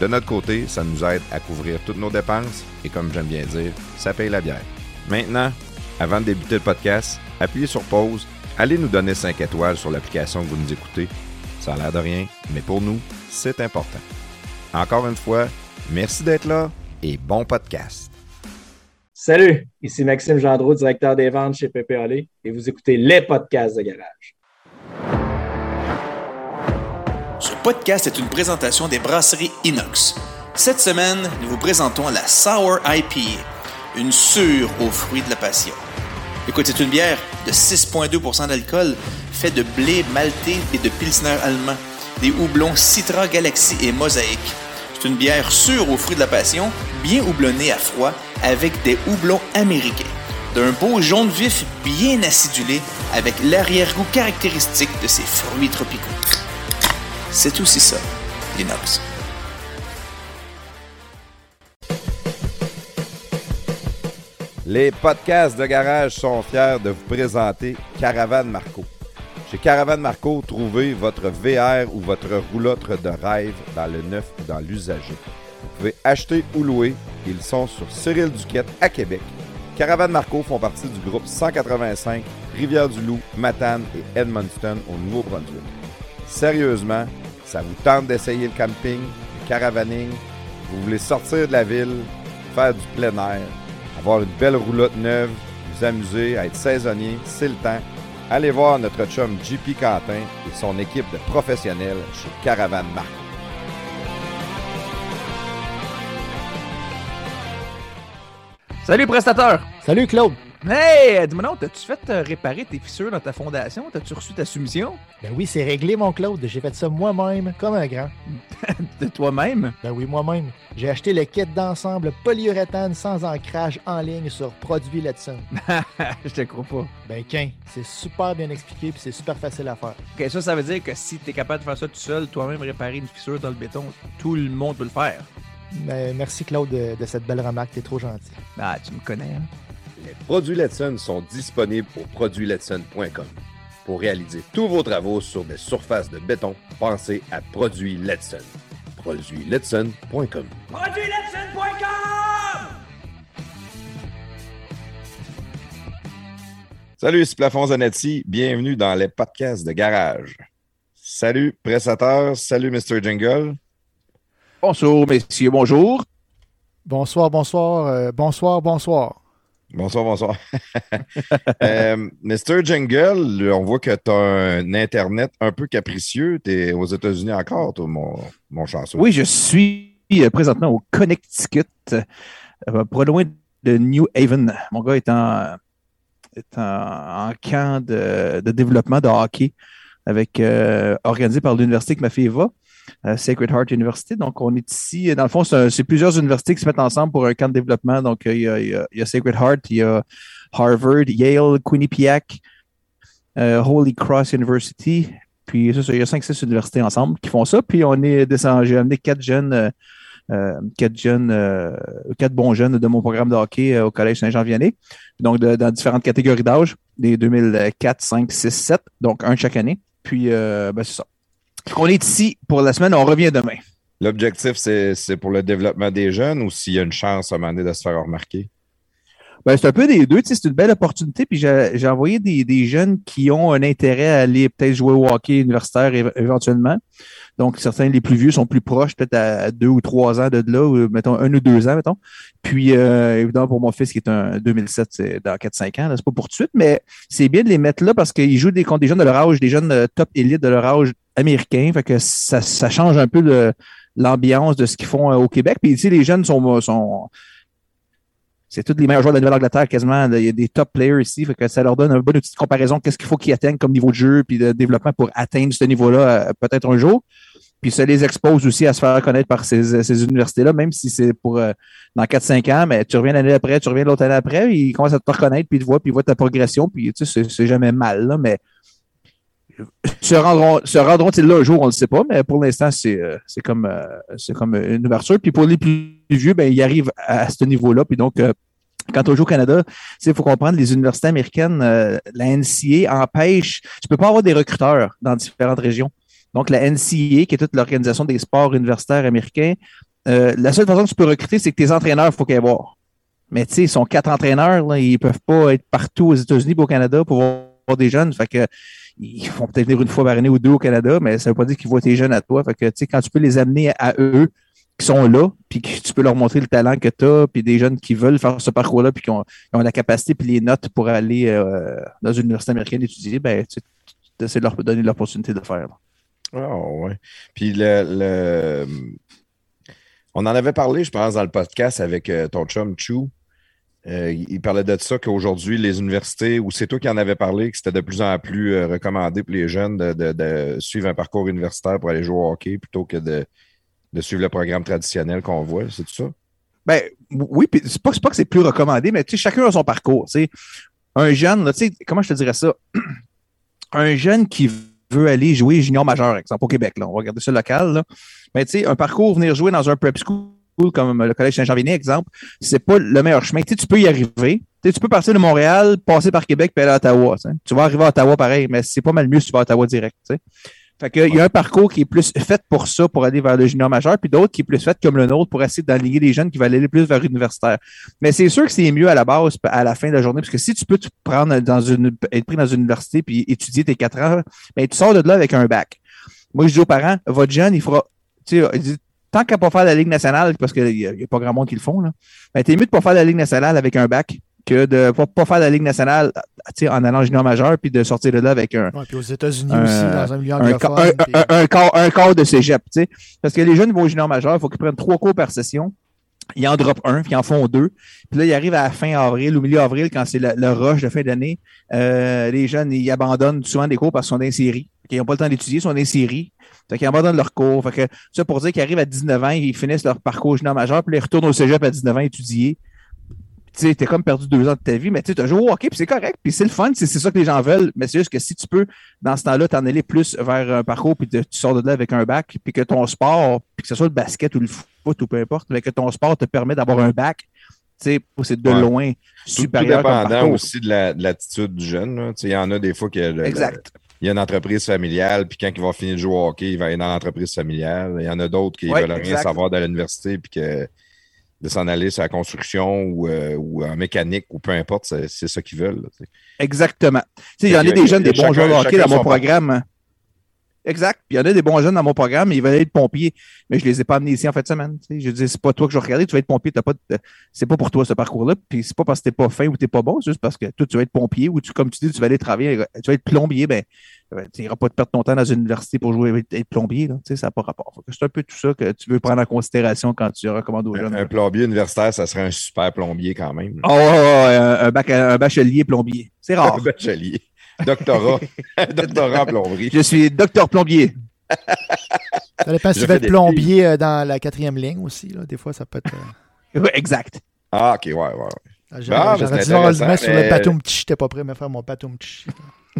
De notre côté, ça nous aide à couvrir toutes nos dépenses et comme j'aime bien dire, ça paye la bière. Maintenant, avant de débuter le podcast, appuyez sur pause, allez nous donner 5 étoiles sur l'application que vous nous écoutez. Ça a l'air de rien, mais pour nous, c'est important. Encore une fois, merci d'être là et bon podcast. Salut, ici Maxime Gendreau, directeur des ventes chez Pépé et vous écoutez les podcasts de garage. Podcast est une présentation des brasseries Inox. Cette semaine, nous vous présentons la Sour IPA, une sûre aux fruits de la passion. Écoute, c'est une bière de 6,2 d'alcool, faite de blé malté et de pilsner allemand, des houblons Citra, Galaxy et Mosaïque. C'est une bière sûre aux fruits de la passion, bien houblonnée à froid, avec des houblons américains. D'un beau jaune vif bien acidulé, avec l'arrière-goût caractéristique de ces fruits tropicaux. C'est aussi ça, l'inox. Les podcasts de garage sont fiers de vous présenter Caravane Marco. Chez Caravane Marco, trouvez votre VR ou votre roulotte de rêve dans le neuf ou dans l'usager. Vous pouvez acheter ou louer. Ils sont sur Cyril Duquette à Québec. Caravane Marco font partie du groupe 185 Rivière-du-Loup, Matane et Edmundston au Nouveau-Brunswick. Sérieusement, ça vous tente d'essayer le camping, le caravaning, vous voulez sortir de la ville, faire du plein air, avoir une belle roulotte neuve, vous amuser, être saisonnier, c'est le temps. Allez voir notre chum JP Quentin et son équipe de professionnels chez Caravane Marco. Salut prestateur! Salut Claude! Hey, dis-moi non, t'as-tu fait euh, réparer tes fissures dans ta fondation? T'as-tu reçu ta soumission? Ben oui, c'est réglé mon Claude. J'ai fait ça moi-même, comme un grand. De toi-même? Ben oui, moi-même. J'ai acheté le kit d'ensemble polyuréthane sans ancrage en ligne sur Produit Letson. Je te crois pas. Ben qu'un, c'est super bien expliqué puis c'est super facile à faire. Ok, ça, ça veut dire que si t'es capable de faire ça tout seul, toi-même réparer une fissure dans le béton, tout le monde peut le faire. Ben, merci Claude de, de cette belle remarque, t'es trop gentil. Ah, tu me connais, hein? Les produits Letson sont disponibles au produitsletson.com. Pour réaliser tous vos travaux sur des surfaces de béton, pensez à Produits Letson. Produitsletson.com. Salut, c'est Plafond Zanetti. Bienvenue dans les podcasts de garage. Salut, pressateur. Salut, Mr. Jingle. Bonjour, messieurs, bonjour. Bonsoir, bonsoir, euh, bonsoir, bonsoir. Bonsoir, bonsoir. euh, Mr. Jingle, on voit que tu as un Internet un peu capricieux. Tu es aux États-Unis encore, toi, mon, mon. Oui, je suis euh, présentement au Connecticut, euh, pas loin de New Haven. Mon gars est en, est en camp de, de développement de hockey avec, euh, organisé par l'université que ma fille va. Euh, Sacred Heart University. Donc, on est ici. Dans le fond, c'est plusieurs universités qui se mettent ensemble pour un camp de développement. Donc, euh, il y a, Sacred Heart, il y a Harvard, Yale, Quinnipiac, euh, Holy Cross University. Puis, ça, il y a cinq, six universités ensemble qui font ça. Puis, on est descendu. J'ai amené quatre jeunes. euh, euh, quatre jeunes, euh, quatre bons jeunes de mon programme de hockey euh, au Collège Saint-Jean-Vianney. Donc, dans différentes catégories d'âge, des 2004, 5, 6, 7, donc un chaque année. Puis, euh, ben, c'est ça. On est ici pour la semaine, on revient demain. L'objectif, c'est c'est pour le développement des jeunes ou s'il y a une chance à un moment donné de se faire remarquer? Ben, c'est un peu des deux, c'est une belle opportunité. Puis j'ai envoyé des, des jeunes qui ont un intérêt à aller peut-être jouer au hockey universitaire éve- éventuellement. Donc, certains les plus vieux sont plus proches, peut-être à deux ou trois ans de là, ou mettons un ou deux ans, mettons. Puis, euh, évidemment, pour mon fils qui est un 2007, c'est dans 4-5 ans, c'est pas pour tout de suite, mais c'est bien de les mettre là parce qu'ils jouent des, contre des jeunes de leur âge, des jeunes euh, top élite de leur âge américain. Fait que ça, ça change un peu l'ambiance de ce qu'ils font euh, au Québec. Puis, tu sais, les jeunes sont, sont c'est tous les meilleurs joueurs de Nouvelle-Angleterre quasiment. Il y a des top players ici, fait que ça leur donne un bon outil de comparaison. Qu'est-ce qu'il faut qu'ils atteignent comme niveau de jeu puis de développement pour atteindre ce niveau-là euh, peut-être un jour? Puis ça les expose aussi à se faire connaître par ces, ces universités-là, même si c'est pour euh, dans 4-5 ans, mais tu reviens l'année après, tu reviens l'autre année après, ils commencent à te reconnaître, puis ils te voient, puis ils voient ta progression, puis tu sais, c'est jamais mal, là, mais se rendront, se rendront-ils là un jour, on ne le sait pas, mais pour l'instant, c'est euh, comme, euh, c'est comme une ouverture. Puis pour les plus vieux, ben, ils arrivent à, ce niveau-là. Puis donc, euh, quand on joue au Canada, il faut comprendre, les universités américaines, la NCA empêche, tu peux pas avoir des recruteurs dans différentes régions. Donc, la NCA, qui est toute l'organisation des sports universitaires américains, la seule façon que tu peux recruter, c'est que tes entraîneurs, il faut qu'ils voir. Mais tu sais, ils sont quatre entraîneurs, là, ils peuvent pas être partout aux États-Unis ou au Canada pour voir des jeunes. Fait que ils vont peut-être venir une fois par année ou deux au Canada, mais ça ne veut pas dire qu'ils voient tes jeunes à toi. Fait que, tu sais, quand tu peux les amener à eux, qui sont là, puis que tu peux leur montrer le talent que tu as, puis des jeunes qui veulent faire ce parcours-là, puis qui ont, la capacité, puis les notes pour aller euh, dans une université américaine étudier, ben, tu essaies de leur donner l'opportunité de faire. Ah, ouais. Puis le, On en avait parlé, je pense, dans le podcast avec euh, ton chum Chu. Euh, il parlait de ça qu'aujourd'hui, les universités, ou c'est toi qui en avais parlé, que c'était de plus en plus euh, recommandé pour les jeunes de, suivre un parcours universitaire pour aller jouer au hockey plutôt que de, suivre le programme traditionnel qu'on voit. C'est tout ça? Ben, oui, puis c'est pas, pas que c'est plus recommandé, mais chacun a son parcours. Un jeune, comment je te dirais ça? un jeune qui veut aller jouer junior majeur, exemple, au Québec, là, on va regarder ça local, là. Ben, un parcours, venir jouer dans un prep school comme le Collège Saint-Jean-Véné, exemple, c'est pas le meilleur chemin. Tu, tu peux y arriver. Tu, peux partir de Montréal, passer par Québec, puis aller à Ottawa. Tu vas arriver à Ottawa pareil, mais c'est pas mal mieux si tu vas à Ottawa direct. Fait que, il y a un parcours qui est plus fait pour ça, pour aller vers le junior majeur, puis d'autres qui est plus fait comme le nôtre pour essayer d'aligner les jeunes qui veulent aller plus vers l'universitaire. Mais c'est sûr que c'est mieux à la base, à la fin de la journée, parce que si tu peux te prendre dans une, être pris dans une université puis étudier tes quatre ans, ben, tu sors de là avec un bac. Moi, je dis aux parents, votre jeune, il fera, tu sais, tant qu'à pas faire la Ligue nationale, parce qu'il n'y a, a, pas grand monde qui le font, là, ben, t'es mieux de pas faire la Ligue nationale avec un bac que de pas, pas faire la Ligue nationale en allant junior majeur puis de sortir de là avec un. Ouais, puis aux États-Unis aussi, dans un milieu anglophone. Un, un, un, quart, un quart de cégep, tu sais. Parce que les jeunes vont au junior majeur, il faut qu'ils prennent trois cours par session. Ils en drop un, puis ils en font deux. Puis là, ils arrivent à fin avril, au milieu avril, quand c'est le, rush de fin d'année. Euh, les jeunes, ils abandonnent souvent des cours parce qu'ils sont dans série. Ils n'ont pas le temps d'étudier, ils sont dans série. Fait qu'ils abandonnent leur cours. Fait que ça pour dire qu'ils arrivent à 19 ans, ils finissent leur parcours junior majeur, puis ils retournent au cégep à 19 ans étudier. Tu sais, t'es comme perdu deux ans de ta vie, mais tu as joué au hockey, puis c'est correct, puis c'est le fun, c'est ça que les gens veulent. Mais c'est juste que si tu peux, dans ce temps-là, t'en aller plus vers un parcours, puis tu sors de là avec un bac, puis que ton sport, puis que ce soit le basket ou le foot ou peu importe, mais que ton sport te permet d'avoir un bac, c'est de loin supérieur. Tout dépendant aussi de l'attitude du jeune. Il y en a des fois que exact il y a une entreprise familiale, puis quand il va finir de jouer au hockey, il va aller dans l'entreprise familiale. Il y en a d'autres qui ne veulent rien savoir de l'université, puis que de s'en aller sur la construction ou, euh, ou, en mécanique ou peu importe, c'est ça qu'ils veulent. Exactement. Il y en a des jeunes, des bons joueurs de hockey dans mon programme. Exact. Puis il y en a des bons jeunes dans mon programme, ils veulent être pompiers, mais je ne les ai pas amenés ici en fin de semaine. Je dis, c'est pas toi que je vais regarder, tu vas être pompier, pas c'est pas pour toi ce parcours-là. Puis c'est pas parce que t'es pas fin ou t'es pas bon, c'est juste parce que toi, tu vas être pompier ou tu, comme tu dis, tu vas aller travailler, tu vas être plombier, ben, ben tu n'iras pas te perdre ton temps dans une université pour jouer être plombier. Là. Ça n'a pas rapport. C'est un peu tout ça que tu veux prendre en considération quand tu recommandes aux jeunes. Un, plombier universitaire, ça serait un super plombier quand même. Oh, un, un, bachelier plombier. C'est rare. un bachelier. Doctorat. Doctorat en plomberie. Je suis docteur plombier. Ça dépend si tu veux être plombier euh, dans la quatrième ligne aussi. Là. Des fois, ça peut être. Euh, oui, exact. Ah, ok, ouais, ouais. Ah, j'aurais dû le mettre sur le bateau petit. J'étais pas prêt à me faire mon bateau petit.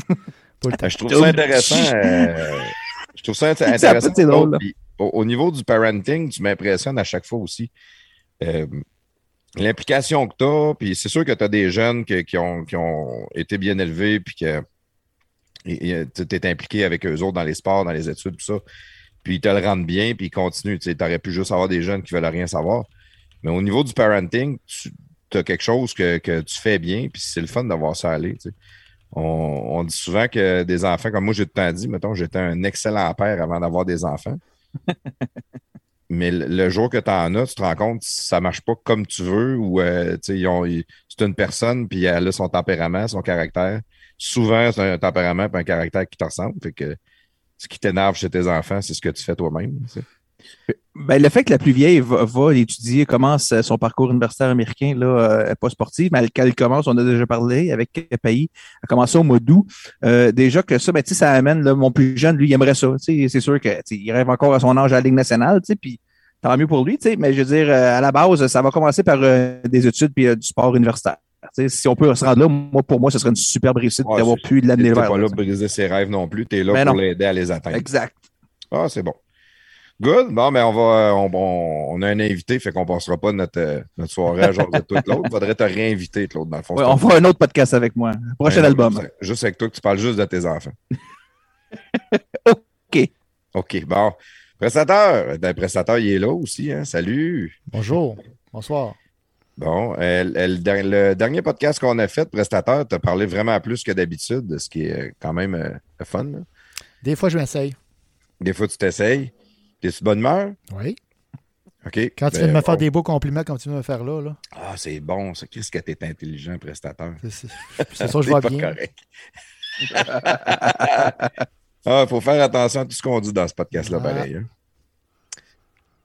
je trouve ça intéressant. Euh, je trouve ça intéressant. Drôle. au, niveau du parenting, tu m'impressionnes à chaque fois aussi. L'implication que tu as, puis c'est sûr que tu as des jeunes qui, ont, été bien élevés, puis que tu es impliqué avec eux autres dans les sports, dans les études, tout ça. Puis ils te le rendent bien, puis ils continuent. Tu aurais pu juste avoir des jeunes qui veulent rien savoir. Mais au niveau du parenting, tu as quelque chose que, tu fais bien, puis c'est le fun d'avoir ça aller. On, dit souvent que des enfants, comme moi j'ai tout le temps dit, mettons, j'étais un excellent père avant d'avoir des enfants. Mais le, jour que tu en as, tu te rends compte ça marche pas comme tu veux ou euh, c'est une personne, puis elle a son tempérament, son caractère souvent, c'est un tempérament et un caractère qui te ressemble. Fait que ce qui t'énerve chez tes enfants, c'est ce que tu fais toi-même. Ben, le fait que la plus vieille va, va étudier, commence son parcours universitaire américain, là, euh, pas sportif, mais elle commence, on a déjà parlé avec pays, elle a commencé au mois d'août. Euh, déjà que ça, ben, ça amène, là, mon plus jeune, lui, il aimerait ça. C'est sûr qu'il rêve encore à son âge à la Ligue nationale, puis tant mieux pour lui, mais je veux dire, euh, à la base, ça va commencer par des études puis du sport universitaire. si on peut se rendre là, moi, pour moi, ce serait une superbe réussite d'avoir pu l'amener vers. Tu pas là pour briser ses rêves non plus, tu es là pour l'aider à les atteindre. Exact. Ah, c'est bon. Good. Bon, mais ben, on va. On, on, a un invité, fait qu'on passera pas notre, euh, notre soirée à genre de tout l'autre. Faudrait te réinviter, Claude, dans le fond. on fera un autre podcast avec moi. Prochain album. Juste, avec toi que tu parles juste de tes enfants. OK. OK. Bon. Prestateur. Ben, prestateur, il est là aussi. Hein? Salut. Bonjour. Bonsoir. Bon, le, dernier podcast qu'on a fait, Prestateur, tu as parlé vraiment plus que d'habitude, ce qui est quand même euh, fun. Des fois, je m'essaye. Des fois, tu t'essayes. T'es-tu de bonne humeur? Oui. OK. Quand tu viens de me faire des beaux compliments, comme tu viens de me faire là. là. Ah, c'est bon, ça. Qu'est-ce que t'es intelligent, prestateur? C'est ça, je vois bien. correct. ah, il faut faire attention à tout ce qu'on dit dans ce podcast-là, pareil. Hein.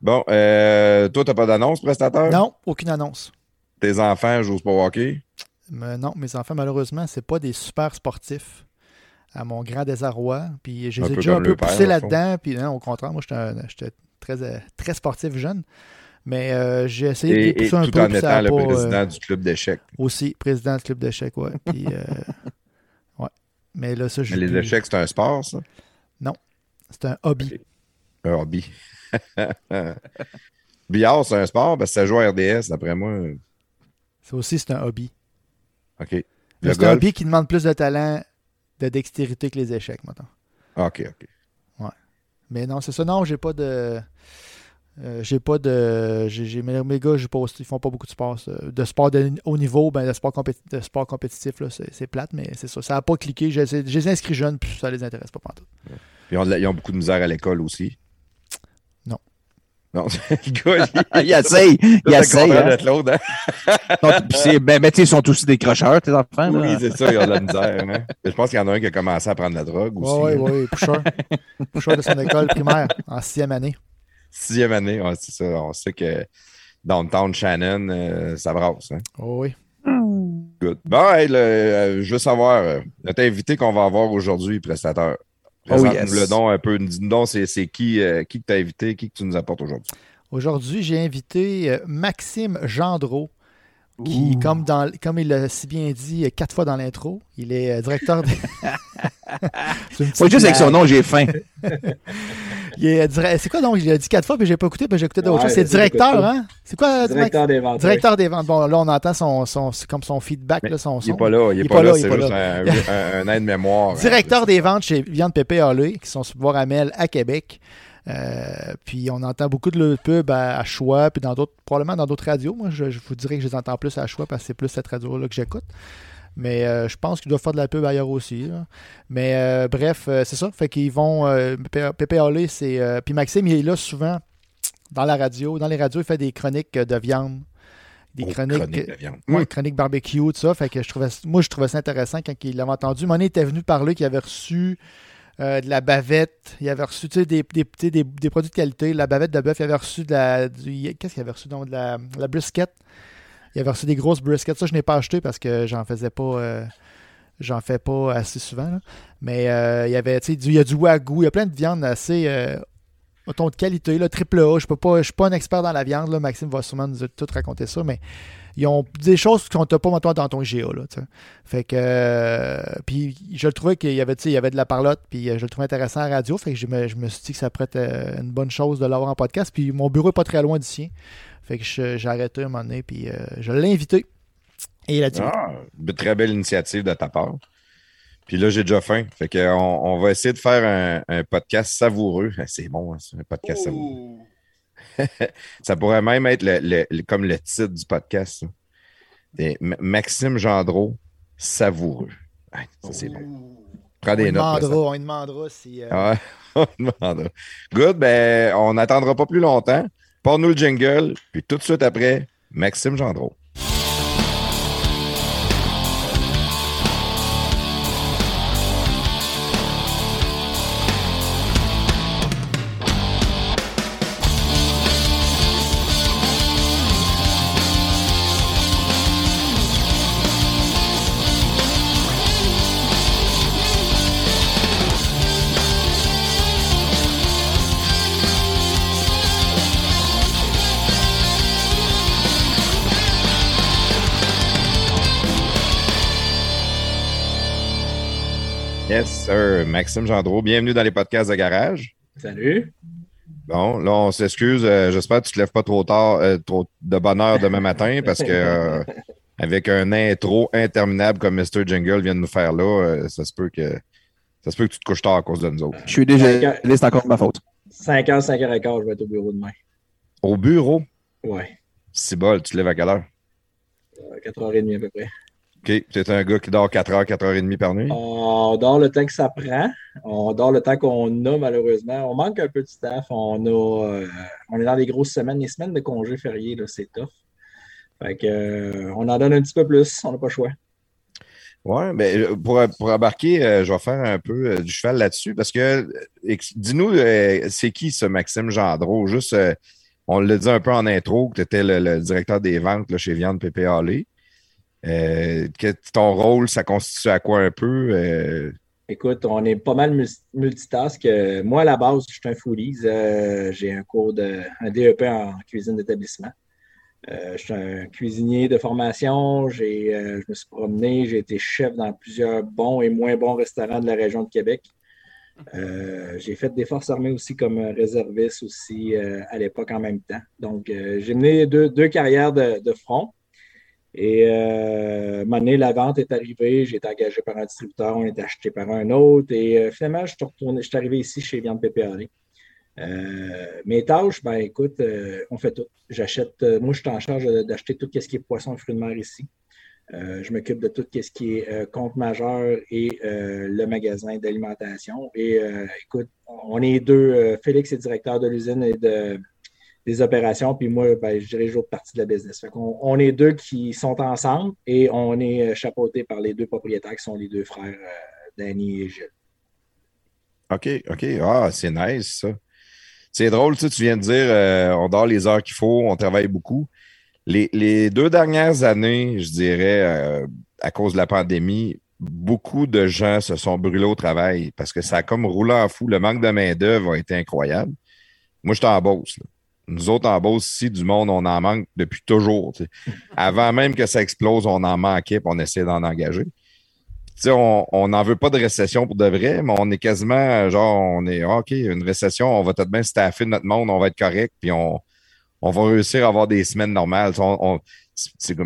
Bon, euh, toi, t'as pas d'annonce, prestateur? Non, aucune annonce. Tes enfants jouent pas hockey? non, mes enfants, malheureusement, c'est pas des super sportifs à mon grand désarroi. Puis j'ai déjà un peu poussé là-dedans. Puis non, au contraire, moi, j'étais très, euh, très sportif jeune. Mais euh, j'ai essayé de pousser un tout peu. en étant le président euh, du club d'échecs. Aussi, président du club d'échecs, oui. Puis, ouais. Mais là, ça, Mais les échecs, c'est un sport, ça? Non. C'est un hobby. Un hobby. Billard, c'est un sport, parce que ça joue à RDS, d'après moi. Ça aussi, c'est un hobby. OK. C'est un hobby qui demande plus de talent de dextérité que les échecs, maintenant. OK, OK. Ouais. Mais non, c'est ça. Non, j'ai pas de. Euh, j'ai pas de. J'ai, mes, gars, pas, ils font pas beaucoup de sport. De sport de haut niveau, ben, de, sport de sport compétitif, c'est, plate, mais c'est ça. Ça n'a pas cliqué. J'ai, les inscrits jeunes, puis ça les intéresse pas pantoute. Ils ont, ils ont beaucoup de misère à l'école aussi. Non, le gars, il, il essaye. Il essaye. Hein. Hein? ben, mais ils sont aussi des crocheurs, tes enfants. Oui, c'est ça, ils ont de la misère. Hein? Je pense qu'il y en a un qui a commencé à prendre la drogue aussi. Oui, oui, oui. Poucheur de son école primaire en sixième année. Sixième année, ouais, c'est ça. On sait que Downtown Shannon, euh, ça brasse. Hein? Oh, oui. Good. Bon, hey, euh, je veux savoir, euh, notre invité qu'on va avoir aujourd'hui, prestateur. Oh, Présente-nous le don un peu. Dis-nous donc, c'est qui, euh, qui que tu as invité, qui que tu nous apportes aujourd'hui? Aujourd'hui, j'ai invité euh, Maxime Gendreau, qui, comme, dans, comme il l'a si bien dit quatre fois dans l'intro, il est euh, directeur de. c'est juste avec son nom, j'ai faim. C'est quoi donc? Il a dit quatre fois, puis j'ai pas écouté, puis j'ai écouté d'autres choses. C'est directeur, hein? C'est quoi? Directeur des ventes. Directeur des ventes. Bon, là, on entend son, son, comme son feedback, là, son Il n'est pas là, il n'est pas, là, c'est juste un, aide-mémoire. Hein, directeur des ventes chez Viande Pépé Hallé, qui sont sur Bois-Ramel à Québec. Euh, puis on entend beaucoup de le pub à, Choix, puis dans d'autres, probablement dans d'autres radios. Moi, je, je, vous dirais que je les entends plus à Choix parce que c'est plus cette radio-là que j'écoute. Mais euh, je pense qu'ils doivent faire de la pub ailleurs aussi. Mais euh, bref, euh, c'est ça. Fait qu'ils vont. Pépé c'est. Puis Maxime, il est là souvent dans la radio. Dans les radios, il fait des chroniques de viande. Des oh, chroniques, de viande. Ouais, chroniques barbecue, tout ça. Fait que je trouvais, moi, je trouvais ça intéressant quand il l'avait entendu. Monet était venu parler qu'il avait reçu de la bavette. Il avait reçu des, des, des, des, produits de qualité. La bavette de bœuf, il avait reçu de la. Qu'est-ce qu'il avait reçu donc? De la, de la brisket. Il avait reçu des grosses briskets. Ça, je n'ai pas acheté parce que j'en faisais pas. Euh, j'en fais pas assez souvent. Mais euh, il y avait, il y a du wagyu, il y a plein de viande assez euh, de qualité, là, triple A. Je ne suis pas un expert dans la viande. Maxime va sûrement nous tout raconter ça, mais ils ont des choses qu'on t'a pas maintenant dans ton GA. Là, fait que puis je le trouvais qu'il y avait, de la parlotte, puis je le trouvais intéressant à la radio. Fait que je me, suis dit que ça pourrait être une bonne chose de l'avoir en podcast. Puis mon bureau n'est pas très loin d'ici. Fait que j'ai arrêté un moment donné, puis euh, je l'ai invité. Et il a dit. Ah, très belle initiative de ta part. Puis là, j'ai déjà faim. Fait qu'on on va essayer de faire un, podcast savoureux. C'est bon, hein, un podcast savoureux. ça pourrait même être comme le titre du podcast. Maxime Gendreau, savoureux. ça, c'est bon. Prends des on notes. Demandera, on demandera si. Euh, ah, on demandera. Good, ben, on n'attendra pas plus longtemps. Porte-nous le jingle, puis tout de suite après, Maxime Gendreau. Sir. Maxime Gendreau, bienvenue dans les podcasts de garage. Salut. Bon, là, on s'excuse. euh, J'espère que tu te lèves pas trop tard, euh, trop de bonne heure demain matin, parce que euh, avec un intro interminable comme Mr. Jingle vient de nous faire là, ça se peut que ça se peut que tu te couches tard à cause de nous autres. Je suis déjà c'est encore de ma faute. 5h, 5h15, je vais être au bureau demain. Au bureau, Ouais. c'est bol, tu te lèves à quelle heure? Euh, 4h30 à peu près. OK. Tu es un gars qui dort 4 heures, 4 heures et demie par nuit? On dort le temps que ça prend. On dort le temps qu'on a, malheureusement. On manque un peu de staff. On, a, euh, on est dans des grosses semaines. Les semaines de congés fériés, c'est tough. Fait que, euh, on en donne un petit peu plus. On n'a pas le choix. Ouais, mais pour, pour embarquer, euh, je vais faire un peu euh, du cheval là-dessus parce que, euh, dis-nous, euh, c'est qui ce Maxime Gendreau? Juste, euh, on l'a dit un peu en intro que tu étais le, le directeur des ventes là, chez Viande Pépé Hallé. Euh, que ton rôle, ça constitue à quoi un peu? Euh, Écoute, on est pas mal mul- multitask. Euh, Moi, à la base, je suis un foodies. J'ai un cours de un DEP en cuisine d'établissement. Je suis un cuisinier de formation. Je me suis promené. J'ai été chef dans plusieurs bons et moins bons restaurants de la région de Québec. J'ai fait des forces armées aussi comme réserviste aussi à l'époque en même temps. Donc, j'ai mené deux, deux carrières de front. Et euh, donné, la vente est arrivée, j'ai été engagé par un distributeur, on est acheté par un autre. Et euh, finalement, je suis, retourné, je suis arrivé ici chez Viande PPRD. Euh, mes tâches, ben écoute, euh, on fait tout. J'achète, moi, je suis en charge d'acheter tout ce qui est poisson et fruits de mer ici. Je m'occupe de tout ce qui est compte majeur et le magasin d'alimentation. Et écoute, on est deux. Félix est directeur de l'usine et de, des opérations, puis moi, ben, je dirige partie de la business. On est deux qui sont ensemble et on est euh, chapeauté par les deux propriétaires qui sont les deux frères, euh, Danny et Gilles. OK, OK. Ah, c'est nice, ça. C'est drôle, tu tu viens de dire, euh, on dort les heures qu'il faut, on travaille beaucoup. Les, les deux dernières années, je dirais, à cause de la pandémie, beaucoup de gens se sont brûlés au travail parce que ça a comme roulé en fou. Le manque de main-d'œuvre a été incroyable. Moi, je là. Nous autres, en Beauce, ici, du monde, on en manque depuis toujours. Avant même que ça explose, on en manquait, puis on essayait d'en engager. On n'en veut pas de récession pour de vrai, mais on est quasiment genre, on est ah, OK, une récession, on va de bien staffer notre monde, on va être correct, puis on, on va réussir à avoir des semaines normales. C'est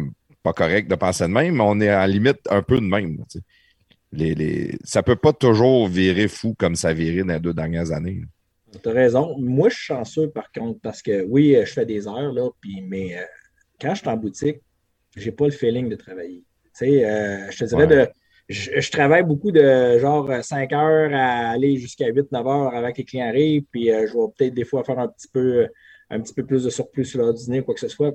pas correct de penser de même, mais on est à la limite un peu de même. tu sais. Les, les, ça peut pas toujours virer fou comme ça a viré dans les deux dernières années. As raison. Moi, je suis chanceux par contre, parce que oui, euh, je fais des heures, là, puis, mais euh, quand je suis en boutique, j'ai pas le feeling de travailler. Tu sais, euh, je te dirais Ouais. de. Je, je travaille beaucoup de genre 5 heures à aller jusqu'à 8-9 heures avant que les clients arrivent, puis euh, je vais peut-être des fois faire un petit peu un petit peu plus de surplus sur leur dîner, quoi que ce soit,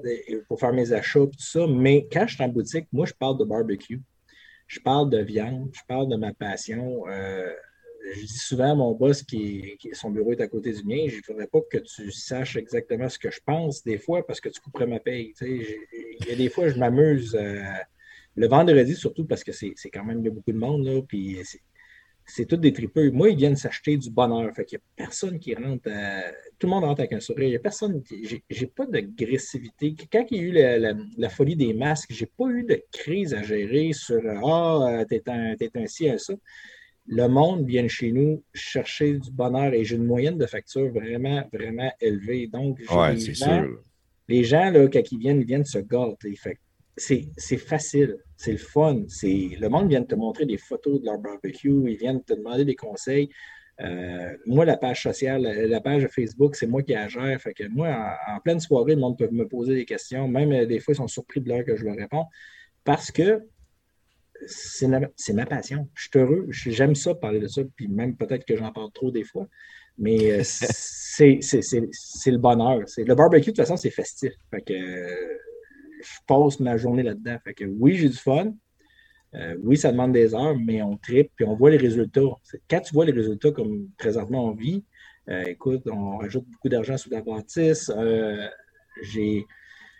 pour faire mes achats, tout ça. Mais quand je suis en boutique, moi, je parle de barbecue. Je parle de viande, je parle de ma passion. Euh, je dis souvent à mon boss, qui, son bureau est à côté du mien, je ne voudrais pas que tu saches exactement ce que je pense des fois parce que tu couperais ma paye. Il y a des fois, je m'amuse. euh, le vendredi, surtout parce que c'est quand même beaucoup de monde, là, puis c'est- tous des tripeux. Moi, ils viennent s'acheter du bonheur. Fait qu'il n'y a personne qui rentre. euh, tout le monde rentre avec un sourire. Il n'y a personne. J'ai pas d'agressivité. Quand il y a eu la, folie des masques, j'ai pas eu de crise à gérer sur euh, Ah, t'es un, t'es un ci, un ça. Le monde vient chez nous chercher du bonheur et j'ai une moyenne de facture vraiment, vraiment élevée. Donc, Ouais, gens- sûr. les gens, là, quand ils viennent, ils viennent se gâter. C'est facile, c'est le fun. Le monde vient te montrer des photos de leur barbecue, ils viennent te demander des conseils. Euh, moi, la page sociale, la, la page Facebook, c'est moi qui la gère. Fait que moi, en, en pleine soirée, le monde peut me poser des questions. Même euh, des fois, ils sont surpris de l'heure que je leur réponds. Parce que c'est ma, passion. Je suis heureux. J'aime ça, parler de ça. Puis même peut-être que j'en parle trop des fois. Mais euh, c'est le bonheur. Le barbecue, de toute façon, c'est festif. Fait que euh, je passe ma journée là-dedans. Fait que oui, j'ai du fun. Euh, oui, ça demande des heures, mais on tripe puis on voit les résultats. Quand tu vois les résultats comme présentement on vit, euh, écoute, on rajoute beaucoup d'argent sur la bâtisse. Euh, j'ai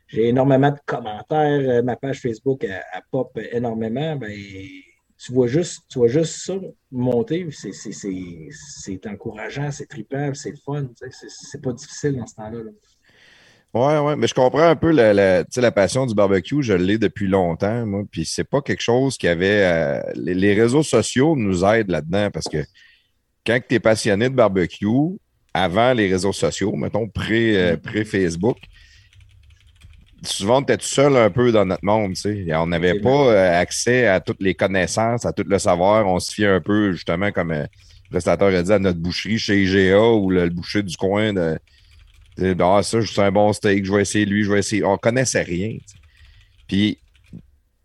j'ai énormément de commentaires. Euh, ma page Facebook, elle, elle pop énormément. Ben, tu vois juste, tu vois juste ça monter. C'est- encourageant, c'est trippant, c'est fun. C'est pas difficile dans ce temps-là. là. Ouais, ouais, mais je comprends un peu la, la, la passion du barbecue. Je l'ai depuis longtemps, moi. Puis c'est pas quelque chose qui avait. Euh, les, réseaux sociaux nous aident là-dedans parce que quand tu es passionné de barbecue, avant les réseaux sociaux, mettons pré, pré Facebook, souvent, tu es tout seul un peu dans notre monde. Tu sais. On n'avait pas euh, accès à toutes les connaissances, à tout le savoir. On se fiait un peu, justement, comme euh, le prestataire a dit, à notre boucherie chez IGA ou le, boucher du coin. De, ah, ça, c'est un bon steak, je vais essayer lui, je vais essayer. On connaissait rien. Puis,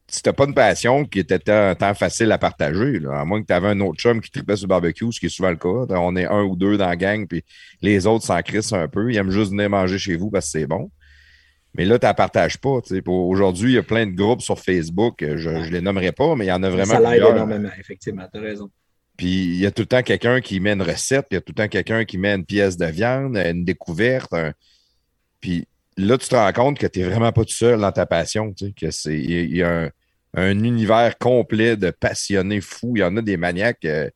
si t'as pas une passion qui était tant, facile à partager, à moins que tu avais un autre chum qui tripait sur le barbecue, ce qui est souvent le cas. On est un ou deux dans la gang, puis les autres s'en crissent un peu. Ils aiment juste venir manger chez vous parce que c'est bon. Mais là, tu ne partages pas. Aujourd'hui, il y a plein de groupes sur Facebook. Je ne les nommerai pas, mais il y en a vraiment. Ça l'aide énormément, effectivement. Tu as raison. Puis il y a tout le temps quelqu'un qui met une recette, il y a tout le temps quelqu'un qui met une pièce de viande, une découverte. Puis là, tu te rends compte que tu n'es vraiment pas tout seul dans ta passion. Tu sais, que c'est, il y a un, univers complet de passionnés fous. Il y en a des maniaques euh,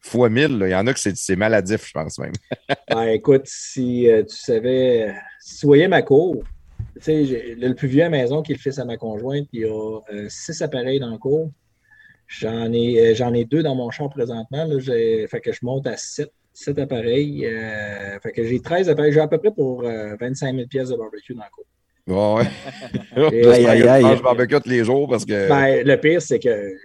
fois mille. Il y en a que c'est, maladif, je pense même. ben, écoute, si euh, tu savais, si tu voyais ma cour, le plus vieux à la maison qui est le fils à ma conjointe, il y a euh, six appareils dans le cours. J'en ai, euh, j'en ai deux dans mon champ présentement. Là, fait que je monte à sept, sept appareils. Euh, fait que j'ai 13 appareils. J'ai à peu près pour 25 000 pièces de barbecue dans le cours. Ouais, ouais. je barbecue tous les jours parce que. Ben, le pire, c'est que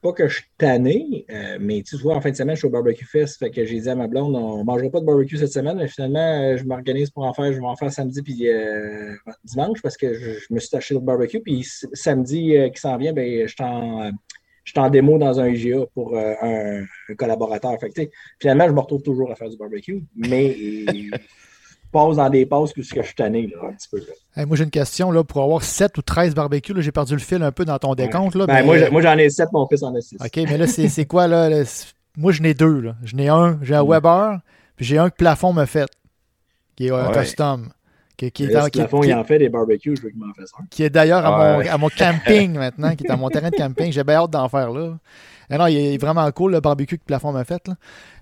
pas que je suis tanné, euh, mais tu vois, en fin de semaine, je suis au Barbecue Fest. Fait que j'ai dit à ma blonde, on ne mangera pas de barbecue cette semaine, mais finalement, euh, je m'organise pour en faire. Je vais en faire samedi puis euh, dimanche parce que je, me suis acheté le barbecue. Puis samedi qui s'en vient, ben, je suis en, démo dans un IGA pour un, collaborateur. Fait que, finalement, je me retrouve toujours à faire du barbecue, mais passe dans des pauses que, que je suis tanné, là, un petit peu. moi, j'ai une question. Là, pour avoir 7 ou 13 barbecues, j'ai perdu le fil un peu dans ton décompte. Là, ben, Moi, j'en ai 7, mon fils en a 6. OK, mais là, c'est quoi? là? Moi, j'en ai deux. J'en ai un, j'ai un mm. Weber, puis j'ai un que Plafond me fait, qui est un custom. Qui, qui est, qui, Plafond, il en fait des barbecues, je veux qu'il m'en fasse un. Qui est d'ailleurs à, mon, à mon camping maintenant, qui est à mon terrain de camping. J'ai bien hâte d'en faire là. Et non, il est vraiment cool le barbecue que Plafond m'a fait. Là.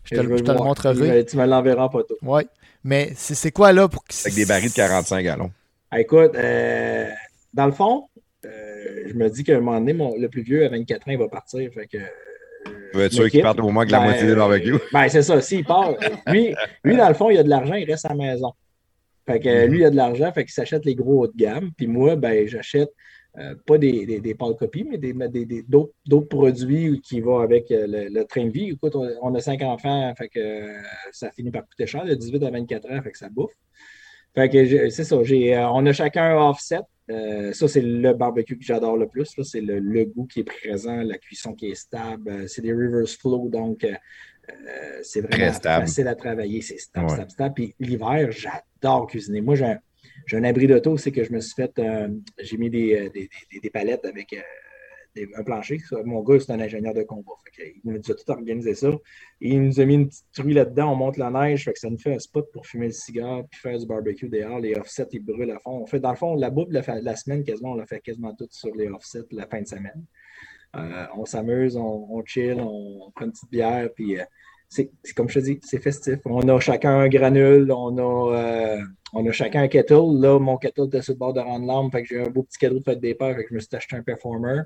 Je te, je te le montrerai. Tu me l'enverras pas tout. Oui. Mais c'est quoi là pour que. Avec des barils de 45 gallons. Ah, écoute, euh, dans le fond, euh, je me dis qu'à un moment donné, mon, le plus vieux à 24 ans, il va partir. Fait que. Tu veux être sûr qu'il parte au moins que la ben, moitié des barbecues? Ben, c'est ça. S'il part, lui, lui, dans le fond, il a de l'argent, il reste à la maison. Fait que mm-hmm. lui, il a de l'argent, fait qu'il s'achète les gros haut de gamme. Puis moi, ben, j'achète euh, pas des, des, des pâles copies, mais d'autres des, produits qui vont avec euh, le, train de vie. Écoute, on, a cinq enfants, fait que euh, ça finit par coûter cher, de 18 à 24 ans, fait que ça bouffe. Fait que c'est ça, on a chacun un offset. ça, c'est le barbecue que j'adore le plus. C'est le, goût qui est présent, la cuisson qui est stable. C'est des reverse flow, donc c'est vraiment facile à travailler. C'est stable, stable, stable. Puis l'hiver, j'adore cuisiner. Moi, j'ai j'ai un abri d'auto, c'est que je me suis fait, euh, j'ai mis des, euh, des, des, palettes avec euh, un plancher. Mon gars, c'est un ingénieur de combat. il nous a tout organisé ça. il nous a mis une petite truie là-dedans, on monte la neige, fait que ça nous fait un spot pour fumer le cigare puis faire du barbecue dehors. Les offsets, ils brûlent à fond. On fait, dans le fond, la bouffe de la, semaine, quasiment, on l'a fait quasiment tout sur les offsets la fin de semaine. on s'amuse, on, chill, on, prend une petite bière, puis c'est comme je te dis, c'est festif. On a chacun un granule, on a on a chacun un kettle. Là, mon kettle était sur le bord de rendre l'arme. Fait que j'ai un beau petit cadeau de fête des pères. Fait que je me suis acheté un performer.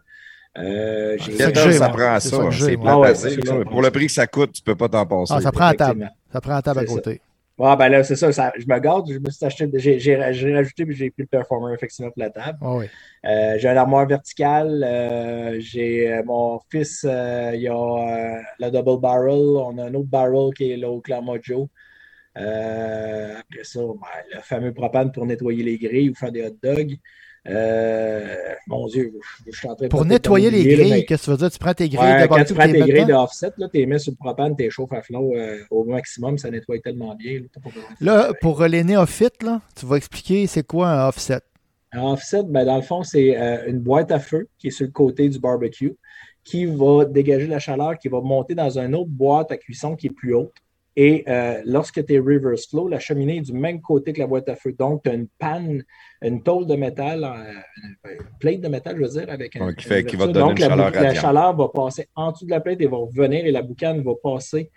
Euh, kettle, ça prend ça. C'est pas facile. Pour le prix que ça coûte, tu peux pas t'en passer. Ah, ça prend à table. Ça prend à table à côté. Ah, ben là, c'est ça, Je me garde. Je me suis acheté. J'ai rajouté, puis j'ai pris le performer effectivement pour la table. Ah, oui. euh, j'ai un armoire verticale. Euh, j'ai euh, mon fils, euh, il y a la double barrel. On a un autre barrel qui est là au Clamojo. Après ça, ben, le fameux propane pour nettoyer les grilles ou faire des hot dogs. Euh, mon Dieu, je, suis en train de. Pour nettoyer les grilles, qu'est-ce que tu veux dire? Tu prends tes grilles ouais, Quand tu prends tes grilles de offset, tu les mets sur le propane, tu les chauffes à flot euh, au maximum, ça nettoie tellement bien. Là, pour les néophytes, là, tu vas expliquer c'est quoi un offset? Un offset, ben, dans le fond, c'est une boîte à feu qui est sur le côté du barbecue qui va dégager la chaleur, qui va monter dans une autre boîte à cuisson qui est plus haute. Et euh, lorsque tu es reverse flow, la cheminée est du même côté que la boîte à feu. Donc, tu as une panne, une tôle de métal, euh, une plate de métal, je veux dire, avec un. qui, fait, qui va donner Donc, une la, chaleur la chaleur va passer en dessous de la plate et va revenir et la boucane va passer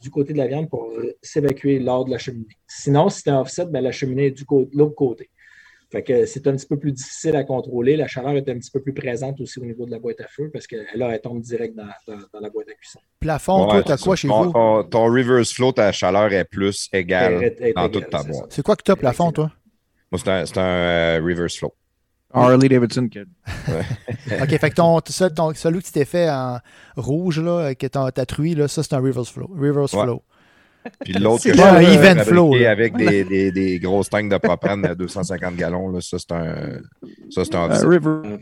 du côté de la viande pour s'évacuer lors de la cheminée. Sinon, si c'est un offset, ben, la cheminée est du de l'autre côté. Fait que c'est un petit peu plus difficile à contrôler. La chaleur est un petit peu plus présente aussi au niveau de la boîte à feu parce que là, elle tombe direct dans, la boîte à cuisson. Plafond, toi, tu as quoi chez vous? Ton, reverse flow, ta chaleur est plus égale dans toute ta boîte. C'est quoi que tu as plafond, toi? Moi, c'est un, euh, reverse flow. Harley Davidson Kid. OK, fait que ton, celui que tu t'es fait en rouge, là, que ta truie, là, ça, c'est un reverse flow. Reverse flow. Puis l'autre que je un event flow, avec des, des, des, grosses tanks de propane à 250 gallons, là, ça c'est un, ça c'est un, river,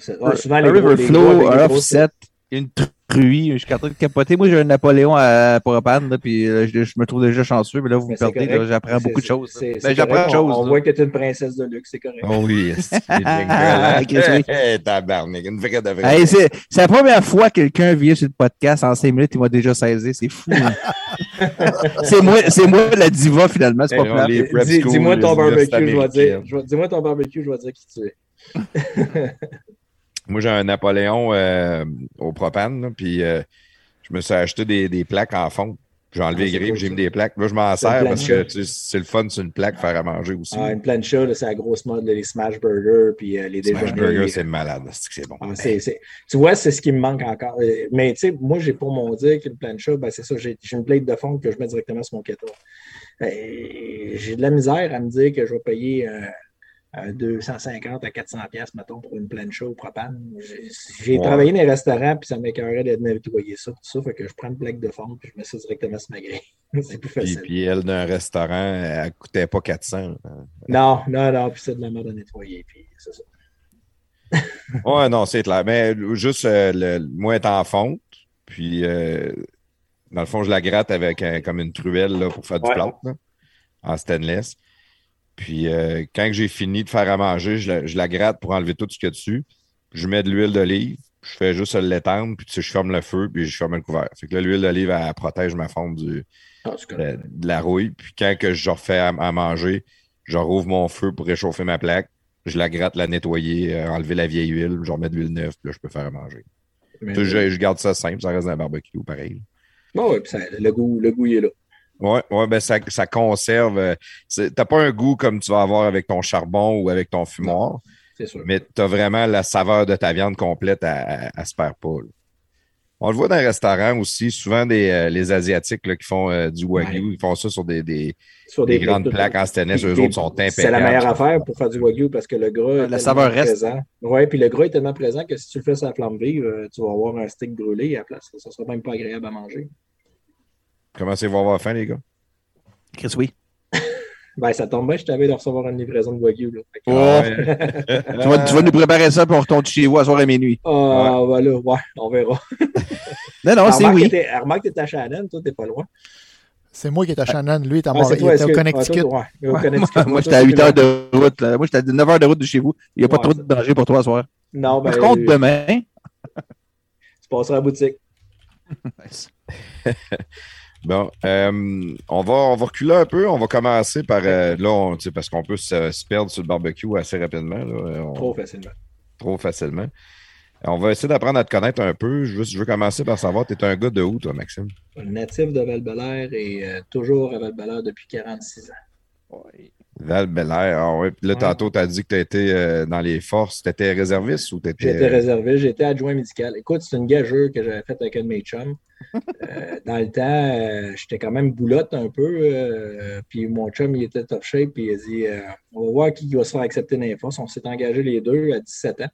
river flow, un offset, une truie. Je suis en train de capoter. Moi, j'ai un Napoléon à propane, là, puis euh, je, me trouve déjà chanceux, mais là, vous me perdez. J'apprends beaucoup de choses. Ben, j'apprends de choses. On, voit que tu es une princesse de luxe, c'est correct. Oh oui, c'est tabarnak, une vraie de vraie. c'est la première fois que quelqu'un vient sur le podcast en 5 minutes, il m'a déjà saisi. C'est fou. Hein. c'est moi, moi la diva, finalement. C'est pas Dis-moi ton barbecue, je vais dire. Dis-moi ton barbecue, je vais dire qui tu es. Moi, j'ai un Napoléon euh, au propane, puis euh, je me suis acheté des, des plaques en fond. J'ai enlevé ah, les grilles, j'ai mis des plaques. Là, je m'en sers parce que c'est le fun c'est une plaque faire à manger aussi. Ah, une plancha, c'est la grosse mode, les smash burgers, puis euh, les Smash burgers, c'est malade, c'est bon. Ah, tu vois, c'est ce qui me manque encore. Mais tu sais, moi, j'ai pour mon dire qu'une plancha, ben, c'est ça, j'ai une plate de fond que je mets directement sur mon kettle. J'ai de la misère à me dire que je vais payer 250 à 400 pièces mettons, pour une plancha au propane. J'ai travaillé dans les restaurants, puis ça m'écœurait de nettoyer ça, tout ça, fait que je prends une plaque de fond, puis je mets ça directement sur ma grille. c'est plus facile. Puis, puis elle, d'un restaurant, elle ne coûtait pas 400. Non, non, non, puis c'est de la merde à nettoyer, puis c'est ça. ouais, non, c'est clair. Mais juste, euh, le, moi, étant en fonte, puis euh, dans le fond, je la gratte avec comme une truelle là, pour faire du plat, en stainless. Puis euh, quand j'ai fini de faire à manger, je la, gratte pour enlever tout ce qu'il y a dessus. Je mets de l'huile d'olive, je fais juste l'étendre, puis je ferme le feu, puis je ferme le couvert. Fait que là, l'huile d'olive, elle, protège ma fonte du, ah, de, la rouille. Puis quand que je refais à, manger, je rouvre mon feu pour réchauffer ma plaque. Je la gratte, la nettoyer, euh, enlever la vieille huile, je remets de l'huile neuve, puis là, je peux faire à manger. je, garde ça simple, ça reste dans un barbecue, pareil. Bon, oui, puis le, goût, le goût il est là. Oui, ouais, ben ça, ça conserve. Euh, tu n'as pas un goût comme tu vas avoir avec ton charbon ou avec ton fumoir. C'est sûr. Mais tu as vraiment la saveur de ta viande complète, à, à, se perd pas. On le voit dans les restaurants aussi, souvent des, euh, les Asiatiques qui font euh, du wagyu, ils font ça sur des, des, sur des, grandes plaques en stainless, eux autres sont impeccables. C'est la meilleure affaire pour faire du wagyu parce que le gras est la saveur présent. Oui, puis le gras est tellement présent que si tu le fais sur la flamme vive, tu vas avoir un steak brûlé à la place. Ça ne sera même pas agréable à manger. Commencez à avoir faim, les gars? Chris, oui. ben, ça tombe bien, je t'avais de recevoir une livraison de Wagyu. Là. tu, vas, tu, vas, nous préparer ça pour retourner chez vous à soir à minuit. Ah, ouais. voilà, ouais, on verra. non, non, c'est oui. Remarque que tu es à Shannon, toi, t'es pas loin. C'est moi qui étais à Shannon, lui, il était, au Connecticut. moi, j'étais à 8 heures de route. Moi, j'étais à 9 heures de route de chez vous. Il n'y a pas trop de danger pour toi à soir. Non, ben, Par contre, demain. tu passeras à la boutique. Bon, euh, on, va, on va reculer un peu. On va commencer par euh, là, parce qu'on peut se, perdre sur le barbecue assez rapidement. trop facilement. Trop facilement. On va essayer d'apprendre à te connaître un peu. Je veux, je veux commencer par savoir, tu es un gars de où, toi, Maxime? Natif de val et euh, toujours à val depuis 46 ans. Oui. Val ah ouais. Puis là, tantôt, tu as dit que tu été dans les forces. Tu étais réserviste ou tu étais. J'étais réserviste, j'étais adjoint médical. Écoute, c'est une gageure que j'avais faite avec un de mes chums. Euh, dans le temps, euh, j'étais quand même boulotte un peu. Euh, puis mon chum, il était top shape. Puis il a dit On va voir qui va se faire accepter dans les forces. On s'est engagés les deux à 17 ans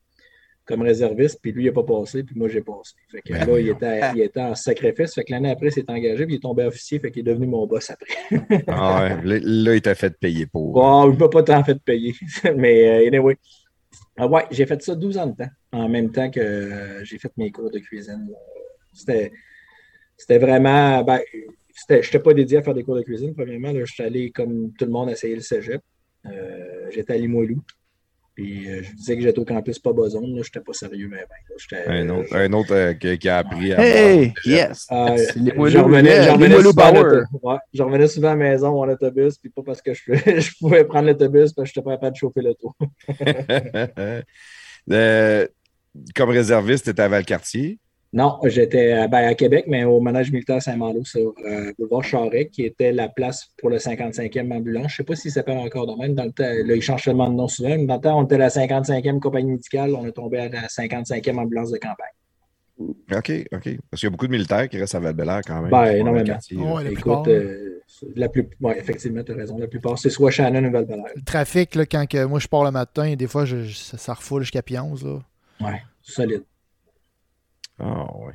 comme réserviste. Puis lui, il n'a pas passé. Puis moi, j'ai passé. Fait que là, il était, il était, en sacrifice. Fait que l'année après, il s'est engagé. Puis il est tombé officier. Fait qu'il est devenu mon boss après. ah ouais. Là, il t'a fait payer pour. Bon, il ne m'a pas tant fait payer. Mais anyway. Ah ouais, j'ai fait ça 12 ans de temps. En même temps que j'ai fait mes cours de cuisine. C'était c'était vraiment. Ben, je n'étais pas dédié à faire des cours de cuisine, premièrement. je suis allé, comme tout le monde, essayer le cégep. Euh, j'étais à Limoilou. Puis euh, je disais que j'étais au campus pas besoin. Je n'étais pas sérieux, mais ben, un autre, un autre euh, qui, a appris à. Hey! Yes! je revenais, souvent à la maison en autobus, puis pas parce que je, je pouvais prendre l'autobus, parce que je n'étais pas capable de chauffer le tour. comme réserviste, tu étais à Valcartier? Non, j'étais ben, à Québec, mais au manège militaire Saint-Malo sur euh, Boulevard Charret, qui était la place pour le 55e ambulance. Je ne sais pas s'il s'appelle encore de même. Dans le temps, là, il change tellement de nom souvent. Mais dans le temps, on était la 55e compagnie médicale. On est tombé à la 55e ambulance de campagne. OK, OK. Parce qu'il y a beaucoup de militaires qui restent à val quand même. Ben, énormément. Écoute, euh, la plus... ouais, effectivement, tu as raison. La plupart, c'est soit Shannon ou val Le trafic, là, quand que moi je pars le matin, des fois, je, ça, refoule jusqu'à Pionze. Oui, solide. Ah oui.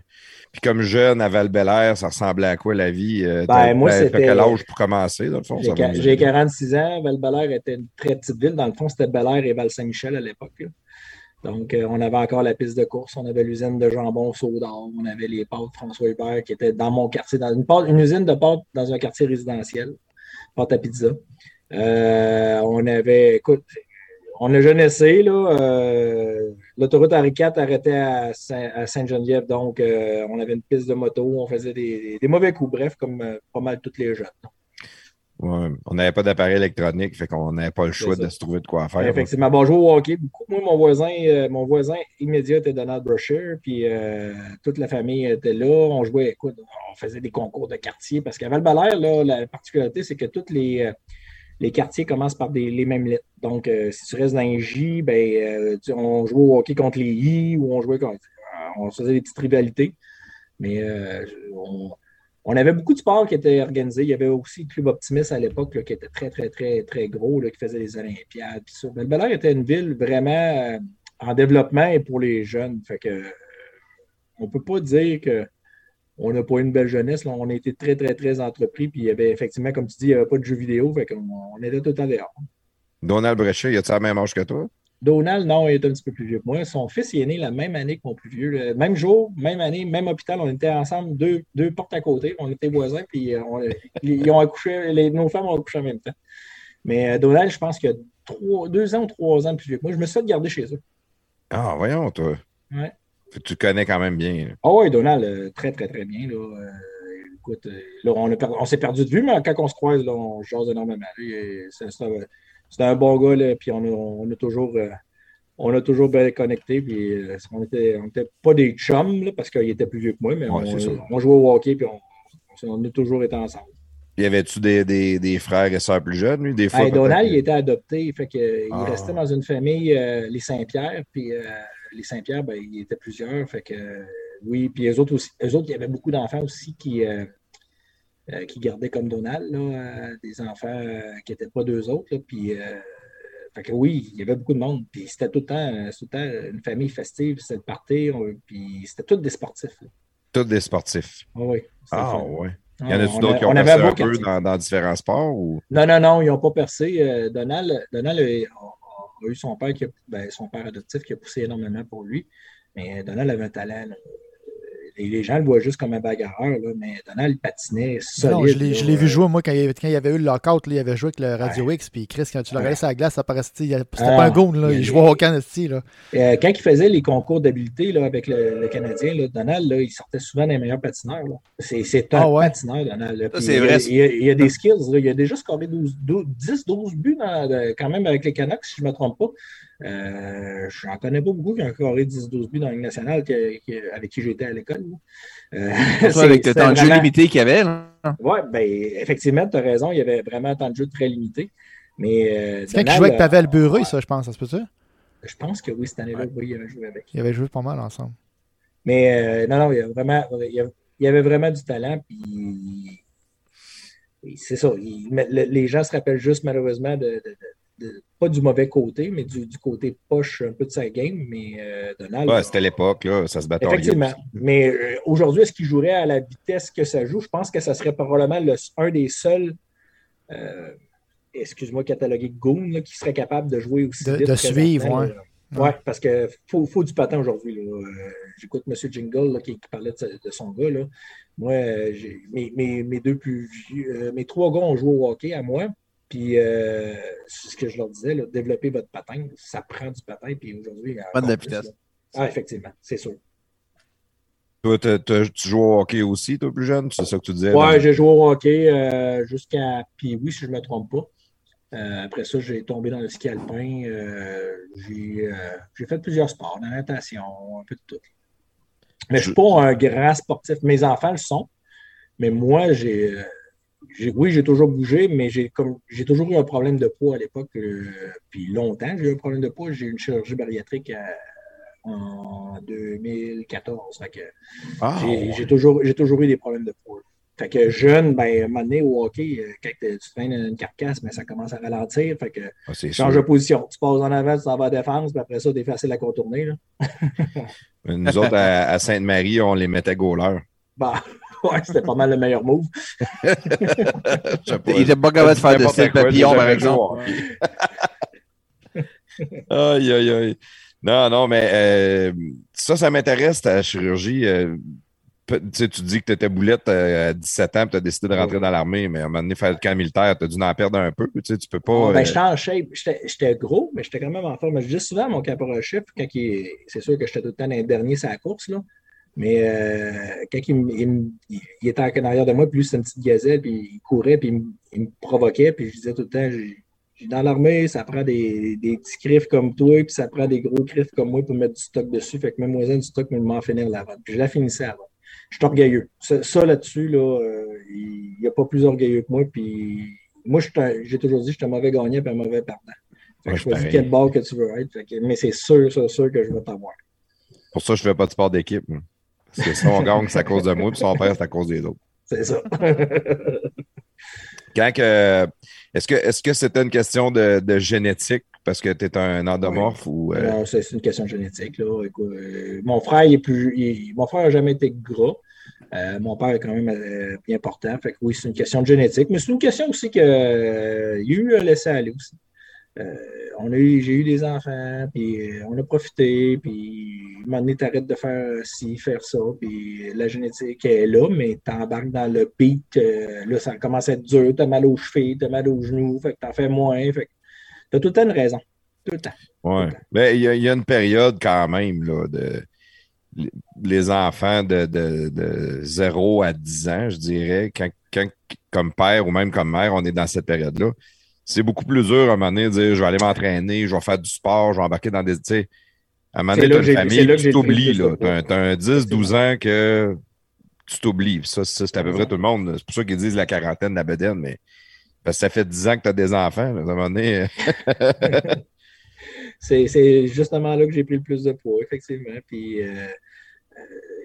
Puis comme jeune à val ça ressemblait à quoi la vie? Euh, ben, moi, c'était... quel âge pour commencer, dans le fond? J'ai 46 ans. val était une très petite ville. Dans le fond, c'était Bel et Val-Saint-Michel à l'époque. Donc, euh, on avait encore la piste de course, on avait l'usine de jambon Saudon, on avait les pâtes François Hubert qui étaient dans mon quartier, dans une, une usine de pâtes dans un quartier résidentiel, pâte à pizza. Euh, on avait, écoute, on a jeunessé, là. Euh, l'autoroute Henri IV arrêtait à, Sainte-Geneviève, donc euh, on avait une piste de moto, on faisait des, mauvais coups, bref, comme euh, pas mal toutes les jeunes. Ouais, on n'avait pas d'appareil électronique, fait qu'on n'avait pas le choix de se trouver de quoi faire. Effectivement. Bon, je au hockey beaucoup. Moi, mon voisin, mon voisin immédiat était Donald Brusher, puis toute la famille était là. On jouait, écoute, on faisait des concours de quartier parce qu'à val là, la particularité, c'est que toutes les les quartiers commencent par les mêmes lettres. Donc, euh, si tu restes dans les J, ben, euh, on jouait au hockey contre les I ou on jouait contre. Euh, on faisait des petites rivalités. Mais on, avait beaucoup de sports qui étaient organisés. Il y avait aussi le Club Optimiste à l'époque qui était très, très, très, très gros, qui faisait les Olympiades. Mais bel était une ville vraiment en développement pour les jeunes. Fait que on ne peut pas dire que on n'a pas eu une belle jeunesse. On a été très, très, très entrepris. Puis il y avait effectivement, comme tu dis, il n'y avait pas de jeux vidéo. Fait on était tout le temps dehors. Donald Brechet, il a-tu la même âge que toi? Donald, non, il est un petit peu plus vieux que moi. Son fils, il est né la même année que mon plus vieux. même jour, même année, même hôpital. On était ensemble, deux, deux portes à côté. On était voisins, puis euh, ils ont accouché, les, nos femmes ont accouché en même temps. Mais euh, Donald, je pense qu'il a deux ans ou trois ans plus vieux que moi. Je me suis fait garder chez eux. Ah, voyons, toi. Ouais. Tu connais quand même bien. Ah oui, Donald, euh, très, très, très bien. Là. Euh, écoute, euh, là, on, on s'est perdu de vue, mais quand on se croise, là, on jase énormément. C'est un, bon gars, là, puis on a, on a toujours. on a toujours bien connecté, puis on n'était pas des chums, là, parce qu'il était plus vieux que moi, mais on, on, jouait au hockey, puis on, a toujours été ensemble. Y avait-tu des, des, des, frères et sœurs plus jeunes, lui, des fois? Donald, il était adopté, fait que, il ah. restait dans une famille, les Saint-Pierre, puis les Saint-Pierre, ben, il y était plusieurs. Fait que oui, puis eux autres aussi, eux autres, il y avait beaucoup d'enfants aussi qui, euh, euh, qui gardaient comme Donald, euh, des enfants qui n'étaient pas d'eux autres. puis fait que oui, il y avait beaucoup de monde. Puis c'était tout, le temps, une famille festive, c'était le party, puis c'était tous des sportifs. Tous des sportifs. Ah oui. Ah oui. Il y en a-tu d'autres qui ont percé un peu dans, différents sports? Ou... Non, non, non, ils n'ont pas percé. Donald, Donald a eu son père, qui ben, son père adoptif qui a poussé énormément pour lui. Mais Donald avait un talent. Les, gens le voient juste comme un bagarreur, mais Donald patinait solide. Non, je l'ai vu jouer, moi, quand il, y avait eu le lockout, il avait joué avec le Radio X, puis Chris, quand tu le regardais sur la glace, ça paraissait, c'était pas un goon, là, il, jouait au Canadien. Là. Euh, quand il faisait les concours d'habileté avec le, Canadien, Donald, il sortait souvent des meilleurs patineurs. C'est un ah patineur, Donald. c'est vrai. Il, y a, des skills. Il a déjà scoré 10-12 buts quand même avec les Canucks, si je ne me trompe pas. Euh, je n'en connais pas beaucoup qui ont scoré 10-12 buts dans la Ligue nationale avec qui j'étais à l'école. Euh, avec le temps de jeu limité qu'il y avait. Oui, ben, effectivement, tu as raison, il y avait vraiment un temps de jeu très limité. Mais, euh, c'est quand il jouait avec Pavel Bureux, ça, je pense, ça se peut-tu? Je pense que oui, cette année-là, oui, il avait joué avec. Il avait joué pas mal ensemble. Mais non, non, il y, avait vraiment, il y avait vraiment du talent. Puis c'est ça. les gens se rappellent juste malheureusement de, pas du mauvais côté, mais du, côté poche un peu de sa game. Mais euh, Donald. Ouais, c'était l'époque, là, ça se battait Effectivement. Mais euh, aujourd'hui, est-ce qu'il jouerait à la vitesse que ça joue? Je pense que ça serait probablement un des seuls. Euh, excuse-moi, catalogué Goon, qui serait capable de jouer aussi de, vite. De suivre, oui. Oui, parce qu'il faut, du patin aujourd'hui. J'écoute M. Jingle qui, parlait de, son gars. Là. Moi, mes, mes, deux plus vieux, mes trois gars ont joué au hockey à moi. Puis, euh, c'est ce que je leur disais, développer votre patin, ça prend du patin. Puis aujourd'hui, pas de la vitesse. Ah, effectivement, c'est sûr. Toi, tu joues au hockey aussi, toi, plus jeune? C'est ça que tu disais? Oui, j'ai joué au hockey euh, jusqu'à. Puis oui, si je ne me trompe pas. Euh, après ça, j'ai tombé dans le ski alpin. j'ai fait plusieurs sports, la natation, un peu de tout. Mais je ne suis pas un grand sportif. Mes enfants le sont. Mais moi, j'ai. Oui, j'ai toujours bougé, mais j'ai comme j'ai toujours eu un problème de poids à l'époque. puis longtemps, j'ai eu un problème de poids. J'ai eu une chirurgie bariatrique en 2014. Ah, j'ai toujours, toujours eu des problèmes de poids. Fait que jeune, ben, donné, au hockey, euh, quand tu traînes une carcasse, ben, ça commence à ralentir. Fait que ah, tu changes de position. Tu passes en avant, tu t'en vas à défense, puis après ça, c'est facile à contourner. Là. Nous autres, à, Sainte-Marie, on les mettait goalers. Bah, ouais, c'était pas mal le meilleur move. Il était pas capable de faire de style papillon, par exemple. aïe, aïe, aïe. Non, non, mais euh, ça, ça m'intéresse, ta chirurgie. Euh, tu dis que tu étais boulette euh, à 17 ans et tu as décidé de rentrer dans l'armée, mais à un moment donné, faire le camp militaire, tu as dû en perdre un peu. Tu, sais, tu peux pas. Ben, j'étais en shape. J'étais gros, mais j'étais quand même en forme. Je dis souvent mon caporal chef, quand il c'est sûr que j'étais tout le temps dans les derniers sur la course, là. Mais quand il, il, était en arrière de moi, puis lui, c'était une petite gazelle, puis il courait, puis il, me provoquait, puis je disais tout le temps, dans l'armée, ça prend des, petits griffes comme toi, puis ça prend des gros griffes comme moi pour mettre du stock dessus. Fait que même moi, du stock, mais m'en finir la vente. Puis je la finissais avant. Je suis orgueilleux. Ça, là-dessus, là, euh, il n'y a pas plus orgueilleux que moi. Puis moi, j'ai toujours dit que je suis un mauvais gagnant et un mauvais perdant. Fait que je choisis quel bord que tu veux être. mais c'est sûr, c'est sûr que je vais t'avoir. Pour ça, je ne fais pas de sport d'équipe. Que si on gagne, c'est à cause de moi, puis si on perd, c'est à cause des autres. C'est ça. Quand que est-ce que est-ce que c'était une question de, génétique parce que tu es un endomorphe ou. Euh? Non, c'est une question de génétique. Là. Euh, mon frère, il est plus. mon frère n'a jamais été gras. Euh, mon père est quand même bien important. Fait que oui, c'est une question de génétique, mais c'est une question aussi qu'il a eu un laisser-aller aussi. On a eu, j'ai eu des enfants, puis on a profité, puis un moment donné, t'arrêtes de faire ci, faire ça, puis la génétique est là, mais t'embarques dans le beat, là, ça commence à être dur, t'as mal aux chevilles, t'as mal aux genoux, fait que t'en fais moins, fait que t'as tout le temps une raison. Tout le temps. Oui, mais il y, a une période quand même, là, de les enfants de, de, 0 à 10 ans, je dirais, quand, comme père ou même comme mère, on est dans cette période-là, c'est beaucoup plus dur à un moment donné de dire je vais aller m'entraîner, je vais faire du sport, je vais embarquer dans des. Tu sais, à un moment donné, tu as une famille, tu t'oublies. Tu as, un 10-12 ans que tu t'oublies. Ça, c'est à peu près tout le monde. C'est pour ça qu'ils disent la quarantaine, la bedaine, mais parce que ça fait 10 ans que tu as des enfants. à un moment donné. c'est justement là que j'ai pris le plus de poids, effectivement. Puis. Euh, euh,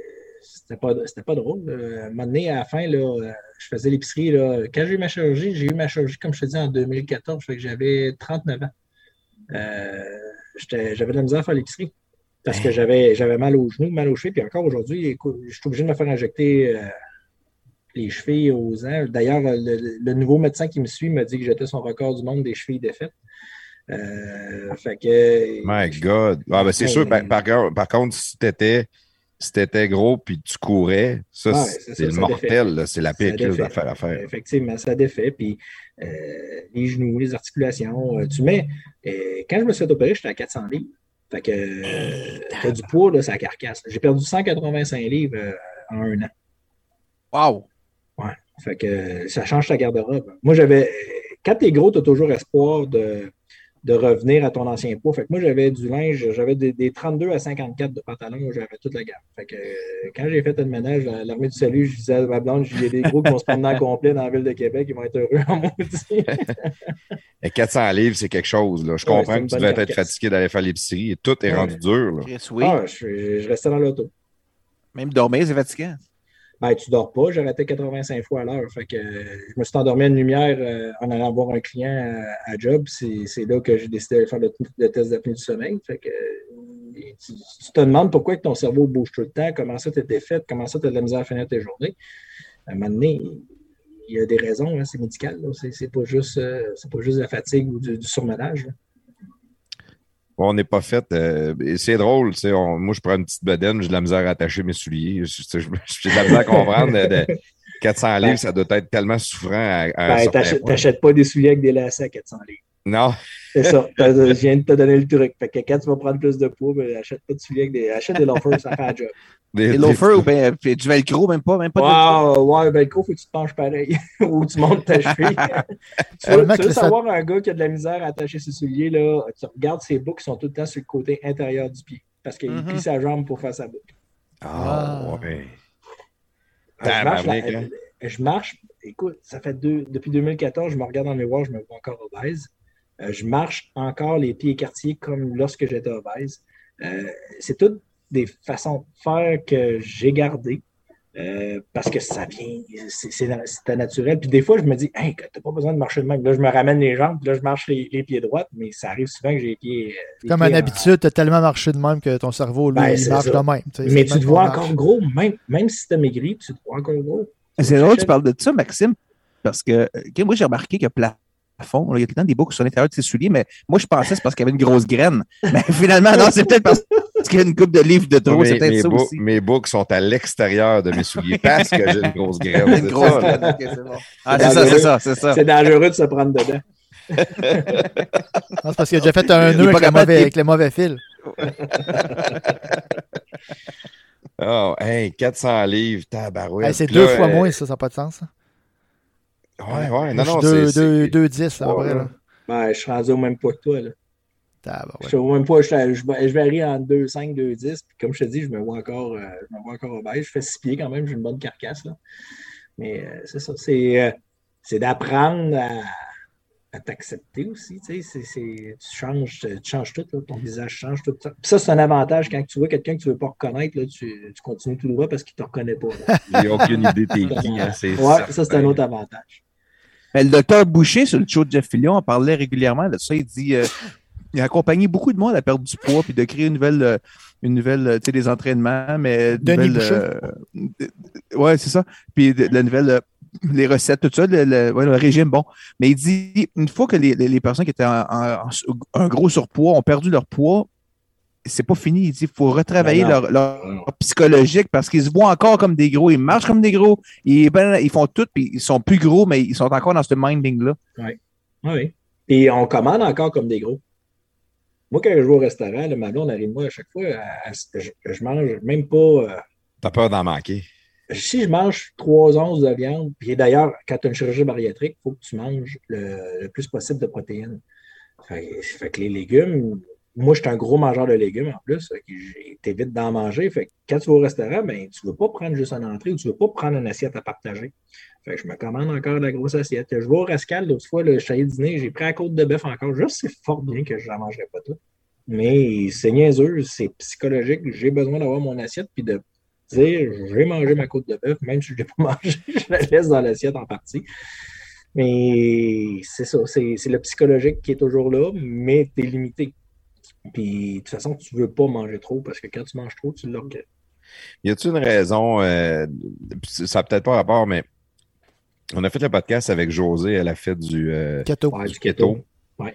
c'était pas, pas drôle. À un moment donné, à la fin, là, je faisais l'épicerie. Quand j'ai eu ma chirurgie, j'ai eu ma chirurgie, comme je te dis, en 2014. Fait que j'avais 39 ans. Euh, j'avais de la misère à faire l'épicerie parce que j'avais, j'avais mal aux genoux, mal aux cheveux. Puis encore aujourd'hui, je suis obligé de me faire injecter euh, les chevilles aux ans. D'ailleurs, le, nouveau médecin qui me suit m'a dit que j'étais son record du monde des chevilles défaites. Euh, fait que. My God. Ah, ben, c'est sûr, par, par, contre, si tu étais si t'étais gros puis tu courais, ça, c'est le mortel, c'est la pire chose à faire à faire. Effectivement, ça défait. Puis euh, les genoux, les articulations, euh, tu mets. Euh, quand je me suis opéré, j'étais à 400 livres. Fait que t'as du poids, là, ça carcasse. J'ai perdu 185 livres en un an. Wow! Ouais. Fait que ça change ta garde-robe. Moi, j'avais. Quand t'es gros, t'as toujours espoir de de revenir à ton ancien poids. Fait que moi, j'avais du linge, j'avais des, 32 à 54 de pantalons, j'avais toute la gamme. Fait que euh, quand j'ai fait le ménage à l'armée du salut, je disais à ma blonde, il y a des gros qui vont se promener en complet dans la ville de Québec, ils vont être heureux en maudit. Et 400 livres, c'est quelque chose. Là. Je comprends que tu devais être fatigué d'aller faire l'épicerie et tout est rendu dur. Là. Ah, je, je restais dans l'auto. Même dormir, c'est fatigant ben, tu dors pas. J'arrêtais 85 fois à l'heure. Fait que je me suis endormi à une lumière euh, en allant voir un client à, job. C'est là que j'ai décidé de faire le, test d'apnée du sommeil. Fait que tu, te demandes pourquoi ton cerveau bouge tout le temps, comment ça t'étais fait, comment ça tu as de la misère à finir tes journées. À un moment donné, il y a des raisons, hein, c'est médical. C'est pas, juste, euh, pas juste la fatigue ou du surmenage on n'est pas fait. Euh, c'est drôle, moi je prends une petite bedaine, j'ai de la misère à attacher mes souliers. J'ai de la misère à comprendre. De, 400 livres, ça doit être tellement souffrant à, à ben, T'achètes pas des souliers avec des lacets à 400 livres. Non. C'est ça. Je viens de te donner le truc. Fait que quand tu vas prendre plus de poids, ben, achète pas de souliers avec des. Achète des loafers, ça fait un job. Des, loafers ou ben, du velcro, même pas. Même pas wow, ouais, velcro, faut que tu te penches pareil. ou tu montes ta cheville. tu veux, tu veux savoir un gars qui a de la misère à attacher ses souliers, là, tu regardes ses boucles qui sont tout le temps sur le côté intérieur du pied. Parce qu'il mm -hmm. plie sa jambe pour faire sa boucle. Ah, ouais. je, marche, hein? je marche, écoute, ça fait deux, depuis 2014, je me regarde dans le miroir, je me vois encore obèse. Euh, je marche encore les pieds écartiers comme lorsque j'étais obèse. Euh, c'est toutes des façons de faire que j'ai gardées euh, parce que ça vient, c'était naturel. Puis des fois, je me dis, hey, t'as pas besoin de marcher de même. Là, je me ramène les jambes, puis là, je marche les, les pieds droits, mais ça arrive souvent que j'ai les pieds. euh, les Comme pieds une en- habitude, tu as tellement marché de même que ton cerveau, lui, Ben, il marche ça. de même. tu sais, Mais tu te vois marche. encore gros, même, même si t'as maigri, tu te vois encore gros. C'est drôle que tu parles de ça, Maxime, parce que moi, j'ai remarqué que plafond, là, il y a tout le temps des boucles sur l'intérieur de ses souliers, mais moi, je pensais que c'est parce qu'il y avait une grosse graine. Mais finalement, non, c'est peut-être parce qu'il y a une coupe de livres de trop. C'est mes, peut-être mes ça bou- aussi. mes boucles sont à l'extérieur de mes souliers parce que j'ai une grosse grève. Une grosse graine. Ok, c'est bon. Ah, c'est ça, c'est ça, c'est ça. C'est dangereux de se prendre dedans. Non, c'est parce qu'il a déjà fait un nœud avec, mauvais- avec le mauvais fil. Oh, hey, 400 livres, tabarouette. Hey, c'est deux là, fois euh, moins, ça, ça n'a pas de sens. Ouais, ouais, non, non, je c'est- deux- c'est. deux dix, à peu Ouais, près. là. Ben, je suis rendu au même poids que toi. Là. Tabarouette. Je suis au même poids, je, je, je varie entre 2,5, 2,10. Puis comme je te dis, je me vois encore, euh, je me vois encore obèse. Je fais 6 pieds quand même, j'ai une bonne carcasse. Là. Mais euh, c'est ça, c'est, euh, c'est d'apprendre à, à t'accepter aussi. Tu, sais, c'est, c'est- tu, changes, tu changes tout, là, ton visage change tout. ça. Puis ça, c'est un avantage quand tu vois quelqu'un que tu ne veux pas reconnaître, là, tu, tu continues tout droit parce qu'il ne te reconnaît pas. là. J'ai aucune idée t'es qui. Hein, c'est Ouais, certain. ça, c'est un autre avantage. Mais le docteur Boucher, sur le show de Jeff Fillion, en parlait régulièrement de ça. Il dit euh, il a accompagné beaucoup de monde à perdre du poids puis de créer une nouvelle, euh, une nouvelle euh, tu sais, des entraînements, mais. Denis nouvelle, euh, ouais, c'est ça. Puis de- la nouvelle. euh, les recettes, tout ça, le, le- ouais, le régime, bon. Mais il dit, une fois que les, les- les personnes qui étaient en, en- en- un gros surpoids ont perdu leur poids, c'est pas fini. Il dit, faut retravailler Ben leur, leur Non. psychologique parce qu'ils se voient encore comme des gros, ils marchent comme des gros, ils, ben, ils font tout, puis ils sont plus gros, mais ils sont encore dans ce minding-là. Oui. Et on commande encore comme des gros. Moi, quand je vais au restaurant, le Manon arrive moi à chaque fois, à- à- je, je mange même pas. euh, T'as peur d'en manquer. si je mange trois onces de viande, puis d'ailleurs, quand tu as une chirurgie bariatrique, il faut que tu manges le, le plus possible de protéines. Fait, fait que les légumes, moi, je suis un gros mangeur de légumes en plus. T'évites d'en manger. Fait quand tu vas au restaurant, ben, tu ne veux pas prendre juste une entrée ou tu ne veux pas prendre une assiette à partager. Fait que je me commande encore la grosse assiette. Je vais au Rascal, l'autre fois, le chez dîner, j'ai pris la côte de bœuf encore. Je sais fort bien que je ne la mangerai pas toute. Mais c'est niaiseux, c'est psychologique. J'ai besoin d'avoir mon assiette puis de dire j'ai mangé ma côte de bœuf, même si je ne l'ai pas mangée, je la laisse dans l'assiette en partie. Mais c'est ça, c'est le psychologique qui est toujours là, mais tu es limité. Puis de toute façon, tu ne veux pas manger trop parce que quand tu manges trop, tu le regrettes. Y a-t-il une raison, euh, ça n'a peut-être pas rapport, mais on a fait le podcast avec José, elle a fait du, euh, Keto. Ouais, du keto. Ouais.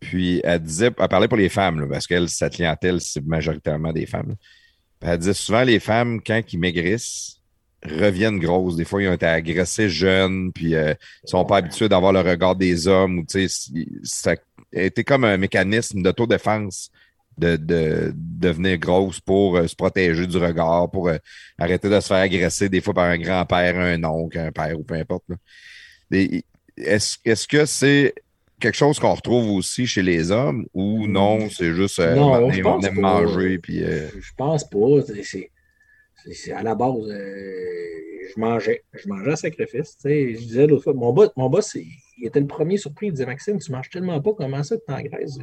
Puis elle disait, elle parlait pour les femmes, là, parce qu'elle, sa clientèle, c'est majoritairement des femmes. elle disait souvent, les femmes, quand ils maigrissent, reviennent grosses. Des fois, ils ont été agressés jeunes, puis euh, ils sont pas habitués d'avoir le regard des hommes. Ou, tu sais, si- ça été comme un mécanisme d'autodéfense de, de, devenir grosse pour euh, se protéger du regard, pour euh, arrêter de se faire agresser des fois par un grand-père, un oncle, un père ou peu importe. Est-ce est-ce que c'est quelque chose qu'on retrouve aussi chez les hommes ou non, c'est juste euh, Non, on pense aime pas. manger puis euh, Je pense pas. C'est- à la base. je mangeais. Je mangeais à sacrifice. Je disais l'autre fois, mon boss, mon boss il, il était le premier surpris. Il disait Maxime, tu manges tellement pas, comment ça tu t'engraisses?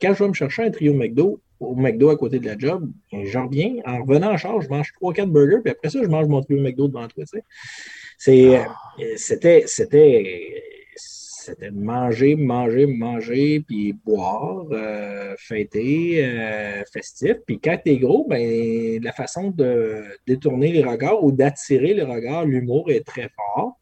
Quand je vais me chercher un trio McDo, au McDo à côté de la job, je reviens. En revenant en charge, je mange 3-4 burgers, puis après ça, je mange mon trio McDo devant toi. C'est, euh, C'était. C'était. C'était manger, manger, manger, puis boire, euh, fêter, euh, festif. Puis quand t'es gros, ben, la façon de détourner les regards ou d'attirer les regards, l'humour est très fort.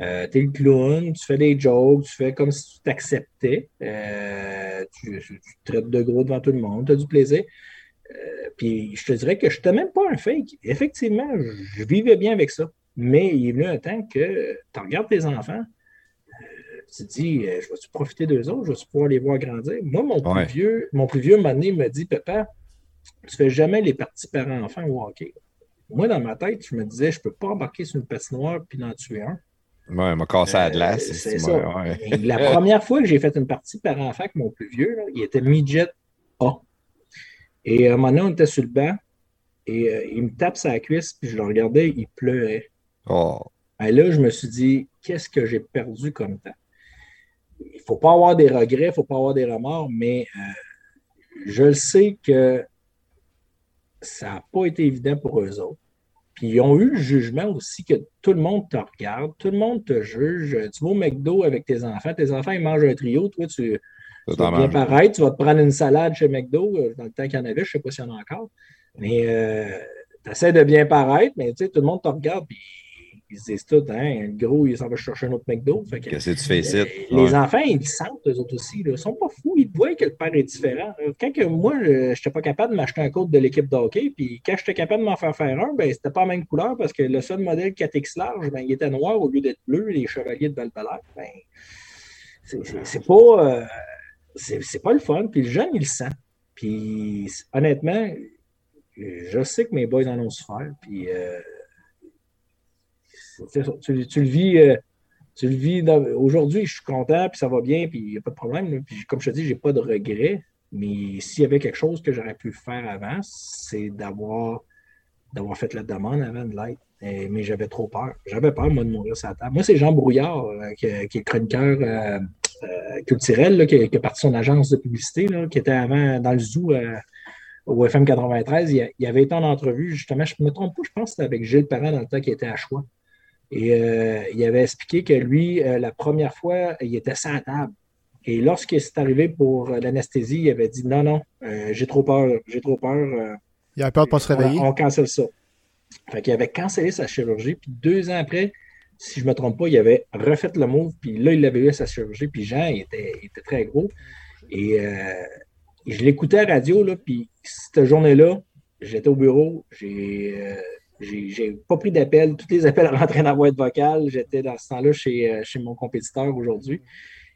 Euh, t'es le clown, tu fais des jokes, tu fais comme si tu t'acceptais. Euh, tu, tu te traites de gros devant tout le monde, tu as du plaisir. Euh, puis je te dirais que je n'étais même pas un fake. Effectivement, je vivais bien avec ça. Mais il est venu un temps que tu regardes tes enfants, tu te dis, je vais-tu profiter d'eux autres, je vais pouvoir les voir grandir? Moi, mon plus Ouais. vieux, mon plus vieux, donné, me dit, Papa, tu fais jamais les parties parents-enfants au hockey. Moi, dans ma tête, je me disais, je ne peux pas embarquer sur une patinoire puis en tuer un. Ouais, elle m'a cassé à la Euh, glace. c'est ça. ouais, la première fois que j'ai fait une partie parent-enfant avec mon plus vieux, là, il était midget A. Et à un moment donné, on était sur le banc. Et euh, il me tape sa cuisse, puis je le regardais, il pleurait. Oh. Et là, je me suis dit, qu'est-ce que j'ai perdu comme temps? Il ne faut pas avoir des regrets, il ne faut pas avoir des remords, mais euh, je le sais que ça n'a pas été évident pour eux autres. Puis ils ont eu le jugement aussi que tout le monde te regarde, tout le monde te juge. Tu vas au McDo avec tes enfants, tes enfants ils mangent un trio, toi tu, tu vas bien paraître, tu vas te prendre une salade chez McDo, euh, dans le temps qu'il y en avait, je ne sais pas s'il y en a encore. Mais euh, tu essaies de bien paraître, mais tu sais, tout le monde te regarde, puis ils se disent tout, hein, le gros, il s'en va chercher un autre McDo. Qu'est-ce que tu fais ici? Euh, les enfants, ils le sentent, eux autres aussi. Ils ne sont pas fous, ils voient que le père est différent. Quand que moi, je n'étais pas capable de m'acheter un code de l'équipe de hockey, puis quand j'étais capable de m'en faire faire un, ben, c'était pas la même couleur parce que le seul modèle 4X large, ben, il était noir au lieu d'être bleu, les chevaliers de val Ben, c'est pas. Euh, c'est pas le fun. Puis le jeune, il le sent. Puis honnêtement, je sais que mes boys en ont souffert. Puis euh, tu, le vis. Euh, vis aujourd'hui, je suis content, puis ça va bien, puis il n'y a pas de problème. Puis, comme je te dis, je n'ai pas de regrets. Mais s'il y avait quelque chose que j'aurais pu faire avant, c'est d'avoir d'avoir fait la demande avant de l'être. Mais j'avais trop peur. J'avais peur, moi, de mourir sur la table. Moi, c'est Jean Brouillard, euh, qui, est chroniqueur euh, culturel, qui, qui, a parti son agence de publicité, qui était avant dans le zoo au FM 93. Il, avait été en entrevue, justement, je ne me trompe pas, je pense que c'était avec Gilles Parent dans le temps qui était à choix. Et euh, il avait expliqué que lui, euh, la première fois, il était sans table. Et lorsqu'il s'est arrivé pour l'anesthésie, il avait dit non, non, j'ai trop peur, j'ai trop peur. il avait peur de ne pas se réveiller. On, on cancelle ça. Fait qu'il avait cancellé sa chirurgie. Puis deux ans après, si je ne me trompe pas, il avait refait le move, puis là, il l'avait eu sa chirurgie, puis Jean, il était, très gros. Et euh, je l'écoutais à la radio, là, puis cette journée-là, j'étais au bureau, j'ai euh, pas pris d'appel, tous les appels rentraient dans la boîte vocale, j'étais dans ce temps-là chez, euh, chez mon compétiteur aujourd'hui.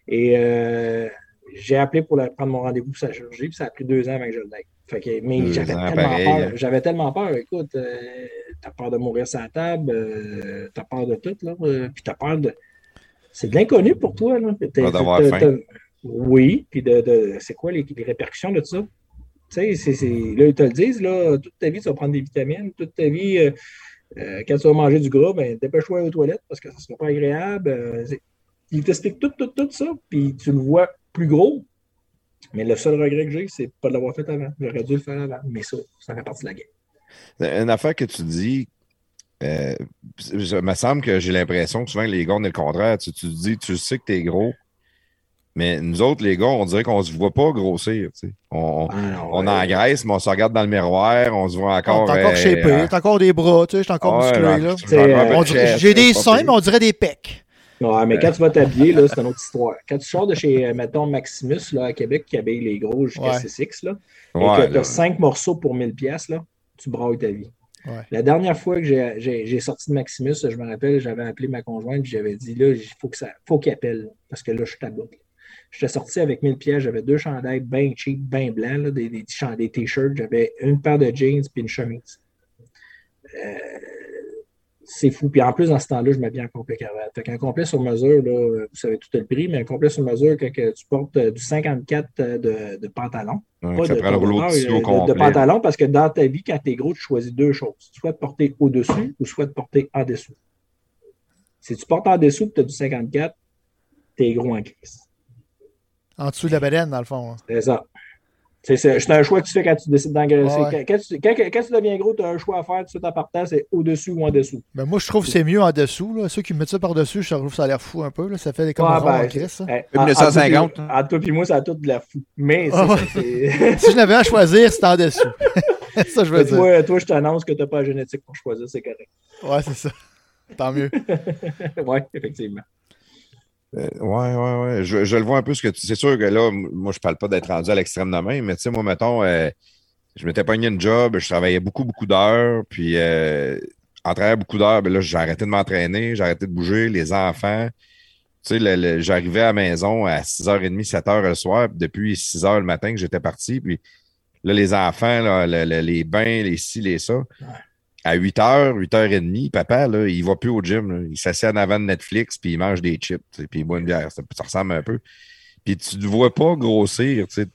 Et j'ai appelé pour prendre mon rendez-vous pour sa chirurgie, puis ça a pris deux ans avant que je. Fait que, mais j'avais tellement peur. J'avais tellement peur. Écoute, euh, t'as peur de mourir sur la table, euh, t'as peur de tout, là. Euh, puis t'as peur de. C'est de l'inconnu pour toi, là. faim. Oui, puis de, de... c'est quoi les, les, répercussions de ça? Tu sais, là, ils te le disent, là, toute ta vie, tu vas prendre des vitamines, toute ta vie, quand tu vas manger du gras, ben, dépêche-toi aux toilettes parce que ça ne sera pas agréable. ils t'expliquent tout, tout, tout ça, puis tu le vois plus gros, mais le seul regret que j'ai, c'est pas de l'avoir fait avant. J'aurais dû le faire avant. Mais ça, ça fait partie de la game. Une affaire que tu dis, euh, il me semble que j'ai l'impression que souvent les gars, on le contraire. Tu, tu dis, tu sais que tu es gros, mais nous autres, les gars, on dirait qu'on ne se voit pas grossir. On, ah, on engraisse, mais on se regarde dans le miroir, on se voit encore. T'as encore euh, shapé, t'as encore des bras, tu sais, t'es encore musclé. J'ai des seins, mais on dirait des pecs. Ouais, mais quand tu vas t'habiller, là, c'est une autre histoire. Quand tu sors de chez, euh, mettons, Maximus, là, à Québec, qui habille les gros jusqu'à ouais. C6, là, et que tu as cinq morceaux pour 1000 pièces là, tu brailles ta vie. La dernière fois que j'ai sorti de Maximus, je me rappelle, j'avais appelé ma conjointe et j'avais dit, là, il faut qu'il faut appelle, parce que là, je suis à bout. J'étais sorti avec 1000 pièces, j'avais deux chandails bien cheap, bien blancs, là, des, des t-shirts, j'avais une paire de jeans puis une chemise. Euh, c'est fou. Puis en plus, dans ce temps-là, je m'habille en complet cravate. Fait qu'un complet sur mesure, là, vous savez tout le prix, mais un complet sur mesure, quand tu portes euh, du 54 euh, de, de pantalon. pas de, de, de, pantalon, parce que dans ta vie, quand tu es gros, tu choisis deux choses. Soit de porter au-dessus ou soit de porter en dessous. Si tu portes en dessous et tu as du 54, tu es gros en crise. En dessous de la baleine, dans le fond. Hein. C'est ça. C'est un choix que tu fais quand tu décides d'engraisser. Quand, tu deviens gros, tu as un choix à faire tout de suite en partant, c'est au-dessus ou en dessous. Ben moi, je trouve que c'est mieux en dessous. Là. Ceux qui mettent ça par-dessus, je trouve que ça a l'air fou un peu. Là. Ça fait des comme ah, en Chris. Hein. 1950. En toi et moi, ça a tout de la fou. Mais ah, si je n'avais à choisir, c'est en dessous. ça, je veux dire. Toi, toi je t'annonce que tu n'as pas la génétique pour choisir, c'est correct. Ouais, c'est ça. Tant mieux. ouais, effectivement. Ouais, ouais, ouais. Je, le vois un peu ce que tu. C'est sûr que là, moi, je parle pas d'être rendu à l'extrême de main, mais tu sais, moi, mettons, euh, je m'étais pogné une job, je travaillais beaucoup, beaucoup d'heures, puis euh, en travaillant beaucoup d'heures, ben là, j'ai de m'entraîner, j'ai arrêté de bouger, les enfants. Tu sais, j'arrivais à la maison à 6h30, 7h le soir, depuis 6h le matin que j'étais parti, puis là, les enfants, là, les bains, les ci, les ça à 8h, 8h30, papa, là, il va plus au gym. Il s'assied en avant de Netflix, puis il mange des chips, puis il boit une bière. Ça, ressemble un peu. puis tu ne vois pas grossir. Tu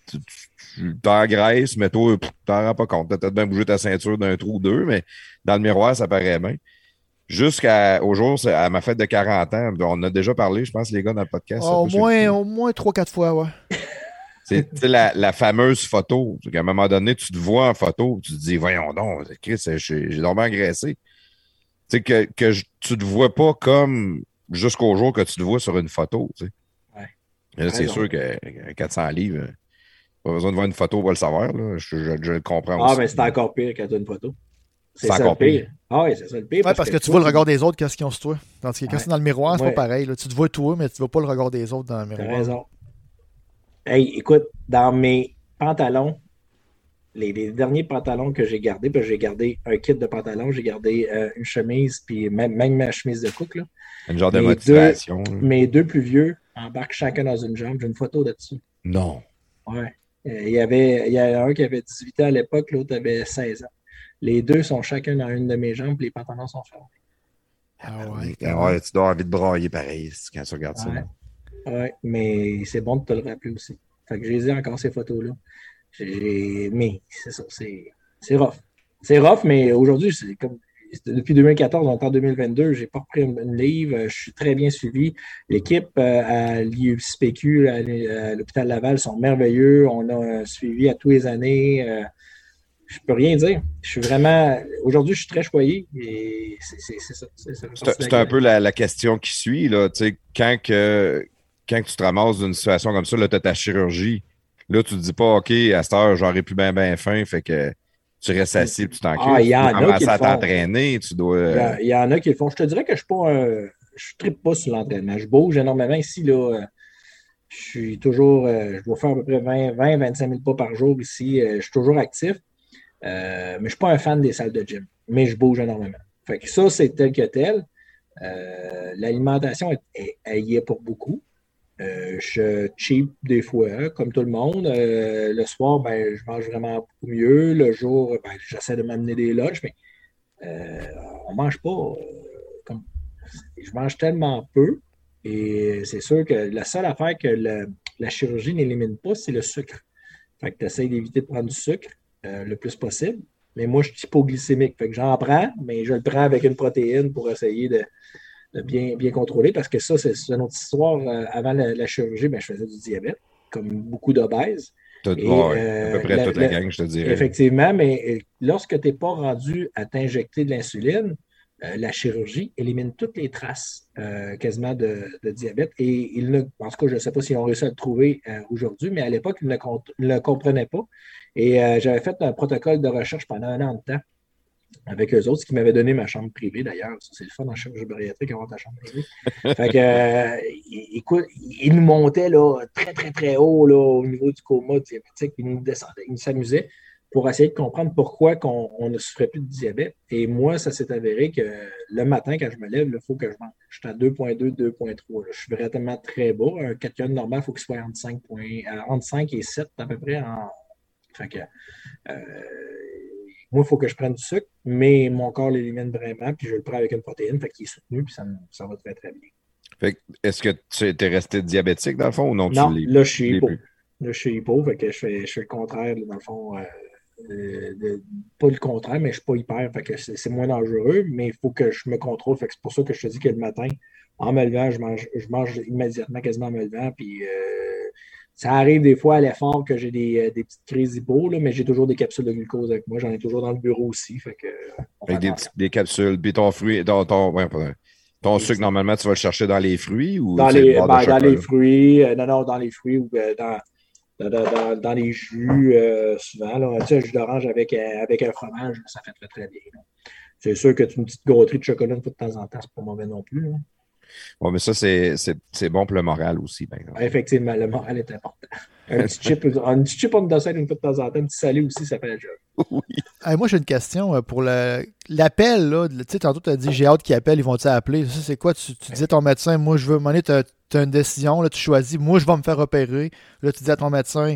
t'engraisses, mais toi, tu t'en rends pas compte. Tu as peut-être bien bougé ta ceinture d'un trou ou deux, mais dans le miroir, ça paraît bien. Jusqu'au jour, à ma fête de 40 ans, on a déjà parlé, je pense, les gars, dans le podcast. au, moins, au moins 3-4 fois, ouais. C'est la, la, fameuse photo. À un moment donné, tu te vois en photo, tu te dis, voyons donc, Chris, j'ai dormi engraissé. Tu que, que tu te vois pas comme jusqu'au jour que tu te vois sur une photo. Tu sais. c'est sûr que 400 livres, pas besoin de voir une photo pour le savoir. Là. Je, le comprends ah, aussi. mais c'est encore pire quand tu as une photo. C'est encore pire. Ah oui, c'est ça le pire. Ouais, parce, que, tu vois le regard des autres, qu'est-ce qu'ils ont sur toi? Tandis que quand c'est dans le miroir, c'est pas pareil. Tu te vois toi, mais tu ne vois pas le regard des autres dans le miroir. T'as raison. Hey, écoute, dans mes pantalons, les, derniers pantalons que j'ai gardés, j'ai gardé un kit de pantalons, j'ai gardé euh, une chemise, puis même, ma chemise de cook. Là. Un genre de motivation. mes deux plus vieux embarquent chacun dans une jambe. J'ai une photo là-dessus. Non. Ouais. Euh, il y avait il y a un qui avait 18 ans à l'époque, l'autre avait 16 ans. Les deux sont chacun dans une de mes jambes, les pantalons sont fermés. Ah ouais, ah tu dois avoir envie de brailler pareil quand tu regardes ça. Oui, mais c'est bon de te le rappeler aussi. Fait que j'ai encore ces photos-là. Mais c'est ça, c'est rough. C'est rough, mais aujourd'hui, c'est comme depuis 2014, on est en 2022, j'ai pas repris une, livre, je suis très bien suivi. L'équipe euh, à l'IUCPQ, à l'hôpital Laval, sont merveilleux. On a suivi à tous les années. Euh, je peux rien dire. Je suis vraiment. Aujourd'hui, je suis très choyé et c'est ça. C'est un peu la, question qui suit. Là. Quand, que, quand tu te ramasses d'une situation comme ça, là, tu as ta chirurgie. Là, tu te dis pas, OK, à cette heure, j'aurais plus bien, bien faim. Fait que tu restes assis et tu t'en ah, il y en a qui à t'entraîner. Tu dois. Il y, en a qui le font. Je te dirais que je suis pas Je tripe pas sur l'entraînement. Je bouge énormément ici. Là, je suis toujours. Je dois faire à peu près 20, 20 25 000 pas par jour ici. Je suis toujours actif. mais je ne suis pas un fan des salles de gym. Mais je bouge énormément. Fait que ça, c'est tel que tel. L'alimentation, elle y est pour beaucoup. Euh, je cheap des fois, comme tout le monde. Euh, le soir, ben, je mange vraiment beaucoup mieux. Le jour, ben, j'essaie de m'amener des lunchs, mais euh, on ne mange pas. Comme... Je mange tellement peu. Et c'est sûr que la seule affaire que la chirurgie n'élimine pas, c'est le sucre. Fait que tu essaies d'éviter de prendre du sucre le plus possible. Mais moi, je suis hypoglycémique. Fait que j'en prends, mais je le prends avec une protéine pour essayer de, bien, bien contrôlé parce que ça, c'est une autre histoire. Euh, avant la, chirurgie, ben, je faisais du diabète, comme beaucoup d'obèses. à peu euh, près toute la, gang, je te dirais. Effectivement, mais euh, lorsque tu n'es pas rendu à t'injecter de l'insuline, la chirurgie élimine toutes les traces quasiment de, diabète. Et il ne, en tout cas, je ne sais pas s'ils ont réussi à le trouver aujourd'hui, mais à l'époque, ils ne le, comprenaient pas. Et j'avais fait un protocole de recherche pendant un an de temps avec eux autres, ce qui m'avait donné ma chambre privée d'ailleurs. C'est le fun en chirurgie bariatrique avoir ta chambre privée. fait que, euh, écoute, il nous montait là, très, très, très haut là, au niveau du coma diabétique, puis il nous descendait, il nous s'amusait pour essayer de comprendre pourquoi on ne souffrait plus de diabète. Et moi, ça s'est avéré que le matin, quand je me lève, il faut que je mange. Je suis à 2.2, 2.3. Je suis vraiment très bas. Un cation normal, il faut qu'il soit entre 5, euh, entre 5 et 7 à peu près. En... Fait que, euh, moi, il faut que je prenne du sucre, mais mon corps l'élimine vraiment, puis je le prends avec une protéine, fait qu'il est soutenu, puis ça, ça va très, très bien. est-ce que tu es resté diabétique dans le fond ou non? Non, là, je suis hypo. Là, je suis hypo, fait que je fais, je fais le contraire, dans le fond. Euh, pas le contraire, mais je ne suis pas hyper, fait que c'est moins dangereux, mais il faut que je me contrôle. Fait que c'est pour ça que je te dis que le matin, en me levant, je mange, je mange immédiatement, quasiment en me levant, puis euh, ça arrive des fois à l'effort que j'ai des, euh, petites crises hypo, mais j'ai toujours des capsules de glucose avec moi. J'en ai toujours dans le bureau aussi. Fait que, avec des, capsules. Puis ton fruit, ton, ton, sucre, normalement, tu vas le chercher dans les fruits ou dans les, ben, dans les fruits. Euh, non, non, dans les fruits ou euh, dans, dans, les jus, souvent. Là. Tu sais, un jus d'orange avec, avec un fromage, ça fait très, très bien. C'est sûr que une petite gâterie de chocolat de temps en temps, c'est pas mauvais non plus. Oui, mais ça, c'est bon pour le moral aussi. Effectivement, le moral est important. Un petit chip, un petit chip on une fois de temps en temps, un petit salut aussi, ça fait la job. Oui. moi, j'ai une question euh, pour l'appel. tu sais, tantôt, tu as dit j'ai hâte qu'ils appellent, ils vont-tu appeler? Ça, c'est quoi? Tu, tu dis à ton médecin, moi, je veux, tu as, une décision, là, tu choisis, moi, je vais me faire opérer. Là, tu dis à ton médecin,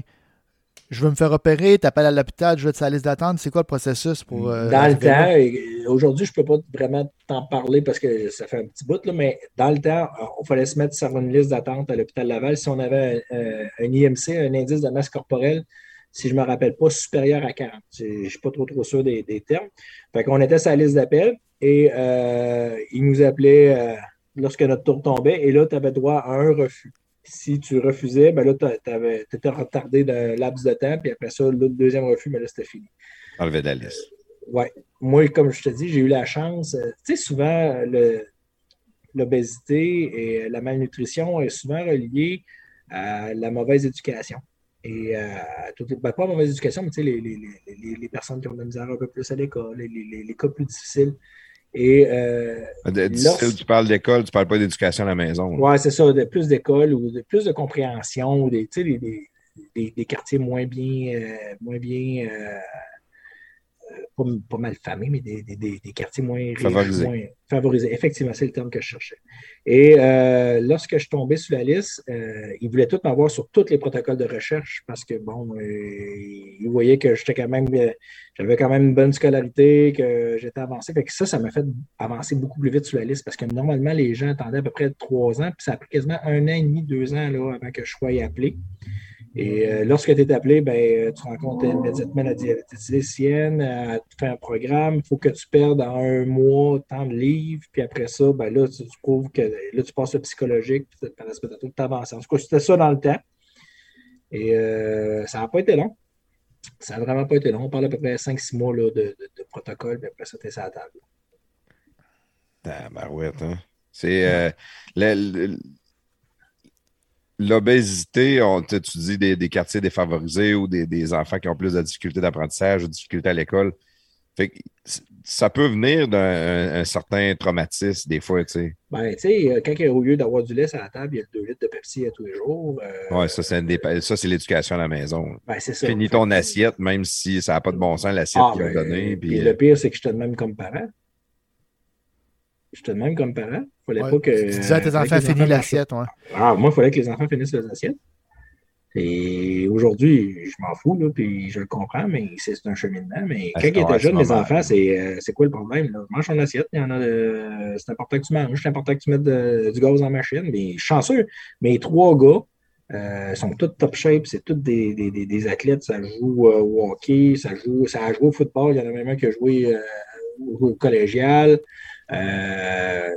je veux me faire opérer, tu appelles à l'hôpital, je veux être sur la liste d'attente. C'est quoi le processus pour. Euh, dans le temps, aujourd'hui, je ne peux pas vraiment t'en parler parce que ça fait un petit bout, là, mais dans le temps, il fallait se mettre sur une liste d'attente à l'hôpital Laval si on avait un, IMC, un indice de masse corporelle, si je ne me rappelle pas, supérieur à 40. Je ne suis pas trop, trop sûr des, termes. Fait qu'on était sur la liste d'appel et euh, ils nous appelaient euh, lorsque notre tour tombait et là, tu avais droit à un refus si tu refusais, ben là, tu étais retardé d'un laps de temps, puis après ça, le deuxième refus, mais ben là, c'était fini. Enlevé de la liste. Oui. Moi, comme je te dis, j'ai eu la chance. Euh, tu sais, souvent, l'obésité et la malnutrition est souvent reliée à la mauvaise éducation. Et euh, ben, pas mauvaise éducation, mais tu sais, les, les, les, les, personnes qui ont de la misère un peu plus à l'école, les, cas plus difficiles. Et, euh, tu parles d'école, tu ne parles pas d'éducation à la maison. Oui, c'est ça, de plus d'école ou de plus de compréhension, ou des, des, des, des, quartiers moins bien, euh, moins bien euh, pas, mal famés, mais des, quartiers moins favorisés. favorisés. Effectivement, c'est le terme que je cherchais. Et euh, lorsque je tombé sur la liste, euh, ils voulaient tout m'avoir sur tous les protocoles de recherche parce que, bon, euh, ils voyaient que j'étais quand même, j'avais quand même une bonne scolarité, que j'étais avancé. Fait que ça, ça m'a fait avancer beaucoup plus vite sur la liste parce que normalement, les gens attendaient à peu près trois ans, puis ça a pris quasiment un an et demi, deux ans là, avant que je sois appelé. Et euh, lorsque tu es appelé, ben, tu rencontres immédiatement la diététicienne, elle te fait un programme, il faut que tu perdes en un mois tant de livres, puis après ça, ben, là, tu, prouves que là, tu passes le psychologique, puis tu avances. En tout cas, c'était ça dans le temps. Et euh, ça n'a pas été long. Ça n'a vraiment pas été long. On parle à peu près 5-6 mois là, de, protocole, puis après ça, tu es à la table. Ouais, hein? C'est. Euh, l'obésité, tu dis des, quartiers défavorisés ou des, enfants qui ont plus de difficultés d'apprentissage ou de difficultés à l'école. ça peut venir d'un certain traumatisme des fois, tu sais. Ben, tu sais, euh, quand au lieu d'avoir du lait à la table, il y a 2 litres de Pepsi à tous les jours. Euh, oui, ça, c'est l'éducation à la maison. Ben, c'est ça. Finis ton assiette, même si ça n'a pas de bon sens, l'assiette ah, qu'ils ont ben, donnée. Puis, le pire, c'est que je te même comme parent. Je te demande comme parent. Fallait pas que. Tu disais à tes enfants finissent l'assiette, ouais. Ah, moi, il fallait que les enfants finissent leurs assiettes. Et aujourd'hui, je m'en fous, là, puis je le comprends, mais c'est un cheminement. Mais ah, quand ils étaient jeunes, mes enfants, euh, c'est quoi le problème? Là? Mange ton assiette, il y en a c'est important que tu manges, c'est important que tu mettes du gaz dans la machine. Mais chanceux, mes trois gars euh, sont tous top shape, c'est tous des, des, des, athlètes, ça joue euh, au hockey, ça joue, ça a joué au football, il y en a même un qui a joué au collégial. Euh,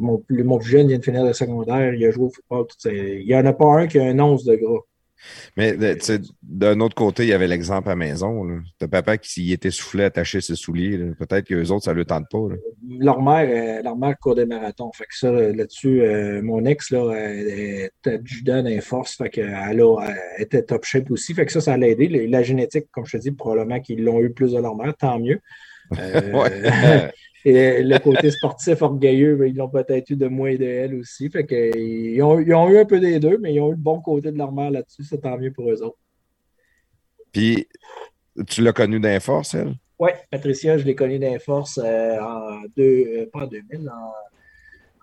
mon, plus jeune vient de finir le secondaire, il a joué au football. il n'y en a pas un qui a un once de gras. Mais d'un autre côté, il y avait l'exemple à la maison. De papa qui s'y était soufflé attacher ses souliers. Peut-être que les autres, ça ne le tente pas. Leur mère, euh, leur mère court des marathons. Fait que ça, là-dessus, euh, mon ex là, était judo dans force. Fait qu'elle elle était top shape aussi. Fait que ça, ça l'a aidé. La génétique, comme je te dis, probablement qu'ils l'ont eu plus de leur mère, tant mieux. Et le côté sportif orgueilleux, ben, ils l'ont peut-être eu de moi et de elle aussi. Fait que, ils, ont, eu un peu des deux, mais ils ont eu le bon côté de leur mère là-dessus. C'est tant mieux pour eux autres. Puis, tu l'as connue d'Inforce, elle? Oui, Patricia, je l'ai connue d'Inforce euh, en deux, euh, pas en 2000,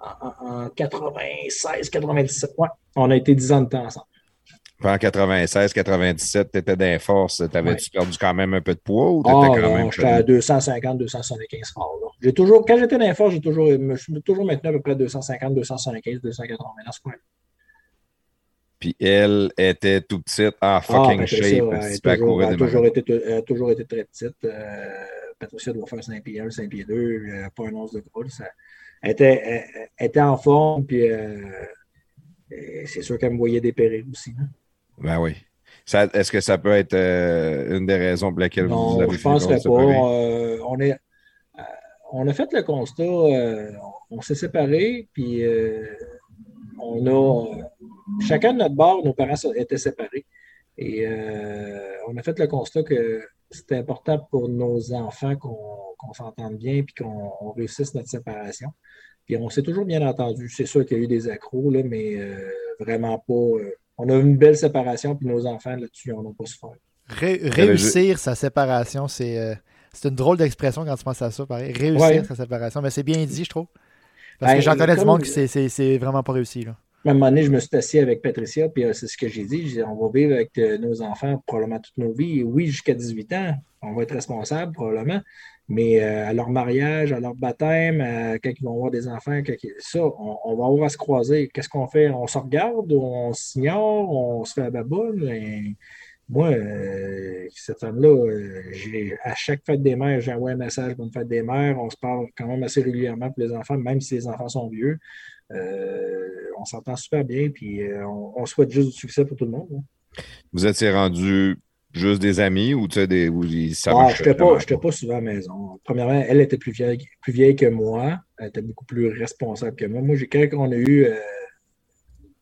en, en, 96, 97. Ouais, on a été dix ans de temps ensemble en 96, 97, tu étais d'un force, t'avais-tu perdu quand même un peu de poids ou t'étais ah, quand même. J'étais à 250, 275 forts. J'ai toujours, quand j'étais d'un force, j'ai toujours, je suis toujours maintenant à peu près 250, 275, 280 dans ce coin. Puis elle était tout petite en ah, fucking shape. elle, a toujours, elle, toujours été, elle, a toujours été, très petite. Euh, Patricia doit faire 5 pieds 1, 5 pieds 2, pas un once de gros. elle, était, était en forme, puis euh, c'est sûr qu'elle me voyait dépérir aussi. Hein. Ben oui. Est-ce que ça peut être euh, une des raisons pour lesquelles vous avez je ne penserais pas. Euh, on, est, euh, on a fait le constat, on s'est séparés, puis on a. Chacun de notre bord, nos parents étaient séparés. Et on a fait le constat que c'était important pour nos enfants qu'on s'entende bien puis qu'on réussisse notre séparation. Puis on s'est toujours bien entendu. C'est sûr qu'il y a eu des accros, là, mais vraiment pas on a une belle séparation, puis nos enfants là-dessus, on n'a pas souffert. réussir sa séparation, euh, c'est une drôle d'expression quand tu penses à ça, pareil. Réussir sa séparation, mais c'est bien dit, je trouve. Parce que ben, j'en connais du monde qui c'est vraiment pas réussi. Là. à un moment donné, je me suis assis avec Patricia, puis c'est ce que j'ai dit. on va vivre avec nos enfants probablement toute nos vies. Oui, jusqu'à 18 ans, on va être responsable probablement. Mais à leur mariage, à leur baptême, quand ils vont avoir des enfants, ça, on, va avoir à se croiser. Qu'est-ce qu'on fait? On se regarde, on s'ignore, on se fait la baboune. Moi, euh, cette femme-là, euh, à chaque fête des mères, j'ai envoyé un message pour une fête des mères. On se parle quand même assez régulièrement pour les enfants, même si les enfants sont vieux. Euh, on s'entend super bien, puis on, souhaite juste du succès pour tout le monde. Hein. Vous étiez rendu juste des amis ou tu sais, des. ça ah, je n'étais pas, pas, souvent à la maison. Premièrement, elle était plus vieille, plus vieille que moi. Elle était beaucoup plus responsable que moi. Moi, quand on a eu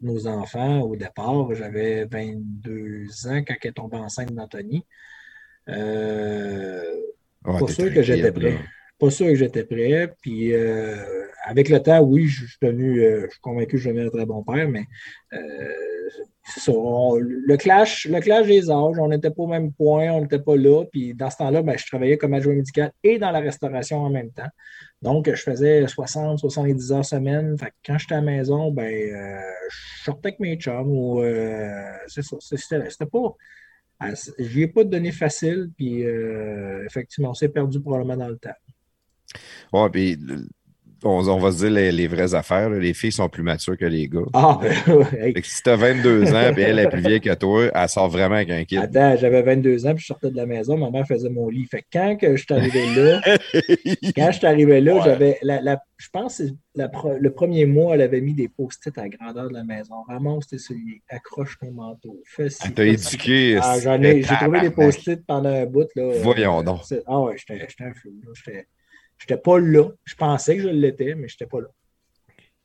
nos enfants au départ. J'avais 22 ans quand elle est tombée enceinte d'Anthony. Euh, pas sûr que j'étais prêt. Pas sûr que j'étais prêt. Puis euh, avec le temps, oui, je suis devenu, euh, je suis convaincu que je devenais un très bon père, mais le, clash, le clash des âges, on n'était pas au même point, on n'était pas là. Puis dans ce temps-là, ben, je travaillais comme adjoint médical et dans la restauration en même temps. Donc, je faisais 60, 70 heures semaine. Fait quand j'étais à la maison, ben, euh, je sortais avec mes chums ou euh, c'est ça. C'était pas. Je ai pas donné facile, puis euh, effectivement, on s'est perdu probablement dans le temps. Ouais, puis on, va se dire les, vraies affaires. Les filles sont plus matures que les gars. Ah, ben, si tu as 22 ans et elle est plus vieille que toi, elle sort vraiment avec un kid. Attends, j'avais 22 ans puis je sortais de la maison, ma mère faisait mon lit. Fait que quand que je suis arrivé là, quand je suis arrivé là, j'avais. je pense que le premier mois, elle avait mis des post-it à la grandeur de la maison. Ramasse tes souliers, accroche ton manteau, fais ci. Elle t'a éduqué. Ah, J'ai trouvé des post-it pendant un bout. Là, Voyons donc. Ah ouais, j'étais un fou. J'étais pas là. Je pensais que je l'étais, mais j'étais pas là.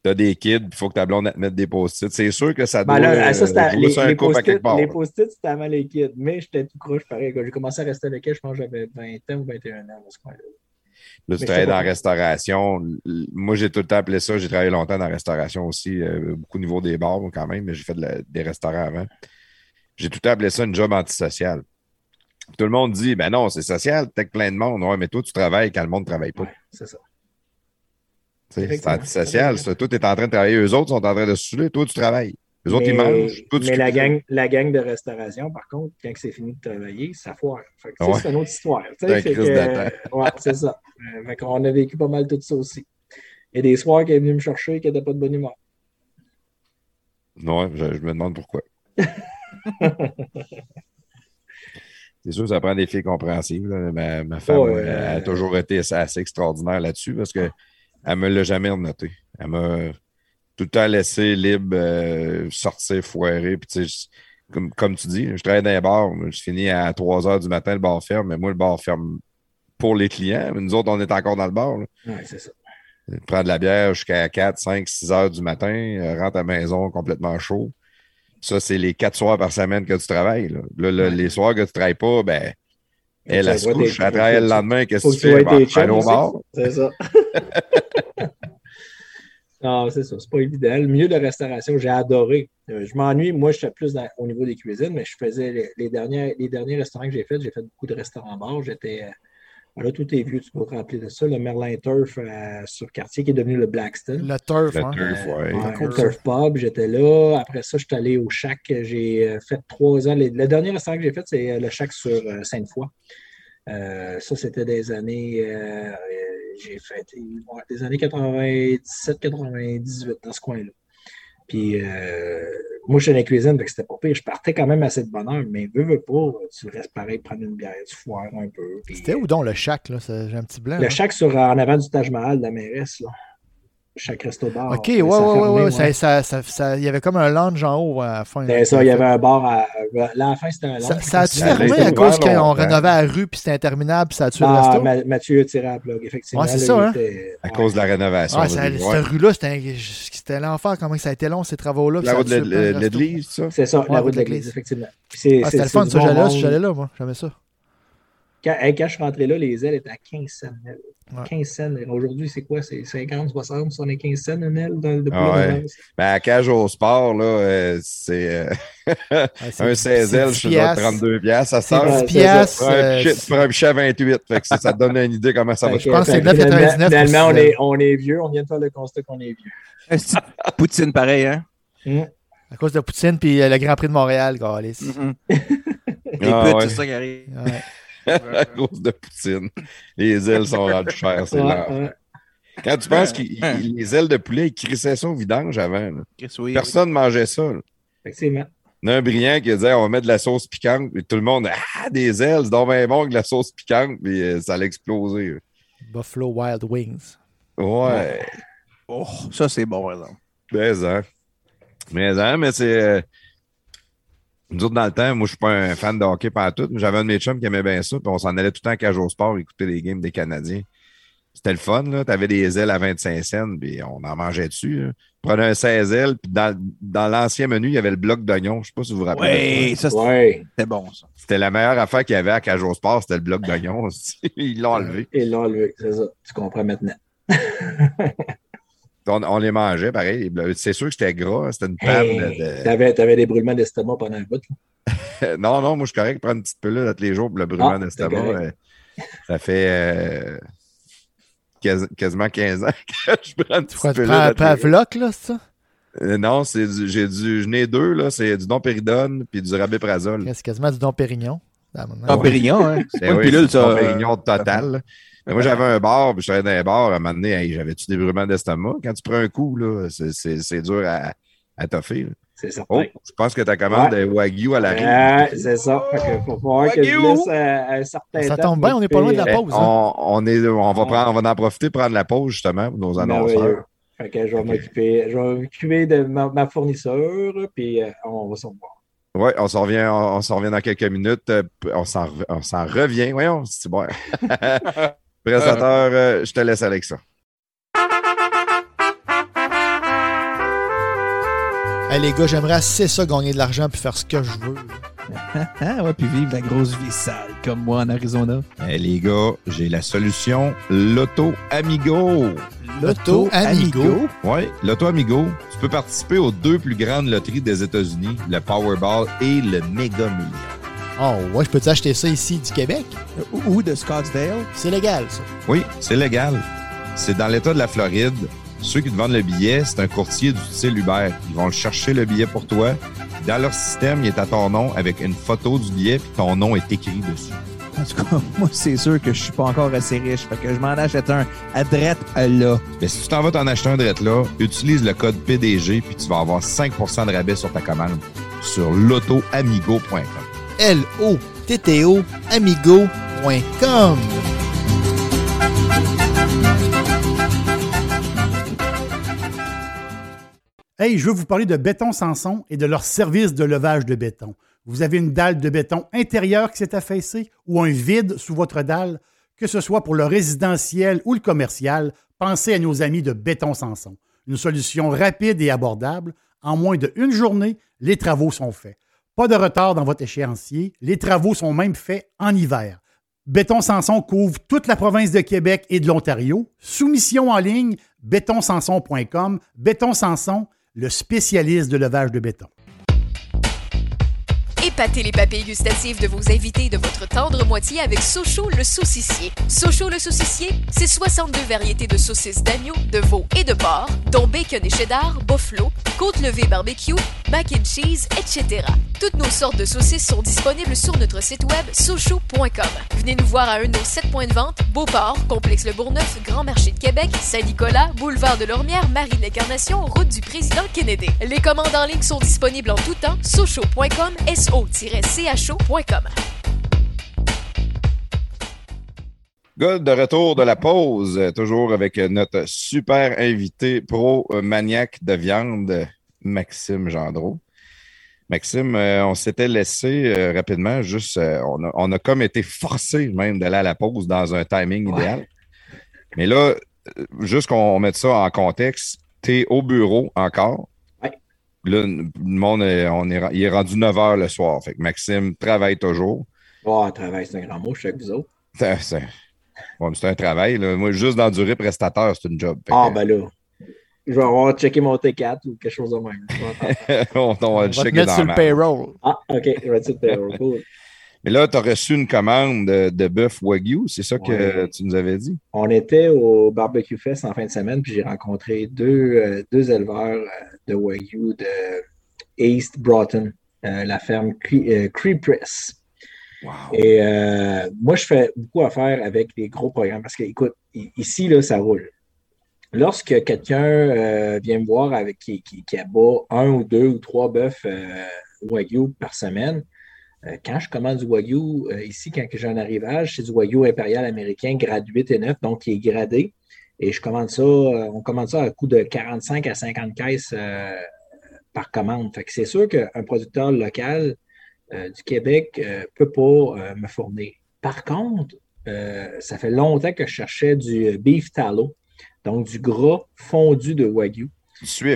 T'as des kids, il faut que ta blonde te mette des post-it. C'est sûr que ça ben doit ben là, ça, euh, les, les post-it, les post-it, c'était avant les kids. Mais j'étais tout croche pareil. J'ai commencé à rester avec elle, je pense que j'avais 20 ans ou 21 ans à ce point-là. Là, tu travailles dans la restauration. Moi, j'ai tout le temps appelé ça. J'ai travaillé longtemps dans la restauration aussi, euh, beaucoup au niveau des bars quand même, mais j'ai fait des restaurants avant. J'ai tout le temps appelé ça une job antisociale. Tout le monde dit, ben non, c'est social, t'es plein de monde. Ouais, mais toi, tu travailles quand le monde ne travaille pas. c'est ça. C'est antisocial. Ça. Toi, tu en train de travailler, eux autres sont en train de se saouler. Toi, tu travailles. Les autres, ils mangent. mais la gang, la gang de restauration, par contre, quand c'est fini de travailler, ça foire. C'est une autre histoire. C'est ouais, c'est ça. Euh, on a vécu pas mal tout ça aussi. Il y a des soirs qui est venu me chercher et qui n'étaient pas de bonne humeur. Non, je me demande pourquoi. C'est sûr, ça prend des filles compréhensives. Ma, femme a toujours été assez, extraordinaire là-dessus parce qu'elle ne me l'a jamais noté. Elle m'a tout le temps laissé libre, euh, sortir, foirer. Puis, comme, comme tu dis, je travaille dans les bars. Je finis à 3 heures du matin, le bar ferme, mais moi, le bar ferme pour les clients. Mais nous autres, on est encore dans le bar. Oui, c'est ça. Prends de la bière jusqu'à 4, 5, 6 heures du matin, euh, rentre à la maison complètement chaud. Ça, c'est les quatre soirs par semaine que tu travailles. Là. Les soirs que tu ne travailles pas, ben, elle, se couche, elle travaille le lendemain, qu'est-ce que tu fais? Ben, au bar? C'est ça. non, c'est ça, c'est pas évident. Le milieu de restauration, j'ai adoré. Euh, je m'ennuie, moi, je suis plus au niveau des cuisines, mais je faisais les, derniers, les derniers restaurants que j'ai faits, j'ai fait beaucoup de restaurants-bars. J'étais euh, Là, tout est vieux, tu peux te rappeler de ça. Le Merlin Turf euh, sur quartier qui est devenu le Blackston. Le Turf, le hein? Turf, ouais. le Turf Pub, j'étais là. Après ça, je suis allé au Shack. J'ai euh, fait trois ans. Le dernier restaurant que j'ai fait, c'est euh, le Shack sur Sainte-Foy. ça, c'était des années. j'ai fait des années 97-98 dans ce coin-là. Puis moi, je suis dans la cuisine, donc c'était pas pire. Je partais quand même assez de bonne heure, mais veux, veux pas, tu restes pareil, prendre une bière, tu foires un peu. C'était où donc le chac, là? J'ai un petit blanc. Le chac sur, en avant du Taj Mahal de la mairesse, là chaque resto bar. OK, ouais, ouais, ouais, Ça, ça, ça, il y avait comme un lounge en haut à la fin. C'est ça, il y avait un bar à. Là, à la fin, c'était un lounge. Ça, a-tu fermé à cause qu'on rénovait la rue puis c'était interminable puis ça a tué le ah, resto? Mathieu tiré à plug, effectivement. Ouais, c'est ça, hein? À cause de la rénovation. Ah, cette rue-là, c'était l'enfer, comment ça a été long, ces travaux-là. La route de l'église, ça? C'est ça, la route de l'église, effectivement. C'était le fun, ça, j'allais là, j'allais là, moi, j'aimais ça. Quand, je suis rentré là, les ailes étaient à 15 cents. 15 cents. Aujourd'hui, c'est quoi? C'est 50, 60, 75 cents une aile de, de ah ouais. ben, à cage au sport, là, euh, c'est euh, un 16 ailes, je suis à 32 piastres. Ça sort. 10 piastres. Tu prends un pichet à 28. Fait que ça, te donne une idée comment ça va. Je pense que c'est 9,99. Finalement, on est, on est vieux. On vient de faire le constat qu'on est vieux. Poutine, pareil, hein? À cause de Poutine puis euh, le Grand Prix de Montréal, Gaulis. Mhm. Les Ah, putes, ouais. c'est ça qui arrive. À cause de Poutine. Les ailes sont rendues chères, c'est ouais. Quand tu penses que les ailes de poulet, ils crissaient ça au vidange avant. là. Personne ne mangeait ça. là. Effectivement. Il y en a un brillant qui disait on va mettre de la sauce piquante. Et tout le monde Ah, des ailes, c'est donc bien bon de la sauce piquante. Puis euh, ça allait exploser. là. Buffalo Wild Wings. Ouais. Oh, ça, c'est bon, par exemple. Mais, hein. Mais, hein, mais c'est. euh, Nous autres, dans le temps, moi, je suis pas un fan de hockey tout, mais j'avais un de mes chums qui aimait bien ça, puis on s'en allait tout le temps à au Sport écouter les games des Canadiens. C'était le fun, là. T'avais des ailes à 25 cents, puis on en mangeait dessus. là. On prenait un 16 ailes, puis dans, dans l'ancien menu, il y avait le bloc d'oignon. Je sais pas si vous vous rappelez. Oui, ça, c'était Ouais. bon, ça. C'était la meilleure affaire qu'il y avait à au Sport, c'était le bloc d'oignon. Ils l'ont enlevé. Et là, enlevé, c'est ça. Tu comprends maintenant. On, on les mangeait, pareil. C'est sûr que c'était gras. hein. C'était une panne Hey, de- T'avais, t'avais des brûlements d'estomac pendant un bout. Non, non, moi, je suis correct. Prendre une petite pilule tous les jours pour le brûlement Ah, d'estomac. euh, ça fait euh, quasi- quasiment 15 ans que je prends une petite tu pilule. les jours. Pavlok, là, ça? Euh, non, c'est du- j'ai du, j'en ai deux, là. C'est du Dompéridone puis du Rabéprazole. C'est quasiment du Don Pérignon. Ah, maintenant. Ah, Pérignon, hein. C'est pas une oui, pilule, c'est ça. du Dompérignon total. Mais moi, j'avais un bar, puis je travaillais dans un bar. À un moment donné, hey, j'avais-tu des brûlements d'estomac? Quand tu prends un coup, là, c'est- c'est c'est dur à, à toffer. C'est certain. Oh, je pense que ta commande est Wagyu à la Ouais, c'est ça. Fait que faut voir que je laisse à un certain Ça temps tombe bien, on n'est pas loin de la pause. hein? on, on est, on, va prendre, on va en profiter pour prendre la pause, justement, pour nos annonceurs. Merveilleux. Fait que je vais m'occuper, je vais m'occuper de ma, ma fournisseur, puis euh, on va se revoir. Oui, on s'en revient, on, on s'en revient dans quelques minutes. Euh, On s'en on s'en revient. Voyons, c'est bon. Présentateur, euh, je te laisse avec ça. Hey, les gars, j'aimerais assez ça gagner de l'argent puis faire ce que je veux. Ah, ouais, puis vivre la grosse vie sale, comme moi en Arizona. Eh, les gars, j'ai la solution Loto Amigo. Loto Amigo? Oui, Loto Amigo. Tu peux participer aux deux plus grandes loteries des États-Unis, le Powerball et le Mega Million. Oh, ouais, je peux-tu acheter ça ici du Québec? Ou, de Scottsdale? C'est légal, ça. Oui, c'est légal. C'est dans l'État de la Floride. Ceux qui te vendent le billet, c'est un courtier du style Uber. Ils vont le chercher le billet pour toi. Dans leur système, il est à ton nom avec une photo du billet, puis ton nom est écrit dessus. En tout cas, moi, c'est sûr que je suis pas encore assez riche. Fait que je m'en achète un à drette là. Mais si tu t'en vas t'en acheter un drette là, utilise le code PDG, puis tu vas avoir 5% de rabais sur ta commande sur lotoamigo.com. L-O-T-T-O amigo.com. Hey, je veux vous parler de Béton Sanson et de leur service de levage de béton. Vous avez une dalle de béton intérieure qui s'est affaissée ou un vide sous votre dalle, que ce soit pour le résidentiel ou le commercial, pensez à nos amis de Béton Sanson. Une solution rapide et abordable. En moins d'une journée, les travaux sont faits. Pas de retard dans votre échéancier. Les travaux sont même faits en hiver. Béton Sanson couvre toute la province de Québec et de l'Ontario. Soumission en ligne, bétonsanson.com. Béton Sanson, le spécialiste de levage de béton. Épatez les papilles gustatives de vos invités et de votre tendre moitié avec Sochaux le saucissier. Sochaux le saucissier, c'est 62 variétés de saucisses d'agneau, de veau et de porc, dont bacon et cheddar, buffalo, côte levée barbecue, mac and cheese, etc. Toutes nos sortes de saucisses sont disponibles sur notre site web sochaux.com. Venez nous voir à un de nos 7 points de vente, Beauport, Complexe Le Bourgneuf, Grand Marché de Québec, Saint-Nicolas, Boulevard de Lormière, Marine Incarnation, route du Président Kennedy. Les commandes en ligne sont disponibles en tout temps, sochaux.com, Good, de retour de la pause, toujours avec notre super invité pro maniaque de viande, Maxime Gendreau. Maxime, euh, on s'était laissé euh, rapidement, juste, euh, on, a, on a comme été forcé même d'aller à la pause dans un timing idéal. Mais là, juste qu'on mette ça en contexte, tu es au bureau encore. Là, le monde, est- on est, il est rendu 9 h le soir. Fait que Maxime travaille toujours. Oh, travail, c'est un grand mot, je suis avec vous autres. C'est c'est- bon, c'est un travail. là. Moi, juste d'endurer prestateur, c'est une job. Ah, que- ben là, je vais avoir checké mon T4 ou quelque chose de même. On, on va On le checker mettre dans sur le payroll. ah, OK, je vais dire payroll. Cool. Mais là, tu as reçu une commande de, de bœuf Wagyu, c'est ça que Ouais. tu nous avais dit? On était au Barbecue Fest en fin de semaine, puis j'ai rencontré deux, euh, deux éleveurs euh, de Wagyu de East Broughton, euh, la ferme Cree Cree Press. Wow. Et euh, moi, je fais beaucoup affaire avec les gros programmes parce que, écoute, ici, là, ça roule. Lorsque quelqu'un euh, vient me voir avec qui, qui, qui abat un ou deux ou trois bœufs euh, Wagyu par semaine, quand je commande du Wagyu, euh, ici, quand j'ai un arrivage, c'est du Wagyu impérial américain grade 8 et 9, donc qui est gradé. Et je commande ça, euh, on commande ça à coût de 45 à 50 caisses euh, par commande. Fait que c'est sûr qu'un producteur local euh, du Québec ne peut pas euh, me fournir. Par contre, euh, ça fait longtemps que je cherchais du beef tallow, donc du gras fondu de Wagyu.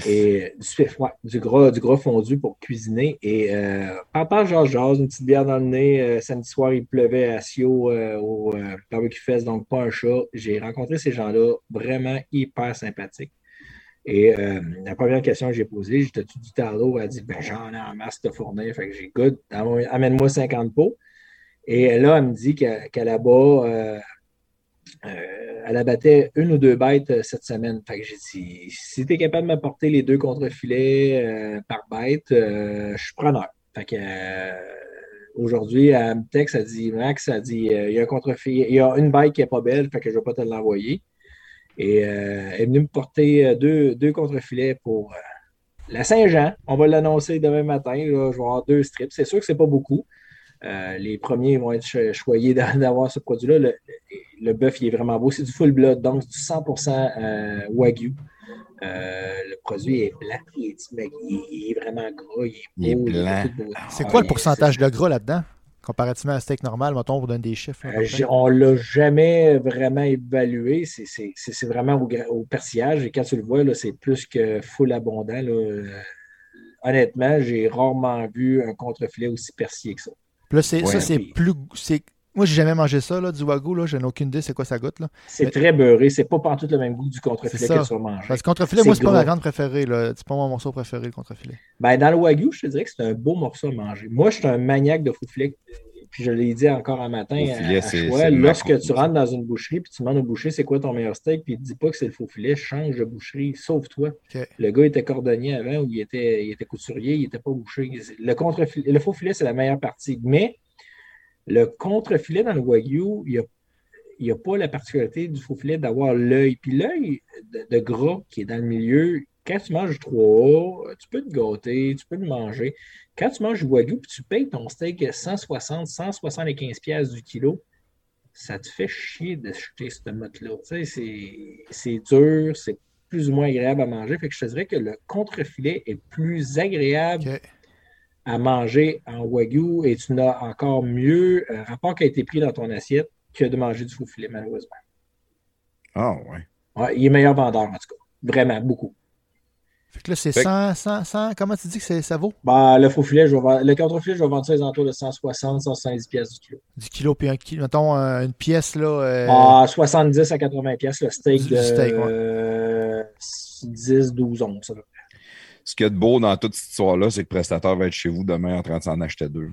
Et du Swift, ouais, du gras, du gras fondu pour cuisiner. Et euh, papa jase, jase, une petite bière dans le nez. euh, samedi soir, il pleuvait à Sio euh, au euh, Barbecue Fest, donc pas un chat. J'ai rencontré ces gens-là vraiment hyper sympathiques. Et euh, la première question que j'ai posée, j'étais tout du tallow. Elle a dit Ben, j'en ai en masse de fournir. Fait que j'ai good, amène-moi 50 pots. Et là, elle me dit qu'elle qu'elle abat, euh, elle abattait une ou deux bêtes euh, cette semaine. Fait que j'ai dit si tu es capable de m'apporter les deux contrefilets euh, par bête, je suis preneur. Fait que aujourd'hui, elle me dit Max, elle dit il y a un il y a une bête qui n'est pas belle, fait que je ne vais pas te l'envoyer. Et elle est venue me porter deux, deux contrefilets pour la Saint-Jean. On va l'annoncer demain matin. je vais avoir deux strips. C'est sûr que ce n'est pas beaucoup. Euh, les premiers vont être cho- choyés d'a- d'avoir ce produit-là. Le, le bœuf, il est vraiment beau. C'est du full blood, donc du 100% euh, Wagyu. Euh, le produit est blanc, il est, il est- il est vraiment gras, il est beau. Il est a blanc. C'est Ah, quoi le il- pourcentage de gras là-dedans? Comparativement à un steak normal, mettons, on vous donne des chiffres. là, Euh, on ne l'a jamais vraiment évalué. C'est- vraiment au, persillage. Et quand tu le vois, c'est plus que full abondant. là. Honnêtement, j'ai rarement vu un contrefilet aussi persillé que ça. Puis là, c'est- Ouais, ça, c'est plus. c'est- Moi, j'ai jamais mangé ça, là, du wagyu. Là. Je n'ai aucune idée c'est quoi ça goûte. Là. C'est Mais- très beurré. C'est pas partout le même goût du contrefilet que tu vas manger. Parce que contrefilet, moi, c'est pas ma grande préférée. là. C'est pas mon morceau préféré, le contrefilet. Ben, dans le Wagyu, je te dirais que c'est un beau morceau à manger. Moi, je suis un maniaque de filet. Puis je l'ai dit encore un matin à, filet, à c'est- choix. c'est le Lorsque tu rentres dans une boucherie puis tu demandes au boucher c'est quoi ton meilleur steak, puis il ne te dit pas que c'est le faux filet, change de boucherie, sauve-toi. Le gars était cordonnier avant ou il était, il était couturier, il n'était pas boucher. Le, contrefilet- le faux filet, c'est la meilleure partie. Mais le contrefilet dans le Wagyu, il n'y a, il y a pas la particularité du faux filet d'avoir l'œil. Puis l'œil de, de gras qui est dans le milieu, quand tu manges du 3A, tu peux te gâter, tu peux le manger. Quand tu manges du Wagyu puis tu payes ton steak 160, 175 pièces du kilo, ça te fait chier de jeter cette motte-là. Tu sais, c'est- dur, c'est plus ou moins agréable à manger. Fait que je te dirais que le contrefilet est plus agréable à manger en wagyu et tu n'as encore mieux un rapport qui a été pris dans ton assiette que de manger du faux filet, malheureusement. Ah, ouais. Ouais, il est meilleur vendeur, en tout cas. Vraiment, beaucoup. Fait que là, c'est Fait que- 100, 100, 100. Comment tu dis que ça vaut? Ben, le faux filet, je vais vendre- le contrefilet, je vais vendre ça aux alentours de 160, 170 pièces du kilo. Du kilo, puis un kilo. Mettons euh, une pièce, là. euh, Ah, 70 à 80 pièces, le steak Du de steak, ouais. euh, 10, 12 onces. ça. Ce qu'il y a de beau dans toute cette histoire-là, c'est que le prestateur va être chez vous demain en train de s'en acheter deux.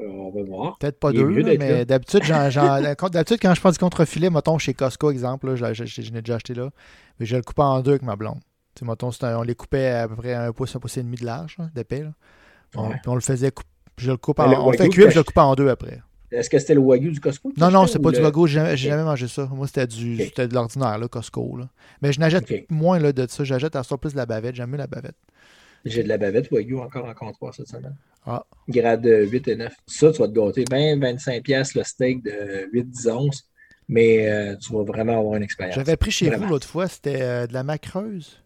Euh, on va voir. Peut-être pas deux, mais d'habitude, quand je prends du contrefilet, mettons chez Costco, exemple, là, je, l'ai- je- je l'ai déjà acheté là, mais je le coupe en deux avec ma blonde. Mettons, on les coupait à peu près un pouce, un pouce et demi de large, d'épais. On- Ouais. Puis on le faisait couper. Je le coupe en, le on le fait cuire, je le coupe en deux après. Est-ce que c'était le wagyu du Costco? Non, non, c'est pas du Wagyu, j'ai jamais, mangé ça. Moi, c'était du c'était de l'ordinaire, là, Costco. Là. Mais je n'achète Ok. moins là, de ça. J'achète à plus de la bavette. J'aime mieux la bavette. J'ai de la bavette wagyu encore en comptoir cette semaine. Ah. Grade 8 et 9. Ça, tu vas te gâter. 20, 25 pièces le steak de 8-10 onces, mais euh, tu vas vraiment avoir une expérience. J'avais pris chez Vraiment. vous l'autre fois, c'était euh, de la macreuse.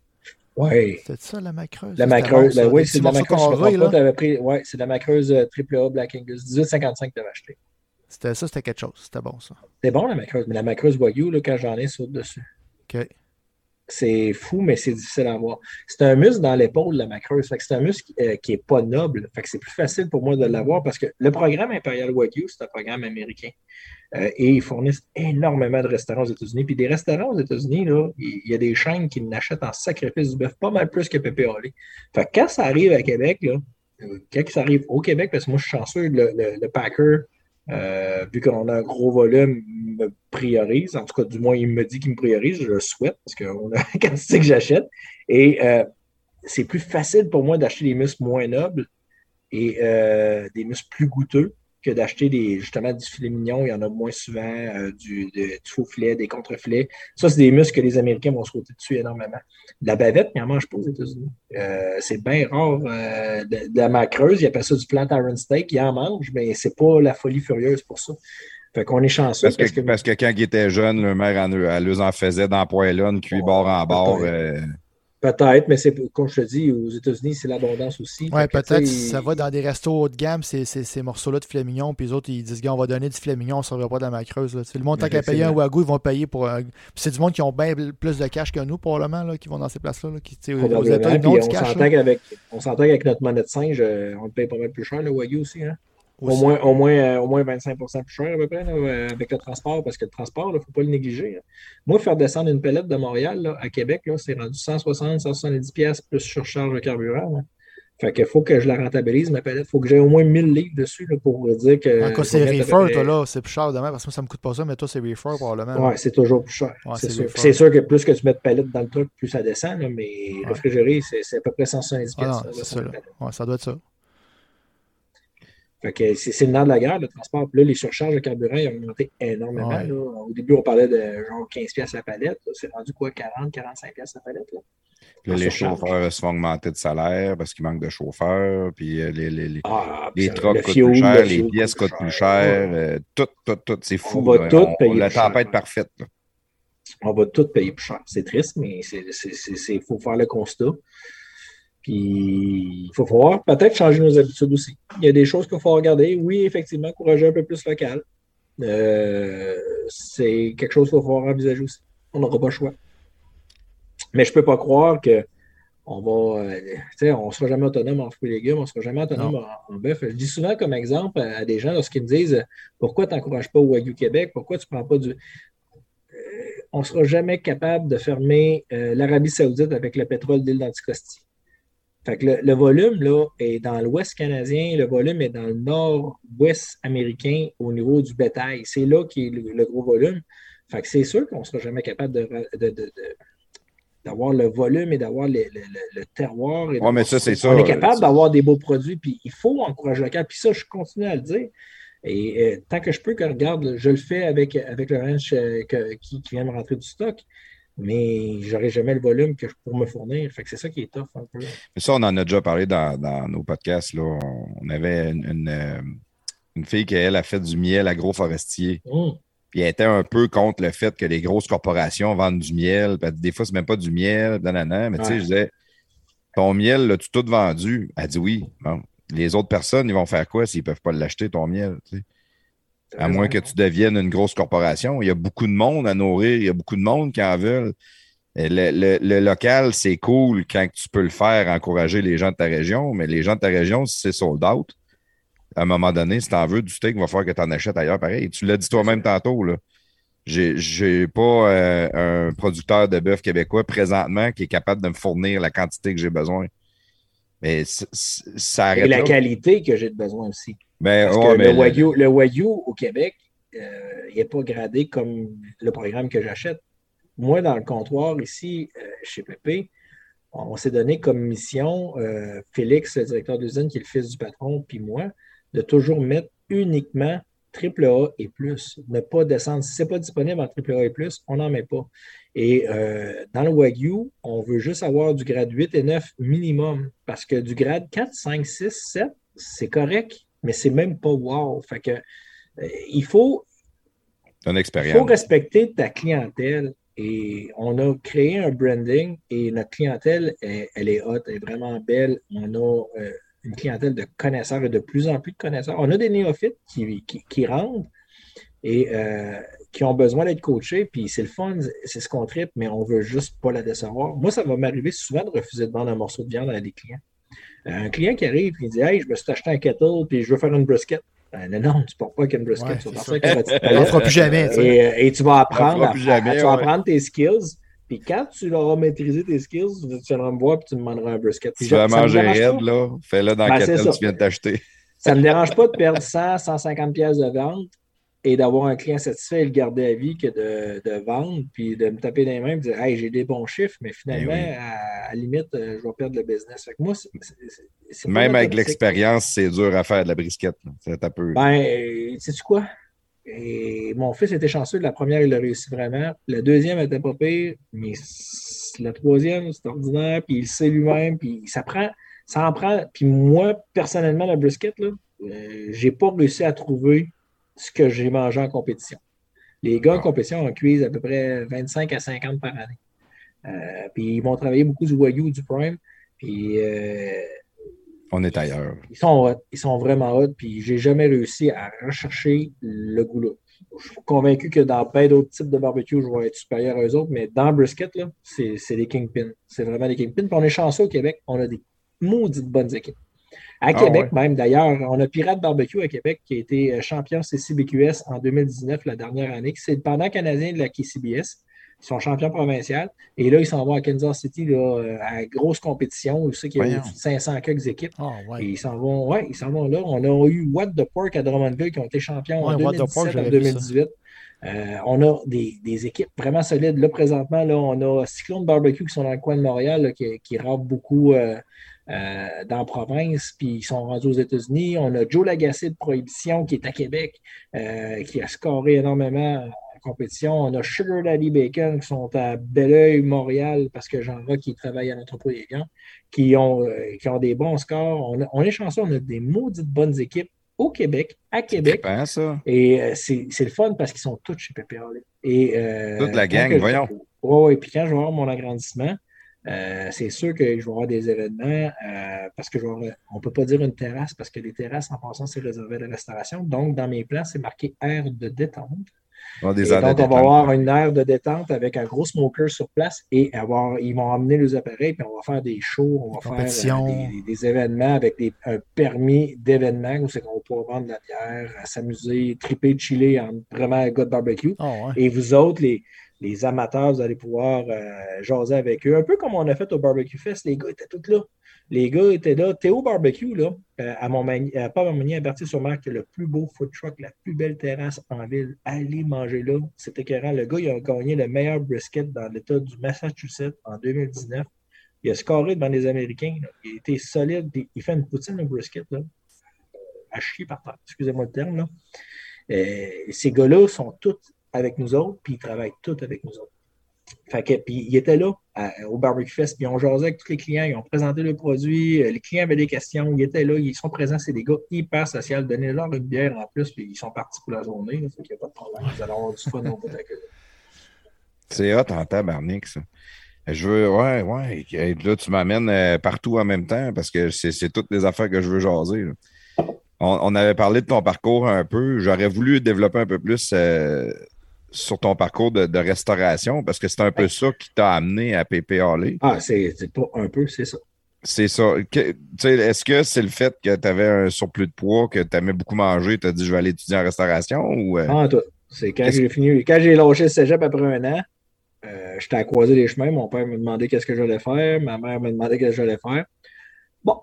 Oui. C'était ça, la macreuse? La c'était macreuse, ben oui, c'est de la macreuse. ouais, c'est de la macreuse AAA Black Angus. 18,55 que tu avais acheté. C'était ça, c'était quelque chose. C'était bon, ça. C'est bon la macreuse, mais la macreuse Wagyu, là, quand j'en ai, saute dessus. OK. C'est fou, mais c'est difficile à voir. C'est un muscle dans l'épaule, la macreuse. C'est un muscle euh, qui n'est pas noble. Fait que c'est plus facile pour moi de l'avoir parce que le programme Imperial Wagyu, c'est un programme américain. Euh, et ils fournissent énormément de restaurants aux États-Unis. Puis des restaurants aux États-Unis, il y a des chaînes qui n'achètent en sacrifice du bœuf pas mal plus que Pépé. Fait que quand ça arrive à Québec, là, euh, quand ça arrive au Québec, parce que moi je suis chanceux, le packer Euh, vu qu'on a un gros volume, me priorise. En tout cas, du moins, il me dit qu'il me priorise. Je le souhaite parce qu'on a la quantité que j'achète. Et euh, c'est plus facile pour moi d'acheter des muscles moins nobles et euh, des muscles plus goûteux que d'acheter des justement du filet mignon. Il y en a moins souvent, euh, du, de, du faux filet, des contre-filets. Ça, c'est des muscles que les Américains vont se côté dessus énormément. La bavette, il en mange pas aux États-Unis. Euh, c'est bien rare. Euh, de, de, la macreuse, il appelle ça du plant iron steak. Il en mange, mais c'est pas la folie furieuse pour ça. Fait qu'on est chanceux. Parce que, parce que, parce que quand il était jeune, le mère en, elle en faisait dans poêlon, cuit oh, bord en bord. Euh, Peut-être, mais c'est comme je te dis, aux États-unis, c'est l'abondance aussi. Oui, peut-être ça va dans des restos haut de gamme, ces, morceaux-là de filet mignon, puis les autres, ils disent on va donner du filet mignon, on ne servira pas de la macreuse. Là. Le montant qui a payé un Wagyu, ils vont payer pour. Un... c'est du monde qui ont bien plus de cash que nous, probablement, là, qui vont dans ces places-là. Là, qui, aux États, on s'entend qu'avec, qu'avec notre monnaie de singe, euh, on le paye pas mal plus cher, le Wagyu aussi. Hein? Au moins, au, moins, euh, au moins 25% plus cher à peu près là, euh, avec le transport, parce que le transport, il ne faut pas le négliger. Hein. Moi, faire descendre une pellette de Montréal là, à Québec, c'est rendu 160, 170 pièces plus surcharge de carburant. Là. Fait qu'il faut que je la rentabilise, ma pellette. Il faut que j'ai au moins 1000 livres dessus pour dire que. En cas, c'est reefer, toi, là, c'est plus cher demain, parce que moi, ça ne me coûte pas ça, mais toi, c'est reefer probablement. Oui, c'est toujours plus cher. Ouais, c'est sûr que plus que tu mets de dans le truc, plus ça descend, mais ouais. réfrigéré, c'est à peu près 170 pièces. Ah, ça, ouais, ça doit être ça. Fait que c'est le nerf de la guerre, le transport. Puis là, les surcharges de carburant ont augmenté énormément. Ouais. Là. Au début, on parlait de genre 15 pièces la palette. C'est rendu quoi, 40, 45 pièces la palette? Là? Là, les chauffeurs se font augmenter de salaire parce qu'il manque de chauffeurs, puis les, les, les, ah, les trucks coûtent plus cher, les pièces coûtent plus cher, euh, tout, tout, tout, c'est fou. On va tout payer La tempête parfaite. Là. On va tout payer plus cher. C'est triste, mais il faut faire le constat. Puis, il faut voir peut-être changer nos habitudes aussi. Il y a des choses qu'il faut regarder. Oui, effectivement, encourager un peu plus local. Euh, c'est quelque chose qu'il va falloir envisager aussi. On n'aura pas le choix. Mais je ne peux pas croire que on va, euh, on ne sera jamais autonome en fruits et légumes, on ne sera jamais autonome en, en, bœuf. Je dis souvent comme exemple à des gens lorsqu'ils me disent pourquoi tu n'encourages pas au Wagyu Québec, pourquoi tu ne prends pas du. Euh, on ne sera jamais capable de fermer euh, l'Arabie Saoudite avec le pétrole d'île d'Anticosti. Fait que le, le, volume là, est dans l'ouest canadien, le volume est dans le nord-ouest américain au niveau du bétail. C'est là qui est le, le, gros volume. Fait que c'est sûr qu'on ne sera jamais capable de, de, de d'avoir le volume et d'avoir le, le, le, terroir. Ouais, mais ça, c'est ça. On est capable d'avoir des beaux produits, puis il faut encourager le local. Puis ça, je continue à le dire. Et euh, tant que je peux, que regarde, je le fais avec, avec le ranch euh, que, qui, qui, vient me rentrer du stock, mais j'aurai jamais le volume que je pour me fournir. Fait que c'est ça qui est tough un peu. Mais ça, on en a déjà parlé dans, dans nos podcasts. Là. On avait une, une, une fille qui, elle, a fait du miel agroforestier. Mmh. Puis elle était un peu contre le fait que les grosses corporations vendent du miel. Des fois, c'est même pas du miel, nanana. Mais ouais. tu sais, je disais, ton miel, l'as-tu tout vendu? Elle dit oui. Bon. Les autres personnes, ils vont faire quoi s'ils ne peuvent pas l'acheter, ton miel? À moins que tu deviennes une grosse corporation. Il y a beaucoup de monde à nourrir, il y a beaucoup de monde qui en veulent. Le, le, le local, c'est cool quand tu peux le faire, encourager les gens de ta région, mais les gens de ta région, si c'est sold out, à un moment donné, si tu en veux du steak, il va falloir que tu en achètes ailleurs pareil. Tu l'as dit toi-même tantôt, là. J'ai pas euh, un producteur de bœuf québécois présentement qui est capable de me fournir la quantité que j'ai besoin. Mais ça arrête. Et la là. qualité que j'ai besoin aussi. Ben, Parce que le, wagyu, le Wagyu au Québec, euh, il n'est pas gradé comme le programme que j'achète. Moi, dans le comptoir ici, euh, chez Pépé, on s'est donné comme mission, euh, Félix, le directeur d'usine, qui est le fils du patron, puis moi, de toujours mettre uniquement AAA et plus. Ne pas descendre. Si ce n'est pas disponible en AAA et plus, on n'en met pas. Et euh, dans le Wagyu, on veut juste avoir du grade 8 et 9 minimum. Parce que du grade 4, 5, 6, 7, c'est correct, mais c'est même pas wow. Fait que euh, il faut. Une expérience. Il faut respecter ta clientèle. Et on a créé un branding et notre clientèle, elle, elle est haute, elle est vraiment belle. On a euh, une clientèle de connaisseurs et de plus en plus de connaisseurs. On a des néophytes qui, qui, qui rentrent et euh, qui ont besoin d'être coachés, puis c'est le fun, c'est ce qu'on tripe, mais on veut juste pas la décevoir. Moi, ça va m'arriver souvent de refuser de vendre un morceau de viande à des clients. Euh, un client qui arrive et dit Hey, je me suis acheté un kettle, puis je veux faire une brisket. Ben, non, non, tu ne portes pas qu'une brisket. Ouais, tu vas faire ça On ne fera plus jamais. Et, et, tu vas apprendre, à, jamais, tu vas ouais. apprendre tes skills. Puis quand tu auras maîtrisé tes skills, tu viendras me voir et tu me demanderas un brisket. tu vas manger raide, là, fais-le dans ben, le kettle que tu viens de t'acheter. Ça ne me dérange pas de perdre 100, 150 pièces de vente et d'avoir un client satisfait et le garder à vie que de, de vendre, puis de me taper dans les mains et dire Hey, j'ai des bons chiffres, mais finalement, Eh oui. à, limite, euh, je vais perdre le business. Fait que moi, c'est- c'est- Même avec l'expérience, c'est dur à faire de la brisquette. C'est un peu. Ben, euh, sais-tu quoi? Et mon fils était chanceux. La première, il a réussi vraiment. La deuxième était pas pire, mais la troisième, c'est ordinaire. Puis il le sait lui-même. Puis ça prend, ça en prend. Puis moi, personnellement, la brisket, là, euh, j'ai pas réussi à trouver ce que j'ai mangé en compétition. Les gars en Ah. compétition en cuisent à peu près 25 à 50 par année. Euh, puis ils vont travailler beaucoup du Wagyu, du Prime. Puis euh, On est ailleurs. ils sont hot. Ils sont vraiment hot. Puis j'ai jamais réussi à rechercher le goût-là. Je suis convaincu que dans plein d'autres types de barbecue, je vais être supérieur à eux autres, mais dans brisket, là, c'est c'est des kingpins. C'est vraiment des kingpins. Puis on est chanceux au Québec. On a des maudites bonnes équipes. À Ah Québec, même, d'ailleurs, on a Pirate Barbecue à Québec qui a été euh, champion CCBQS en 2019, la dernière année. C'est le pendant canadien de la KCBS. Ils sont champions provinciaux. Et là, ils s'en vont à Kansas City là, euh, à grosse compétition. Où c'est qu'il y a Voyons. 500 quelques équipes. Ah, Et ils s'en vont, ouais, ils s'en vont là. On a eu What the Pork à Drummondville qui ont été champions en Ouais, What the Pork, 2017 en j'avais vu ça. 2018. Euh, on a des, des équipes vraiment solides. Là, présentement, là, on a Cyclone Barbecue qui sont dans le coin de Montréal, là, qui, qui beaucoup euh, euh, dans la province, puis ils sont rendus aux États-Unis. On a Joe Lagacé de Prohibition qui est à Québec, euh, qui a scoré énormément en compétition. On a Sugar Daddy Bacon qui sont à Belleuil, Montréal, parce que j'en vois qui travaillent à l'entrepôt des viandes, qui ont, euh, qui ont des bons scores. On, a- on est chanceux, on a des maudites bonnes équipes au Québec, à Québec. Ça. Et euh, c'est le fun parce qu'ils sont tous chez PPRL. Et, euh, Toute la gang, voyons. Ouais, ouais, puis quand je vais avoir mon agrandissement, euh, c'est sûr que je vais avoir des événements euh, parce que je vais avoir- on ne peut pas dire une terrasse parce que les terrasses, en passant, c'est réservé à la restauration. Donc, dans mes plans, c'est marqué aire de détente. Des Et de donc, on va avoir une aire de détente avec un gros smoker sur place et avoir, ils vont emmener les appareils, puis on va faire des shows, on va faire compétitions. euh, des, des événements avec des, un permis d'événement où c'est qu'on va pouvoir vendre de la bière, s'amuser, triper, chiller en vraiment un gars de barbecue. Ah, ouais. Et vous autres, les, les amateurs, vous allez pouvoir euh, jaser avec eux. Un peu comme on a fait au Barbecue Fest, les gars étaient tous là. Les gars étaient là. Théo Barbecue, là, euh, à Montmagny, euh, pas Montmagny, à Berthier-sur-Mer, qui le plus beau food truck, la plus belle terrasse en ville. Allez manger là. C'était écœurant. Le gars, il a gagné le meilleur brisket dans l'État du Massachusetts en 2019. Il a scoré devant les Américains. Il été solide. Il fait une poutine au brisket, là. À chier par terre. Excusez-moi le terme. Euh, ces gars-là sont tous avec nous autres, puis ils travaillent tous avec nous autres. Fait que, puis ils étaient là au Barbecue Fest, puis ils ont jasé avec tous les clients, ils ont présenté le produit, euh, les clients avaient des questions, ils étaient là, ils sont présents, c'est des gars hyper sociaux. Donnez-leur une bière en plus, puis ils sont partis pour la journée, là, fait qu'il n'y a pas de problème. Vous allez avoir du fun au bout. C'est hot en tabarnak, ça. Je veux, ouais, ouais. et Là, tu m'amènes euh, partout en même temps parce que c'est toutes les affaires que je veux jaser. on avait parlé de ton parcours un peu. J'aurais voulu développer un peu plus euh, sur ton parcours de, de restauration parce que c'est un peu ça qui t'a amené à PP Halley. Ah, c'est pas un peu, c'est ça. C'est ça. Est-ce que c'est le fait que tu avais un surplus de poids, que tu aimais beaucoup manger, tu as dit je vais aller étudier en restauration ou. euh, Ah, tout. C'est quand j'ai fini, quand j'ai lâché le cégep après un an, euh, j'étais à croiser les chemins. Mon père me demandait qu'est-ce que j'allais faire. Ma mère me demandait qu'est-ce que j'allais faire. Bon,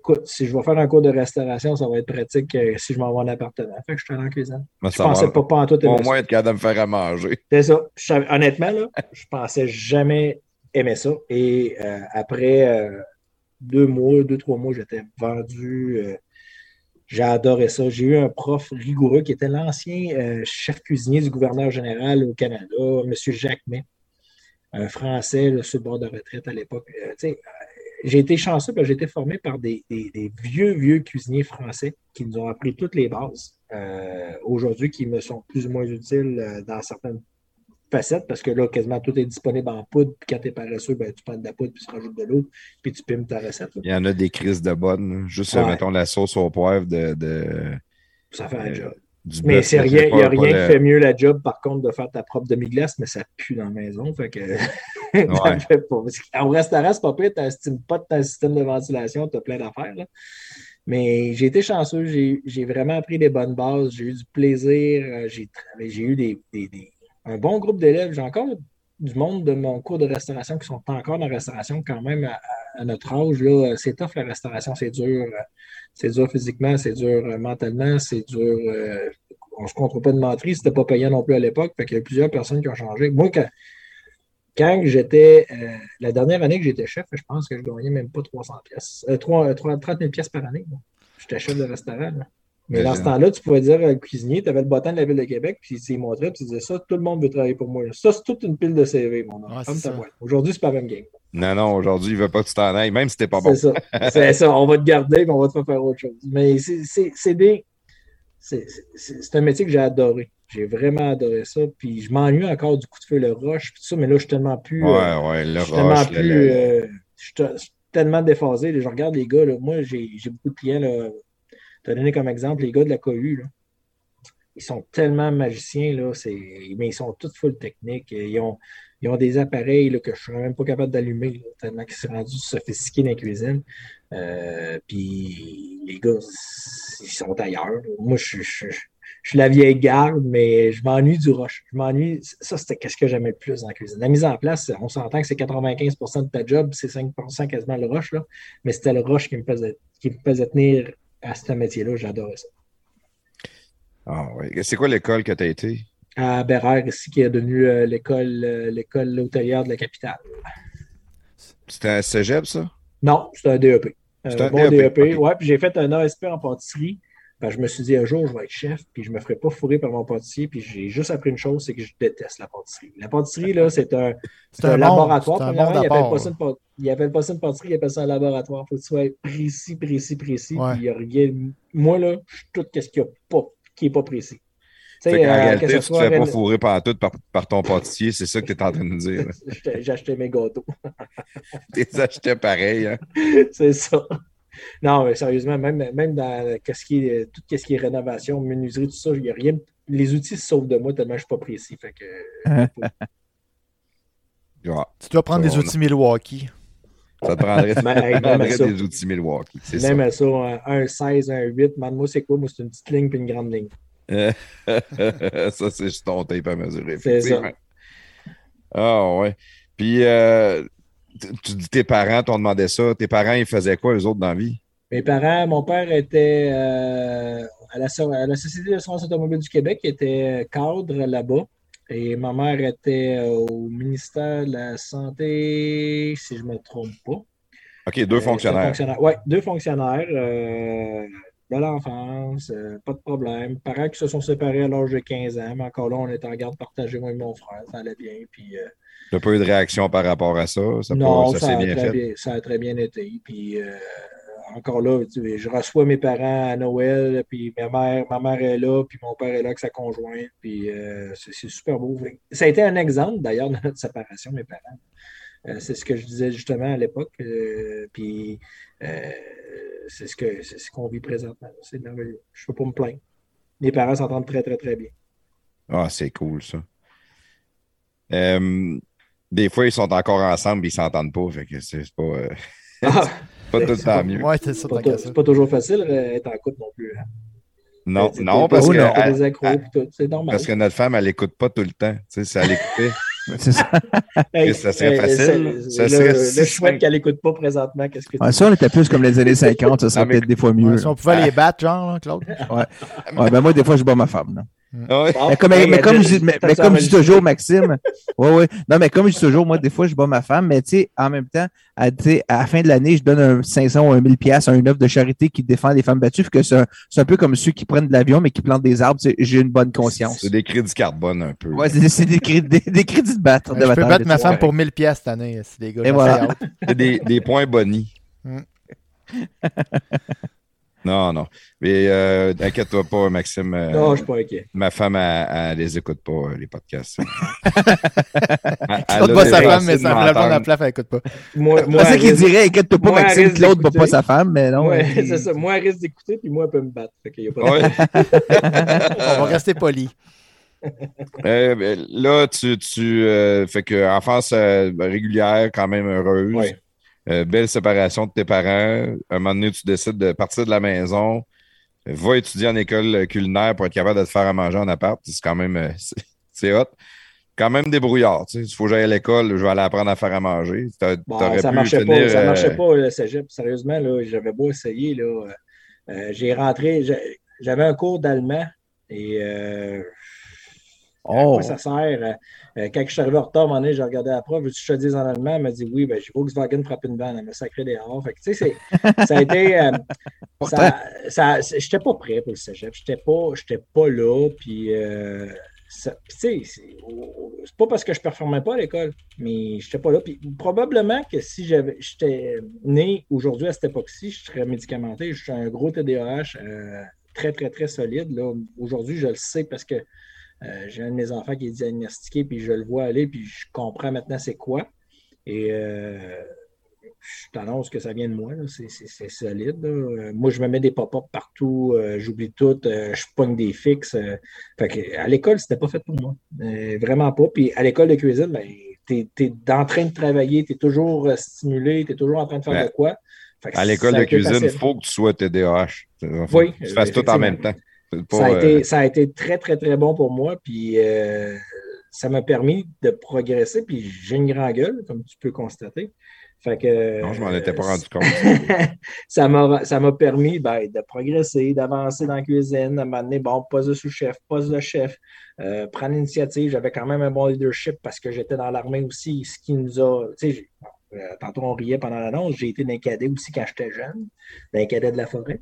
écoute, si je vais faire un cours de restauration, ça va être pratique euh, si je m'en vais en appartement. Fait que je suis allé en cuisine. mais Je pensais va pas, pas en tout au moins être capable de me faire à manger. C'est ça. Je honnêtement, là, je pensais jamais aimer ça. Et euh, après euh, deux mois, deux, trois mois, j'étais vendu. j'ai adoré ça. J'ai eu un prof rigoureux qui était l'ancien chef cuisinier du gouverneur général au Canada, M. Jacques May, un Français là, sur le bord de retraite à l'époque. Tu sais, j'ai été chanceux parce que j'ai été formé par des, des- des vieux, vieux cuisiniers français qui nous ont appris toutes les bases. euh, aujourd'hui, qui me sont plus ou moins utiles euh, dans certaines facettes parce que là, quasiment tout est disponible en poudre. Puis quand tu es paresseux, ben, tu prends de la poudre, puis tu rajoutes de l'eau, puis tu pimes ta recette. là. Il y en a des crises de bonnes. Juste, Ouais. euh, mettons, la sauce au poivre de, de- Ça fait un Euh, job. Mais c'est rien, il n'y a rien qui fait mieux la job, par contre, de faire ta propre demi-glace, mais ça pue dans la maison. Fait que qu'au restaurant, c'est pas pire, tu n'estimes pas de ton système de ventilation, tu as plein d'affaires. Mais j'ai été chanceux, j'ai vraiment appris des bonnes bases, j'ai eu du plaisir, euh, j'ai eu un bon groupe d'élèves. J'ai encore du monde de mon cours de restauration qui sont encore dans la restauration quand même à, notre âge. C'est tough la restauration, c'est dur. C'est dur physiquement, c'est dur mentalement, c'est dur. on ne se contrôle pas de menterie, c'était pas payant non plus à l'époque. Fait qu'il y a plusieurs personnes qui ont changé. Moi, quand, quand j'étais, la dernière année que j'étais chef, je pense que je gagnais même pas 300 pièces, 30 000 pièces par année. J'étais chef de restaurant. Mais dans ce temps-là, tu pouvais dire au cuisinier, tu avais le bâton de la ville de Québec, puis il montrait, puis tu disais ça, tout le monde veut travailler pour moi. Ça, c'est toute une pile de CV, mon homme. Aujourd'hui, c'est pas la même game. Non, non, aujourd'hui, il ne veut pas que tu t'en ailles, même si t'es pas bon. C'est ça. c'est ça. On va te garder, puis on va te faire faire autre chose. Mais c'est des. C'est un métier que j'ai adoré. J'ai vraiment adoré ça. Puis je m'ennuie encore du coup de feu, le rush, puis tout ça, mais là, je suis tellement plus. Ouais, euh, ouais, le rush. Tellement plus, euh, je suis tellement déphasé. Je regarde les gars, là, moi, j'ai beaucoup de clients. Là, tu as donné comme exemple les gars de la cohue. Ils sont tellement magiciens, là, mais ils sont tous full techniques. Ils ont, ils ont des appareils là, que je ne suis même pas capable d'allumer, tellement qu'ils sont rendus sophistiqués dans la cuisine. Euh, puis les gars, ils sont ailleurs. Moi, je, suis la vieille garde, mais je m'ennuie du rush. Je m'ennuie. Ça, c'était qu'est-ce que j'aimais le plus dans la cuisine. La mise en place, on s'entend que c'est 95% de ta job, c'est 5% quasiment le rush, là, mais c'était le rush qui me faisait, qui me faisait tenir à ce métier-là. J'adorais ça. Ah oui. C'est quoi l'école que tu as été? À Bérère, ici, qui est devenue euh, l'école euh, l'école hôtelière de la capitale. C'était un cégep, ça? Non, c'était un DEP. C'était un bon DEP. E ouais, puis j'ai fait un ASP en pâtisserie. Ben, je me suis dit un jour, je vais être chef, puis je ne me ferai pas fourrer par mon pâtissier. Puis j'ai juste appris une chose, c'est que je déteste la pâtisserie. La pâtisserie, là, c'est un, un, laboratoire. Un il appelle pas ça une, pas ça une pâtisserie, il appelle ça un laboratoire. Il faut que tu sois précis, précis, précis. Puis il y a rien. Moi, là, je suis tout ce qu'il n'y a pas, qui n'est pas précis. en euh, réalité, tu ne te fais pas fourrer par, tout par, par ton pâtissier, c'est ça que tu es en train de dire. J'ai acheté mes gâteaux. tu les achetais pareil. Hein? c'est ça. Non, mais sérieusement, même, même dans ce qui est, tout ce qui est rénovation, menuiserie, tout ça, il n'y a rien. Les outils se sauvent de moi tellement je ne suis pas précis. Fait que, tu dois prendre des outils Milwaukee. Ça te prendrait, des outils Milwaukee. Même ça, ça un 16, un 8. Moi, c'est quoi? Moi, c'est une petite ligne puis une grande ligne. ça, c'est juste ton tape à mesurer. C'est ça. Ah, ouais. Puis, euh, tu dis tes parents t'ont demandé ça. Tes parents, ils faisaient quoi, eux autres, dans la vie? Mes parents, mon père était euh, à, la, Société d'assurance automobile du Québec, il était cadre là-bas. Et ma mère était euh, au ministère de la Santé, si je ne me trompe pas. OK, deux euh, fonctionnaires. Oui, deux fonctionnaires. de l'enfance, pas de problème. Parents qui se sont séparés à l'âge de 15 ans, mais encore là, on était en garde partagée, moi et mon frère, ça allait bien. Puis tu pas eu de réaction par rapport à ça? ça non, ça, a bien fait? ça a très bien été. Puis euh, encore là, je reçois mes parents à Noël, puis ma mère, ma mère est là, puis mon père est là avec sa conjointe, puis euh, c'est super beau. Ça a été un exemple d'ailleurs de notre séparation, mes parents. Euh, c'est ce que je disais justement à l'époque. puis c'est ce qu'on ce qu'on vit présentement. C'est merveilleux. Je ne peux pas me plaindre. Mes parents s'entendent très, très, très bien. Ah, c'est cool ça des fois, ils sont encore ensemble et ils s'entendent pas. Fait que c'est pas, euh, ah, pas tout le temps mieux. Ouais, c'est pas, pas, toujours facile d'être en couple non plus. Hein. Non, non, parce que. c'est normal. Parce que notre femme, elle n'écoute pas tout le temps. Tu sais, si elle écoutait. c'est ça. ça serait facile. Ça serait le, choix qu'elle n'écoute pas présentement, qu'est-ce que ouais, Ça, on était plus comme les années 50, ça serait peut-être des fois mieux. si on pouvait les battre, genre, Claude. Ouais. ouais ben moi, des fois, je bats ma femme. Là. Mais comme, mais, comme, je, mais, comme je dis toujours, Maxime, ouais, ouais. Non, mais comme je dis toujours, moi, des fois, je bats ma femme, mais tu sais, en même temps, à, à la fin de l'année, je donne un 500 ou un 1000 pièces à une œuvre de charité qui défend les femmes battues, que c'est un, un, peu comme ceux qui prennent de l'avion, mais qui plantent des arbres. J'ai une bonne conscience. C'est des crédits carbone un peu. Ouais, c'est des, des, des, crédits de battre. je peux battre ma femme pour 1000 pièces cette année, si les gars. Et voilà. des, des points bonnies. Mm. Non, non. Mais euh, inquiète-toi pas, Maxime. Euh, non, je suis pas inquiet. Ma femme, elle, les écoute pas, euh, les podcasts. elle, pas sa femme, mais sa femme, elle n'écoute pas. Moi, moi c'est ça qu'il dirait, inquiète-toi pas, Maxime, Claude bat pas sa femme, mais non. Ouais, c'est ça. Moi, elle risque d'écouter, puis moi, elle peut me battre. Fait y a pas ouais. On va rester poli. Ben, là, tu, tu fais que enfance régulière, quand même heureuse. Oui. Euh, belle séparation de tes parents. Un moment donné, tu décides de partir de la maison. Va étudier en école culinaire pour être capable de te faire à manger en appart. C'est quand même euh, c'est hot. quand même débrouillard. Tu sais. Il faut que j'aille à l'école, je vais aller apprendre à faire à manger. Bon, ça pu marchait pas, ça marchait euh, pas le cégep. Sérieusement, là, j'avais beau essayer. Là, euh, j'ai rentré, j'avais un cours d'allemand et euh, à Oh, quoi ça sert? Euh, quand je suis arrivé en retard, à un moment donné, j'ai regardé la prof, veux-tu que je te dise en allemand? Elle m'a dit oui, ben, j'ai Volkswagen frappé une vanne, elle m'a sacré des hors. Fait que, tu sais, ça a été. euh, ça, ça, j'étais pas prêt pour le cégep. J'étais pas, j'étais pas là. Puis, euh, ça- c'est pas parce que je performais pas à l'école, mais j'étais pas là. Puis probablement que si j'avais, j'étais né aujourd'hui à cette époque-ci, je serais médicamenté. Je suis un gros TDAH euh, très, très, très solide. là. Aujourd'hui, je le sais parce que euh, j'ai un de mes enfants qui est diagnostiqué, puis je le vois aller, puis je comprends maintenant c'est quoi. Et euh, je t'annonce que ça vient de moi. C'est, solide. là. Euh, Moi, je me mets des pop-up partout, euh, j'oublie tout, je pogne des fixes. Fait que, à l'école, c'était pas fait pour moi. Vraiment pas. Puis à l'école de cuisine, ben, tu es, en train de travailler, tu es toujours stimulé, tu es toujours en train de faire Ouais. de quoi. À l'école de cuisine, il faut que tu sois TDAH. Faut Oui, que tu fasses tout en même temps. Pas, Ça a, euh, été, ça a été très, très, très bon pour moi. Puis euh, ça m'a permis de progresser. Puis j'ai une grande gueule, comme tu peux constater. Fait que, Non, je m'en étais pas rendu compte. ça m'a ça m'a permis ben, de progresser, d'avancer dans la cuisine, de m'amener, bon, poste de sous-chef, poste de chef, euh, prendre l'initiative. J'avais quand même un bon leadership parce que j'étais dans l'armée aussi, ce qui nous a. Euh, tantôt on riait pendant l'annonce, j'ai été d'un cadet aussi quand j'étais jeune, d'un cadet de la forêt.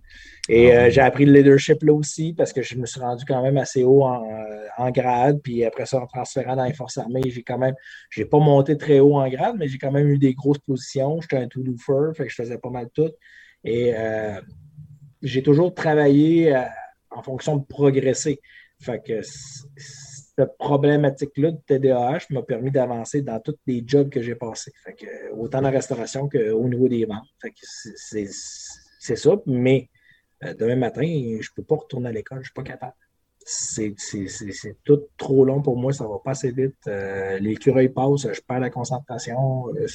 Et euh, j'ai appris le leadership là aussi parce que je me suis rendu quand même assez haut en, euh, en grade. Puis après ça, en transférant dans les forces armées, j'ai quand même, j'ai pas monté très haut en grade, mais j'ai quand même eu des grosses positions. J'étais un to-do-fer, fait que je faisais pas mal tout. Et euh, j'ai toujours travaillé en fonction de progresser. Fait que cette problématique-là de TDAH m'a permis d'avancer dans tous les jobs que j'ai passés. Autant dans la restauration qu'au niveau des ventes. C'est- ça, mais euh, demain matin, je ne peux pas retourner à l'école, je ne suis pas capable. C'est tout trop long pour moi, ça va pas assez vite. Euh, L'écureuil passe, je perds la concentration. euh,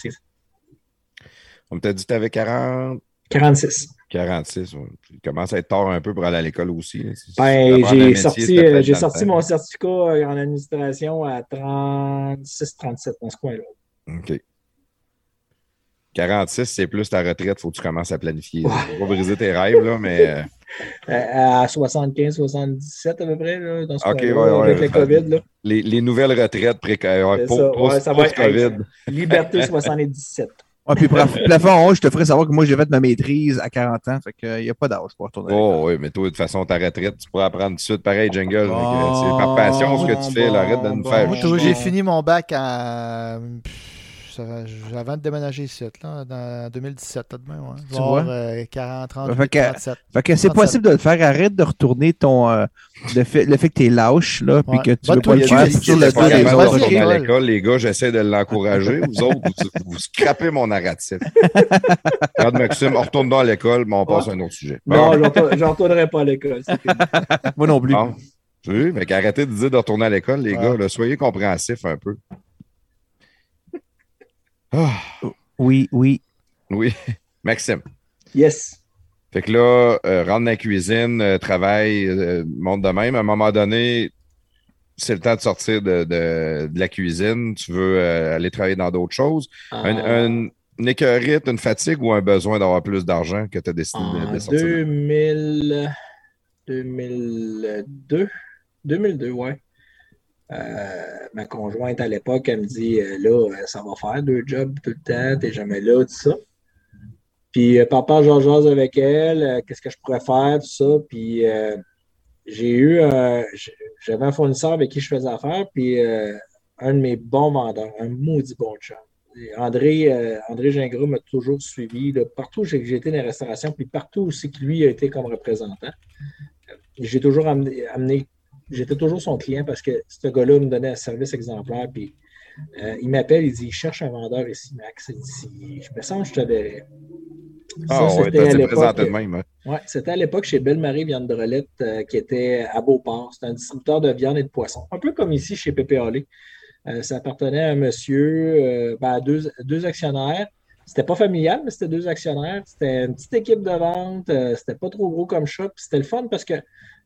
On t'a dit que tu avais 40, 46. 46. ouais. Tu commences à être tard un peu pour aller à l'école aussi. Ben, j'ai sorti, euh, j'ai sorti mon certificat euh, en administration à 36-37 dans ce coin-là. OK. 46, c'est plus ta retraite, faut que tu commences à planifier. là. Faut pas briser tes rêves, là, mais euh, à 75-77 à peu près, là, dans ce OK, coin-là, ouais, ouais, avec le fait- COVID. Là. les, les nouvelles retraites précaires, ça, ouais, ça va être- COVID. Liberté 77. Ouais, puis plaf- plafond haut, je te ferai savoir que moi, j'ai fait ma maîtrise à 40 ans. Fait qu'il n'y a pas d'âge pour retourner. Oh oui, mais toi, de toute façon, ta retraite, tu pourras apprendre tout de suite. Pareil. Bon, que C'est par passion ce que tu fais, là, arrête de nous bon, faire. Moi, bon. j'ai bon. fini mon bac à. pff, Avant de déménager ici, là, dans 2017, là, demain, ouais. Je Tu avoir, vois? euh, 40, 38, Fait que- 37. Fait que c'est 37. possible de le faire. Arrête de retourner ton. euh, le, fait, le fait que tu es lâche, là, puis que tu veux pas le le faire sur le dos pas des autres. retourner ok? à l'école. les gars, j'essaie de l'encourager. Vous autres, vous, vous scrapez mon narratif. Regarde, Maxime, on retourne dans l'école, mais on passe à un autre sujet. Non, Bon, je retourne- je retournerai pas à l'école. Moi non plus. bon. Oui, mais qu'arrêtez de dire de retourner à l'école, les Ouais. gars. là, soyez compréhensifs un peu. Ah, Oui, oui. oui. Maxime. Yes. Fait que là, euh, rentre dans la cuisine, euh, travail, euh, monte de même. À un moment donné, c'est le temps de sortir de, de- de la cuisine. Tu veux euh, aller travailler dans d'autres choses. Un, En- un- une écœurite, une fatigue ou un besoin d'avoir plus d'argent que tu as décidé de, En de sortir? 2000, 2002, 2002, ouais. Euh, ma conjointe à l'époque, elle me dit euh, là, euh, ça va faire deux jobs tout le temps, t'es jamais là, tout ça. Puis papa, j'en avec elle, qu'est-ce que je pourrais faire, tout ça. Puis j'ai eu, j'avais un fournisseur avec qui je faisais affaire, puis un de mes bons vendeurs, un maudit bon chum. André, euh, André Gingras m'a toujours suivi. partout où j'ai été dans la restauration, puis partout aussi que lui a été comme représentant. J'ai toujours amené- j'étais toujours son client parce que ce gars-là me donnait un service exemplaire. Puis euh, il m'appelle, il dit Il cherche un vendeur ici, Max. Il dit, je me sens que je te verrais. Ah ouais, présenté de même. hein. Ouais, c'était à l'époque chez Belle-Marie Viande de Relette, euh, qui était à Beauport. C'était un distributeur de viande et de poisson. Un peu comme ici chez Pépé Allé. Euh, ça appartenait à un monsieur, euh, ben, à deux, deux actionnaires. C'était pas familial, mais c'était deux actionnaires. C'était une petite équipe de vente. c'était pas trop gros comme shop. C'était le fun parce que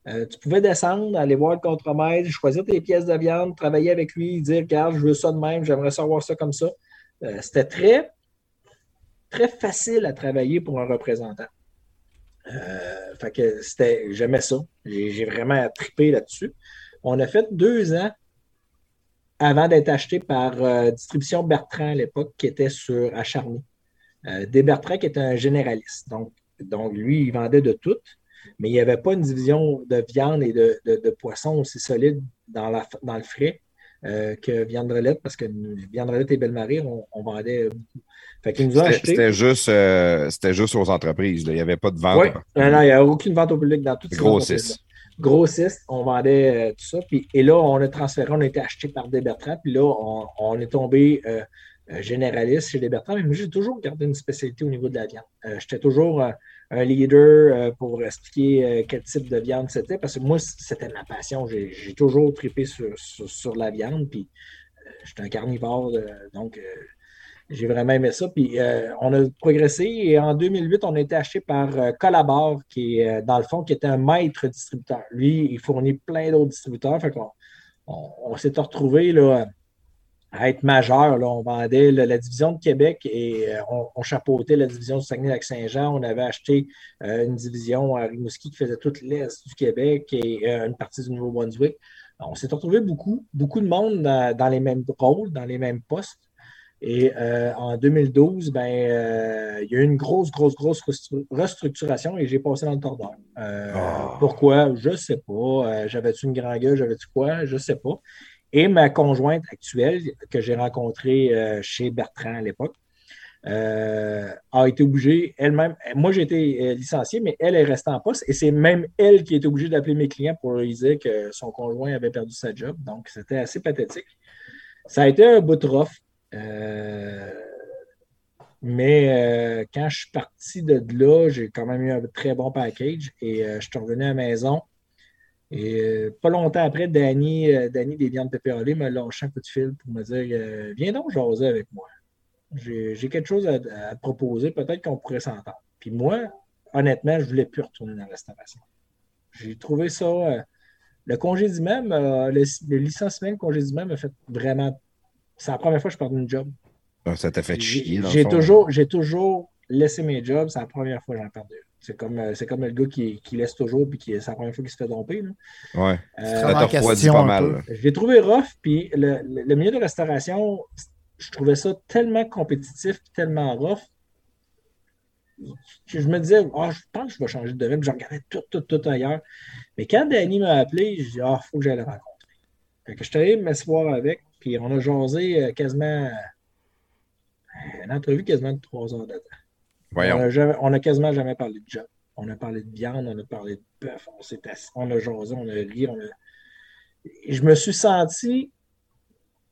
Euh, tu pouvais descendre, aller voir le contremaître, choisir tes pièces de viande, travailler avec lui, dire Regarde, je veux ça de même, j'aimerais savoir ça comme ça. Euh, c'était très, très facile à travailler pour un représentant. Euh, fait que c'était, j'aimais ça. J'ai vraiment trippé là-dessus. On a fait deux ans avant d'être acheté par Distribution Bertrand à l'époque, qui était sur Acharné. des Bertrand qui était un généraliste. Donc, donc, lui, il vendait de tout mais il n'y avait pas une division de viande et de, de, poisson aussi solide dans, la, dans le frais euh, que Viandrelette, parce que Viandrelette et Belle-Marie, on, vendait beaucoup. C'était juste, euh, juste aux entreprises. Il n'y avait pas de vente. Oui, non, il n'y a aucune vente au public dans toutes ces Grossiste. Grossiste, on vendait euh, tout ça. Puis, et là, on a transféré, on a été acheté par Desbertrand. Puis là, on, est tombé généraliste chez Desbertrand. Mais moi, j'ai toujours gardé une spécialité au niveau de la viande. J'étais toujours un leader euh, pour expliquer euh, quel type de viande c'était, parce que moi, c'était ma passion. J'ai toujours trippé sur, sur, la viande, puis euh, j'étais un carnivore, donc j'ai vraiment aimé ça. Puis on a progressé et en 2008, on a été acheté par Collabor, qui est, dans le fond, qui était un maître distributeur. Lui, il fournit plein d'autres distributeurs. Fait qu'on on, s'est retrouvé là, à être majeur. Là. On vendait la division de Québec et euh, on, chapeautait la division du Saguenay-Lac-Saint-Jean. On avait acheté euh, une division à Rimouski qui faisait toute l'Est du Québec et euh, une partie du Nouveau-Brunswick. On s'est retrouvé beaucoup, beaucoup de monde dans, les mêmes rôles, dans les mêmes postes. Et en 2012, ben, il y a eu une grosse, grosse, grosse restructuration et j'ai passé dans le tordeur. Ah. Pourquoi? Je ne sais pas. J'avais-tu une grande gueule? J'avais-tu quoi? Je ne sais pas. Et ma conjointe actuelle, que j'ai rencontrée euh, chez Bertrand à l'époque, euh, a été obligée elle-même. Moi, j'ai été euh, licencié, mais elle est restée en poste et c'est même elle qui est obligée d'appeler mes clients pour leur dire que son conjoint avait perdu sa job. Donc, c'était assez pathétique. Ça a été un bout de rough. mais quand je suis parti de là, j'ai quand même eu un très bon package et je suis revenu à la maison. Et euh, pas longtemps après, Danny, euh, Danny des viandes m'a lâché un coup de fil pour me dire euh, Viens donc jaser avec moi. J'ai quelque chose à, te proposer, peut-être qu'on pourrait s'entendre. Puis moi, honnêtement, je ne voulais plus retourner dans la restauration. J'ai trouvé ça. le congédiement, le, le licenciement, le congédiement m'a fait vraiment. C'est la première fois que je pars d'une job. Ah, ça t'a fait chier. J'ai toujours, toujours laissé mes jobs. C'est la première fois que j'en perds c'est comme, euh, comme le gars qui, laisse toujours puis qui c'est la première fois qu'il se fait domper. Là. Ouais. Euh, pas mal. Je l'ai trouvé rough, puis le, le, milieu de restauration, je trouvais ça tellement compétitif tellement rough que je me disais, oh, je pense que je vais changer de domaine. Je regardais tout, tout, tout ailleurs. Mais quand Danny m'a appelé, je dit, ah, il faut que j'aille le rencontrer. Fait que je suis allé m'asseoir avec, puis on a jasé euh, quasiment une entrevue quasiment de trois heures de temps. On n'a quasiment jamais parlé de job. On a parlé de viande, on a parlé de bœuf, on, s'est on a jasé, on a ri. A... je me suis senti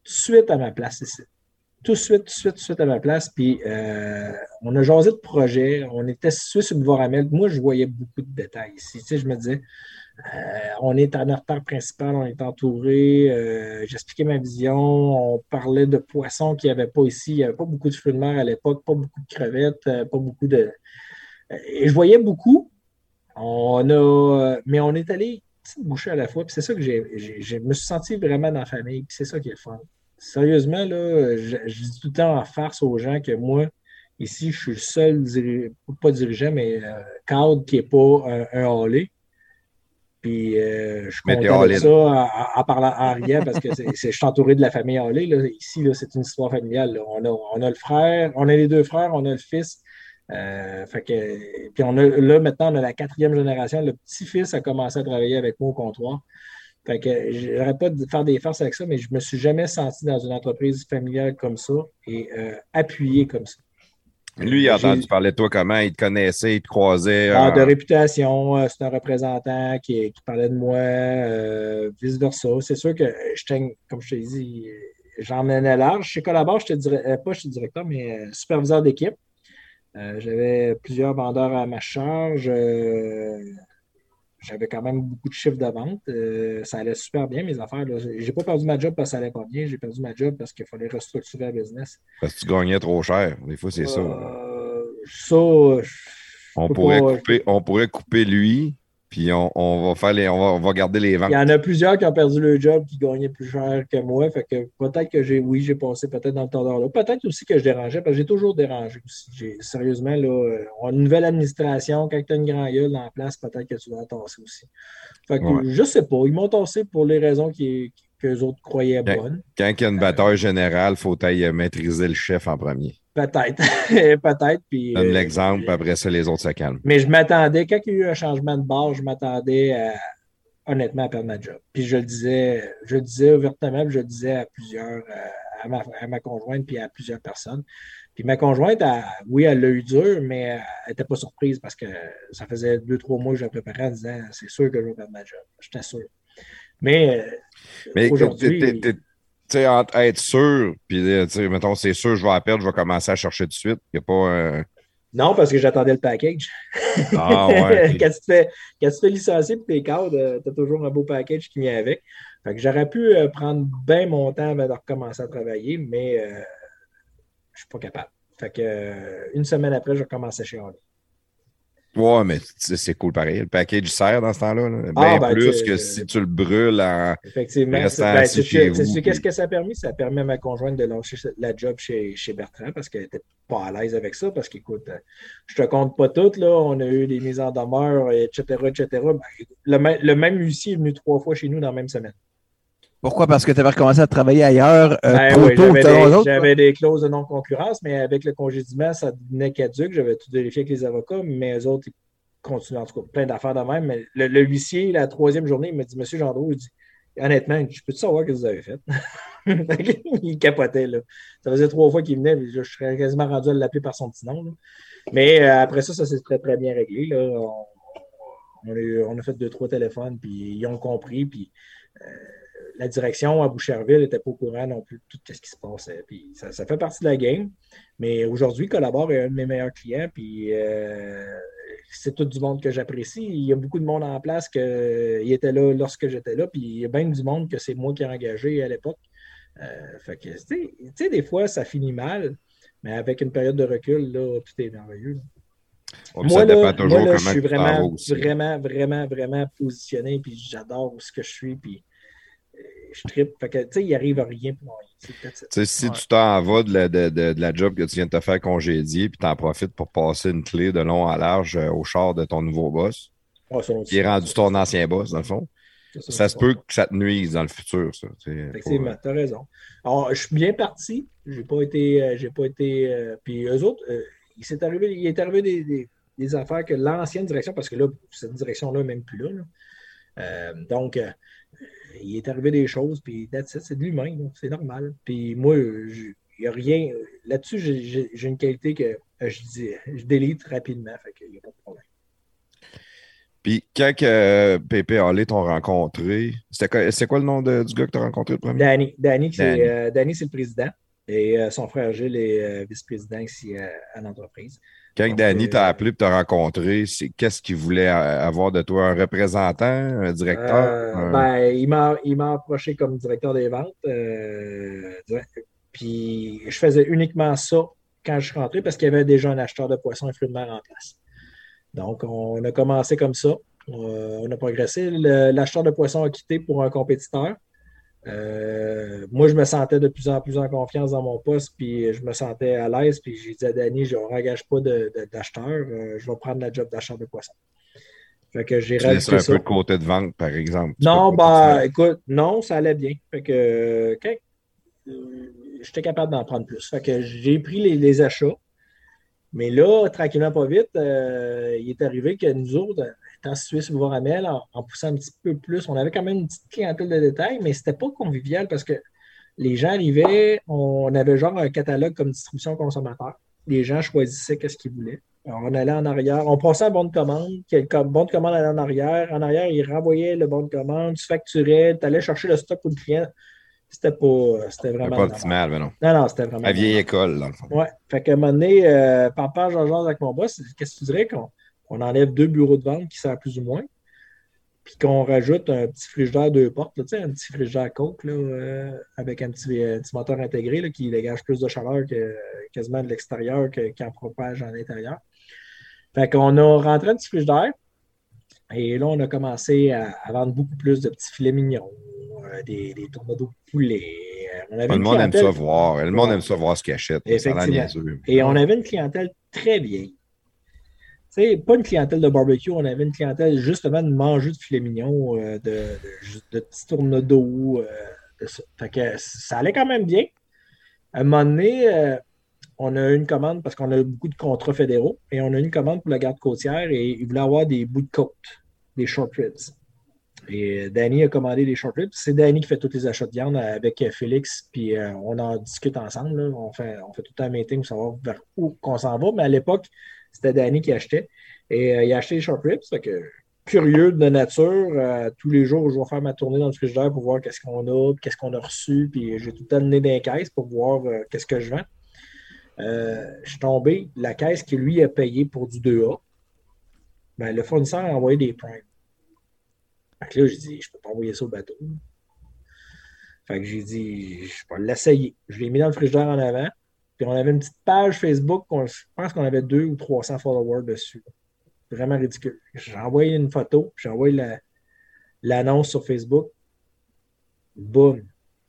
tout de suite à ma place ici. Tout de suite, tout de suite, tout de suite à ma place. Puis euh, on a jasé de projets. On était sur le boulevard Amel. Moi, je voyais beaucoup de détails ici. Tu sais, je me disais, on est en artère principale, on est entouré. Euh, j'expliquais ma vision. On parlait de poissons qu'il n'y avait pas ici. Pas beaucoup de fruits de mer à l'époque, pas beaucoup de crevettes, euh, pas beaucoup de. Et je voyais beaucoup. On a, mais on est allé petite bouchée à la fois. c'est ça que je me suis senti vraiment dans la famille. c'est ça qui est fun. Sérieusement, là, je, dis tout le temps en farce aux gens que moi, ici, je suis le seul, pas dirigeant, mais cadre qui n'est pas un, un puis euh, je suis content de ça en, parlant en riant parce que je suis entouré de la famille Hallé. Ici, c'est une histoire familiale. On, a, on, a, le frère, on a les deux frères, on a le fils. Euh, fait que, puis on a, là, maintenant, on a la quatrième génération. Le petit-fils a commencé à travailler avec moi au comptoir. Fait que j'aurais pas de faire des farces avec ça, mais je me suis jamais senti dans une entreprise familiale comme ça et euh, appuyé comme ça. Lui, il a entendu parler de toi comment? Il te connaissait, il te croisait. Ah, de réputation, euh, c'est un représentant qui, parlait de moi, euh, vice-versa. C'est sûr que, je comme je t'ai dit, j'emmenais large. Chez Collabore, je te euh, pas chez directeur, mais superviseur d'équipe. J'avais plusieurs vendeurs à ma charge. J'avais quand même beaucoup de chiffres de vente. ça allait super bien, mes affaires. J'ai pas perdu ma job parce que ça allait pas bien. J'ai perdu ma job parce qu'il fallait restructurer la business. Parce que tu gagnais trop cher. Des fois, c'est ça. Euh, ça. On pourrait, couper, on pourrait couper lui, Puis on, va faire les, on, va, garder les ventes. Il y en a plusieurs qui ont perdu leur job qui gagnaient plus cher que moi. Fait que peut-être que j'ai, oui, j'ai passé peut-être dans le temps là. Peut-être aussi que je dérangeais, parce que j'ai toujours dérangé aussi. sérieusement, là, on a une nouvelle administration. Quand tu as une grande gueule en place, peut-être que tu vas tasser aussi. Fait que je sais pas. Ils m'ont tassé pour les raisons qui, que les autres croyaient bonnes. Quand il y a une bataille générale, il faut maîtriser le chef en premier. Peut-être. Peut-être. Donne euh, l'exemple, après ça, les autres se calment. Mais je m'attendais, quand il y a eu un changement de base, je m'attendais honnêtement à perdre ma job. Puis je le disais, je le disais ouvertement, je le disais à plusieurs, euh, à ma, à ma conjointe, puis à plusieurs personnes. Puis ma conjointe, oui, elle l'a eu dur, mais elle n'était pas surprise parce que ça faisait deux, trois mois que je la préparais en disant c'est sûr que je vais perdre ma job. J'étais sûr. Mais, euh, mais aujourd'hui. Tu sais, entre être sûr, puis, euh, mettons, c'est sûr, je vais la perdre, je vais commencer à chercher tout de suite. Il n'y a pas Non, parce que j'attendais le package. Ah ouais. quand, tu te fais, quand tu te fais licencier pour tes cadres, euh, tu as toujours un beau package qui vient avec. Fait que j'aurais pu prendre bien mon temps avant de recommencer à travailler, mais je suis pas capable. Fait que euh, une semaine après, je commençais chez Harley. Ouais, mais c'est cool pareil. Le package sert dans ce temps-là. Ah, Bien ben, plus que si tu le brûles en Effectivement. Ben, qu'est-ce que ça a permis? Ça a permis à ma conjointe de lancer la job chez, chez Bertrand parce qu'elle n'était pas à l'aise avec ça. Parce qu'écoute, euh, je te compte pas tout. Là. On a eu des mises en demeure, etc. etc. Ben, le, le même huissier est venu trois fois chez nous dans la même semaine. Pourquoi? Parce que tu avais recommencé à travailler ailleurs euh, ben trop tôt. J'avais des, clauses de non-concurrence, mais avec le congédiement, ça devenait caduque. J'avais tout vérifié avec les avocats, mais eux autres, ils continuent en tout cas plein d'affaires de même. Mais le, huissier, la troisième journée, il m'a dit Monsieur Gendreau, il dit Honnêtement, je peux-tu savoir ce que vous avez fait? il capotait. Là. Ça faisait trois fois qu'il venait, je, serais quasiment rendu à l'appeler par son petit nom. Mais euh, après ça, ça s'est très, très bien réglé. Là. On, a, fait deux, trois téléphones, puis ils ont compris. Puis, euh, la direction à Boucherville n'était pas au courant non plus de tout ce qui se passait. Puis ça, fait partie de la game. Mais aujourd'hui, Collabore est un de mes meilleurs clients. Puis euh, c'est tout du monde que j'apprécie. Il y a beaucoup de monde en place qui était là lorsque j'étais là. Puis il y a bien du monde que c'est moi qui ai engagé à l'époque. Euh, fait que, tu sais, des fois, ça finit mal. Mais avec une période de recul, là, tout est merveilleux. moi, là, je suis vraiment, vraiment, vraiment, vraiment positionné, puis j'adore ce que je suis, puis je tripe. Fait que, tu sais, il arrive à rien pour moi. Si tu t'en vas de la, de, de, la, job que tu viens de te faire congédier, puis tu en profites pour passer une clé de long à large euh, au char de ton nouveau boss, qui est rendu ton ancien boss, dans le fond. Ça, se peut que ça te nuise dans le futur, ça. Effectivement, euh, tu as raison. Alors, je suis bien parti. J'ai pas été. Euh, j'ai pas été. puis eux autres, il s'est arrivé, il est arrivé des, des, affaires que l'ancienne direction, parce que là, cette direction-là n'est même plus là. donc, il est arrivé des choses, puis c'est de l'humain, c'est normal. Puis moi, il n'y a rien. Là-dessus, j'ai une qualité que euh, je, dis, je délite rapidement, fait qu'il n'y a pas de problème. Puis quand euh, Pépé et Allé t'ont rencontré, c'est quoi, le nom du gars que tu as rencontré le premier? Danny. Danny, c'est euh, le président. Et son frère Gilles est vice-président ici à l'entreprise. Quand Danny t'a appelé et t'a rencontré, qu'est-ce qu'il voulait avoir de toi? Un représentant, un directeur? Euh, ben, il m'a approché comme directeur des ventes. Euh, puis je faisais uniquement ça quand je suis rentré parce qu'il y avait déjà un acheteur de poissons et fruits de mer en place. Donc, on a commencé comme ça. Euh, on a progressé. L'acheteur de poissons a quitté pour un compétiteur. Euh, moi, je me sentais de plus en plus en confiance dans mon poste, puis je me sentais à l'aise, puis j'ai dit à Danny, je n'engage pas d'acheteur, euh, je vais prendre la job d'acheteur de poisson. Fait que j'ai un peu de côté de vente, par exemple. Non, bah, écoute, non, ça allait bien. Fait que, euh, j'étais capable d'en prendre plus. Fait que j'ai pris les, achats. Mais là, tranquillement, pas vite, il est arrivé que nous autres, étant situé sur Voramel, en, en, poussant un petit peu plus, on avait quand même une petite clientèle de détails, mais c'était pas convivial parce que les gens arrivaient, on avait genre un catalogue comme distribution consommateur. Les gens choisissaient qu'est-ce qu'ils voulaient. on allait en arrière, on passait un bon de commande, le bon de commande allait en arrière. En arrière, ils renvoyaient le bon de commande, tu facturais, tu allais chercher le stock pour le client. C'était pas. C'était vraiment. pas optimal, mais non. Non, non, c'était vraiment. La vieille école, dans le fond. Ouais. Fait qu'à un moment donné, euh, par page jean avec mon boss, qu'est-ce que tu dirais qu'on on enlève deux bureaux de vente qui servent plus ou moins, puis qu'on rajoute un petit frigidaire deux portes, un petit frigidaire coke là, euh, avec un petit, moteur intégré qui dégage plus de chaleur que quasiment de l'extérieur qu'en propage en intérieur. Fait qu'on a rentré un petit frigidaire. Et là, on a commencé à, vendre beaucoup plus de petits filets mignons, euh, des, des de poulet. On avait le monde aime ça voir. Le monde aime ça voir ce qu'il achète. Et on avait une clientèle très vieille. Sais, pas une clientèle de barbecue, on avait une clientèle justement de manger de filets mignons, euh, de, de, petits tourneaux d'eau. ça. Fait que ça allait quand même bien. À un moment donné, on a une commande parce qu'on a beaucoup de contrats fédéraux et on a une commande pour la garde côtière et ils voulaient avoir des bouts de côte, des short ribs. Et Danny a commandé des short ribs. C'est Danny qui fait tous les achats de viande avec Félix, puis euh, on en discute ensemble. On, fait, on fait tout un meeting pour savoir vers où qu'on s'en va. Mais à l'époque, c'était Danny qui achetait. Et euh, il a acheté les short ribs. Curieux de nature, euh, tous les jours, je vais faire ma tournée dans le frigidaire pour voir qu'est-ce qu'on a, qu'est-ce qu'on a reçu. Puis j'ai tout le temps donné des caisses pour voir qu'est-ce que je vends. Euh, je suis tombé, la caisse qui lui a payé pour du 2A, ben, le fournisseur a envoyé des primes. Fait que là, j'ai dit, je peux pas envoyer ça au bateau. Fait que j'ai dit, je peux l'essayer. Je l'ai mis dans le frigidaire en avant. Puis on avait une petite page Facebook, je pense qu'on avait deux ou 300 followers dessus. Vraiment ridicule. J'ai envoyé une photo, j'ai envoyé l'annonce sur Facebook. Boum.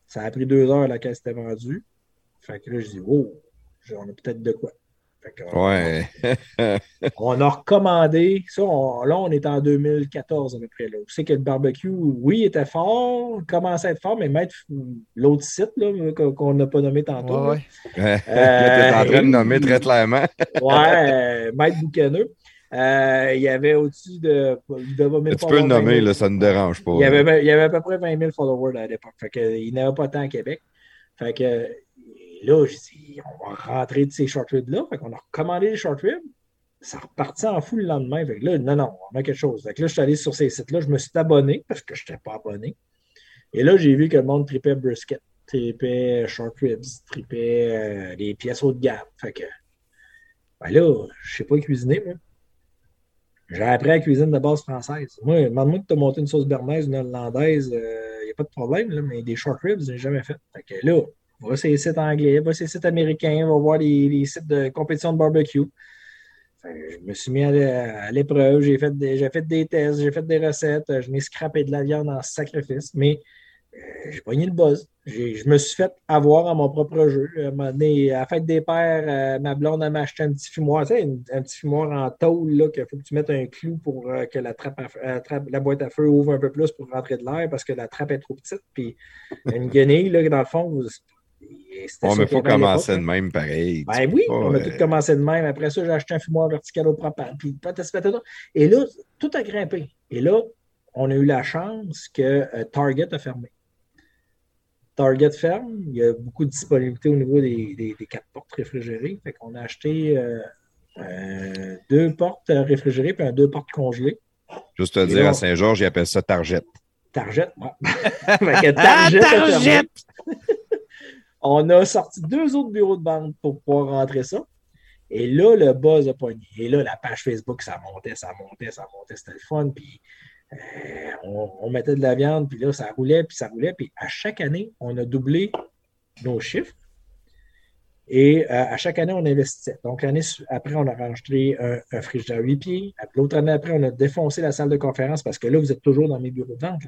Ça a pris deux heures, la caisse était vendue. Fait que là, je dis, oh, on a peut-être de quoi. Ouais. on, a recommandé, ça, là, on est en 2014 à peu près. Là. Vous savez que le barbecue, oui, était fort, commençait à être fort, mais mettre l'autre site qu'on n'a pas nommé tantôt. Ouais. ouais. Euh, en train de nommer très clairement. ouais, euh, Maître Boucaneux. Euh, il y avait au-dessus de. Il tu peux le nommer, là, ça ne dérange pas. Il y, avait, il y avait à peu près 20 000 followers à l'époque. il n'y avait pas tant à Québec. Fait que là, j'ai dit, on va rentrer de ces short ribs-là. Fait qu'on a recommandé les short ribs. Ça repartit en fou le lendemain. Fait que là, non, non, on a quelque chose. Fait que là, je suis allé sur ces sites-là. Je me suis abonné parce que je n'étais pas abonné. Et là, j'ai vu que le monde tripait brisket, tripait short ribs, tripait euh, les pièces haut de gamme. Fait que, ben là, je ne sais pas cuisiner, moi. J'ai appris la cuisine de base française. Moi, demande-moi de te monter une sauce bernaise, une hollandaise, il euh, n'y a pas de problème, là, mais des short ribs, je n'ai jamais fait. Fait que là, va sur les sites anglais, va sur les sites américains, va voir les, sites de compétition de barbecue. je me suis mis à l'épreuve, j'ai fait, des, fait des tests, j'ai fait des recettes, je m'ai scrappé de la viande en sacrifice, mais euh, j'ai pogné le buzz. Je me suis fait avoir à mon propre jeu. À, à la fête des pères, euh, ma blonde m'a acheté un petit fumoir, tu sais, un petit fumoir en tôle, qu'il faut que tu mettes un clou pour euh, que la, trappe, la boîte à feu ouvre un peu plus pour rentrer de l'air parce que la trappe est trop petite. Puis une guenille, là, dans le fond, on ne faut commencer de même, pareil. Ben oui, on a tout commencé de même. Après ça, j'ai acheté un fumoir vertical au propane. Puis, et là, tout a grimpé. Et là, on a eu la chance que euh, Target a fermé. Target ferme. Il y a beaucoup de disponibilité au niveau des, quatre portes réfrigérées. Fait qu'on a acheté euh, euh, deux portes réfrigérées puis un deux portes congelées. Juste te dire, à Saint-Georges, ils appellent ça Target. Target, ouais. Target, ah, Target! On a sorti deux autres bureaux de vente pour pouvoir rentrer ça. Et là, le buzz a pogné. Et là, la page Facebook, ça montait, ça montait, ça montait. C'était le fun. Puis euh, on, mettait de la viande, puis là, ça roulait, puis ça roulait. Puis à chaque année, on a doublé nos chiffres. Et euh, à chaque année, on investissait. Donc, l'année après, on a rajouté un, un frigidaire 8 pieds. L'autre année après, on a défoncé la salle de conférence parce que là, vous êtes toujours dans mes bureaux de vente.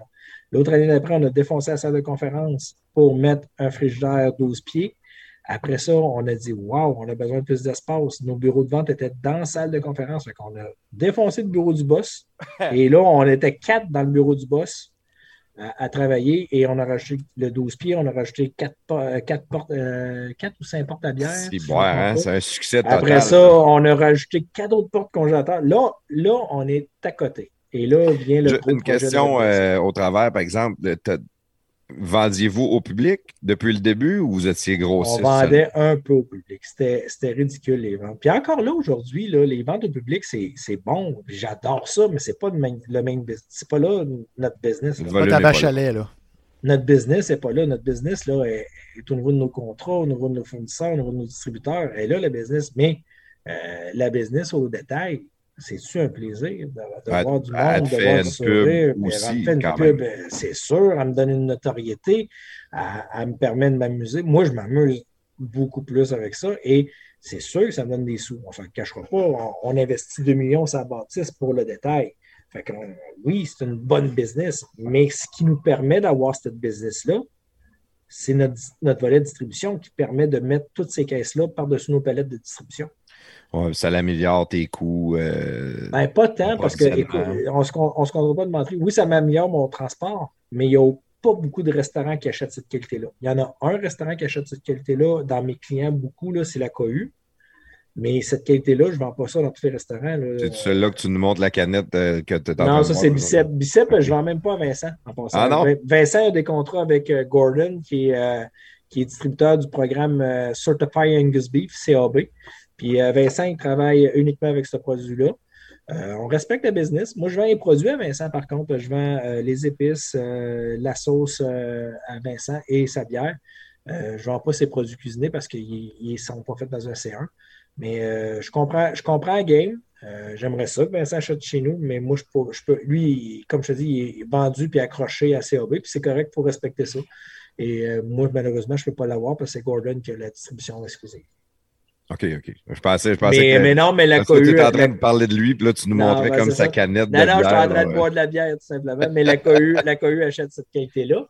L'autre année d'après, on a défoncé la salle de conférence pour mettre un frigidaire 12 pieds. Après ça, on a dit Waouh, on a besoin de plus d'espace. Nos bureaux de vente étaient dans la salle de conférence. Fait on a défoncé le bureau du boss. et là, on était quatre dans le bureau du boss à, travailler et on a rajouté le 12 pieds, on a rajouté 4, euh, portes, euh, ou 5 portes à bière. C'est hein, c'est un succès total. Après ça, on a rajouté 4 autres portes congélateurs. Là, là, on est à côté. Et là vient le. Une question euh, au travers, par exemple, vendiez-vous au public depuis le début ou vous étiez grossiste? On vendait un peu au public. C'était ridicule, les ventes. Puis encore là, aujourd'hui, les ventes au public, c'est bon. J'adore ça, mais c'est pas le même, le même business. C'est pas là notre business. Pas ta vache à lait, là. Notre business n'est pas là. Notre business là, est, au niveau de nos contrats, au niveau de nos fournisseurs, au niveau de nos distributeurs. Et là, le business. Mais euh, la business au détail, c'est-tu un plaisir de, voir du monde, de voir du sourire? Aussi, fait une pub, euh, c'est sûr, elle me donne une notoriété, elle, me permet de m'amuser. Moi, je m'amuse beaucoup plus avec ça et c'est sûr que ça me donne des sous. On ne cachera pas. On, investit 2 millions sur la bâtisse pour le détail. Fait que, oui, c'est une bonne business, mais ce qui nous permet d'avoir cette business-là, c'est notre, notre volet de distribution qui permet de mettre toutes ces caisses-là par-dessus nos palettes de distribution. Ça l'améliore tes coûts. euh, Ben, pas tant, parce que, écoute, on ne se, on se comptera pas de mentir. Oui, ça m'améliore mon transport, mais il n'y a pas beaucoup de restaurants qui achètent cette qualité-là. Il y en a un restaurant qui achète cette qualité-là. Dans mes clients, beaucoup, là, c'est la cohue. Mais cette qualité-là, je ne vends pas ça dans tous les restaurants. C'est celui-là que tu nous montres la canette euh, que tu Non, ça, c'est Bicep. Bicep, je ne vends même pas à Vincent. En passant. Ah, non? Vin- Vincent a des contrats avec euh, Gordon, qui est, euh, qui est distributeur du programme Certified Angus Beef, CAB. Puis euh, Vincent, il travaille uniquement avec ce produit-là. Euh, on respecte le business. Moi, je vends les produits à Vincent, par contre. Je vends euh, les épices, euh, la sauce euh, à Vincent et sa bière. Euh, je ne vends pas ses produits cuisinés parce qu'ils ne sont pas faits dans un C1. Mais je comprends, je comprends la game. J'aimerais ça que Vincent achète chez nous, mais moi, je peux, je peux lui, comme je te dis, il est vendu puis accroché à CAB, puis c'est correct, il faut respecter ça. Et moi, malheureusement, je ne peux pas l'avoir parce que c'est Gordon qui a la distribution exclusive. OK, OK. Je pensais, je pensais Mais, que. mais non, mais la que tu cohue. étais en train la- de parler de lui, puis là, tu nous Non, montrais ben, comme sa ça. canette de Non, non, je suis en bière, train de là, boire de la bière, tout simplement. Mais la cohue, la cohue achète cette qualité-là.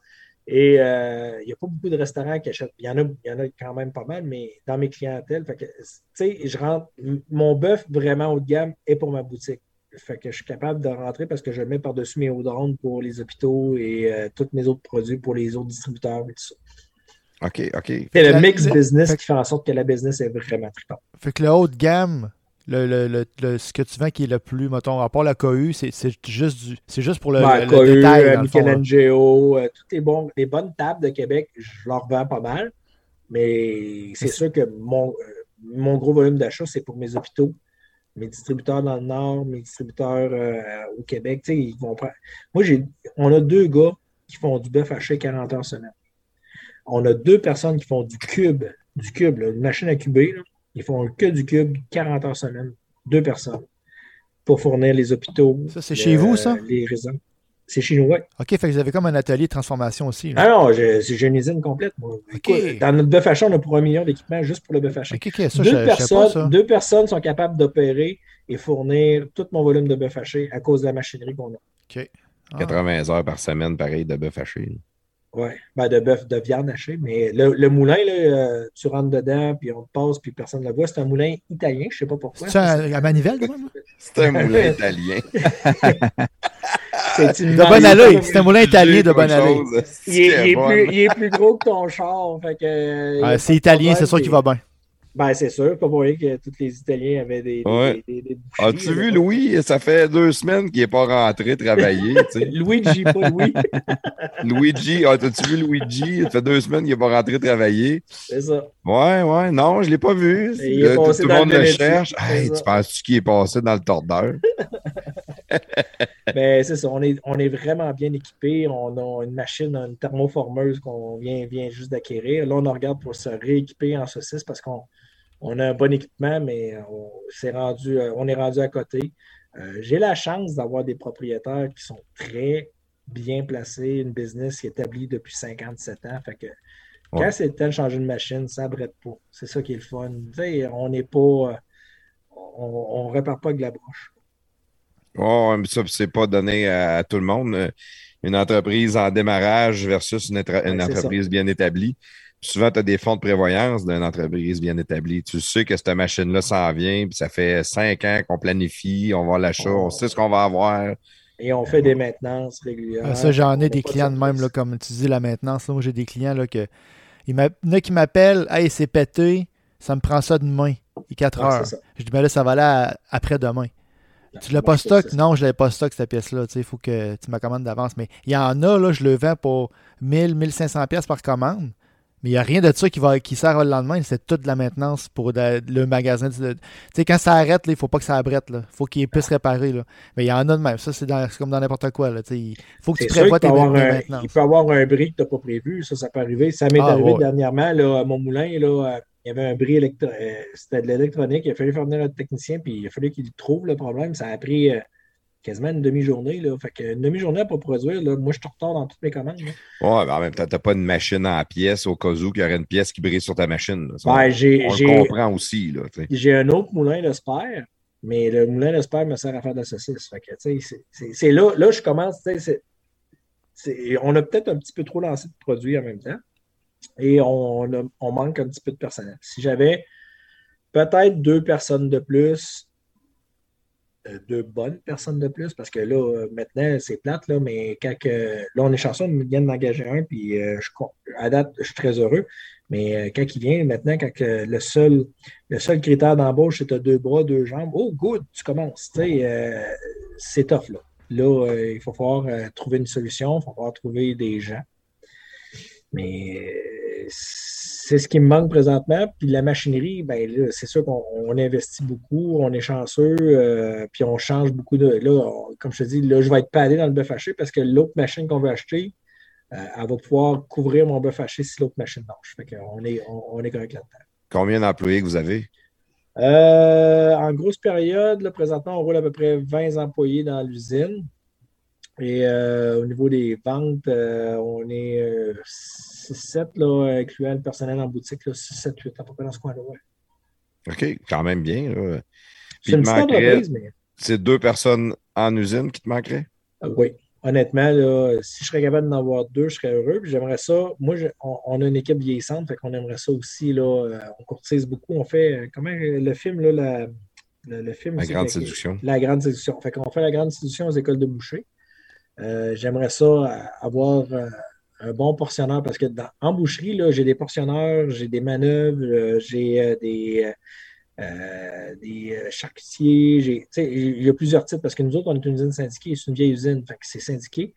Et euh, il n'y a pas beaucoup de restaurants qui achètent. Il y, en a, y en a quand même pas mal, mais dans mes clientèles, fait que, tu sais, je rentre. Mon bœuf vraiment haut de gamme est pour ma boutique. Fait que je suis capable de rentrer parce que je le mets par-dessus mes hauts pour les hôpitaux et euh, tous mes autres produits pour les autres distributeurs et tout ça. OK, OK. C'est le mix business fait- qui fait en sorte que la business est vraiment trippante. Fait que le haut de gamme, le, le- le- le- ce que tu vends qui est le plus, mettons, à part la cohue, c'est c'est juste, du- c'est juste pour le, Ouais, le- le Cohue, détail. euh, dans. Michelangelo, euh, toutes les, bons, les bonnes tables de Québec, je leur vends pas mal. Mais c'est sûr que mon, euh, mon gros volume d'achat, c'est pour mes hôpitaux, mes distributeurs dans le Nord, mes distributeurs euh, au Québec. Tu sais, ils vont prendre- Moi, j'ai, on a deux gars qui font du bœuf haché 40 heures semaine. On a deux personnes qui font du cube, du cube, là, une machine à cuber. là. Ils font que du cube 40 heures semaine. Deux personnes. Pour fournir les hôpitaux. Ça, c'est chez vous, ça? Les raisins. C'est chez nous, ouais. OK, fait que vous avez comme un atelier de transformation aussi. là. Ah non, j'ai une usine complète, moi. Écoute, dans notre bœuf haché, on a pour un million d'équipements juste pour le bœuf haché. Deux, personnes, ça. deux personnes sont capables d'opérer et fournir tout mon volume de bœuf haché à cause de la machinerie qu'on a. OK. Ah. 80 heures par semaine, pareil, de bœuf haché. Ouais, ben de bœuf, de viande hachée. Mais le, le moulin, là, euh, tu rentres dedans, puis on te passe, puis personne ne le voit. C'est un moulin italien, je ne sais pas pourquoi. C'est à, à manivelle? C'est un moulin italien. C'est une De bonne allée. C'est un moulin italien de bonne allée. Il est, il est plus, il est plus gros que ton char. fait que, euh, Ah, c'est italien, c'est sûr qu'il va bien. Ben, c'est sûr. Pas pour rien que tous les Italiens avaient des, Ouais. des, des boucheries, As-tu vu. Louis? Ça fait deux semaines qu'il n'est pas rentré travailler. Luigi, pas Louis. Luigi, ah, t'as-tu vu Luigi? Ça fait deux semaines qu'il n'est pas rentré travailler. C'est ça. Ouais, ouais, non, je ne l'ai pas vu. Il Le- tout, passé tout le dans monde le cherche. Hey, tu penses-tu qu'il est passé dans le tordeur? Ben, c'est ça. On est, on est vraiment bien équipé. On a une machine, une thermoformeuse qu'on vient, vient juste d'acquérir. Là, on regarde pour se rééquiper en saucisse parce qu'on on a un bon équipement, mais on, s'est rendu, euh, on est rendu à côté. Euh, J'ai la chance d'avoir des propriétaires qui sont très bien placés, une business qui est établie depuis 57 ans. Fait que quand Ouais. c'est le temps de changer une machine, ça ne brette pas. C'est ça qui est le fun. On n'est pas. euh, On ne répare pas avec la broche. Oh, mais ça, c'est pas donné à, à tout le monde. Euh, Une entreprise en démarrage versus une, entreprise bien établie. Souvent, tu as des fonds de prévoyance d'une entreprise bien établie. Tu sais que cette machine-là s'en vient, puis ça fait cinq ans qu'on planifie, on va à l'achat, on sait ce qu'on va avoir. Et on fait des maintenances régulières. Ah, ça, j'en ai des clients de même, là, comme tu dis, la maintenance. là. moi, j'ai des clients là, que. Il y en a qui m'appellent Hey, c'est pété, ça me prend ça demain. Il est 4 Ouais, heures. Je dis, mais là, ça va là après-demain. Tu l'as pas stock? Non, je l'avais pas stock, cette pièce-là. Il faut que tu me commandes d'avance. Mais il y en a, là, je le vends pour 1000, 1500 pièces par commande. Mais il n'y a rien de ça qui, va, qui sert le lendemain. C'est toute de la maintenance pour de- le magasin. Tu sais, quand ça arrête, il ne faut pas que ça arrête. Il faut qu'il puisse réparer. Là. Mais il y en a de même. Ça, c'est comme dans n'importe quoi. Là. Il faut que tu prévois tes maintenances. il peut avoir un bris que tu n'as pas prévu. Ça, ça peut arriver. Ça m'est Ah, arrivé ouais. dernièrement là, à mon moulin. Là, euh, il y avait un bris électro... euh, C'était de l'électronique. Il a fallu faire venir notre technicien, puis il a fallu qu'il trouve le problème. Ça a pris euh, quasiment une demi-journée. Là. Fait que une demi-journée à pas produire. Là. Moi, je te retard dans toutes mes commandes. là. Ouais, mais en même temps, tu n'as pas une machine en pièces au cas où qu'il y aurait une pièce qui brise sur ta machine. Ça, Ben, on le comprend aussi. Là. J'ai un autre moulin, le Spire. Mais le moulin d'espère me sert à faire de la saucisse. Fait que, c'est- c'est là, là, je commence, c'est- on a peut-être un petit peu trop lancé de produits en même temps et on, a- on manque un petit peu de personnel. Si j'avais peut-être deux personnes de plus, deux bonnes personnes de plus, parce que là, euh, maintenant, c'est plate, là, mais quand que- là, on est chanceux, on vient d'engager un, puis euh, je, à date, je suis très heureux. Mais euh, quand il vient, maintenant, quand le seul, le seul critère d'embauche, c'est tu deux bras, deux jambes, oh, good, tu commences. Euh, c'est tough, là. Là, euh, il faut falloir euh, trouver une solution, il faut falloir trouver des gens. Mais euh, c'est ce qui me manque présentement. Puis la machinerie, ben c'est sûr qu'on on investit beaucoup, on est chanceux, euh, puis on change beaucoup de. Là, on- comme je te dis, là, je vais être padé dans le bœuf haché parce que l'autre machine qu'on veut acheter, euh, elle va pouvoir couvrir mon bœuf haché si l'autre machine marche. Fait qu'on est, on, on est correct là-dedans. Combien d'employés que vous avez? Euh, en grosse période, là, présentement, on roule à peu près 20 employés dans l'usine. Et euh, au niveau des ventes, euh, on est 6-7, là, incluant le personnel en boutique, 6-7-8, à peu près dans ce coin-là. ouais. OK, quand même bien. C'est une petite mais C'est deux personnes en usine qui te manqueraient? euh, oui. Honnêtement, là, si je serais capable d'en avoir deux, je serais heureux. J'aimerais ça. Moi, je- on, on a une équipe vieillissante, fait qu'on aimerait ça aussi. Là, euh, on courtise beaucoup. On fait euh, comment euh, le film, là, la, le, le film La aussi, grande séduction. La grande séduction. Fait qu'on fait la grande séduction aux écoles de boucher. Euh, J'aimerais ça euh, avoir euh, un bon portionneur parce que dans, en boucherie, j'ai des portionneurs, j'ai des manœuvres, j'ai des, des charcutiers, il y a plusieurs types parce que nous autres, on est une usine syndiquée, c'est une vieille usine, c'est syndiqué.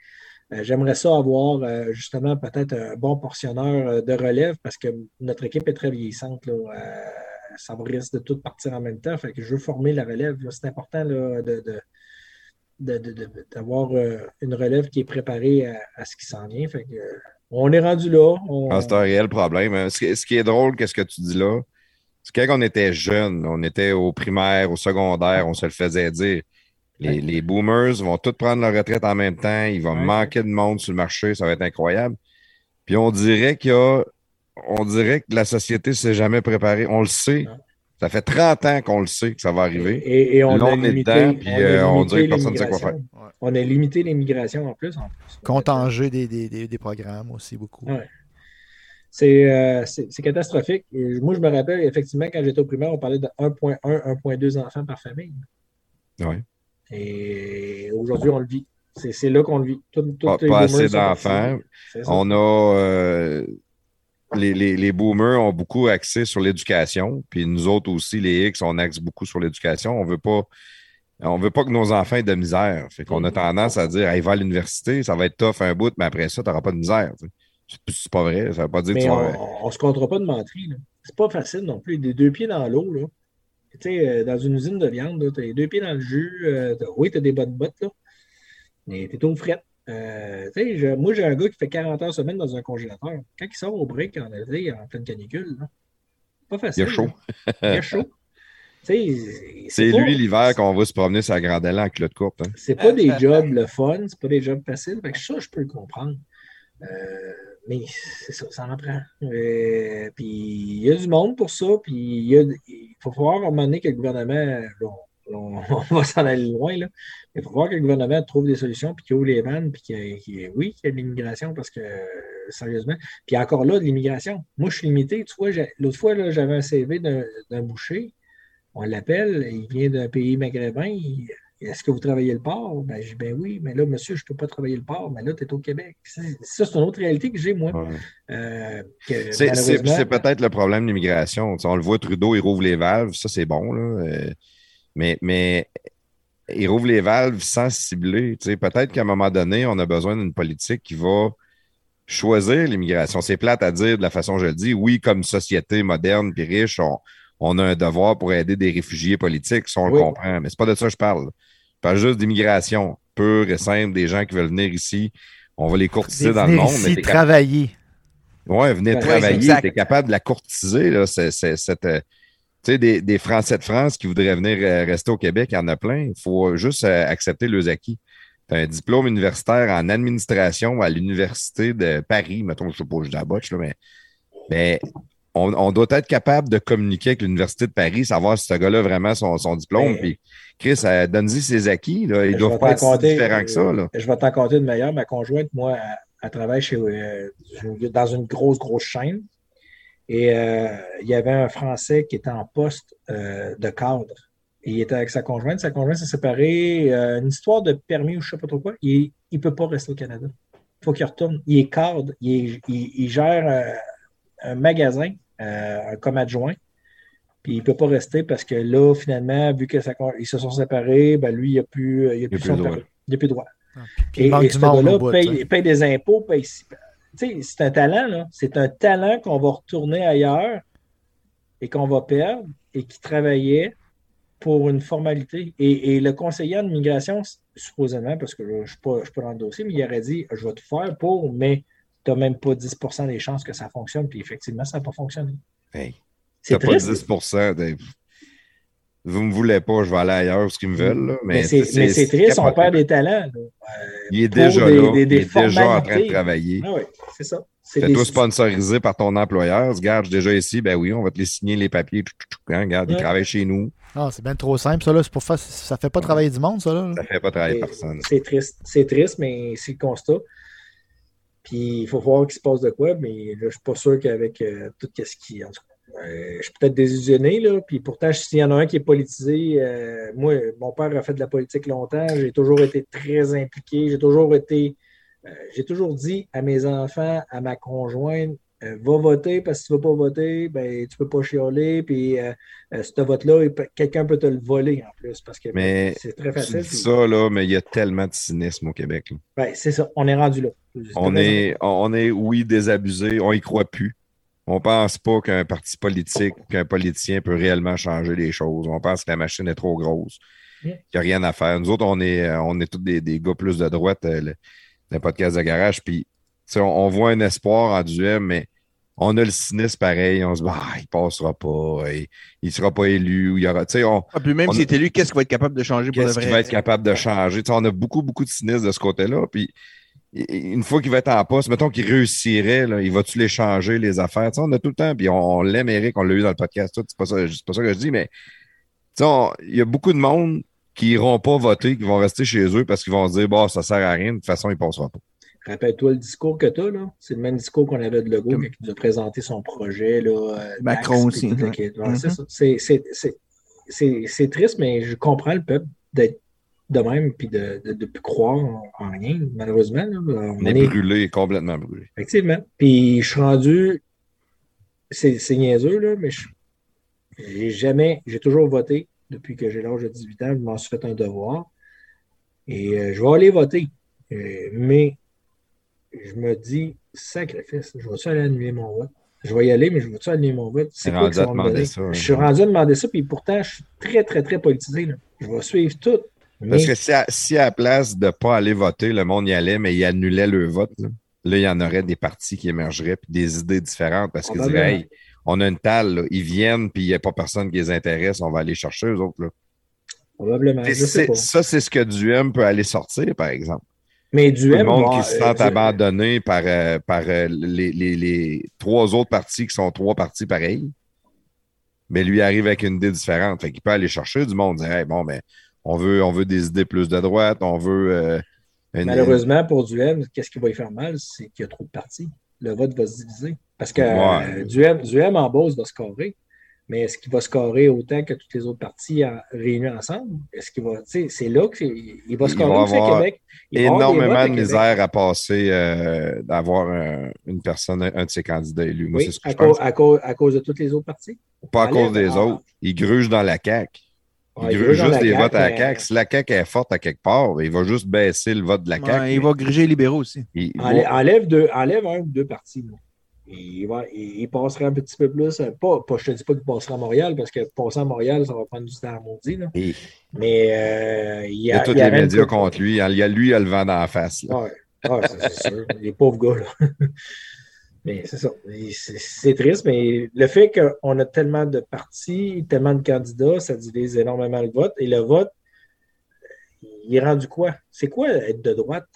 J'aimerais ça avoir justement peut-être un bon portionneur de relève parce que notre équipe est très vieillissante. Là, ça risque de tout partir en même temps. Que je veux former la relève. C'est important là, de- d'avoir euh, une relève qui est préparée à, à ce qui s'en vient. Fait que, euh, on est rendu là. On- Ah, c'est un réel problème. hein. Ce qui, ce qui est drôle, qu'est-ce que tu dis là, c'est quand on était jeune, on était au primaire, au secondaire, on se le faisait dire. Les, les boomers vont tous prendre leur retraite en même temps, il va manquer de monde sur le marché, ça va être incroyable. Puis on dirait qu'il y a, on dirait que la société ne s'est jamais préparée. On le sait. Ça fait 30 ans qu'on le sait que ça va arriver. Et, et on, Là, a est limité, dedans, puis, on euh, on limité dirait que personne ne sait quoi faire. Ouais. On a limité l'immigration en plus. En plus. Contanger des, des, des, des programmes aussi beaucoup. Ouais. C'est euh, catastrophique. Et moi, je me rappelle, effectivement, quand j'étais au primaire, on parlait de 1,1, 1,2 enfants par famille. Ouais. Et aujourd'hui, on le vit. C'est c'est là qu'on le vit. Tout- tous Pas, les pas assez d'enfants. On a euh, les, les, les boomers ont beaucoup axé sur l'éducation, puis nous autres aussi, les X, on axe beaucoup sur l'éducation. On veut pas. On veut pas que nos enfants aient de misère. Fait qu'on a tendance à dire Hey, va à l'université, ça va être tough un bout, mais après ça, tu n'auras pas de misère. tu. C'est- pas vrai. Ça veut pas dire que Mais tu on vas. ne se comptera pas de menterie. là. C'est pas facile non plus. Des deux pieds dans l'eau, là. Tu euh, dans une usine de viande, tu as les deux pieds dans le jus. euh, t'as- oui, tu as des bonnes bottes, là. Mais tu es au fret. Euh, je- moi, j'ai un gars qui fait 40 heures semaine dans un congélateur. Quand il sort au break en été, en pleine canicule, là, pas facile. Il y a chaud. Il chaud. C'est lui l'hiver qu'on va se promener sur la grande allée en culotte courte. hein. C'est pas des jobs le fun, c'est pas des jobs faciles. Fait que ça, je peux le comprendre. Euh, mais c'est ça, ça en prend. Euh, puis il y a du monde pour ça, puis il, y a- il faut voir à un moment donné que le gouvernement, là, on, va s'en aller loin, là, mais il faut voir que le gouvernement trouve des solutions, puis qu'il ouvre les vannes, puis qu'il oui, qu'il y a de l'immigration, parce que, euh, sérieusement, puis encore là, de l'immigration. Moi, je suis limité. Tu vois, l'autre fois, j'avais un CV d'un boucher. On l'appelle, il vient d'un pays maghrébin. Est-ce que vous travaillez le port? Ben, je dis, ben oui, mais là, monsieur, je ne peux pas travailler le port, mais là, tu es au Québec. Ça, c'est une autre réalité que j'ai, moi. Ouais. Euh, C'est peut-être le problème de l'immigration. On le voit, Trudeau, il rouvre les valves, ça c'est bon. Là. Euh, Mais, mais il rouvre les valves sans cibler. Tu sais, Peut-être qu'à un moment donné, on a besoin d'une politique qui va choisir l'immigration. C'est plate à dire de la façon que je le dis. Oui, comme société moderne puis riche, on, on a un devoir pour aider des réfugiés politiques, ça on le Oui. comprend. Mais c'est pas de ça que je parle. Je parle juste d'immigration pure et simple, des gens qui veulent venir ici. On va les courtiser dans le Venir monde. ici mais t'es capable- travailler. Venez Ouais, travailler, tu es capable de la courtiser, là, cette, euh, tu sais, des, des Français de France qui voudraient venir euh, rester au Québec, il y en a plein. Il faut juste euh, accepter leurs acquis. Tu as un diplôme universitaire en administration à l'Université de Paris, mettons, je sais pas, je la botche, là, mais, mais on, doit être capable de communiquer avec l'Université de Paris, savoir si ce gars-là vraiment son, son diplôme. Puis, Chris, euh, donne-y ses acquis. Là. Ils doivent pas être si différents que ça. Là. Je vais t'en compter de meilleur. Ma conjointe, moi, elle, travaille chez, euh, dans une grosse, grosse chaîne. Et euh, il y avait un Français qui était en poste de cadre. Il était avec sa conjointe. Sa conjointe s'est séparée. une histoire de permis ou je ne sais pas trop quoi. Il ne peut pas rester au Canada. Il faut qu'il retourne. Il est cadre. Il, il gère un magasin euh, comme adjoint. Puis il ne peut pas rester parce que là, finalement, vu qu'ils se sont séparés, ben lui, il n'a plus, il a plus, son droit. Il a plus droit. Ah, et, ce gars-là paye, paye, des impôts, paye. C'est un talent. C'est un talent qu'on va retourner ailleurs et qu'on va perdre et qui travaillait pour une formalité. Et, le conseiller en immigration, supposément, parce que je ne suis, pas dans le dossier, mais il aurait dit Je vais tout faire pour, mais tu n'as même pas 10% des chances que ça fonctionne. Puis effectivement, ça n'a pas fonctionné. Hey, tu pas 10 Dave. Vous ne me voulez pas, je vais aller ailleurs, ce qu'ils me veulent. Mais, c'est triste, on perd des talents. il est déjà là, il est déjà en train de travailler. Ah oui, c'est ça. C'est tout sponsorisé par ton employeur. Regarde, je suis déjà ici, ben oui, on va te les signer les papiers. Hein, regarde, il travaille chez nous. Ah, c'est bien trop simple, ça. Là. Pour faire... Ça ne fait pas travailler du monde, ça. Là. Ça ne fait pas travailler personne. C'est triste. C'est triste, mais c'est le constat. Puis il faut voir qu'il se passe de quoi, mais là, je ne suis pas sûr qu'avec euh, tout ce qui. En tout cas, euh, je suis peut-être désillusionné, là. Puis pourtant, s'il y en a un qui est politisé, euh, moi, mon père a fait de la politique longtemps. J'ai toujours été très impliqué. J'ai toujours été. j'ai toujours dit à mes enfants, à ma conjointe, euh, va voter parce que si tu ne vas pas voter, ben, tu ne peux pas chialer. Puis euh, euh, ce vote-là, quelqu'un peut te le voler en plus parce que ben, c'est très facile. C'est ça, là, mais il y a tellement de cynisme au Québec. Ben, c'est ça, on est rendu là. On est, on est, oui, désabusé, on y croit plus. On pense pas qu'un parti politique, qu'un politicien peut réellement changer les choses. On pense que la machine est trop grosse, qu'il n'y a rien à faire. Nous autres, on est, on est tous des, des gars plus de droite, le, le podcast de garage, puis on, voit un espoir en duel, mais on a le cynisme pareil. On se dit, ah, il passera pas, il ne sera pas élu. il y aura, on, ah, puis même s'il est élu, qu'est-ce qu'il va être capable de changer pour le vrai? Qu'est-ce qu'il va être capable de changer? on a beaucoup, beaucoup de cynisme de ce côté-là. Puis une fois qu'il va être en poste, mettons qu'il réussirait, là, il va-tu les changer, les affaires? on a tout le temps, puis on, l'aime, Eric, on l'a eu dans le podcast. C'est pas, ça, pas ça que je dis, mais il y a beaucoup de monde qui n'iront pas voter, qui vont rester chez eux parce qu'ils vont se dire, bon, ça sert à rien, de toute façon, il ne passera pas. Rappelle-toi le discours que tu as, là. C'est le même discours qu'on avait de Legault quand il nous a présenté son projet. Là, euh, Macron aussi. Mm-hmm. C'est triste, mais je comprends le peuple d'être de même puis de ne plus croire en, rien, malheureusement. On, est, brûlé, complètement brûlé. Effectivement. Puis je suis rendu. C'est niaiseux, là, mais j'ai jamais. J'ai toujours voté depuis que j'ai l'âge de 18 ans. Je m'en suis fait un devoir. Et euh, je vais aller voter. Euh, mais je me dis, sacrifice, je vais-tu aller annuler mon vote? Je vais y aller, mais je vais-tu annuler mon vote? C'est quoi ça Je suis rendu à demander ça, puis pourtant, je suis très, très, très politisé. Je vais suivre tout. Parce que si à, si à, la place de ne pas aller voter, le monde y allait, mais il annulait le vote, là, il y en aurait des partis qui émergeraient, puis des idées différentes, parce qu'ils diraient, hey, on a une talle, ils viennent, puis il n'y a pas personne qui les intéresse, on va aller chercher eux autres. Là. Probablement. Ça, c'est ce que Duhem peut aller sortir, par exemple. Mais du le monde qui se sent euh, abandonné par, euh, par euh, les, les, les, trois autres parties qui sont trois parties pareilles. Mais lui arrive avec une idée différente. Fait qu'il peut aller chercher du monde, dire bon, ben, on veut, on veut des idées plus de droite, on veut. Malheureusement, pour Duhem, qu'est-ce qui va y faire mal? C'est qu'il y a trop de partis. Le vote va se diviser. Parce que ouais. Duhem, en Beauce va scorer mais est-ce qu'il va scorer autant que toutes les autres parties réunies ensemble? Est-ce qu'il va, c'est là qu'il va scorer il va Québec. Il énormément de misère à passer euh, d'avoir une personne, un de ses candidats élus. Moi, oui, ce que à, je pense. À, cause, à, cause, de toutes les autres parties? Pas à cause des autres. Il gruge dans la CAQ. Il gruge juste des votes à la CAQ. Si la CAQ est forte à quelque part, il va juste baisser le vote de la CAQ. il va gruger les libéraux aussi. enlève, deux, enlève un ou deux parties. Il, va, il, passerait un petit peu plus. Euh, pas, pas je te dis pas qu'il passerait à Montréal, parce que passer à Montréal, ça va prendre du temps à maudit. Là. Mais euh, il y a. Il y a tous les médias contre lui. Il y a lui, il a le vent dans la face. Oui, ouais, c'est sûr. Les pauvres gars. Mais c'est ça. C'est triste, mais le fait qu'on a tellement de partis, tellement de candidats, ça divise énormément le vote. Et le vote, il est rendu quoi? C'est quoi être de droite?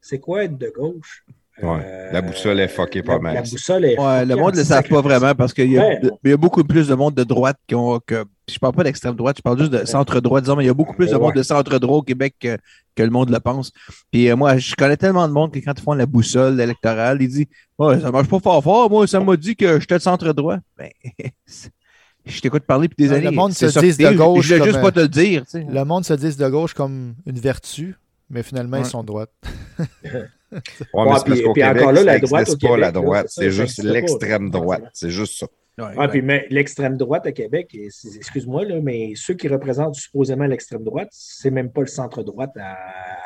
C'est quoi être de gauche? Ouais. La boussole est fuckée pas la, mal. La boussole est Ouais, le monde ne le savent pas vraiment parce qu'il y, a- Ouais. il y a beaucoup plus de monde de droite qui ont. Que, je parle pas d'extrême droite, je parle juste de centre droit, disons, mais il y a beaucoup plus de monde de centre droit au Québec que, que le monde le pense. Puis euh, moi, je connais tellement de monde que quand ils font la boussole électorale, ils disent Ouais, ça marche pas fort fort, moi, ça m'a dit que j'étais de centre droit. Ben, je t'écoute parler depuis des années. le monde C'est se dit de gauche Je voulais juste pas te le dire. tu sais. Le monde se dit de gauche comme une vertu, mais finalement, Ouais. ils sont de droite. Ouais, Ouais, puis- qu'au puis Québec, encore là, la droite pas, la droite. c'est juste l'extrême droite. C'est juste ça. Ouais, Ouais, ouais. puis mais l'extrême droite à Québec, excuse-moi, là, mais ceux qui représentent supposément l'extrême droite, c'est même pas le centre droite à-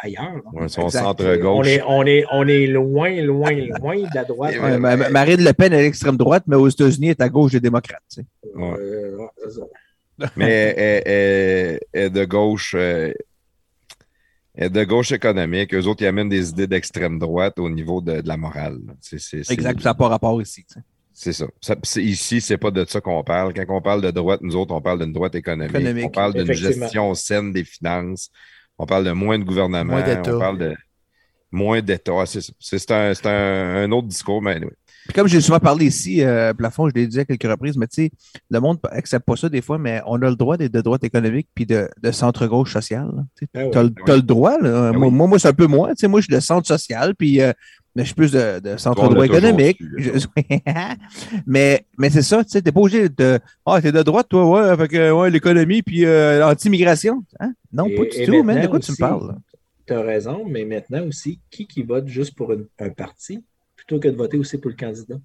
ailleurs. Ouais, son Exact. On centre-gauche. est, on, est, on est loin, loin, loin de la droite. Ouais, Marine Le Pen est à l'extrême droite, mais aux États-Unis, elle est à gauche des démocrates. tu sais. Ouais. Euh, ouais, c'est ça. Mais elle, elle- elle est de gauche. euh, de gauche économique. Eux autres, ils amènent des idées d'extrême droite au niveau de, de la morale. c'est- c'est- Exact, ça n'a pas rapport ici. tu sais. C'est ça. Ici, c'est pas de ça qu'on parle. Quand on parle de droite, nous autres, on parle d'une droite économique. Économique. On parle d'une gestion saine des finances. On parle de moins de gouvernement. Moins d'État. On parle de moins d'État. Ah, C'est ça. C'est c'est un, c'est un, un autre discours, mais anyway. Puis comme j'ai souvent parlé ici, euh, Plafond, je l'ai dit à quelques reprises, mais tu sais, le monde accepte pas ça des fois, mais on a le droit d'être de droite économique puis de, de centre-gauche social. là, tu. Ah ouais. T'as le- t'as le droit, là. Ah moi, oui. moi, moi, c'est un peu moins. Tu sais, moi, je suis de centre social, puis euh, mais je suis plus de, de centre Toi, on droit l'a toujours économique. Je- mais mais c'est ça, tu sais, t'es pas obligé de. Ah, t'es de droite, toi, ouais, fait que, ouais, l'économie, puis euh, l'anti-immigration. Hein? Non, Et- pas du tout, man. De quoi tu me parles? là? Tu as raison, mais maintenant aussi, qui qui vote juste pour une- un parti? Plutôt que de voter aussi pour le candidat?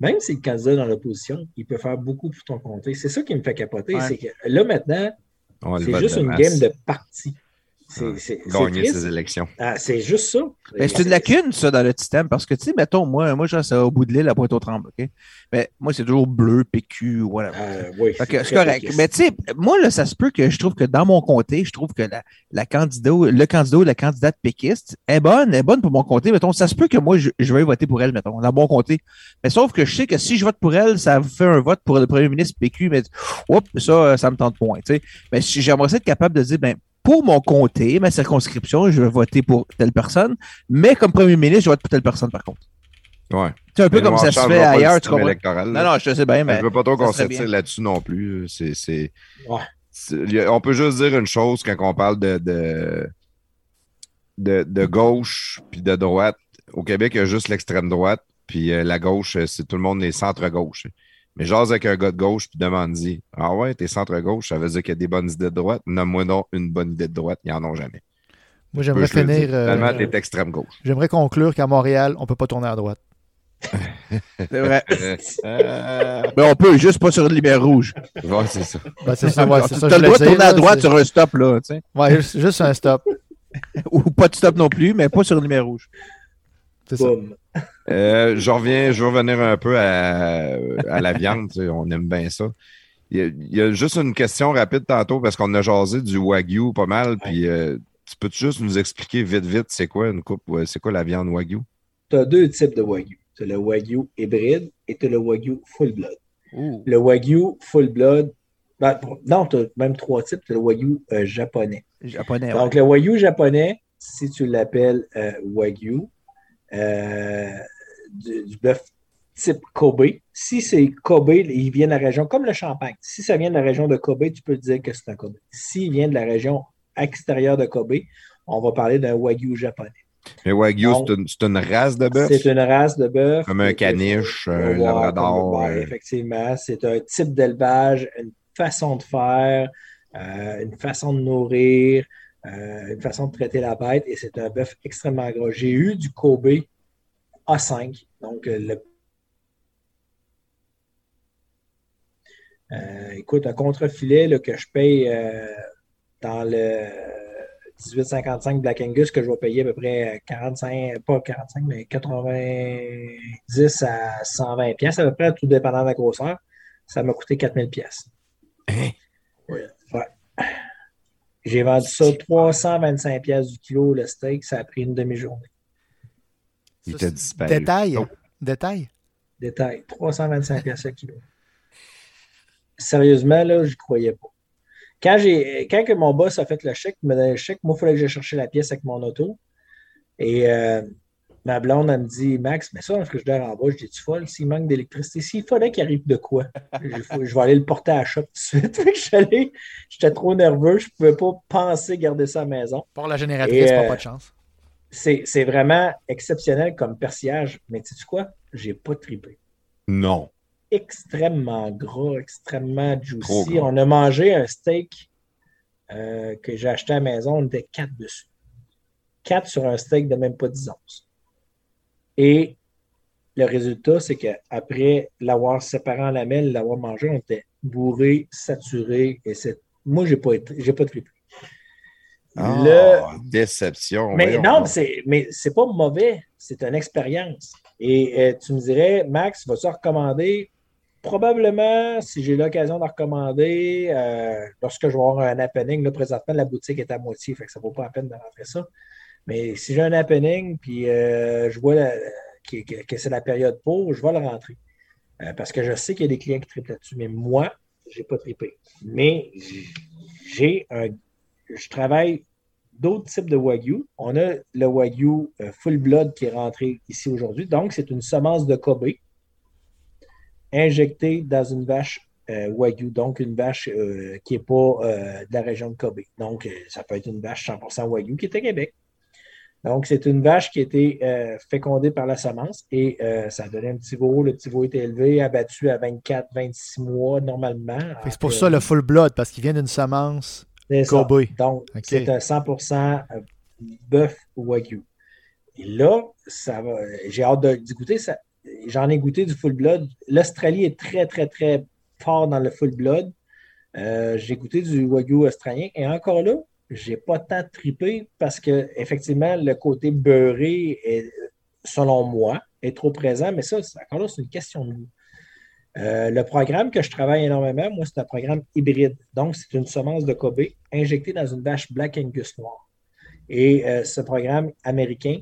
Même si le candidat est dans l'opposition, il peut faire beaucoup pour ton comté. C'est ça qui me fait capoter. Ouais. C'est que là, maintenant, c'est juste une masse. game de parti. C'est Ouais. c'est- c'est Gagner ses élections. Ah, c'est juste ça. Ben, c'est une lacune, ça, dans le système, parce que, tu sais, mettons, moi, moi, je reste au bout de l'île à Pointe-aux-Trembles, OK? Mais moi, c'est toujours bleu, PQ, whatever. Euh, oui, c'est correct. Mais tu sais, moi, là, ça se peut que je trouve que dans mon comté, je trouve que la, la candidat, le candidat ou la candidate péquiste est bonne, est bonne pour mon comté. Mettons, ça se peut que moi, je, je vais voter pour elle, mettons, dans mon comté. Mais sauf que je sais que si je vote pour elle, ça fait un vote pour le premier ministre PQ, mais oups, ça, ça me tente point. tu sais. Mais si j'aimerais ça être capable de dire, ben, pour mon comté, ma circonscription, je vais voter pour telle personne, mais comme premier ministre, je vote pour telle personne, par contre. Ouais. C'est un peu Mais comme ça se fait ailleurs, tu comprends? électoral, Non, non, je sais bien, mais. je veux pas trop qu'on s'attire là-dessus non plus. C'est, Ouais. on peut juste dire une chose quand on parle de, de, de, de gauche puis de droite. Au Québec, il y a juste l'extrême droite, puis euh, la gauche, c'est tout le monde est centre-gauche. Mais j'ose avec un gars de gauche, puis demande-y Ah ouais, t'es centre-gauche, ça veut dire qu'il y a des bonnes idées de droite? Nomme-moi donc une bonne idée de droite, ils n'en ont jamais. Moi, j'aimerais finir. dire. euh, Finalement, t'es extrême-gauche. J'aimerais conclure qu'à Montréal, on ne peut pas tourner à droite. C'est vrai. Euh, Mais on peut, juste pas sur une lumière rouge. ouais, c'est ça. Ben, c'est ça, ouais, c'est ça. T'as je le droit de tourner à droite sur un stop, là, tu sais. Ouais, juste, juste un stop. Ou pas de stop non plus, mais pas sur une lumière rouge. C'est ça. Euh, je reviens, je vais revenir un peu à, à la viande. tu sais, on aime bien ça. Il y, a, il y a juste une question rapide tantôt parce qu'on a jasé du wagyu pas mal. Puis, euh, tu peux juste nous expliquer vite, vite, c'est quoi une coupe, ouais, c'est quoi la viande wagyu? Tu as deux types de wagyu. Tu as le wagyu hybride et tu as le wagyu full blood. Le wagyu full blood, ben, non, tu as même trois types. Tu as le wagyu euh, japonais. Japonais, ouais. Donc, le wagyu japonais, si tu l'appelles euh, wagyu, euh, du, du bœuf type Kobe. Si c'est Kobe, il vient de la région, comme le champagne. Si ça vient de la région de Kobe, tu peux dire que c'est un Kobe. S'il vient de la région extérieure de Kobe, on va parler d'un wagyu japonais. Mais wagyu, c'est une, race de bœuf? C'est une race de bœuf. Comme un caniche, un labrador, euh. effectivement, c'est un type d'élevage, une façon de faire, euh, une façon de nourrir, euh, une façon de traiter la bête, et c'est un bœuf extrêmement gros. J'ai eu du Kobe A5, donc euh, le Euh, écoute, un contre-filet là, que je paye euh, dans le 1855 Black Angus que je vais payer à peu près 45, pas 45, mais 90 à 120 pièces à peu près, tout dépendant de la grosseur. Ça m'a coûté 4000 pièces. Hein? Ouais. J'ai vendu ça 325 pièces du kilo le steak, ça a pris une demi-journée. Il c'est- disparu. Détail? Oh. Détail? Détail, 325 pièces le kilo. Sérieusement, là, je croyais pas. Quand, j'ai, quand que mon boss a fait le chèque, il m'a donné le chèque, moi, il fallait que j'aille chercher la pièce avec mon auto. Et euh, ma blonde, elle me dit Max, mais ça, dans le frigidaire en bas, je dis Tu folle, s'il manque d'électricité, s'il fallait qu'il arrive de quoi? Je, je vais aller le porter à la shop tout de suite. J'étais trop nerveux, je ne pouvais pas penser garder ça à la maison. Pour la génératrice, pas, euh, pas de chance. C'est vraiment exceptionnel comme persillage, mais tu sais quoi? J'ai pas trippé. Non. Extrêmement gras, extrêmement juicy. On a mangé un steak euh, que j'ai acheté à la maison, on était quatre dessus. Quatre sur un steak de même pas 10 onces. Et le résultat, c'est qu'après l'avoir séparé en lamelles, l'avoir mangé, on était bourré, saturé. Et c'est... Moi, j'ai pas été, pas trippé. Ah, Le- déception. Mais voyons non, c'est, mais c'est pas mauvais. C'est une expérience. Et euh, tu me dirais, Max, vas-tu recommander? Probablement, si j'ai l'occasion de recommander, euh, lorsque je vais avoir un happening, là, présentement, la boutique est à moitié, fait que ça ne vaut pas la peine de rentrer ça. Mais si j'ai un happening, puis euh, je vois la- que, que- que c'est la période pour, je vais le rentrer. Parce que je sais qu'il y a des clients qui trippent là-dessus. Mais moi, je n'ai pas trippé. Mais j'ai un. Je travaille d'autres types de Wagyu. On a le Wagyu euh, Full Blood qui est rentré ici aujourd'hui. Donc, c'est une semence de Kobe injectée dans une vache euh, Wagyu, donc une vache euh, qui n'est pas de la région de Kobe. Donc, ça peut être une vache 100% Wagyu qui est à Québec. Donc, c'est une vache qui a été fécondée par la semence et ça a donné un petit veau. Le petit veau était élevé, abattu à 24-26 mois normalement. C'est pour ça le full blood, parce qu'il vient d'une semence. C'est ça. Donc, c'est un 100% bœuf Wagyu. Et là, ça va. J'ai hâte d'y goûter. Ça, j'en ai goûté du full blood. L'Australie est très, très, très fort dans le full blood. Euh, j'ai goûté du Wagyu australien. Et encore là, j'ai pas tant tripé parce que, effectivement, le côté beurré, est, selon moi, est trop présent. Mais ça, encore là, c'est une question de goût. Euh, le programme que je travaille énormément, moi, c'est un programme hybride. Donc, c'est une semence de Kobe injectée dans une vache Black Angus noire. Et euh, ce programme américain,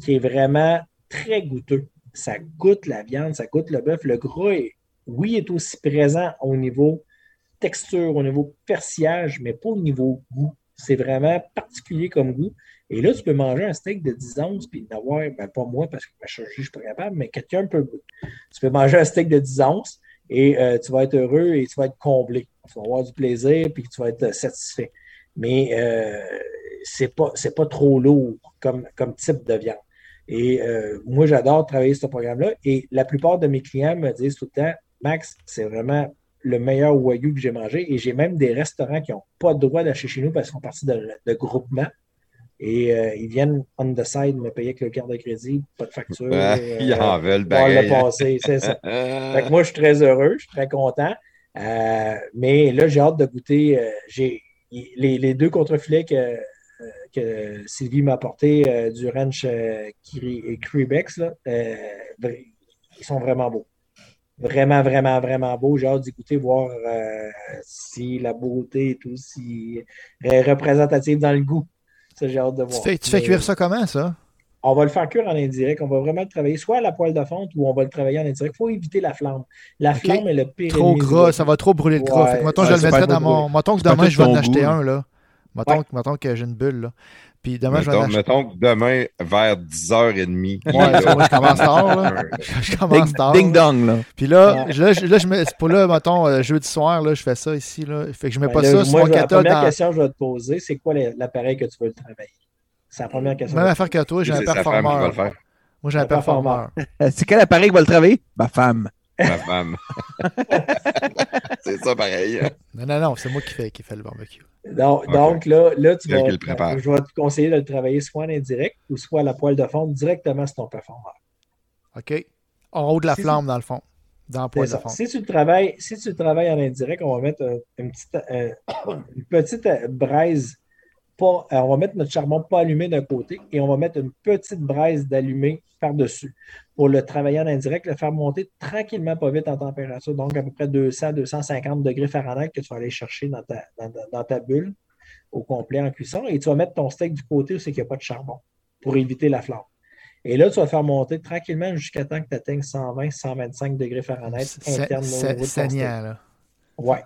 qui est vraiment très goûteux. Ça goûte la viande, ça goûte le bœuf. Le gras, oui, est aussi présent au niveau texture, au niveau persillage, mais pas au niveau goût. C'est vraiment particulier comme goût. Et là, tu peux manger un steak de 10 onces, puis d'avoir, ben pas moi, parce que ma chirurgie, je ne suis pas capable, mais quelqu'un peut. Tu peux manger un steak de 10 onces et euh, tu vas être heureux et tu vas être comblé. Tu vas avoir du plaisir, puis tu vas être euh, satisfait. Mais euh, c'est pas, pas trop lourd comme, comme type de viande. Et euh, moi, j'adore travailler ce programme-là. Et la plupart de mes clients me disent tout le temps, Max, c'est vraiment le meilleur Wagyu que j'ai mangé. Et j'ai même des restaurants qui n'ont pas le droit d'acheter chez nous parce qu'ils font partie de, de groupement. Et euh, ils viennent on the side me payer avec le carte de crédit, pas de facture. Euh, ils en veulent le hein. passer, c'est ça. Fait que moi, je suis très heureux, je suis très content. Euh, mais là, j'ai hâte de goûter. j'ai les, les deux contrefilets que, que Sylvie m'a apportés du ranch Cri- Cribex, ils sont vraiment beaux. Vraiment, vraiment, vraiment beaux. J'ai hâte d'y goûter, voir euh, si la beauté est aussi représentative dans le goût. Ça, j'ai hâte de Tu voir. fais, tu fais cuire ça comment, ça? on va le faire cuire en indirect. On va vraiment le travailler soit à la poêle de fonte ou on va le travailler en indirect. Il faut éviter la flamme. La flamme est le pire. Trop gras, ça va trop brûler le gras. Ouais, Fait que, mettons, ouais, je le mettrais dans mon. Mettons que demain, je vais en acheter goût, un, là. Mettons, Ouais. que- mettons que j'ai une bulle, là. Puis demain, je vais Mettons, acheter. mettons que demain, vers 10h30. Ouais, ça, moi, je commence tard, là. Je commence Ding, tard. ding dong, là. Puis là, je- là, je, là, je mets, c'est pour là, mettons, euh, jeudi soir, là, je fais ça ici, là. Fait que je mets pas Ben, ça là, sur moi, mon la première dans. question que je vais te poser, c'est quoi l'appareil que tu veux le travailler? C'est la première question. Même affaire que toi, j'ai un performeur. Moi, j'ai un performeur. performeur. C'est quel appareil qui va le travailler? Ma femme. Ma femme. c'est ça pareil. Non, non, non, c'est moi qui fais, qui fais le barbecue. Donc, là, là, tu vas, je vais te conseiller de le travailler soit en indirect ou soit à la poêle de fonte directement sur ton performeur. OK? En haut de la Si- flamme, dans le fond. Dans le C'est poêle de fond. Si tu le travailles, si tu le travailles en indirect, on va mettre euh, une petite, euh, une petite euh, braise. Pas, euh, on va mettre notre charbon pas allumé d'un côté et on va mettre une petite braise d'allumé par-dessus pour le travailler en indirect, le faire monter tranquillement, pas vite en température, donc à peu près 200-250 degrés Fahrenheit que tu vas aller chercher dans ta, dans, ta- dans ta bulle au complet en cuisson. Et tu vas mettre ton steak du côté où c'est qu'il n'y a pas de charbon pour éviter la flamme. Et là, tu vas le faire monter tranquillement jusqu'à temps que tu atteignes 120-125 degrés Fahrenheit C'est- interne ton steak. Saignant, là. Ouais.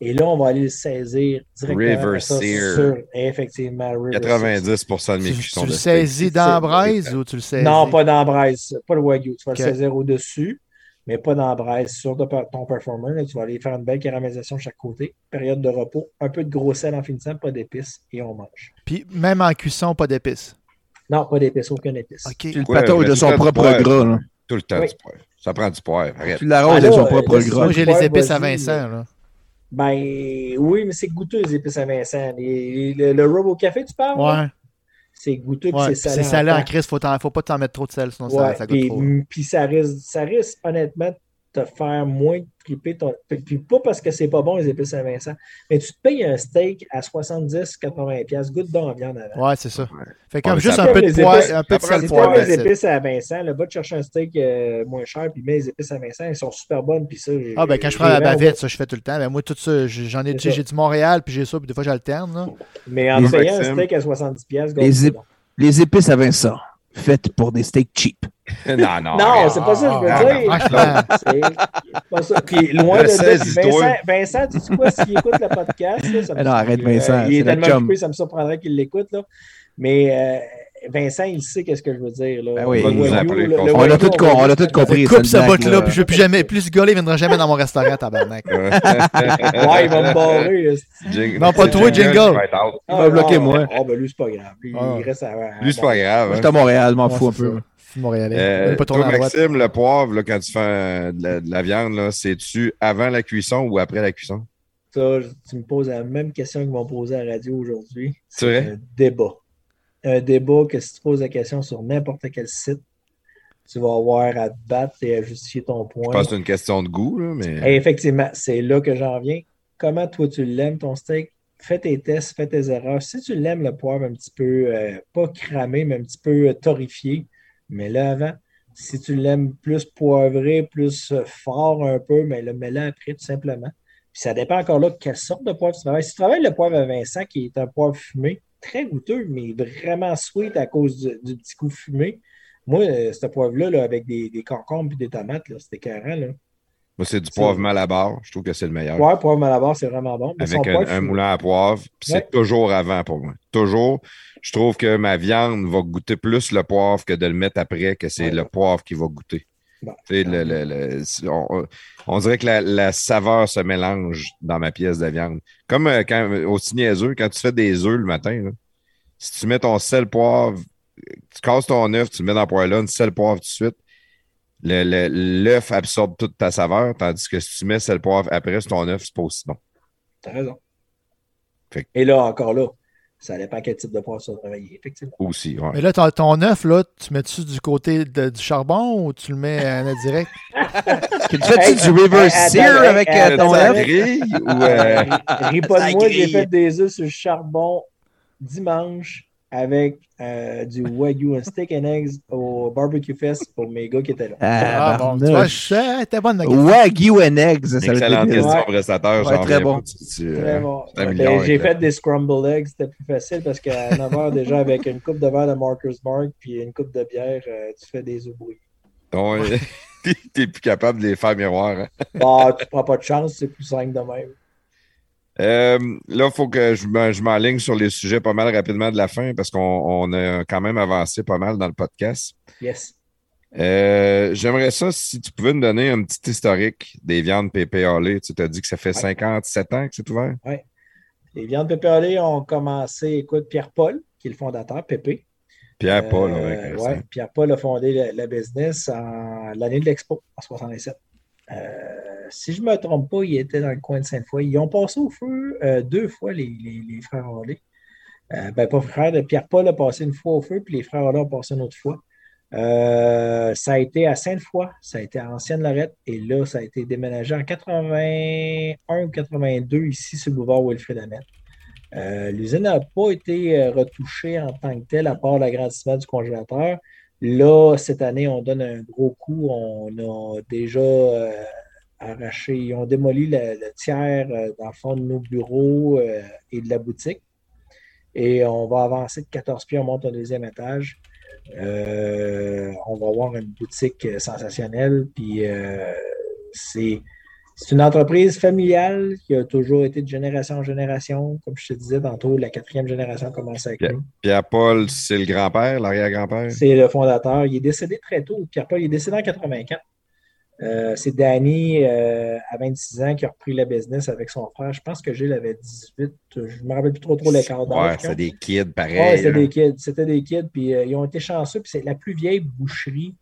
Et là, on va aller le saisir directement. River Sear. sur- effectivement, River Sear. 90% de mes Tu, cuissons tu le saisis dans la braise ou tu le saisis? Non, pas dans la braise, pas le Wagyu. Tu vas le saisir au-dessus, mais pas dans la braise. Sur ton performer, là, tu vas aller faire une belle caramélisation de chaque côté. Période de repos, un peu de gros sel en finissant, pas d'épices, et on mange. Puis même en cuisson, pas d'épices? Non, pas d'épices, aucune épice. OK. Tu le Ouais, mais de son propre poivre. gras. là. Tout le temps Oui. du poivre. Ça prend du poivre. Arrête. Tu l'arroses Ah, de son propre gras. Moi, j'ai les épices à Vincent. là. Ben oui, mais c'est goûteux, les épices à Vincent. Les- le, le au café, tu parles? là? Ouais. C'est goûteux, ouais. c'est salé. C'est salé en temps. crise. Faut, faut pas t'en mettre trop de sel, sinon Ouais, ça, ça goûte puis, trop. puis ça risque, ça risque honnêtement de te faire moins triper ton. Puis, puis pas parce que c'est pas bon les épices à Vincent, mais tu te payes un steak à 70-80$, goutte d'or en viande avant. Ouais, c'est ça. Ouais. Fait comme juste un peu de épices- un peu de sel aimes les épices à Vincent, là, va te chercher un steak euh, moins cher, puis mets les épices à Vincent, elles sont super bonnes, puis ça. Ah, ben quand je prends la bavette, ça, je fais tout le temps. Ben, moi, tout ça, j'en ai, j'ai du Montréal, puis j'ai ça, puis des fois, j'alterne. là. Mais en payant un steak à 70$, Les c'est ép- bon. Les épices à Vincent, faites pour des steaks cheap. non, non. Non, c'est pas ça que je veux Ah, dire. C'est pas ça. Puis loin de Ressaisis-toi. Vincent, Vincent, tu sais quoi, s'il écoute le podcast, là, ça me- non, arrête, Vincent, il est tellement occupé, ça me surprendrait qu'il l'écoute, là. Mais euh, Vincent, il sait qu'est-ce que je veux dire, là. Ben oui. Le Wagyu, le- on le Wagyu, tout, con- on tout compris. Coupe ce bout-là, puis je veux plus jamais. Plus ce gars-là, il viendra jamais dans mon restaurant, tabarnak. Ouais, il va me barrer. Jing- Non, pas toi, Jingle. out. Il va bloquer, non, moi. Ah, ben lui, c'est pas grave. Lui, Ah. il reste à. Lui, c'est pas grave. Moi, hein. je suis à Montréal, je m'en fous un peu. ça. Je suis Montréalais. Euh, pas toi. Maxime, le poivre, là, quand tu fais euh, de, la, de la viande, là, c'est-tu avant la cuisson ou après la cuisson? Ça, tu me poses la même question qu'ils m'ont posée à la radio aujourd'hui. C'est vrai? un débat. Un débat que si tu poses la question sur n'importe quel site, tu vas avoir à te battre et à justifier ton Je point. pense que c'est une question de goût, là, mais. Et effectivement, c'est là que j'en viens. Comment toi tu l'aimes, ton steak? Fais tes tests, fais tes erreurs. Si tu l'aimes, le poivre un petit peu, euh, pas cramé, mais un petit peu euh, torréfié, mais là avant. Si tu l'aimes plus poivré, plus euh, fort un peu, mais le mets-le après, tout simplement. Puis ça dépend encore là de quelle sorte de poivre tu travailles. Si tu travailles le poivre à Vincent, qui est un poivre fumé, très goûteux, mais vraiment sweet à cause du, du petit goût fumé, moi, euh, ce poivre-là, là, avec des, des concombres et des tomates, c'était écœurant, là. Moi, c'est du poivre malabar. Je trouve que c'est le meilleur. Ouais, poivre malabar, c'est vraiment bon. mais Avec un, poivre un fumé. moulin à poivre. Puis Ouais. c'est toujours avant pour moi. Toujours. Je trouve que ma viande va goûter plus le poivre que de le mettre après, que c'est Ouais. le poivre qui va goûter. Le- le- le- on, on- on dirait que la, la saveur se mélange dans ma pièce de viande. Comme euh, quand, au niaiseux, quand tu fais des œufs le matin, là, si tu mets ton sel poivre, tu casses ton œuf, tu le mets dans la poêlonne, sel poivre tout de suite, le- le- l'œuf absorbe toute ta saveur, tandis que si tu mets sel poivre après sur ton œuf, c'est pas aussi bon. T'as raison. Que- Et là, encore là, ça dépend quel type de vas travailler, effectivement. Aussi, ouais. Mais là, ton, ton œuf, là, tu mets-tu du côté de- du charbon ou tu le mets en direct? Tu fais-tu Hey, du river hey, sear avec euh, ton œuf? euh, Ris pas Ça de moi, j'ai fait des œufs sur le charbon dimanche avec euh, du Wagyu, un steak and eggs au barbecue fest pour mes gars qui étaient là. Ah, bon, tu vois, t'es bonne. Wagyu and eggs, ça dire. question Ouais. prestataire, Ouais, j'en très bon. euh, Très bon. milliard j'ai fait des scrambled eggs, c'était plus facile parce qu'à 9h déjà avec une coupe de verre de Marcus Mark puis une coupe de bière, euh, tu fais des œufs bouillis. Ouais. T'es plus capable de les faire miroir. hein. Bah, tu prends pas de chance, c'est plus simple de même. Euh, là, il faut que je me- je m'enligne sur les sujets pas mal rapidement de la fin parce qu'on on a quand même avancé pas mal dans le podcast. Yes. Euh, J'aimerais ça si tu pouvais me donner un petit historique des viandes PPALées. Tu t'as dit que ça fait Ouais. 57 ans que c'est ouvert? Les viandes pépérolées ont commencé, écoute, Pierre-Paul, qui est le fondateur, Pépé. Pierre Paul, Euh, ouais, Pierre-Paul a fondé la, la business en l'année de l'Expo, en 67. Euh, si je ne me trompe pas, il était dans le coin de Sainte-Foy. Ils ont passé au feu euh, deux fois, les, frères Harley. Euh, ben, pas frère, Pierre-Paul a passé une fois au feu, puis les frères Harley ont passé une autre fois. Euh, ça a été à Sainte-Foy, ça a été à Ancienne-Lorette, et là, ça a été déménagé en 81 ou 82 ici sur le boulevard Wilfrid Amel. Euh, L'usine n'a pas été retouchée en tant que telle, à part l'agrandissement du congélateur. Là, cette année, on donne un gros coup. On a déjà arraché, ils ont démoli le, le tiers euh, dans le fond de nos bureaux euh, et de la boutique. Et on va avancer de 14 pieds, on monte au deuxième étage. Euh, on va avoir une boutique euh, sensationnelle. Puis c'est C'est une entreprise familiale qui a toujours été de génération en génération. Comme je te disais tantôt, la quatrième génération commence avec Pierre- nous. Pierre-Paul, c'est le grand-père, l'arrière-grand-père? C'est le fondateur. Il est décédé très tôt. Pierre-Paul, il est décédé en 84. Euh, c'est Danny, euh, à 26 ans, qui a repris la business avec son frère. Je pense que Gilles avait 18. Je ne me rappelle plus trop, trop l'écart Ouais, d'âge. c'est des kids pareils. Ouais, c'était des kids. C'était des kids. Puis euh, ils ont été chanceux. Puis c'est la plus vieille boucherie,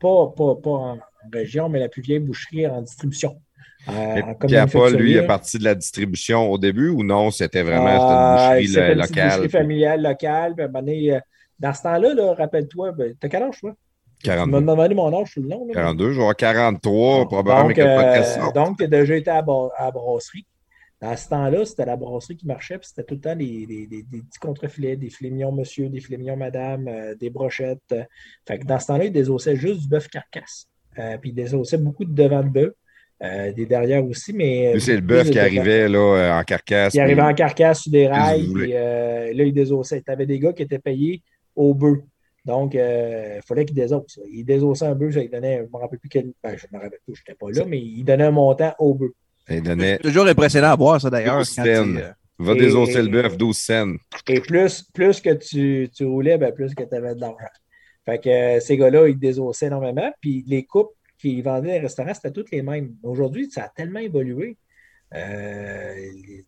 pas, pas, pas en région, mais la plus vieille boucherie en distribution. Euh, Et en Pierre-Paul, lui, il est parti de la distribution au début ou non? C'était vraiment Euh, une c'était boucherie une locale. boucherie familiale, locale. Donné, euh, dans ce temps-là, là, rappelle-toi, ben, t'as quel âge, toi? Tu m'as 42. demandé mon âge sur le nom. là. 42, je vais avoir 43, probablement Donc, euh, donc tu as déjà été à, la- à la brasserie. Dans ce temps-là, c'était la brasserie qui marchait, puis c'était tout le temps des, des- des- des petits contrefilets, des filets mignons monsieur, des filets mignons madame, euh, des brochettes. euh. Fait que dans ce temps-là, ils désossaient juste du bœuf carcasse. Euh, puis ils désossaient beaucoup de devant de bœuf, euh, des derrière aussi, mais. C'est le bœuf qui arrivait là, en carcasse. Qui arrivait en carcasse sur des rails, puis là, ils désossaient. Tu avais des gars qui étaient payés au bœuf. Donc, il fallait qu'ils désossent. Ils désossaient un bœuf, ça, ils donnaient, je ne me rappelle plus quel. Ben, je ne me rappelle plus, je n'étais pas là, mais ils donnaient un montant au bœuf. Il donnait C'est toujours impressionnant à voir ça d'ailleurs. Il, euh, Va Et- désosser le bœuf, 12 cents. Et plus, plus que tu, tu roulais, ben, plus que tu avais de l'argent. Fait que euh, ces gars-là, ils désossaient énormément. Puis les coupes qu'ils vendaient dans les restaurants, c'était toutes les mêmes. Aujourd'hui, ça a tellement évolué. Euh,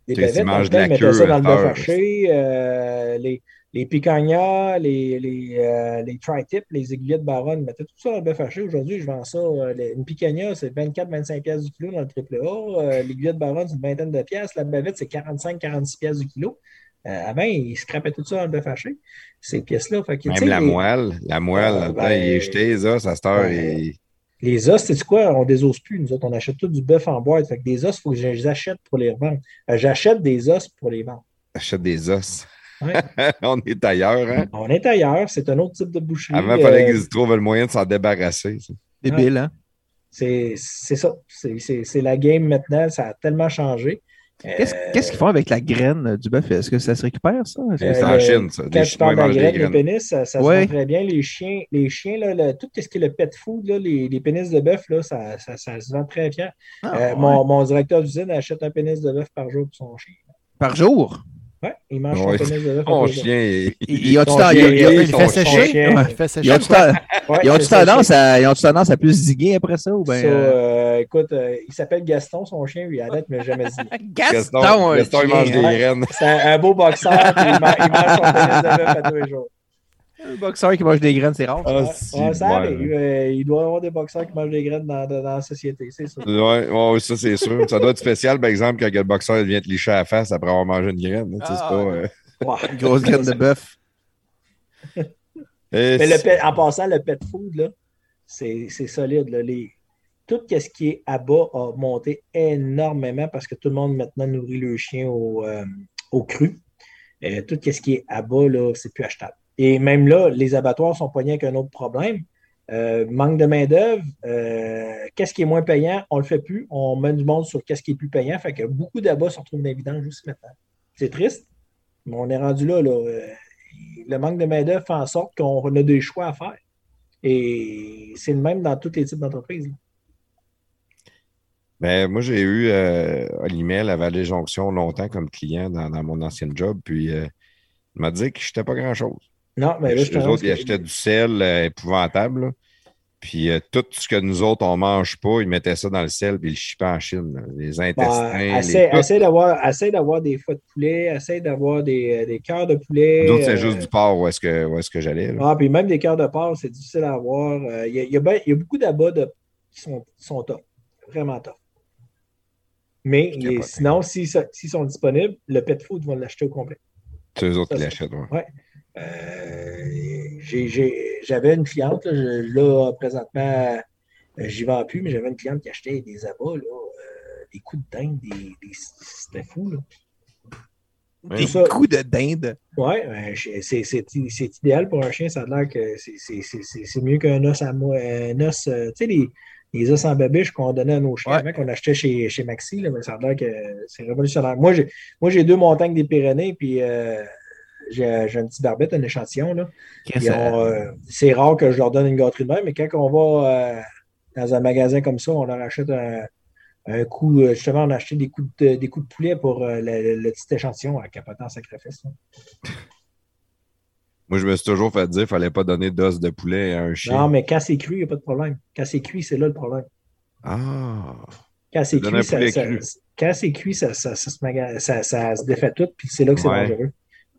les bavettes, ils dans mangent le de la queue ça dans le bœuf haché. euh, les, les picanhas, les, les, euh, les tri-tips, les aiguillettes baronne, ils mettaient tout ça dans le bœuf haché. Aujourd'hui, je vends ça. euh, les- une picanha, c'est 24-25 pièces du kilo dans le triple A. Euh, L'aiguillette baronne, c'est une vingtaine de pièces. La bavette, c'est 45-46 pièces du kilo. Euh, avant, ils scrapaient tout ça dans le bœuf haché, ces pièces-là. Fait que, tu Même la les- moelle. La moelle, Ah, ben, il est jeté, ça, ça se heure. ben, et- Les os, c'est quoi? On désosse plus. Nous autres, on achète tout du bœuf en boîte. Fait que des os, il faut que je les achète pour les revendre. Euh, J'achète des os pour les vendre. achète des os. Ouais. On est ailleurs, hein? On est ailleurs, c'est un autre type de boucherie. Avant, il fallait Euh, qu'ils trouvent le moyen de s'en débarrasser. Débile, hein? c'est c'est ça. C'est- C'est c'est la game maintenant. Ça a tellement changé. Qu'est-ce Euh, qu'ils font avec la graine du bœuf? Est-ce que ça se récupère, ça? Est-ce que C'est Euh, en Chine, ça. Quand tu parles de la graine, les pénis, ça, ça Ouais. se vend très bien. Les chiens, les chiens là, le- tout ce qui est le pet food, là, les, les pénis de bœuf, là, ça, ça, ça se vend très bien. Ah, Euh, ouais. mon, mon directeur d'usine achète un pénis de bœuf par jour pour son chien. Par jour? Ouais, il mange Ouais. son de. Mon chien, il- Il a Son temps. chien, il a- fait sécher. Il fait sécher. ils ont-tu ça, tendance à, plus ziguer après ça? Ou ben, Ça, euh, écoute, euh, il s'appelle Gaston, son chien, lui, à date, mais jamais dit. Gaston, Gaston, Gaston, il mange des graines. C'est un, un beau boxeur, puis il, ma- il mange son pénis de bœuf à tous les jours. Un boxeur qui mange des graines, c'est rare. Ah, Ouais, si, ouais, ça ouais. arrive. Euh, il doit y avoir des boxeurs qui mangent des graines dans, dans- dans la société, c'est ça. Ouais, ouais, ça, c'est sûr. Ça doit être spécial, par exemple, quand le boxeur vient te licher à la face après avoir mangé une graine. C'est Ah, pas. euh, Ouais. Une grosse graine de bœuf. Mais le c'est- pet- en passant, le pet food, là, c'est solide. Là. Les, tout ce qui est à bas a monté énormément parce que tout le monde maintenant nourrit le chien au, euh, au cru. Euh, tout ce qui est à bas, c'est plus achetable. Et même là, les abattoirs sont poignés avec un autre problème. Euh, manque de main-d'œuvre. euh, qu'est-ce qui est moins payant? On le fait plus. On met du monde sur qu'est-ce qui est plus payant. Fait que beaucoup d'abats se retrouvent dans les vidanges aussi maintenant. C'est triste, mais on est rendu là. le manque de main-d'œuvre fait en sorte qu'on a des choix à faire. Et c'est le même dans tous les types d'entreprises. Ben, moi, j'ai eu euh, Olimel à Vallée Jonction longtemps comme client dans, dans mon ancien job. Puis, euh, il m'a dit que je n'étais pas grand-chose. Non, mais là, je Les autres, ils achetaient du sel euh, épouvantable. là. Puis, euh, tout ce que nous autres, on ne mange pas, ils mettaient ça dans le sel puis ils le chippaient en Chine. là. Les intestins, Ben, essaie, essaie d'avoir, essaie d'avoir des foies de poulet, essaie d'avoir des, des cœurs de poulet. Nous autres, c'est euh, juste du porc où est-ce que, où est-ce que j'allais. là. Ah, puis même des cœurs de porc, c'est difficile à avoir. Euh, Il y, a, il y a ben- il y a beaucoup d'abats de- qui sont, qui sont top. Vraiment top. Mais Je capote. sinon, s'ils so- s'ils sont disponibles, le pet food va l'acheter au complet. C'est eux autres qui Ça, l'achètent. ouais. Euh, j'ai- j'avais une cliente, là, je- là, présentement, euh, j'y vends plus, mais j'avais une cliente qui achetait des abats, là, euh, des coups de dinde, des, des- c'était fou. Là. Des ça. coups de dinde? Ouais, euh, c'est c'est- c'est- c'est idéal pour un chien, ça a l'air que c'est- c'est- c'est c'est- c'est mieux qu'un os à moi. Un os, euh, tu sais, les, les os en babiche qu'on donnait à nos chiens Ouais. qu'on achetait chez, chez Maxi, là, mais ça a l'air que c'est révolutionnaire. Moi, j'ai moi, j'ai deux montagnes des Pyrénées, puis euh, j'ai j'ai un petit barbette, un échantillon. Là. Ont, euh, c'est rare que je leur donne une gâterie de même, mais quand on va euh, dans un magasin comme ça, on leur achète un, un coup, euh, justement, on a acheté des coups de, des coups de poulet pour euh, le, le petit échantillon à capotant sacrifice. Moi, je me suis toujours fait dire qu'il fallait pas donner d'os de poulet à un chien. Non, mais quand c'est cru, il n'y a pas de problème. Quand c'est cuit, c'est là le problème. Ah! Quand c'est cuit, ça, ça- cru. quand c'est cuit, ça, ça, ça se maga- ça- ça se défait tout, puis c'est là que c'est Ouais. dangereux.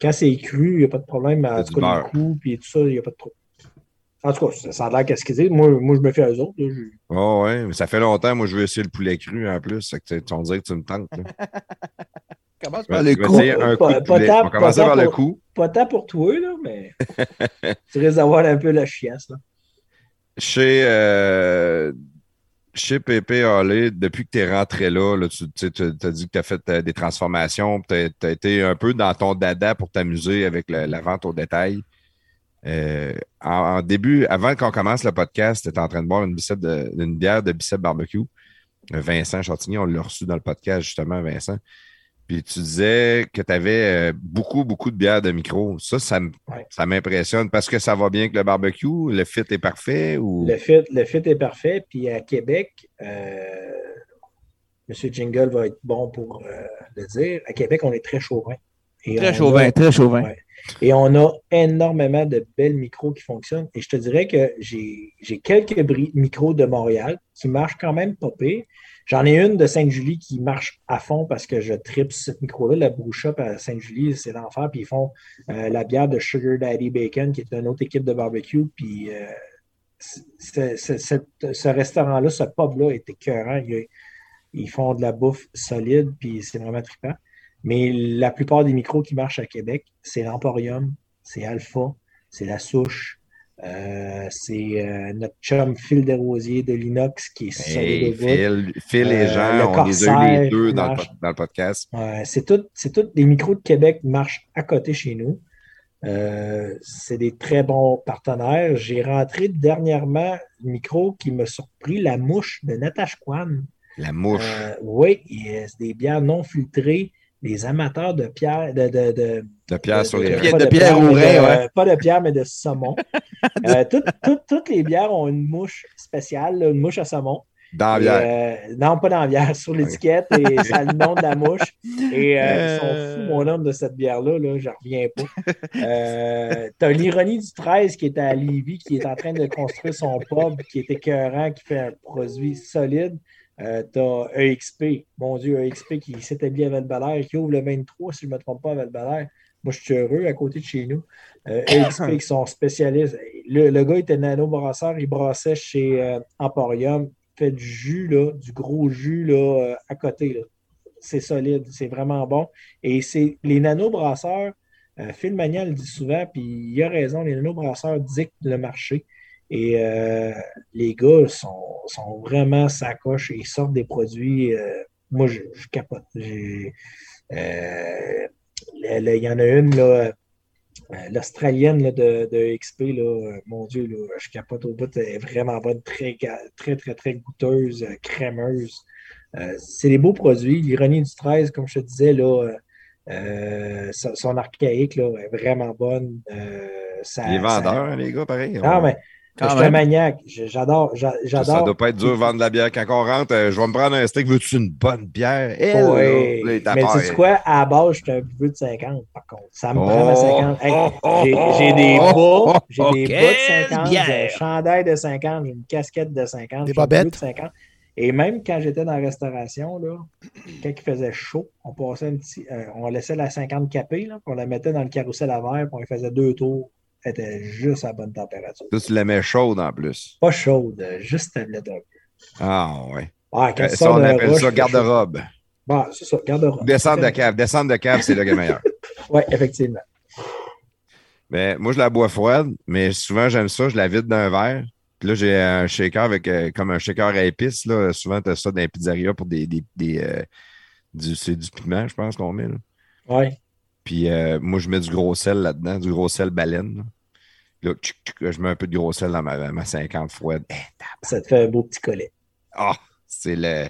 Quand c'est cru, il n'y a pas de problème. En tout cas, les coups, puis tout ça, il n'y a pas de problème. En tout cas, ça, a l'air qu'est-ce qu'ils disent. Moi, moi, je me fais à eux autres. là. Je- Oh, ouais, mais ça fait longtemps, moi, je veux essayer le poulet cru en plus. Fait que tu- on dirait que tu me tentes. Commence par le coup. un Pas- coup de pas poulet. tant- On va commencer pas tant par le pour- coup. Pas tant pour toi, là, mais tu risques d'avoir un peu la chiasse. Là. Chez, euh, chez Pépé Hallé, depuis que tu es rentré là, tu as dit que tu as fait euh, des transformations, tu as, été un peu dans ton dada pour t'amuser avec la, vente au détail. Euh, en, début, avant qu'on commence le podcast, tu étais en train de boire une, bicep bière de Bicep Barbecue. Euh, Vincent Chantigny, on l'a reçu dans le podcast, justement, Vincent. Puis tu disais que tu avais beaucoup, beaucoup de bières de micro. Ça, ça, m- Ouais. ça m'impressionne parce que ça va bien avec le barbecue, le fit est parfait ou? Le fit, le fit est parfait. Puis à Québec, euh, M. Jingle va être bon pour euh, le dire. À Québec, on est très chauvin. Et Très a- chauvin, très chauvin. Ouais. Et on a énormément de belles micros qui fonctionnent. Et je te dirais que j'ai j'ai quelques micros de Montréal qui marchent quand même pas pire. J'en ai une de Sainte-Julie qui marche à fond parce que je tripe cette micro-là. La Brew à Sainte-Julie, c'est l'enfer. Puis ils font euh, la bière de Sugar Daddy Bacon, qui est une autre équipe de barbecue. Puis euh, ce restaurant-là, ce pub-là est écœurant. Il y a- Ils font de la bouffe solide, puis c'est vraiment trippant. Mais la plupart des micros qui marchent à Québec, c'est l'Emporium, c'est Alpha, c'est la souche, euh, c'est euh, notre chum Phil Desrosiers de l'inox qui est Hey. Phil, Phil et Euh, Jean, le on les a eu les deux dans le, dans le podcast. C'est tout, tout, les micros de Québec marchent à côté chez nous. C'est des très bons partenaires. J'ai rentré dernièrement un micro qui m'a surpris, la mouche de Natasha Kwan. La mouche. Oui, c'est des bières non filtrées. Les amateurs de pierre, de, de, de, de pierre sur les de- pierre au ouais. Pas de pierre, mais de saumon. Euh, toutes, les bières ont une mouche spéciale, là, une mouche à saumon. Dans la bière. euh, non, pas dans la bière, sur l'étiquette, et ça a le nom de la mouche. Et euh, ils sont fous, mon homme, de cette bière-là, là, j'en reviens pas. Euh, T'as l'ironie du 13 qui est à Lévis, qui est en train de construire son pub, qui est écœurant, qui fait un produit solide. Euh, T'as EXP, mon Dieu, EXP qui s'établit à val qui ouvre le 23, si je ne me trompe pas, à val Moi, je suis heureux à côté de chez nous. Euh, EXP qui sont spécialistes. Le, le gars était nano-brasseur, il brassait chez euh, Emporium, fait du jus, là, du gros jus là, euh, à côté. C'est solide, c'est vraiment bon. Et c'est les nano-brasseurs, Phil Magnan le dit souvent, puis il a raison, les nano-brasseurs dictent le marché. Et euh, les gars sont, sont vraiment sacoches et ils sortent des produits. euh, moi, je, je capote. Euh, Il y en a une, là, l'Australienne là, de, de XP, là, mon Dieu, là, je capote au bout. Elle est vraiment bonne, très, très, très, très goûteuse, crémeuse. C'est des beaux produits. L'ironie du 13, comme je te disais, là, son, archaïque là, est vraiment bonne. Ça- Les vendeurs, ça- les gars, pareil. non, On- mais je suis un maniaque. J'adore. J'adore. ça doit pas être dur de vendre de la bière. Quand on rentre, euh, je vais me prendre un steak. Veux-tu une bonne bière? Là, il Mais tu sais quoi? À la base, je suis un peu de 50, par contre. Ça me Oh, prend à 50. Hey, oh, oh, j'ai oh, des bas, oh, j'ai des bas de 50, j'ai un chandail de 50, j'ai une casquette de 50, Des j'ai un bobettes. bleu de 50. Et même quand j'étais dans la restauration, là, quand il faisait chaud, on passait un petit, euh, on laissait la 50 capée, là, puis on la mettait dans le carrousel à verre, puis on lui faisait deux tours. Elle était juste à bonne température. Toi, tu la mets chaude en plus. Pas chaude, euh, juste tablette un peu. Ah, ouais. Ah, quand Euh, tu ça, on appelle rush, ça garde-robe. Bon, c'est ça, garde-robe. Descendre de cave. Descendre de cave, c'est est meilleur. Oui, effectivement. Mais moi, je la bois froide, mais souvent, j'aime ça. Je la vide d'un verre. Puis là, j'ai un shaker avec euh, comme un shaker à épices. Là. Souvent, tu as ça dans les pizzerias pour des. des, des, euh, du, c'est du piment, je pense qu'on met. Là. Oui. Puis euh, moi, je mets du gros sel là-dedans, du gros sel baleine. Là, Là, tchic, tchic, je mets un peu de gros sel dans ma, ma 50 froide. Eh, Ça te fait un beau petit collet. Ah, c'est le.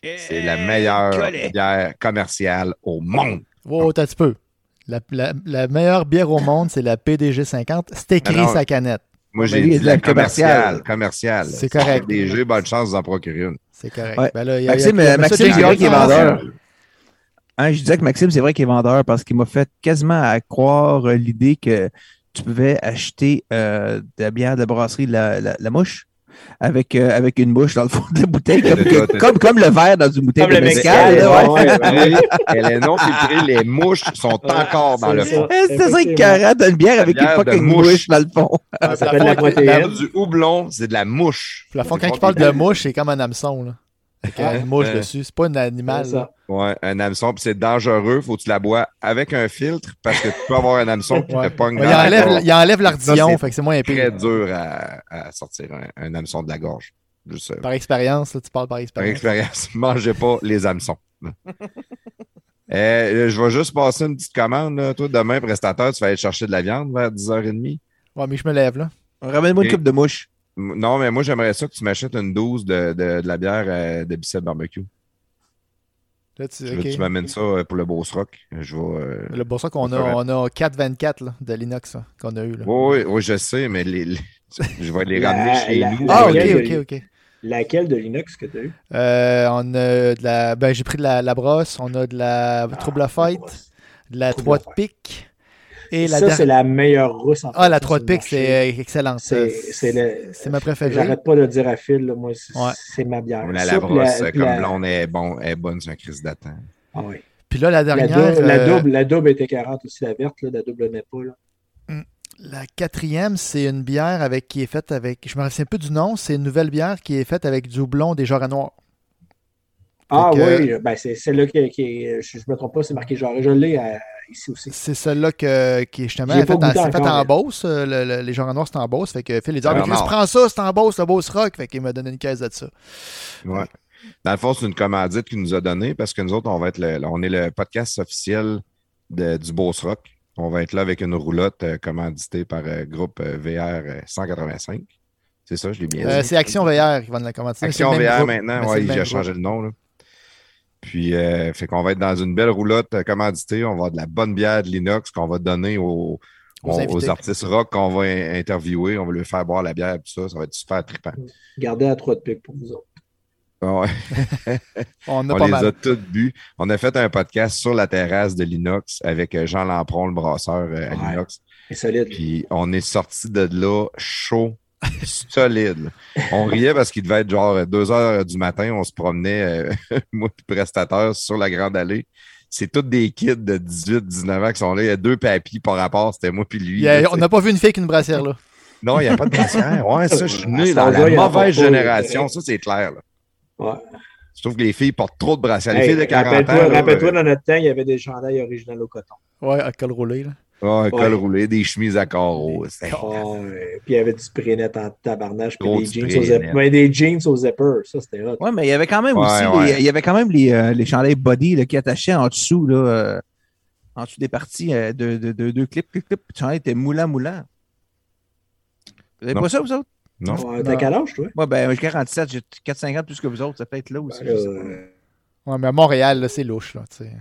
C'est la meilleure bière commerciale au monde. Wow, t'as un petit peu. La, la- la meilleure bière au monde, c'est la PDG 50. C'est écrit Ah sa canette. Moi, Mais j'ai dit de la commerciale. commerciale. C'est correct. Jeux, bonne chance d'en procurer une. C'est correct. Ouais. Ben là, il y a- Maxime, il y a- euh, Maxime, qu'il est vendeur. Hein, je disais que Maxime, c'est vrai qu'il est vendeur parce qu'il m'a fait quasiment à croire euh, l'idée que tu pouvais acheter euh, de la bière de brasserie la, la, la mouche avec, euh, avec une mouche dans le fond de la bouteille, comme, comme, comme le verre dans une bouteille Comme de le là, ouais. Elle est non filtrée, les mouches sont encore dans c'est le fond. C'était ça, carré dans une bière avec bière une fucking mouche. mouche. dans le fond? Ça s'appelle la C'est protéine. du houblon, c'est de la mouche. Puis la fois, C'est quand il parle de mouche, c'est comme un hameçon. Là. Avec Ouais. une mouche Ouais. dessus. C'est pas un animal. Ça. Ouais, un hameçon, puis c'est dangereux, faut que tu la bois avec un filtre parce que tu peux avoir un hameçon qui Ouais. te pogne Ouais, dans il, la enlève, gorge. il enlève l'ardillon, c'est fait que c'est moins très épais. dur à, à sortir un, un hameçon de la gorge. Juste euh, Par expérience, là, tu parles par par expérience. expérience, mangez pas les hameçons. Euh, je vais juste passer une petite commande. Là. Toi, demain, prestataire, tu vas aller chercher de la viande vers 10h30. Ouais, mais je me lève là. Ramène-moi une coupe de mouche. Non, mais moi, j'aimerais ça que tu m'achètes une douze de, de, de la bière euh, de Bicep Barbecue. Là, tu, tu m'amènes ça euh, pour le Beauce Rock? Je vais. euh, Le bon ça qu'on a, on a 4,24 là, de l'inox qu'on a eu. Là. Oui, oui, oui, je sais, mais les, les- je vais les La- ramener chez la- nous. Ah, ok, ok, ok. Laquelle de l'inox que tu as eu? Euh, on a de la. Ben, j'ai pris de la, la brosse, on a de la trouble fight, de la Trouble 3 de Fight. pique. Et la ça, c'est la meilleure rousse en Ah, la fait, 3 de pique, c'est euh, excellent. C'est ça. c'est ma préférée. J'arrête pas de le dire à Phil, là, moi, c'est Ouais. ma bière. La, Ça, la brosse, la- euh, comme la- blonde, est, bon, est bonne sur un crise d'attente. Ah oui. Puis là, la La, dernière. double, la, euh, double, la double était 40 aussi, la verte, là, la double n'est pas. Là. La quatrième, c'est une bière avec qui est faite avec. Je me souviens plus du nom, c'est une nouvelle bière qui est faite avec du houblon des jarrets noirs. Ah oui, ben, c'est celle-là qui, qui est. Je ne me trompe pas, c'est marqué genre. Je l'ai euh, ici aussi. C'est celle-là que, qui est justement ai elle est en, fait en Beauce. euh, le- le- les jarrets noirs, c'est en Beauce. Fait que Phil, il dit Ah, Ah, mais Chris, non. prends ça, c'est en Beauce, le Beauce Rock. Fait qu'il m'a donné une caisse de ça. Ouais. Dans le fond, c'est une commandite qu'il nous a donnée parce que nous autres, on va être le, on est le podcast officiel de- du Beauce Rock. On va être là avec une roulotte euh, commanditée par euh, groupe euh, VR euh, 185. C'est ça, je l'ai bien Euh, dit. c'est Action VR qui va nous la commenter. Action VR groupe, maintenant, c'est ouais, il a changé le nom. Là. Puis, euh, fait qu'on va être dans une belle roulotte euh, commanditée. On va avoir de la bonne bière de l'inox qu'on va donner aux, Aux artistes rock qu'on va in- interviewer. On va leur faire boire la bière et tout ça. Ça va être super trippant. Gardez la 3 de pique pour vous autres. Ouais. On a On pas les mal. a toutes bu. On a fait un podcast sur la terrasse de l'inox avec euh, Jean Lampron, le brasseur euh, à Ouais. l'inox. C'est solide. Puis on est sorti de là chaud, solide. On riait parce qu'il devait être genre 2 heures du matin. On se promenait, euh, moi et le prestataire, sur la grande allée. C'est tous des kids de 18-19 ans qui sont là. Il y a deux papis par rapport. C'était moi puis lui. A- là, on n'a pas vu une fille avec une brassière là. Non, il n'y a pas de brassière. Ouais, ça, je suis né À dans la mauvaise génération. il Ça, c'est clair. là. Ouais. Je trouve que les filles portent trop de brassières. Les Hey, filles de 40 ans. Rappelle-toi, là, rappelle-toi, euh, dans notre temps, il y avait des chandails originaux au coton. Ouais, à col roulé là. Ouais, col Ouais. roulé, des chemises à carreaux. c'était- Oh, ouais. Puis il y avait du spray net en tabarnage, puis des jeans, spray au zip- net. ouais, des jeans au zipper. Ça, c'était hot. Ouais, mais il y avait quand même Ouais, aussi ouais. Les, il y avait quand même les, euh, les chandails body là, qui attachaient en dessous, là, euh, en dessous des parties euh, de, de, de, de clips, clips, clips. Le chandail était moulant, moulant. Vous avez Non. pas ça, vous autres? Non? Ouais, T'as quel âge, toi? Moi, ben, j'ai 47, j'ai 4-5 ans plus que vous autres. Ça peut être là aussi. Ben, euh, Ouais, mais à Montréal, là, c'est louche là. tu sais.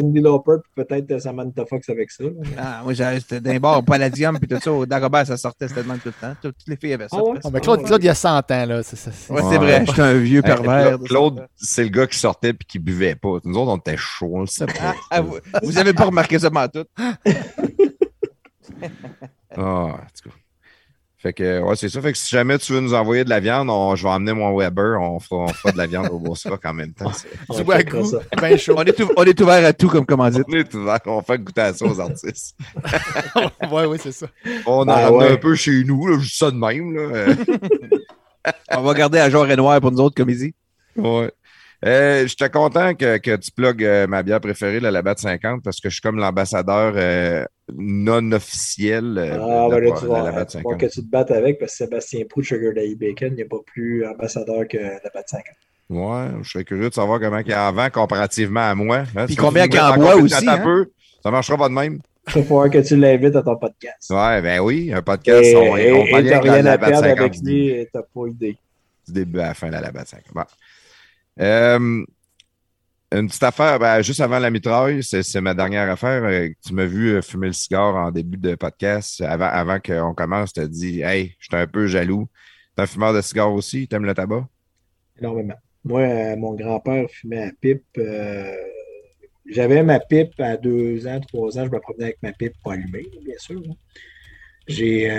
Cindy Lauper, puis peut-être euh, Samantha Fox avec ça. là. Ah, moi, c'était d'un bar au Palladium, puis tout ça. Au Dagobert, ça sortait, c'était le même tout le temps. Toutes les filles avaient ça. Ah ouais? presque. Mais Claude, Claude, il y a 100 ans là. c'est- c'est- c'est- Ouais, c'est vrai, j'étais un vieux pervers. Cla- Claude, c'est le gars qui sortait et qui buvait pas. Nous autres, on était chauds, on le sait pas. Ah, ah, vous, vous avez pas remarqué ça, tout? Ah, en tout cas. Fait que, ouais, c'est ça. Fait que si jamais tu veux nous envoyer de la viande, on- je vais emmener mon Weber. On fera, on fera de la viande au Bourse Rock en même temps. Du ça. ben chaud. On est, tout- on est ouvert à tout comme commandite. On est ouvert, on fait goûter à ça aux artistes. ouais, oui, c'est ça. On en Ah, ramené ouais. un peu chez nous, là, juste ça de même. Là. On va garder à genre et noir pour nous autres comédies. ouais. Euh, J'étais content que, que tu plugues euh, ma bière préférée, la Labatt 50, parce que je suis comme l'ambassadeur euh, non officiel euh, Ah, de, ben la, là, tu de la Labatt tu vas 50. que tu te battes avec parce que Sébastien Proux, Sugar Daddy Bacon, n'est pas plus ambassadeur que la Bat 50. Ouais, je serais curieux de savoir comment il en vend comparativement à moi. Hein, Puis combien qu'il en boit aussi, hein? peu, ça marchera pas de même. Il va falloir que tu l'invites à ton podcast. Ouais, ben oui, un podcast, Et on, on et- parle et rien à perdre 50 avec du, lui t'as pas idée. du début à la fin de la Labatt 50. Bon. Euh, une petite affaire, ben, juste avant la mitraille, c'est ma dernière affaire. Euh, tu m'as vu euh, fumer le cigare en début de podcast. Avant, qu'on commence, tu as dit Hey, je suis un peu jaloux. T'es un fumeur de cigare aussi? T'aimes le tabac? Énormément. Moi, mon grand-père fumait à pipe. J'avais ma pipe à deux ans, trois ans. Je me promenais avec ma pipe pas allumée, bien sûr. J'ai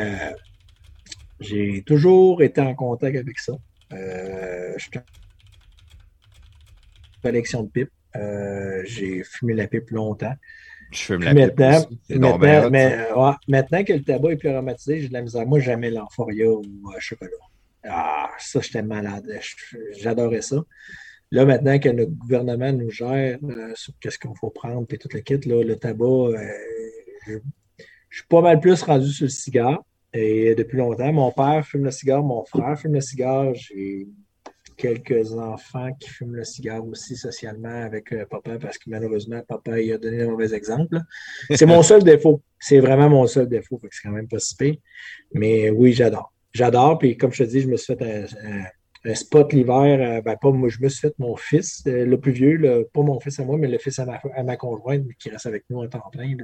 j'ai toujours été en contact avec ça. Euh, collection de pipes. Euh, j'ai fumé la pipe longtemps. Je fume la pipe. Maintenant, maintenant, que le tabac est plus aromatisé, j'ai de la misère. Moi, jamais l'euphoria ou le chocolat. Ah, ça, j'étais malade. J'adorais ça. Là, maintenant que notre gouvernement nous gère euh, sur qu'est-ce qu'on faut prendre et toute la kit, là, le tabac, euh, je, je, suis pas mal plus rendu sur le cigare. Et depuis longtemps, mon père fume le cigare, mon frère fume le cigare. J'ai quelques enfants qui fument le cigare aussi socialement avec euh, papa parce que malheureusement, papa il a donné un mauvais exemple. C'est mon seul défaut. C'est vraiment mon seul défaut. C'est quand même pas si Mais oui, j'adore. J'adore. Puis comme je te dis, je me suis fait un, spot l'hiver. Euh, ben, pas moi, je me suis fait mon fils, euh, le plus vieux, pas mon fils à moi, mais le fils à ma, à ma conjointe qui reste avec nous en temps plein.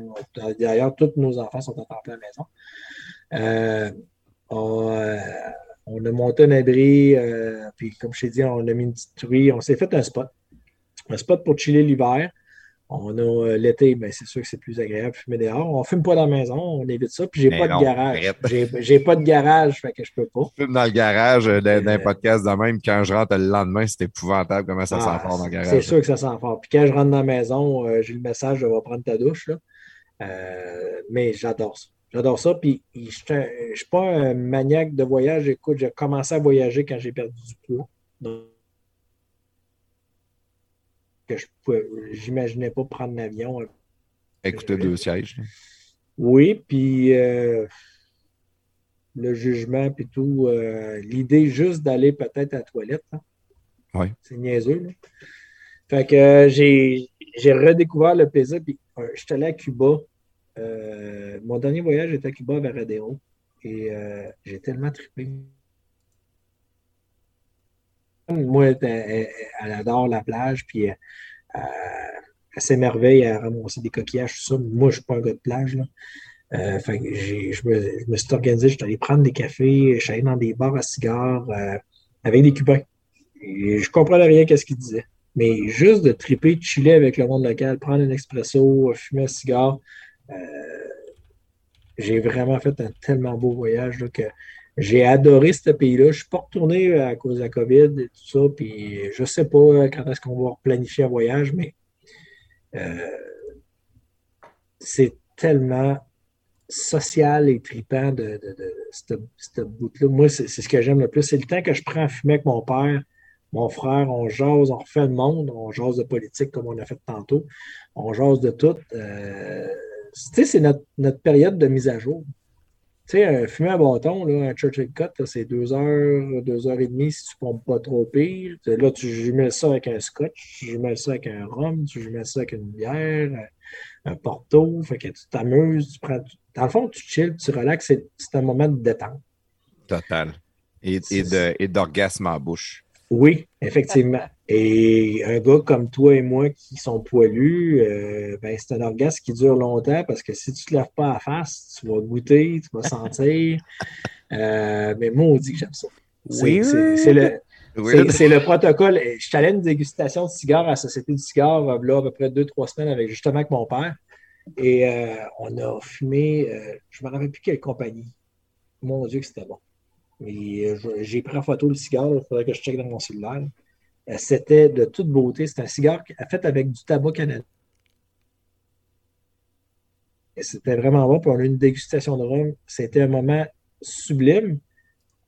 D'ailleurs, tous nos enfants sont en temps plein à la maison. On a monté un abri, euh, puis comme je t'ai dit, on a mis une petite truie. On s'est fait un spot. Un spot pour chiller l'hiver. On a euh, l'été, ben, c'est sûr que c'est plus agréable de fumer dehors. On ne fume pas dans la maison, on évite ça. Puis j'ai pas de garage. J'ai pas de garage, fait que je peux pas. Je fume dans le garage euh, d'un podcast de même. Quand je rentre le lendemain, c'est épouvantable comment ça sent ah, fort dans le garage. C'est sûr que ça sent fort. Puis quand je rentre dans la maison, j'ai le message de va prendre ta douche. Là. mais j'adore ça. J'adore ça. Puis, je ne suis pas un maniaque de voyage. Écoute, j'ai commencé à voyager quand j'ai perdu du poids. Donc, je n'imaginais pas prendre l'avion. Écouter deux sièges. Oui, puis euh, le jugement, puis tout. Euh, l'idée juste d'aller peut-être à la toilette. Oui. C'est niaiseux. Fait que euh, j'ai redécouvert le plaisir. Puis, je suis allé à Cuba euh, mon dernier voyage était à Cuba vers Adéo et euh, j'ai tellement trippé. Moi, elle, adore la plage, puis euh, elle, s'émerveille à ramasser des coquillages, tout ça. Moi, je ne suis pas un gars de plage. Je, me, suis organisé, je suis allé prendre des cafés, je suis allé dans des bars à cigares avec des Cubains. Et je comprenais rien qu'à ce qu'ils disaient. Mais juste de triper, de chiller avec le monde local, prendre un expresso, fumer un cigare, j'ai vraiment fait un tellement beau voyage que j'ai adoré ce pays-là. Je ne suis pas retourné à cause de la COVID et tout ça. Puis je ne sais pas quand est-ce qu'on va planifier un voyage, mais euh, c'est tellement social et tripant de, de, ce bout-là. Moi, c'est ce que j'aime le plus. C'est le temps que je prends à fumer avec mon père, mon frère, on jase, on refait le monde, on jase de politique comme on a fait tantôt, on jase de tout. Euh, c'est notre, période de mise à jour. Tu sais, un fumer à bâton, là, un Churchill Cut, c'est deux heures, deux heures et demie si tu ne pompes pas trop pire. Là, tu jumelles ça avec un scotch, tu jumelles ça avec un rhum, tu jumelles ça avec une bière, un porto, fait que tu t'amuses, tu prends. Dans le fond, tu chill, tu relaxes, c'est un moment de détente. Total. Et, et d'orgasme en bouche. Oui, effectivement. Et un gars comme toi et moi qui sont poilus, euh, ben, c'est un orgasme qui dure longtemps parce que si tu ne te lèves pas à la face, tu vas goûter, tu vas sentir. Euh, mais moi, on dit que j'aime ça. C'est le, le, protocole. Je suis allé à une dégustation de cigares à la Société du cigare là, à peu près deux, trois semaines avec justement avec mon père. Et euh, on a fumé, je ne me rappelle plus quelle compagnie. Mon Dieu, que c'était bon. Euh, j'ai pris en photo le cigare, il faudrait que je check dans mon cellulaire. Euh, c'était de toute beauté. C'est un cigare fait avec du tabac canadien. C'était vraiment bon. Puis on a eu une dégustation de rhum. C'était un moment sublime.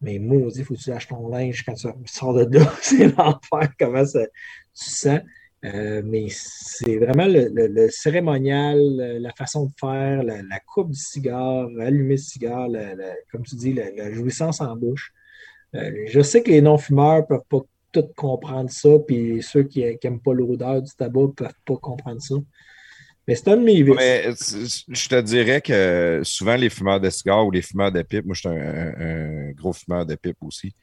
Mais maudit, faut que tu lâches ton linge quand tu sors de là. C'est l'enfer, comment ça, tu sens. Euh, mais c'est vraiment le, cérémonial, la façon de faire, la, coupe du cigare, allumer le cigare, comme tu dis, la, jouissance en bouche. Euh, je sais que les non-fumeurs ne peuvent pas tout comprendre ça, puis ceux qui n'aiment pas l'odeur du tabac ne peuvent pas comprendre ça. Mais c'est un de mes vices. je te dirais que souvent, les fumeurs de cigares ou les fumeurs de pipe, moi, je suis un, gros fumeur de pipe aussi.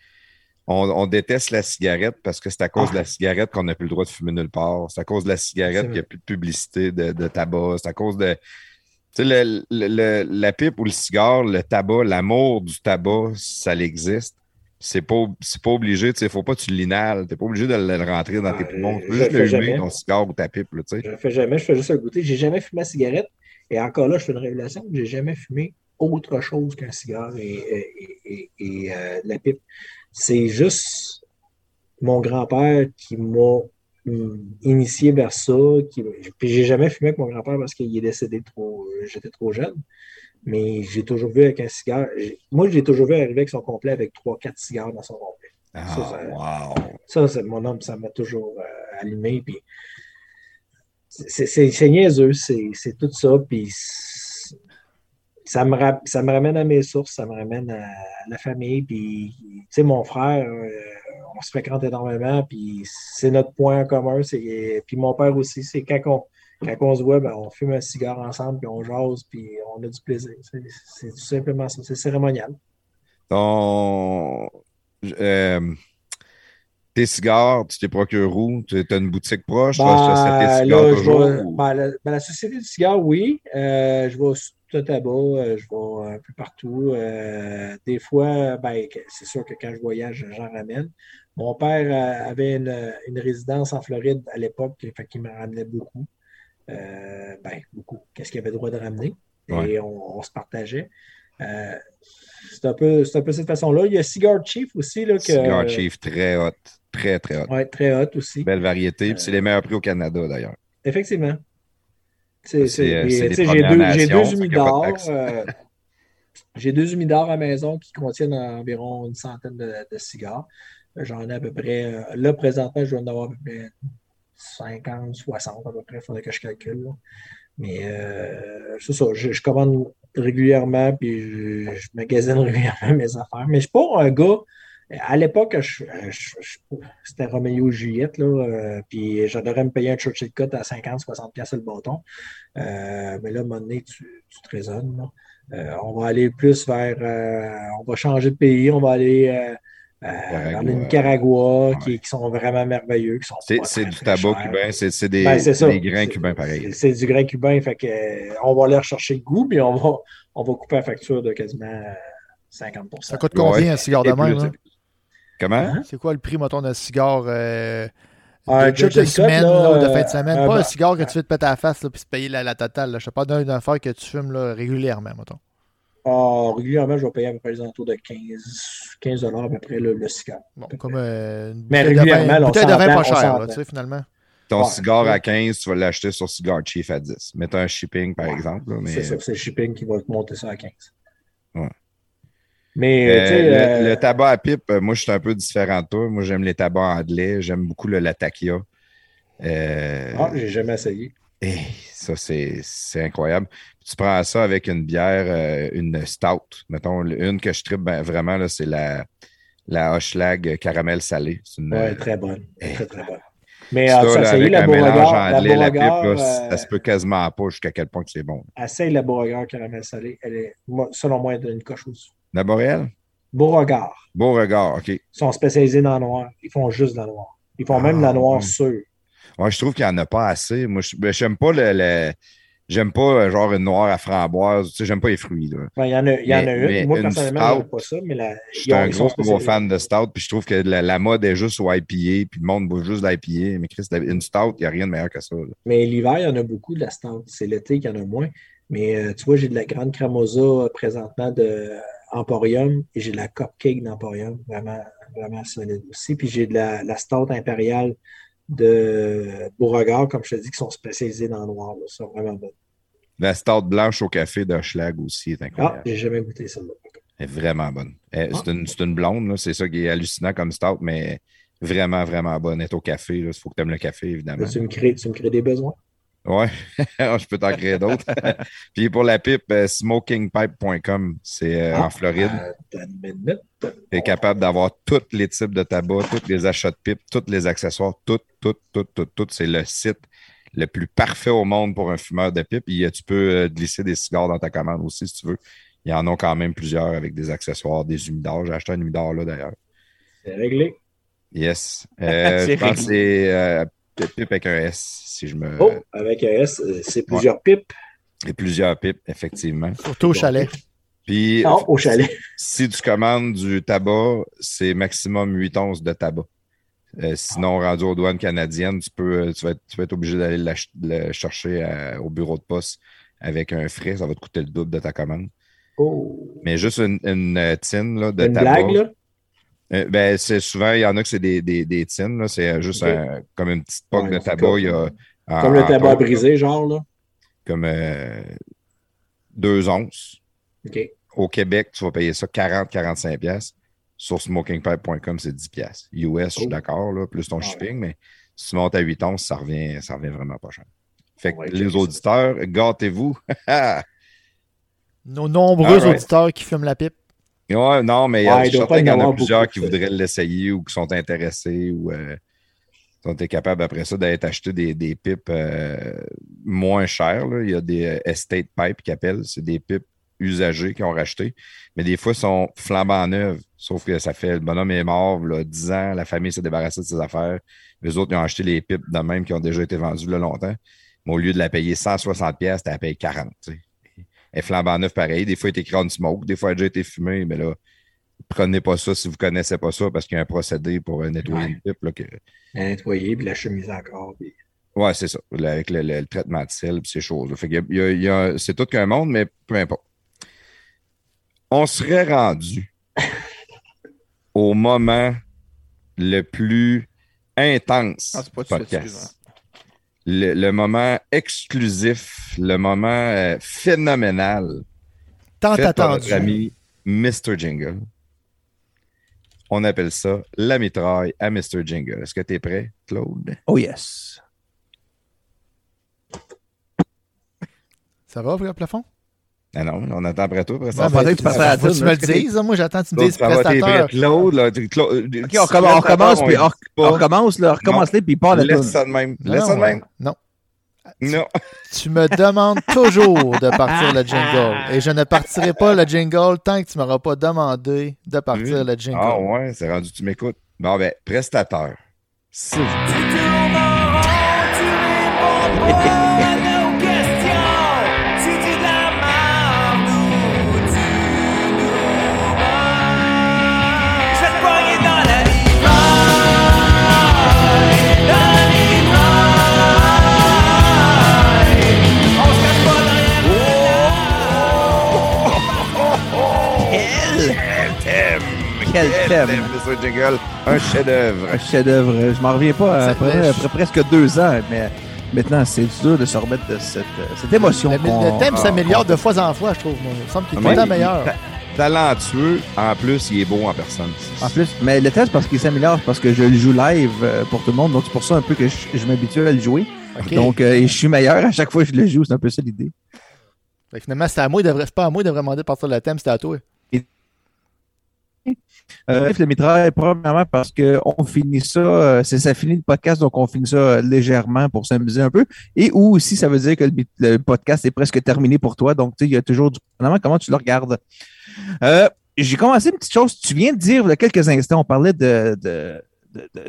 On, on déteste la cigarette parce que c'est à cause de la cigarette qu'on n'a plus le droit de fumer nulle part. C'est à cause de la cigarette qu'il n'y a plus de publicité de, de tabac. C'est à cause de. Tu sais, le- le- le- la pipe ou le cigare, le tabac, l'amour du tabac, ça existe. C'est pas, pas obligé, tu sais, faut pas que tu l'inhales. T'es pas obligé de le rentrer dans tes Ouais, poumons. Tu peux je juste le humer, ton cigare ou ta pipe, là, tu sais. Je le fais jamais, je fais juste un goûter. J'ai jamais fumé la cigarette. Et encore là, je fais une révélation. J'ai jamais fumé autre chose qu'un cigare et, et- et- et, euh, la pipe. C'est juste mon grand-père qui m'a hum, initié vers ça. Qui, puis j'ai jamais fumé avec mon grand-père parce qu'il est décédé trop, j'étais trop jeune. Mais j'ai toujours vu avec un cigare. Moi, j'ai toujours vu arriver avec son complet avec trois, quatre cigares dans son complet. Ah, Ça, ça- wow. Ça, c'est mon homme, ça m'a toujours euh, allumé. Puis c'est niaiseux, c'est c'est tout ça. Puis ça me, ra- ça me ramène à mes sources, ça me ramène à la famille. Puis, tu sais, mon frère, euh, on se fréquente énormément. Puis c'est notre point en commun. Puis mon père aussi, c'est quand on, quand on se voit, ben, on fume un cigare ensemble, puis on jase, puis on a du plaisir. C'est tout simplement ça. C'est cérémonial. Ton. euh, tes cigares, tu t'es procures où? Tu as une boutique proche? tu vas acheter tes cigares là, je toujours? vais- ou- ben, la, ben, la Société du cigare, oui. Euh, je vais tout le tabac, euh, je vais un peu partout. Euh, des fois, ben, c'est sûr que quand je voyage, j'en ramène. Mon père euh, avait une, une résidence en Floride à l'époque, fait qu'il me ramenait beaucoup. Euh, ben, beaucoup. Qu'est-ce qu'il avait le droit de ramener? Et on, on se partageait. Euh, c'est un peu, c'est un peu cette façon-là. Il y a Cigar Chief aussi. Là, que, Cigar Chief, très hot. Très, très hot. Ouais, très hot aussi. Belle variété. C'est les meilleurs prix au Canada, d'ailleurs. Effectivement. J'ai deux, j'ai deux humidors. euh, j'ai deux humidors à maison qui contiennent environ une centaine de, de cigares. J'en ai à peu près. euh, là, présentement, je dois en avoir à peu près 50, 60 à peu près. Il faudrait que je calcule. là. Mais euh, c'est ça. Je, je commande régulièrement puis je, je magasine régulièrement mes affaires. Mais je suis pas un gars. À l'époque, je, je- je- c'était Romeo et Juliette, là, euh, puis j'adorais me payer un Churchill Cut à 50-60$ piastres le bâton. Euh, mais là, à un moment donné, tu, tu te raisonnes. Euh, on va aller plus vers. euh, on va changer de pays, on va aller euh, euh, vers le Nicaragua, qui, qui sont vraiment merveilleux. qui sont C'est, pas c'est très, du tabac cubain. C'est, c'est des, Ben, c'est des grains C'est- cubains pareil. C'est c'est du grain cubain, fait que euh, on va aller rechercher le goût, puis on va, on va couper la facture de quasiment euh, 50 Ça coûte combien Ouais. un cigare de même? Comment? Hein? C'est quoi le prix, mettons, d'un cigare euh, Un de, de- de Cut, semaine là, là, ou de fin de semaine? euh, pas un cigare que tu veux te péter à la face puis se payer la, la totale. là. Je sais pas d'une affaire que tu fumes là, régulièrement, mettons. Ah, régulièrement, je vais payer à peu près les alentours de 15, 15 à peu près le, le cigare. Bon, comme euh, une Mais régulièrement, vin, là, une on bouteille de vin s'entend, pas cher, tu sais, finalement. Ton Ouais. cigare à 15, tu vas l'acheter sur Cigar Chief à 10. Mettons un shipping, par Ouais. exemple. mais, C'est ça, c'est le shipping qui va te monter ça à 15. Ouais. Mais, Euh, le, euh, le tabac à pipe, euh, moi, je suis un peu différent de toi. Moi, j'aime les tabacs anglais. J'aime beaucoup le Latakia. Euh, ah, j'ai jamais essayé. hey, ça, c'est c'est incroyable. Tu prends ça avec une bière, euh, une stout. Mettons, une que je tripe ben, vraiment, là, c'est la, la Hochelag caramel salé. C'est une, Ouais, très bonne. eh, Très, très bonne. Mais ça, là, avec la un mélange Beauregard. La anglais, la pipe, là, ça se peut quasiment pas jusqu'à quel point que c'est bon. essaye la Beauregard caramel salé. Elle est, selon moi, elle est une coche aussi. La Boréal? Beauregard. Beau regard, OK. Ils sont spécialisés dans le noir. Ils font juste de la noire. Ils font même de la Ah, noire sûre. Ouais, je trouve qu'il n'y en a pas assez. Moi, je- ben, j'aime pas le. le- J'aime pas euh, genre une noire à framboise. Tu sais, j'aime pas les fruits. Ben, Il y en a, y en a Mais- une. Moi, personnellement, n'aime pas ça, mais la, Je suis un gros, gros fan de stout, puis je trouve que la, la mode est juste au IPA, puis le monde boit juste l'IPA. Mais Chris, une stout, il n'y a rien de meilleur que ça. là. Mais l'hiver, il y en a beaucoup de la stout. C'est l'été qu'il y en a moins. Mais euh, tu vois, j'ai de la grande cramosa euh, présentement de Emporium et j'ai de la cupcake d'Emporium, vraiment, vraiment solide aussi. Puis j'ai de la, la stout impériale de Beauregard, comme je te dis, qui sont spécialisés dans le noir. là. Sont vraiment bonnes. La stout blanche au café de Schlag aussi est Ah, incroyable. j'ai jamais goûté celle-là. Elle est vraiment bonne. Ah. C'est une, une blonde, c'est ça qui est hallucinant comme stout, mais vraiment, vraiment bonne. Elle est au café. Il faut que tu aimes le café, évidemment. Là, tu, me crées, tu me crées des besoins. Ouais, je peux t'en créer d'autres. Puis pour la pipe, euh, smokingpipe.com, c'est euh, Ah, en Floride. Une minute. Tu es capable d'avoir tous les types de tabac, tous les achats de pipe, tous les accessoires, tout, tout, tout, tout, tout. C'est le site le plus parfait au monde pour un fumeur de pipe. Et, tu peux euh, glisser des cigares dans ta commande aussi, si tu veux. Il y en a quand même plusieurs avec des accessoires, des humidors. J'ai acheté un humidor là, d'ailleurs. C'est réglé. Yes. Euh, C'est je pense que réglé. c'est euh, pipe avec un S, si je me. Oh, avec un S, euh, c'est plusieurs pipes. Et plusieurs pipes, effectivement. Surtout au chalet. Puis, Non, au chalet. si tu commandes du tabac, c'est maximum 8 onces de tabac. Euh, sinon, rendu aux douanes canadiennes, tu, peux, tu, vas, être, tu vas être obligé d'aller le chercher à- au bureau de poste avec un frais. Ça va te coûter le double de ta commande. Oh. Mais juste une, une, euh, tine là, de Une tabac. blague, là? Euh, ben, c'est souvent, il y en a que c'est des, des, des tines. là. C'est euh, juste un- comme une petite poque Ouais, de tabac. comme- Il y a, en- Comme le tabac brisé, genre, là. Comme euh, deux onces. OK. Au Québec, tu vas payer ça 40-45$. piastres. Sur smokingpipe.com, c'est 10$. piastres. US, je suis d'accord, là, plus ton Ah ouais. shipping, mais si tu montes à 8 onces, ça revient, ça revient vraiment pas cher. Fait que les auditeurs, gâtez-vous. Nos nombreux Alright. auditeurs qui fument la pipe. Ouais, non, mais il y a- Ouais, je suis certain y qu'il y en a plusieurs beaucoup, qui voudraient l'essayer ou qui sont intéressés ou euh, sont capables après ça d'être acheter des, des pipes euh, moins chères. là. Il y a des euh, estate pipes qui appellent. C'est des pipes usagées qu'ils ont racheté. Mais des fois, ils sont flambant neuves. Sauf que ça fait le bonhomme est mort, là, 10 ans, la famille s'est débarrassée de ses affaires. Les autres, ils ont acheté les pipes de même qui ont déjà été vendues là, longtemps. Mais au lieu de la payer 160$, pièces, tu la payé 40$. tu sais. Elle est flambant neuf pareil. Des fois, elle est écrit on smoke. Des fois, elle a déjà été fumée. Mais là, prenez pas ça si vous connaissez pas ça parce qu'il y a un procédé pour euh, nettoyer Ouais. une pipe. Là, que... La nettoyer, puis la chemise encore. Puis... Ouais, c'est ça. Là, avec le, le- le traitement de sel et ces choses. Fait qu'il y a- il y a- il y a- c'est tout qu'un monde, mais peu importe. On serait rendu au moment le plus intense Ah, c'est pas podcast. Le, le moment exclusif, le moment euh, phénoménal Tant fait par attendu. notre ami Mr. Jingle. On appelle ça la mitraille à Mr. Jingle. Est-ce que tu es prêt, Claude? Oh yes. Ça va, le plafond? Ah non, on attend après toi. Après Non, ça. on pensait que tu passais à la tu me le dises. hein? Moi, j'attends que tu me dises prêt? Claude, là, t'es- Claude, OK, on, commence, on commence, puis on, on recommence, là, recommence les puis part la Laisse ça de même. Non, Laisse ça de même. Non. Non. Tu me demandes toujours de partir le jingle. Et je ne partirai pas le jingle tant que tu ne m'auras pas demandé de partir le jingle. Ah ouais, c'est rendu, tu m'écoutes. Bon, ben, prestateur. S'il vous Quel thème. Mr. Jingle, un chef-d'œuvre. Un chef-d'œuvre. Je m'en reviens pas après, presque deux ans, mais maintenant, c'est dur de se remettre de cette, cette émotion. Le, le thème ah, s'améliore ah. de fois en fois, je trouve. moi. Il me semble qu'il est tout Mais le temps il- meilleur. ta- Talentueux, en plus, il est beau en personne. En plus, mais le thème, c'est parce qu'il s'améliore, parce que je le joue live euh, pour tout le monde, donc c'est pour ça un peu que je, je m'habitue à le jouer. Donc, euh, et je suis meilleur à chaque fois que je le joue, c'est un peu ça l'idée. Fait que finalement, c'est à moi, il devrait, c'est pas à moi, il devrait demander de partir le thème, c'était à toi. Euh, le mitraille, premièrement parce qu'on finit ça, euh, c'est ça finit le podcast, donc on finit ça euh, légèrement pour s'amuser un peu. Et ou aussi, ça veut dire que le, podcast est presque terminé pour toi. Donc, il y a toujours du. Comment tu le regardes? Euh, J'ai commencé une petite chose. Tu viens de dire il y a quelques instants, on parlait de,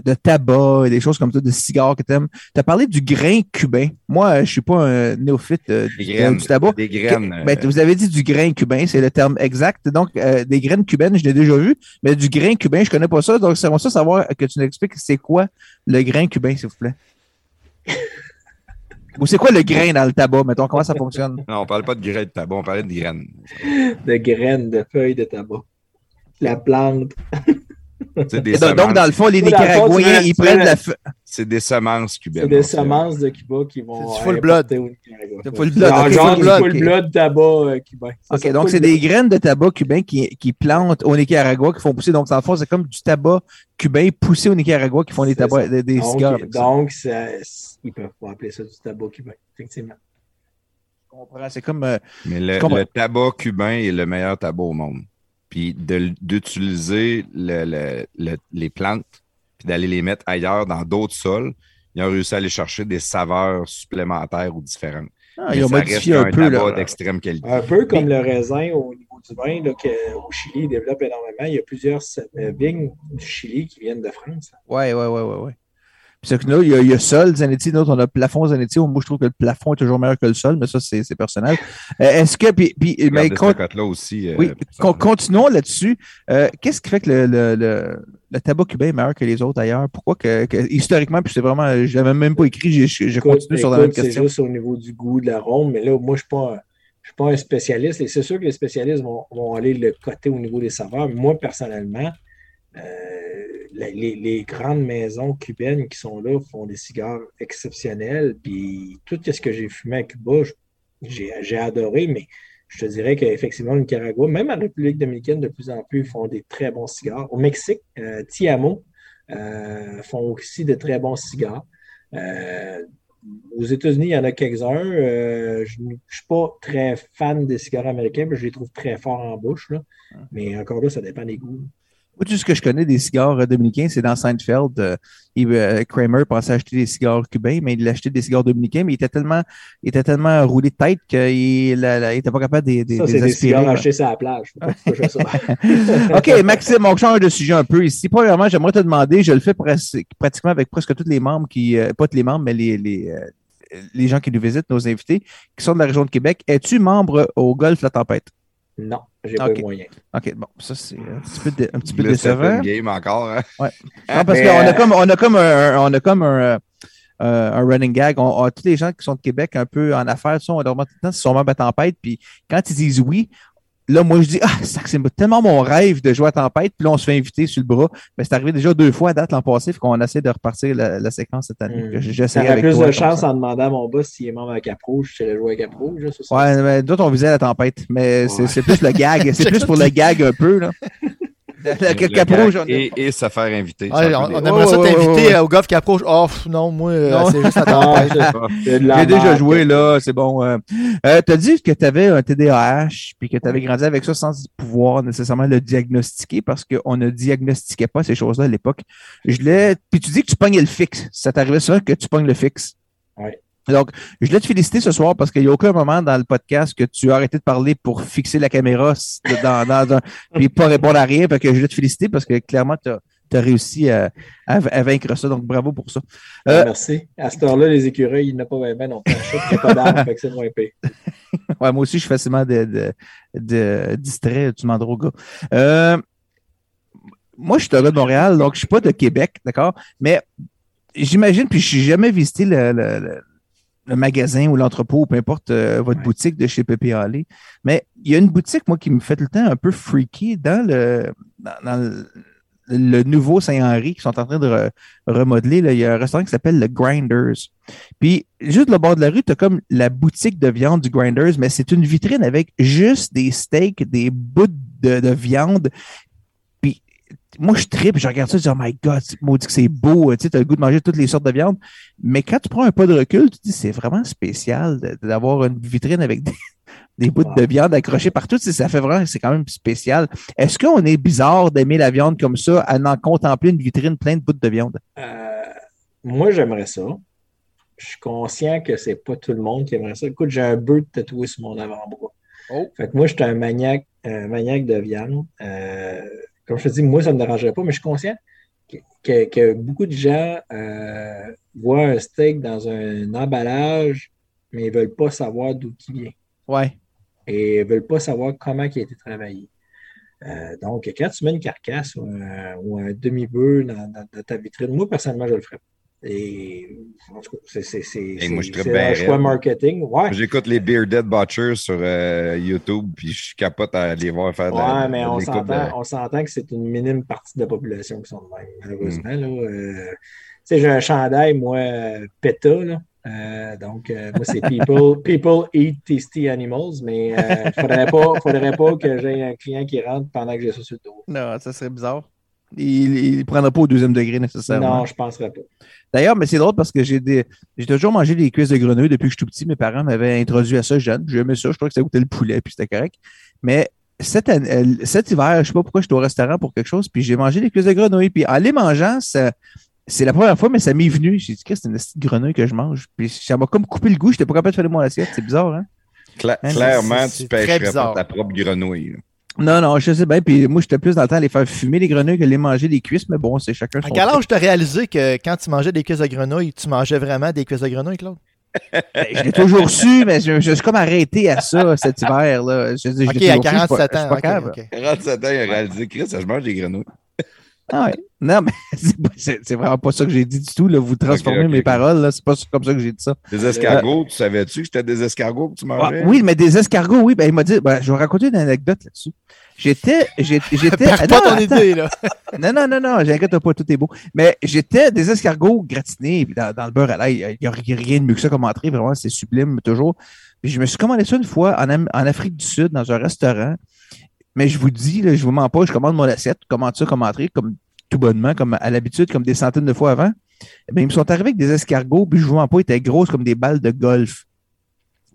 de, tabac et des choses comme ça, de cigares que tu aimes. Tu as parlé du grain cubain. Moi, euh, je suis pas un néophyte euh, Des du, graines. du tabac. Des graines. euh, Ben, vous avez dit du grain cubain, c'est le terme exact. Donc, euh, des graines cubaines, je l'ai déjà vu, mais du grain cubain, je connais pas ça. Donc, c'est ça savoir que tu nous expliques c'est quoi le grain cubain, s'il vous plaît? Ou c'est quoi le grain dans le tabac, mettons, comment ça fonctionne? Non, on parle pas de graines de tabac, on parlait de graines. De graines, de feuilles de tabac. La plante. Des, donc, dans le fond, les Nicaraguayens, ils prennent la feu. c'est des semences C'est cubaines. des donc, c'est- semences de Cuba qui vont. C'est du full Nicaragua. C'est full blood, Genre, ok, genre full du blood, full blood tabac euh, cubain. OK, ça, donc c'est blood. des graines de tabac cubain qui, qui plantent au Nicaragua, qui font pousser. Donc, dans le fond, c'est comme du tabac cubain poussé au Nicaragua qui font des, tabacs, des, des Donc, cigares. ça. donc ça- ils peuvent pas appeler ça du tabac cubain, effectivement. Je comprends. C'est comme. euh, Mais le tabac cubain est le meilleur tabac au monde. Puis de- d'utiliser le- le- le- les plantes, puis d'aller les mettre ailleurs dans d'autres sols, ils ont réussi à aller chercher des saveurs supplémentaires ou différentes. ah, ils ont modifié un un peu. Là, d'extrême qualité. Un peu comme le raisin au niveau du vin, là, que, au Chili, ils développent énormément. Il y a plusieurs euh, vignes du Chili qui viennent de France. Oui, oui, oui, oui. Ouais. C'est que là, il y, a, il y a sol Zanetti, nous, on a plafond Zanetti. Moi, je trouve que le plafond est toujours meilleur que le sol, mais ça, c'est c'est personnel. Euh, Est-ce que. Puis, puis, mais, con- là aussi. euh, oui, con- continuons là-dessus. Euh, Qu'est-ce qui fait que le, le, le, le tabac cubain est meilleur que les autres ailleurs? Pourquoi que, que- historiquement, puis c'est vraiment, je l'avais même pas écrit, j'ai j'ai Écoute, sur la même C'est question. juste au niveau du goût, de l'arôme, mais là, moi, je ne suis, pas un- je suis pas un spécialiste. Et c'est sûr que les spécialistes vont, vont aller le côté au niveau des saveurs. Mais moi, personnellement, euh, la- les, les grandes maisons cubaines qui sont là font des cigares exceptionnels. Puis tout ce que j'ai fumé à Cuba, j'ai adoré, mais je te dirais qu'effectivement, le Nicaragua, même en République dominicaine, de plus en plus, font des très bons cigares. Au Mexique, euh, Tiamo euh, font aussi de très bons cigares. Euh, aux États-Unis, il y en a quelques-uns. Euh, je ne suis pas très fan des cigares américains, mais je les trouve très forts en bouche. là. Mais encore là, ça dépend des goûts. Moi, tout ce que je connais des cigares euh, dominicains, c'est dans Seinfeld. euh, il, euh, Kramer pensait acheter des cigares cubains, mais il achetait des cigares dominicains, mais il était tellement, il était tellement roulé de tête qu'il n'était pas capable de les- de Ça, les c'est des aspirer. cigares achetés sur la plage. Ça. OK, Maxime, on change de sujet un peu ici. Premièrement, j'aimerais te demander, je le fais pratiquement avec presque tous les membres qui, euh, pas tous les membres, mais les, les, euh, les gens qui nous visitent, nos invités, qui sont de la région de Québec. Es-tu membre au Golfe La Tempête? Non, j'ai pas Ok. les moyens. OK, bon, ça, c'est un petit peu, dé- un petit peu Le décevant. second game encore. hein? Non, parce qu'on a euh, comme, on a comme un, on a comme un, euh, euh, un running gag. On, on- tous les gens qui sont de Québec un peu en affaires, tu sais, on leur demande tout le temps s'ils sont membres à Tempête. Puis quand ils disent oui, là, moi, je dis, ah, ça, c'est tellement mon rêve de jouer à Tempête. Puis là, on se fait inviter sur le bras. Mais c'est arrivé déjà deux fois à date l'an passé. Qu'on essaie de repartir la, la séquence cette année. Que J'essaierai avec plus toi, de chance en demandant à mon boss s'il est membre à Cap-Rouge. Je serais jouer à Cap-Rouge. là, ça, ça. Ouais, mais d'autres, on visait la tempête. Mais Ouais. c'est plus le gag. C'est plus pour le gag un peu, là. Cap Rouge, on et, et se faire inviter. On, aimerait ça t'inviter au golf qui approche. Oh, non, moi, euh, c'est juste à J'ai déjà joué, là, c'est bon. Euh, euh, tu as dit que tu avais un TDAH, puis que tu avais grandi avec ça sans pouvoir nécessairement le diagnostiquer parce qu'on ne diagnostiquait pas ces choses-là à l'époque. Je l'ai. Puis tu dis que tu pognais le fixe. Ça t'arrivait souvent que tu pognes le fixe? Ouais. Donc, je voulais te féliciter ce soir parce qu'il n'y a aucun moment dans le podcast que tu as arrêté de parler pour fixer la caméra dans, dans un, puis pas répondre à rien. Fait que je voulais te féliciter parce que clairement, tu as, réussi à, à- à vaincre ça. Donc, bravo pour ça. Euh, merci. À cette heure-là, les écureuils, il n'y en a pas vraiment non plus. Il pas d'arbre, fait que c'est moins pire. Ouais, moi aussi, je suis facilement de, de, de- distrait, tu demanderas au gars. Euh, moi, je suis un gars de Montréal, donc je suis pas de Québec, d'accord? Mais j'imagine, puis je n'ai jamais visité le, le- le- le magasin ou l'entrepôt, ou peu importe euh, votre Ouais. boutique de chez Pépé Allé. Mais il y a une boutique, moi, qui me fait tout le temps un peu freaky dans le, dans, dans le, le nouveau Saint-Henri qui sont en train de re- remodeler. Là. Il y a un restaurant qui s'appelle le Grinders. Puis, juste le bord de la rue, tu as comme la boutique de viande du Grinders, mais c'est une vitrine avec juste des steaks, des bouts de, de viande. Moi, je tripe, je regarde ça, je dis, oh my God, c'est- maudit que c'est beau, tu sais, as le goût de manger toutes les sortes de viande. Mais quand tu prends un pas de recul, tu te dis, c'est vraiment spécial d'avoir une vitrine avec des, des bouts de viande accrochés partout. Tu sais, ça fait vraiment, c'est quand même spécial. Est-ce qu'on est bizarre d'aimer la viande comme ça, à en contempler une vitrine pleine de bouts de viande? Euh, moi, j'aimerais ça. Je suis conscient que c'est pas tout le monde qui aimerait ça. Écoute, j'ai un bœuf tatoué sur mon avant-bras. Oh. Fait que moi, je suis un maniaque, un maniaque de viande. Euh, comme je te dis, moi, ça ne me dérangerait pas, mais je suis conscient que, que- que beaucoup de gens euh, voient un steak dans un emballage, mais ils ne veulent pas savoir d'où il vient. Ouais. Et ils ne veulent pas savoir comment il a été travaillé. Euh, donc, quand tu mets une carcasse ou un, ou un demi-bœuf dans, dans- dans ta vitrine, moi, personnellement, je le ferais. pas. Et en tout cas, c'est un choix marketing. Ouais, J'écoute les Bearded Butchers sur euh, YouTube, puis je capote à les voir faire de la ouais mais on s'entend, de- on s'entend que c'est une minime partie de la population qui sont de même, malheureusement. Mm. là. Euh, tu sais, j'ai un chandail, moi, PETA, là. Euh, donc, euh, moi, c'est people, people eat tasty animals, mais il ne faudrait pas, faudrait pas que j'ai un client qui rentre pendant que j'ai ça sur le dos. Non, ça serait bizarre. Il ne prendra pas au deuxième degré nécessairement. Non, je ne penserais pas. D'ailleurs, mais c'est drôle parce que j'ai des... j'ai toujours mangé des cuisses de grenouille depuis que je suis tout petit. Mes parents m'avaient introduit à ça jeune. J'aimais ça. Je crois que ça goûtait le poulet, puis c'était correct. Mais cet, euh, cet hiver, je sais pas pourquoi j'étais au restaurant pour quelque chose, puis j'ai mangé des cuisses de grenouille. Puis en les mangeant, ça... c'est la première fois, mais ça m'est venu. J'ai dit, Qu'est-ce que c'est une petite grenouille que je mange. Puis ça m'a comme coupé le goût. J'étais pas capable de faire mon assiette. C'est bizarre, hein? Cla- Hein, clairement, tu pêcherais pas ta propre grenouille. Non, non, je sais bien. Puis moi, j'étais plus dans le temps à les faire fumer les grenouilles que les manger des cuisses, mais bon, c'est chacun son. À quel âge t'as réalisé que quand tu mangeais des cuisses de grenouille, tu mangeais vraiment des cuisses de grenouille, Claude? Ben, je l'ai toujours su, mais je, je suis comme arrêté à ça cet hiver. Là. Je, je Ok, à su, je suis pas- 47 je suis ans. pas ok, capable. ok. 47 ans, il a réalisé, Chris, je mange des grenouilles. Ah ouais. Non, mais c'est pas- c'est c'est vraiment pas ça que j'ai dit du tout. Là. Vous transformez mes ok. paroles. là. C'est pas comme ça que j'ai dit ça. Des escargots, tu savais-tu que c'était des escargots que tu Ah, mangeais? oui, mais des escargots, oui. Ben, il m'a dit, ben, je vais raconter une anecdote là-dessus. J'étais, j'étais. Perds non, ton attends. idée, là. Non, non, non, non, j'inquiète pas, tout est beau. Mais j'étais des escargots gratinés dans, dans le beurre à l'ail. Il n'y a rien de mieux que ça comme entrée, vraiment, c'est sublime toujours. Puis je me suis commandé ça une fois en Afrique du Sud, dans un restaurant. Mais je vous dis, là, je vous mens pas, je commande mon assiette, je commande ça comme entrée, comme tout bonnement, comme à l'habitude, comme des centaines de fois avant. Eh bien, ils me sont arrivés avec des escargots, puis je vous mens pas, ils étaient grosses comme des balles de golf.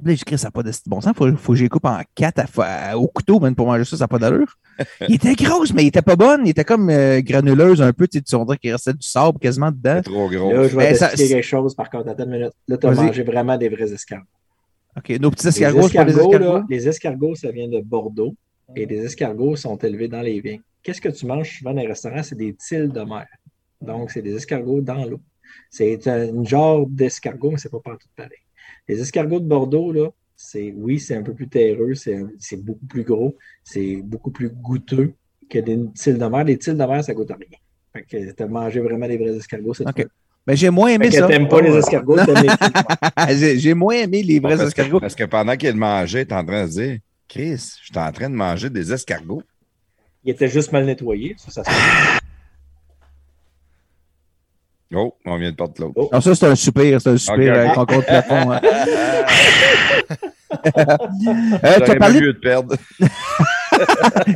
Puis Là, j'ai écrit, ça n'a pas de bon sens, faut, faut que je les coupe en quatre à au couteau, même pour manger ça, ça n'a pas d'allure. Il était grosse, mais il était pas bonne. Il était comme euh, granuleuse un peu. Tu sais, on dirait qu'il restait du sable quasiment dedans. C'est trop gros. Là, je vais Ben, ça- quelque chose, par contre. Attends une minute. Là, tu as mangé vraiment des vrais escargots. OK, nos petits Les escargots, c'est pas des escargots, escargots? là, les escargots, ça vient de Bordeaux. Et les escargots sont élevés dans les vignes. Qu'est-ce que tu manges souvent dans les restaurants? C'est des tiles de mer. Donc, c'est des escargots dans l'eau. C'est un genre d'escargot, mais c'est pas partout pareil. Les escargots de Bordeaux, là, c'est oui, c'est un peu plus terreux, c'est un- c'est beaucoup plus gros, c'est beaucoup plus goûteux que des tiles de mer. Les tiles de mer, ça goûte à rien. Fait que tu as mangé vraiment des vrais escargots cette OK. fois. Mais j'ai moins aimé Fait que ça. t'aimes pas les escargots, t'aimes les tiles de mer. j'ai, j'ai moins aimé les vrais parce, escargots. Que, parce que pendant qu'il mangeait, t'es en train de se dire, Chris, je suis en train de manger des escargots. Il était juste mal nettoyé. Ça, ça se fait. Oh, on vient de perdre l'autre. Oh. Non, ça, c'est un soupir. C'est un soupir OK, OK. avec encore le plafond. hein. Euh, tu as parlé mieux de perdre.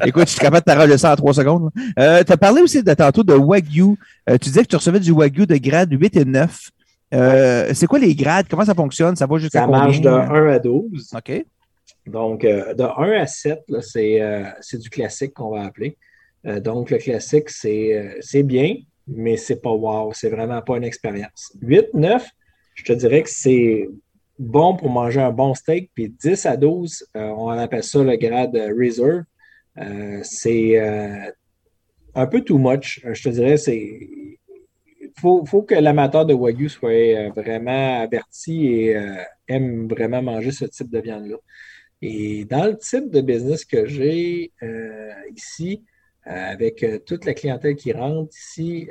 Écoute, je suis capable de t'arranger ça en trois secondes. Euh, tu as parlé aussi de, tantôt de Wagyu. Euh, tu disais que tu recevais du Wagyu de grade 8 et 9. Euh, C'est quoi les grades? Comment ça fonctionne? Ça va jusqu'à Ça combien? marche de 1 à 12. OK. Donc, euh, de 1 à 7, là, c'est euh, c'est du classique qu'on va appeler. Euh, donc, le classique, c'est bien, mais c'est pas wow. C'est vraiment pas une expérience. 8, 9, je te dirais que c'est bon pour manger un bon steak. Puis 10 à 12, euh, on appelle ça le grade reserve. C'est un peu too much. Je te dirais, c'est. Faut, faut que l'amateur de Wagyu soit vraiment averti et aime vraiment manger ce type de viande-là. Et dans le type de business que j'ai euh, ici, euh, avec euh, toute la clientèle qui rentre ici,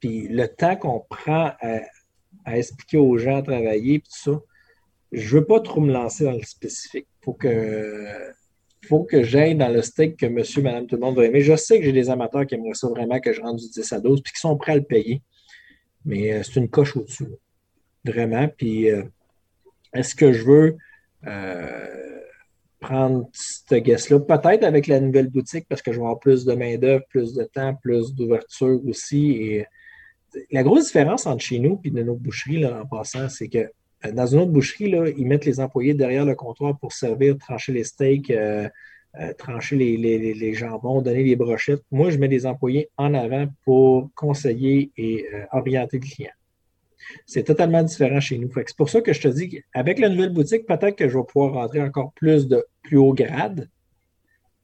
puis le temps qu'on prend à, expliquer aux gens à travailler, puis tout ça, je veux pas trop me lancer dans le spécifique. Faut que faut que j'aille dans le steak que monsieur, madame, tout le monde va aimer. Je sais que j'ai des amateurs qui aimeraient ça vraiment que je rende du 10 à 12 puis qui sont prêts à le payer. Mais c'est une coche au-dessus. Vraiment. Puis est-ce que je veux prendre ce guest-là? Peut-être avec la nouvelle boutique parce que je vais avoir plus de main-d'œuvre, plus de temps, plus d'ouverture aussi. La grosse différence entre chez nous et de nos boucheries, là, en passant, c'est que euh, dans une autre boucherie, là, ils mettent les employés derrière le comptoir pour servir, trancher les steaks, euh, euh, trancher les, les- les- jambons, donner les brochettes. Moi, je mets les employés en avant pour conseiller et euh, orienter le client. C'est totalement différent chez nous. C'est pour ça que je te dis qu'avec la nouvelle boutique, peut-être que je vais pouvoir rentrer encore plus de plus haut grade.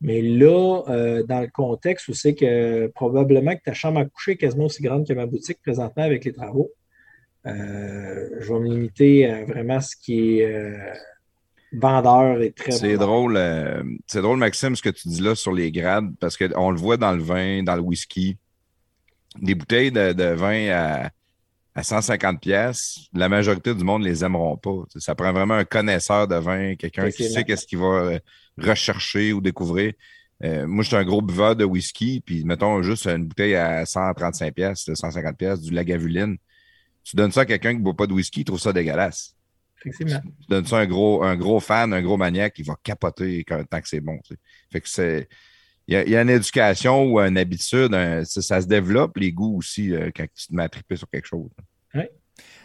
Mais là, euh, dans le contexte où c'est que probablement que ta chambre à coucher est quasiment aussi grande que ma boutique présentement avec les travaux, euh, je vais me limiter à vraiment ce qui est euh, vendeur et très C'est drôle, c'est drôle, Maxime, ce que tu dis là sur les grades, parce qu'on le voit dans le vin, dans le whisky. Des bouteilles de, de vin à, à 150 pièces, la majorité du monde les aimeront pas. Ça prend vraiment un connaisseur de vin, quelqu'un qui sait qu'est-ce qu'il va euh, rechercher ou découvrir. Euh, moi, je suis un gros buveur de whisky, puis mettons juste une bouteille à 135 pièces, 150 pièces, du Lagavulin. Tu donnes ça à quelqu'un qui ne boit pas de whisky, il trouve ça dégueulasse. Effectivement. Tu donnes ça à un gros, un gros fan, un gros maniaque, il va capoter quand, tant que c'est bon. Fait que c'est. Il y, a, il y a une éducation ou une habitude, un- ça, ça se développe, les goûts aussi, euh, quand tu te mets à triper sur quelque chose.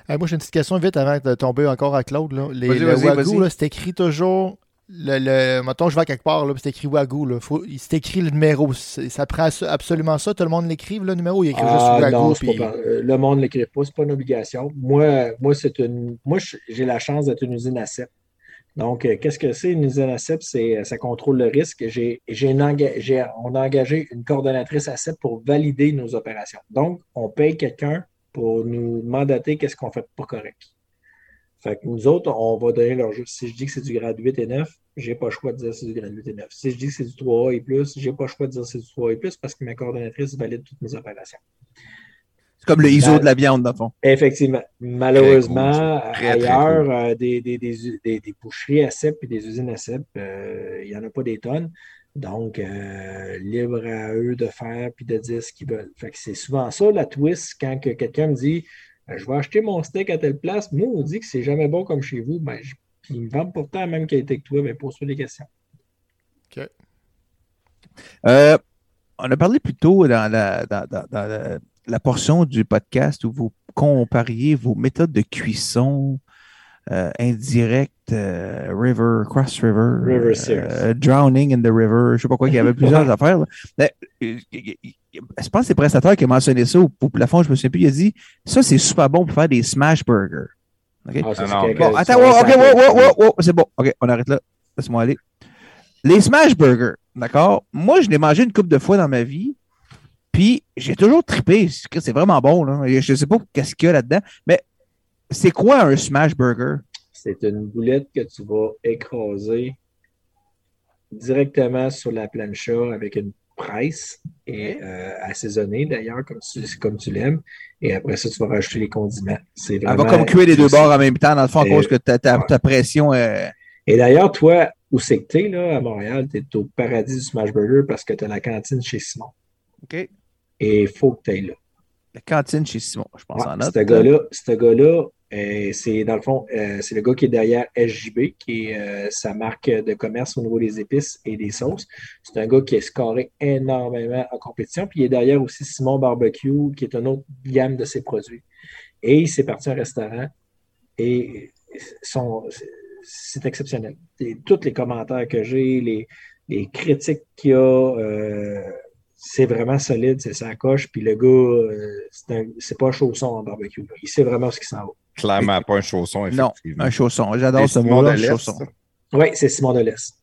Euh, moi, j'ai une petite question vite avant de tomber encore à Claude. Là. Les, le Wagyu, c'est écrit toujours. Le, le, mettons, je vais à quelque part, c'est écrit Wagyu. Là. Faut, c'est écrit le numéro. Ça prend absolument ça. Tout le monde l'écrive, le numéro. Il écrit Ah, juste Wagyu. non, c'est puis- pas le monde ne l'écrit pas, c'est pas une obligation. Moi, moi, c'est une. Moi, j'ai la chance d'être une usine à 7. Donc, euh, qu'est-ce que c'est une usine ACEP? C'est, euh, ça contrôle le risque. J'ai, j'ai on a engagé une coordonnatrice ACEP pour valider nos opérations. Donc, on paye quelqu'un pour nous mandater qu'est-ce qu'on fait pas correct. Fait que nous autres, on va donner leur jeu. Si je dis que c'est du grade 8 et 9, j'ai pas le choix de dire que c'est du grade 8 et 9. Si je dis que c'est du 3A et plus, j'ai pas le choix de dire que c'est du 3A et plus parce que ma coordonnatrice valide toutes mes opérations. C'est comme le ISO de la viande, dans le fond. Effectivement. Malheureusement, ailleurs, euh, des, des, des, des, boucheries à CEP et des usines à CEP, euh, il n'y en a pas des tonnes. Donc, euh, libre à eux de faire puis de dire ce qu'ils veulent. Fait que c'est souvent ça la twist quand que quelqu'un me dit Je vais acheter mon steak à telle place. Moi, on dit que c'est jamais bon comme chez vous. Ben, puis ils me vendent pourtant la même qualité que toi. Ben, pose-toi des questions. OK. on a parlé plus tôt dans la, dans, dans la portion du podcast où vous compariez vos méthodes de cuisson euh, indirecte, euh, river, cross river, euh, drowning in the river, je ne sais pas quoi, il y avait plusieurs affaires. je pense que c'est le prestataire qui a mentionné ça au, plafond, je me souviens plus, il a dit ça c'est super bon pour faire des smash burgers. OK? Ah, bon, attends, ok, c'est bon. OK, on arrête là. Laisse-moi aller. Les smash burgers, d'accord? Moi, je l'ai mangé une couple de fois dans ma vie. Puis j'ai toujours trippé. C'est vraiment bon. Là. Je ne sais pas qu'est-ce qu'il y a là-dedans. Mais c'est quoi un smash burger? C'est une boulette que tu vas écraser directement sur la plancha avec une presse et euh, assaisonnée d'ailleurs, comme tu, comme tu l'aimes. Et après ça, tu vas rajouter les condiments. Elle va comme cuire les deux bords en même temps, dans le fond, à cause que ta, ta, pression. est... Et d'ailleurs, toi, où c'est que tu es, là, à Montréal, tu es au paradis du Smash Burger parce que tu as la cantine chez Simon. OK. Et il faut que tu ailles là. La cantine chez Simon, je pense en note. Ce gars-là, ce gars-là euh, c'est dans le fond, euh, c'est le gars qui est derrière SJB, qui est euh, sa marque de commerce au niveau des épices et des sauces. C'est un gars qui est scoré énormément en compétition. Puis il est derrière aussi Simon Barbecue, qui est une autre gamme de ses produits. Et il s'est parti à un restaurant et c'est exceptionnel. Tous les commentaires que j'ai, les, les critiques qu'il y a, c'est vraiment solide, c'est sa coche. Puis le gars, euh, c'est pas chausson en barbecue. Il sait vraiment ce qui s'en va. Clairement pas un chausson, effectivement. Non, un chausson. J'adore ce mot-là, chausson. Oui, c'est Simon Delesse.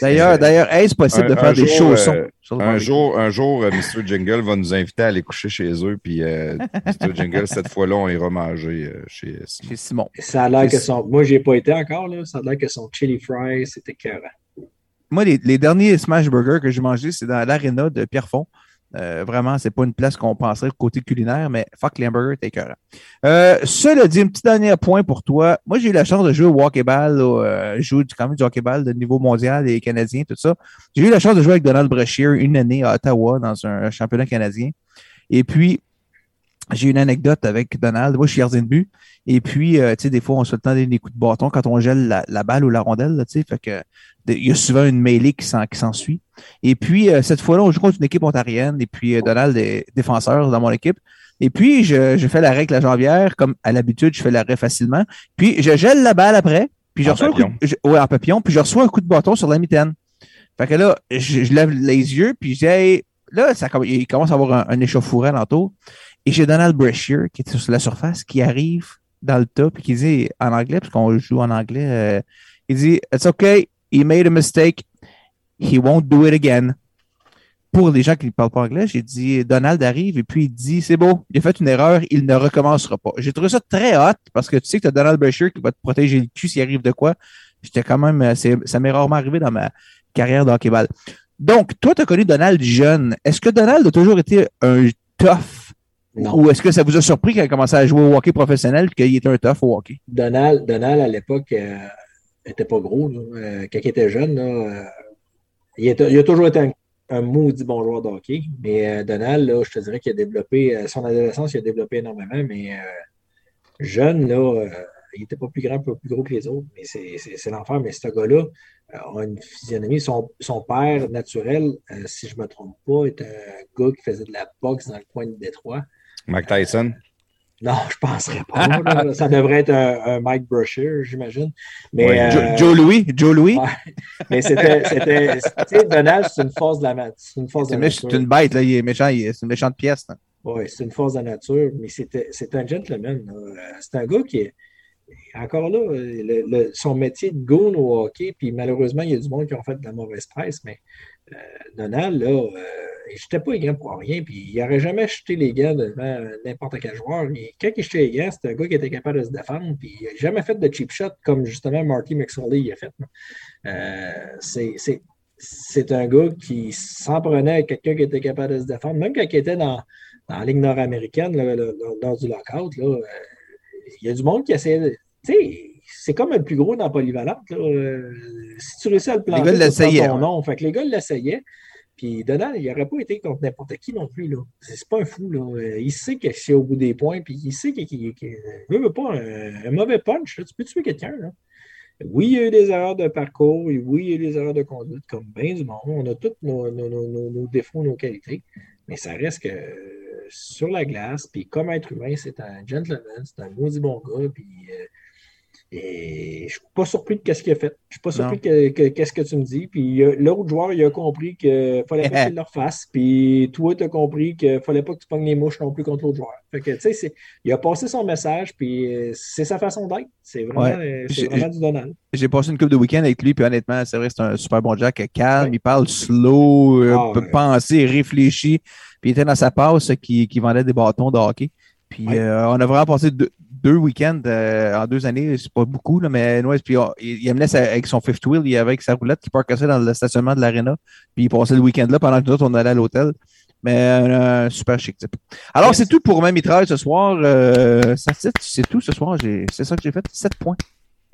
D'ailleurs, d'ailleurs, est-ce possible de faire des chaussons? Euh, un, jour, un jour, euh, Mr. Jingle va nous inviter à aller coucher chez eux, puis Mr. Jingle, cette fois-là, on ira manger chez Simon. Chez Simon. Ça a l'air que son. Moi, j'ai pas été encore, là. Ça a l'air que son chili fry, c'était écœurant moi, les, derniers Smash Burgers que j'ai mangés, c'est dans l'aréna de Pierrefonds. Euh, vraiment, c'est pas une place qu'on penserait côté culinaire, mais fuck les hamburgers, t'es écœurant. Euh, cela dit, un petit dernier point pour toi. Moi, j'ai eu la chance de jouer au hockey-ball, euh, jouer quand même du hockey-ball de niveau mondial et canadien, tout ça. J'ai eu la chance de jouer avec Donald Brashear une année à Ottawa dans un championnat canadien. Et puis, j'ai une anecdote avec Donald. Moi, je suis gardien de but. Et puis, euh, tu sais, des fois, on se fait le temps des coups de bâton quand on gèle la, balle ou la rondelle, tu sais. Fait que, il y a souvent une mêlée qui s'ensuit. Et puis, euh, cette fois-là, on joue contre une équipe ontarienne. Et puis, euh, Donald est défenseur dans mon équipe. Et puis, je, je fais l'arrêt avec la jambière. Comme à l'habitude, je fais l'arrêt facilement. Puis, je gèle la balle après. Puis, je reçois un coup de, ouais, en papillon. Puis, je reçois un coup de bâton sur la mitaine. Fait que là, je, lève les yeux. Puis, je dis, là, ça, il commence à avoir un, un échauffouré alentour. Et j'ai Donald Brashear qui est sur la surface, qui arrive dans le top et qui dit en anglais, parce qu'on joue en anglais, euh, il dit It's okay, he made a mistake, he won't do it again. Pour les gens qui ne parlent pas anglais, j'ai dit Donald arrive et puis il dit C'est beau, il a fait une erreur, il ne recommencera pas. J'ai trouvé ça très hot parce que tu sais que tu as Donald Brashear qui va te protéger le cul s'il arrive de quoi. J'étais quand même, euh, ça m'est rarement arrivé dans ma carrière de hockey-ball. Donc, toi, tu as connu Donald jeune. Est-ce que Donald a toujours été un tough ou est-ce que ça vous a surpris qu'il a commencé à jouer au hockey professionnel et qu'il était un tough au hockey? Donald, Donald à l'époque, n'était euh, pas gros. Euh, quand il était jeune, euh, il, a toujours été un, maudit bon joueur de hockey. Mais Donald, là, je te dirais qu'il a développé, son adolescence, il a développé énormément, mais jeune, là, il n'était pas plus grand, pas plus gros que les autres. Mais c'est l'enfer. Mais ce gars-là a une physionomie. Son, son père naturel, si je ne me trompe pas, est un gars qui faisait de la boxe dans le coin de Détroit. Mike Tyson? Non, je ne penserais pas. ça devrait être un, Mike Brusher, j'imagine. Mais euh, Joe, Louis, Joe Louis? Mais c'était, c'était, tu sais, Donald, c'est une force de la, c'est une force de C'est une bête là, il est méchant, c'est une méchante pièce. Oui, c'est une force de la nature, mais c'est un gentleman. C'est un gars qui est, encore là, le- le- son métier de goon au hockey, puis malheureusement, il y a du monde qui ont fait de la mauvaise presse, mais euh, Donald, là, euh, il jetait pas les pour rien, puis il n'aurait jamais jeté les gants devant n'importe quel joueur. Il- quand il jetait les gants, c'était un gars qui était capable de se défendre, puis il n'a jamais fait de cheap shot comme justement Marty McSorley a fait. Euh, c'est- un gars qui s'en prenait à quelqu'un qui était capable de se défendre, même quand il était dans, la Ligue nord-américaine, lors- du lockout, euh, il y a du monde qui essayait de. C'est comme le plus gros dans polyvalente. Euh, si tu réussis à le planter, gars tu prends l'essayaient, nom. Fait que les gars l'essayaient. Puis Donald, il n'aurait pas été contre n'importe qui non plus. là. C'est pas un fou. Là. Euh, Il sait que c'est au bout des points, puis il sait qu'il qu'il- veut, pas un, un mauvais punch. là. Tu peux tuer quelqu'un. là. Oui, il y a eu des erreurs de parcours, et oui, il y a eu des erreurs de conduite, comme bien du monde. On a tous nos, nos- nos- nos- nos défauts, nos qualités. Mais ça reste que sur la glace, puis comme être humain, c'est un gentleman, c'est un maudit bon gars, puis euh, et je suis pas surpris de ce qu'il a fait. Je suis pas surpris que- qu'est-ce que tu me dis. Puis l'autre joueur, il a compris qu'il fallait pas qu'il le refasse. Puis toi, tu as compris qu'il fallait pas que tu pognes les mouches non plus contre l'autre joueur. Fait que, tu sais, il a passé son message, puis euh, c'est sa façon d'être. C'est vraiment, Ouais. euh, vraiment du Donald. J'ai passé une couple de week-end avec lui, puis honnêtement, c'est vrai, c'est un super bon Jack, calme, il parle slow, euh, Ah, peut ouais. penser, réfléchit. Puis il était dans sa passe qui, qui vendait des bâtons de hockey. Puis euh, on a vraiment passé deux, deux week-ends euh, en deux années, c'est pas beaucoup, là, mais ouais, puis oh, il, il amenait sa- avec son fifth wheel, il avait avec sa roulette qui parquait dans le stationnement de l'aréna. Puis il passait le week-end là pendant que nous autres, on allait à l'hôtel. Mais euh, super chic type. Alors, c'est tout pour ma mitraille ce soir. Euh, ça, c'est c'est tout ce soir. J'ai- C'est ça que j'ai fait. 7 points.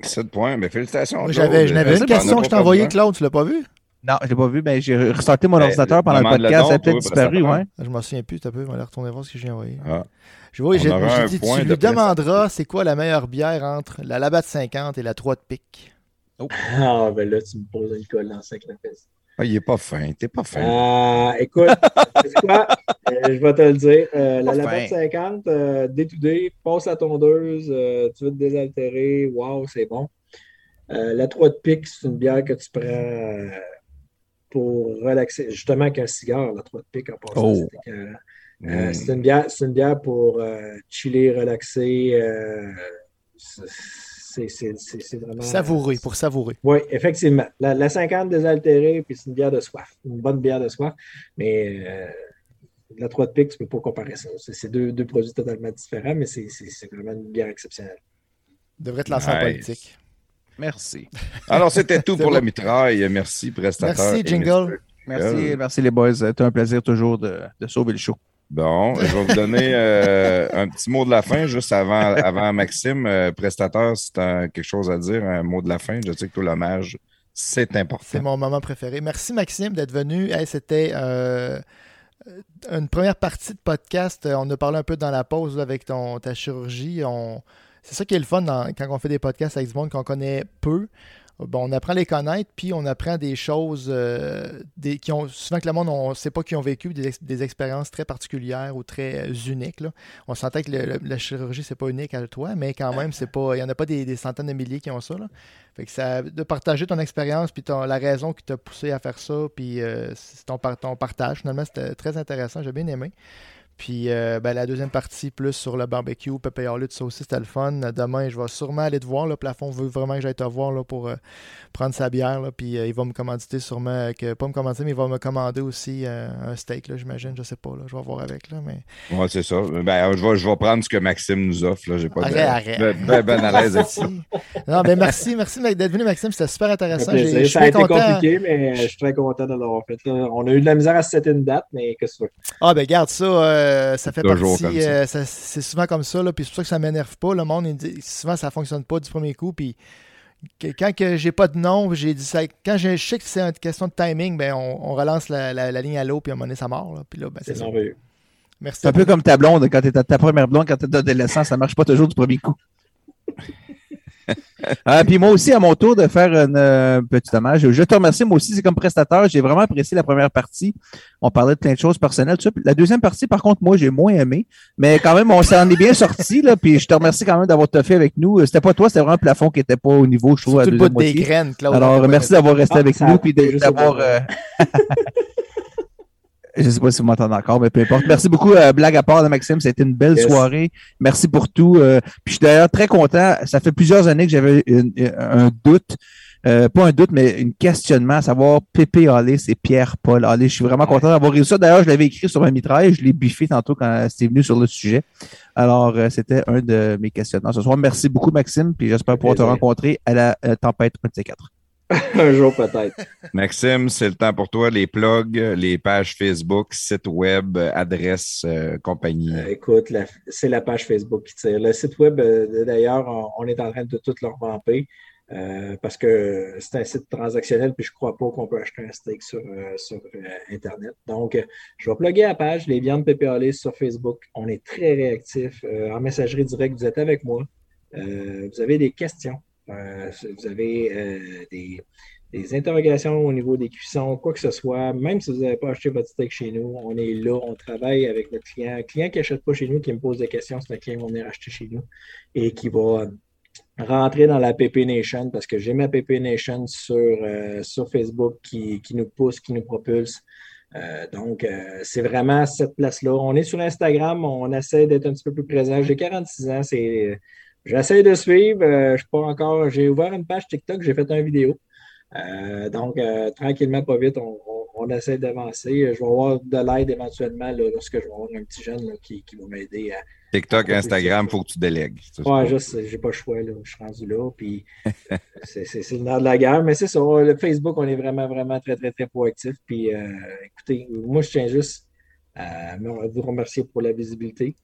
7 points. Mais félicitations. J'avais, une t'en question que je t'ai envoyée, perdu, Claude, tu l'as pas vu? Non, je l'ai pas vu, mais j'ai restarté mon Ben, ordinateur pendant le podcast. Ça a peut-être disparu, ouais. Je m'en souviens plus, t'as peu, on va aller retourner voir ce que j'ai envoyé. Ah. Je vois, j'ai, dit, tu lui demanderas c'est quoi la meilleure bière entre la Labatt 50 et la 3 de pique? Ah, ben là, tu me poses une colle dans le sac de fesse. Ah, il est pas fin. T'es pas fin. Euh, écoute, c'est quoi? Euh, je vais te le dire. Euh, la Labatt fin. 50, euh, day to day, passe la tondeuse, euh, tu veux te désaltérer, wow, c'est bon. Euh, la 3 de pique, c'est une bière que tu prends euh, pour relaxer, justement avec un cigare, la 3 de pique en passant. Oh. Euh, Mm. c'est une bière, c'est une bière pour euh, chiller, relaxer. euh, c'est c'est- c'est- c'est vraiment. Savourer, pour savourer. Oui, effectivement. La, la 50 désaltérée, puis c'est une bière de soif. Une bonne bière de soif. Mais euh, la 3 de pique, tu ne peux pas comparer ça. C'est c'est deux, deux produits totalement différents, mais c'est c'est- c'est vraiment une bière exceptionnelle. Devrait te lancer en Nice. politique. Merci. Alors, c'était tout pour bon. la mitraille. Merci, prestateur. Merci, Jingle. Merci, Euh. merci les boys. C'était un plaisir toujours de, de sauver le show. Bon, je vais vous donner euh, un petit mot de la fin, juste avant, avant Maxime. Euh, prestateur, si tu as quelque chose à dire, un mot de la fin. Je sais que tout l'hommage, c'est C'est important. mon moment préféré. Merci Maxime d'être venu. C'était euh, une première partie de podcast. On a parlé un peu dans la pause avec ton, ta chirurgie. C'est ça qui est le fun quand on fait des podcasts avec du monde qu'on connaît peu. Bon, on apprend à les connaître, puis on apprend des choses euh, des, qui ont souvent que le monde on sait pas qui ont vécu des, ex- des expériences très particulières ou très euh, uniques. On sentait que la chirurgie c'est pas unique à toi, mais quand même c'est pas, il y en a pas des, centaines de milliers qui ont ça. Là. Que ça, de partager ton expérience, puis ton- la raison qui t'a poussé à faire ça, puis euh, ton, ton partage, finalement, c'était très intéressant, j'ai bien aimé. Puis euh, ben, la deuxième partie, plus sur le barbecue, Pépé tout ça aussi, c'était le fun. Demain, je vais sûrement aller te voir. Le plafond veut vraiment que j'aille te voir là, pour euh, prendre sa bière. Là, puis euh, il va me commanditer sûrement, euh, pas me commanditer, mais il va me commander aussi euh, un steak, là, j'imagine. Je sais pas, là, je vais voir avec. Là, mais... Ouais, c'est ça. Ben, je, vais, je vais prendre ce que Maxime nous offre. Là. J'ai pas de. Arrête, arrête. Ben, ben, ben à l'aise non, ben merci, merci d'être venu, Maxime. C'était super intéressant. J'ai- Ça a été content. compliqué, mais je suis très content de l'avoir fait. là. On a eu de la misère à se setter une date, mais qu'est-ce que tu veux? Ah ben garde ça, euh, ça fait Toujours partie, euh, c'est souvent comme ça, là, puis c'est pour ça que ça m'énerve pas. Le monde, il dit, souvent ça fonctionne pas du premier coup, puis que- quand que j'ai pas de nom, j'ai dit ça, quand je sais que c'est une question de timing, ben on, on relance la, la- la ligne à l'eau, puis à un moment donné, ça mord, là, puis là, ben, c'est C'est ça. Merci. C'est un peu comme ta blonde, quand t'es ta, ta première blonde, quand t'es adolescent, ça marche pas toujours du premier coup. Ah, puis moi aussi, à mon tour, de faire un euh, petit hommage. Je te remercie, moi aussi, c'est comme prestateur. J'ai vraiment apprécié la première partie. On parlait de plein de choses personnelles. tout ça. La deuxième partie, par contre, moi, j'ai moins aimé. Mais quand même, on s'en est bien sorti. Là, puis je te remercie quand même d'avoir fait avec nous. C'était pas toi, c'était vraiment un plafond qui était pas au niveau, je trouve, à le bout des graines, Claude. Alors, merci d'avoir resté Ah, avec ça nous puis d'avoir Je ne sais pas si vous m'entendez encore, mais peu importe. Merci beaucoup, euh, blague à part, Maxime. C'était une belle soirée. Merci pour tout. Euh, puis je suis d'ailleurs très content. Ça fait plusieurs années que j'avais un doute. Euh, pas un doute, mais un questionnement à savoir Pépé Alice et Pierre-Paul Alice. Je suis vraiment content d'avoir réussi ça. D'ailleurs, je l'avais écrit sur ma mitraille. Je l'ai biffé tantôt quand c'était venu sur le sujet. Alors, c'était un de mes questionnements ce soir. Merci beaucoup, Maxime. Puis j'espère pouvoir te rencontrer à la tempête 24. un jour peut-être. Maxime, c'est le temps pour toi. Les plugs, les pages Facebook, site web, adresse, euh, compagnie. Euh, écoute, c'est la page Facebook qui tire. Le site web, euh, d'ailleurs, on, est en train de tout leur vamper parce que c'est un site transactionnel, puis je ne crois pas qu'on peut acheter un steak sur, sur Internet. Donc, je vais plugger la page, les viandes PPALées sur Facebook. On est très réactifs. en messagerie directe, vous êtes avec moi. vous avez des questions vous avez euh, des, interrogations au niveau des cuissons, quoi que ce soit, même si vous n'avez pas acheté votre steak chez nous, on est là, on travaille avec notre client. Un client qui n'achète pas chez nous, qui me pose des questions, c'est un client qui va venir acheter chez nous et qui va rentrer dans la PP Nation parce que j'ai ma PP Nation sur, euh, sur Facebook qui, nous pousse, qui nous propulse. donc, c'est vraiment cette place-là. On est sur Instagram, on essaie d'être un petit peu plus présent. J'ai 46 ans, c'est J'essaie de suivre. Euh, je suis pas encore. J'ai ouvert une page TikTok, j'ai fait une vidéo. Euh, donc, euh, tranquillement, pas vite, on, essaie d'avancer. Je vais avoir de l'aide éventuellement lorsque je vais avoir un petit jeune qui, va m'aider à. TikTok, Instagram, il faut que tu délègues. Oui, juste, j'ai pas le choix. Je suis rendu là. Puis c'est le nerf de la guerre. Mais c'est ça. Le Facebook, on est vraiment, vraiment très, très, très proactif. Puis écoutez, moi, je tiens juste à vous remercier pour la visibilité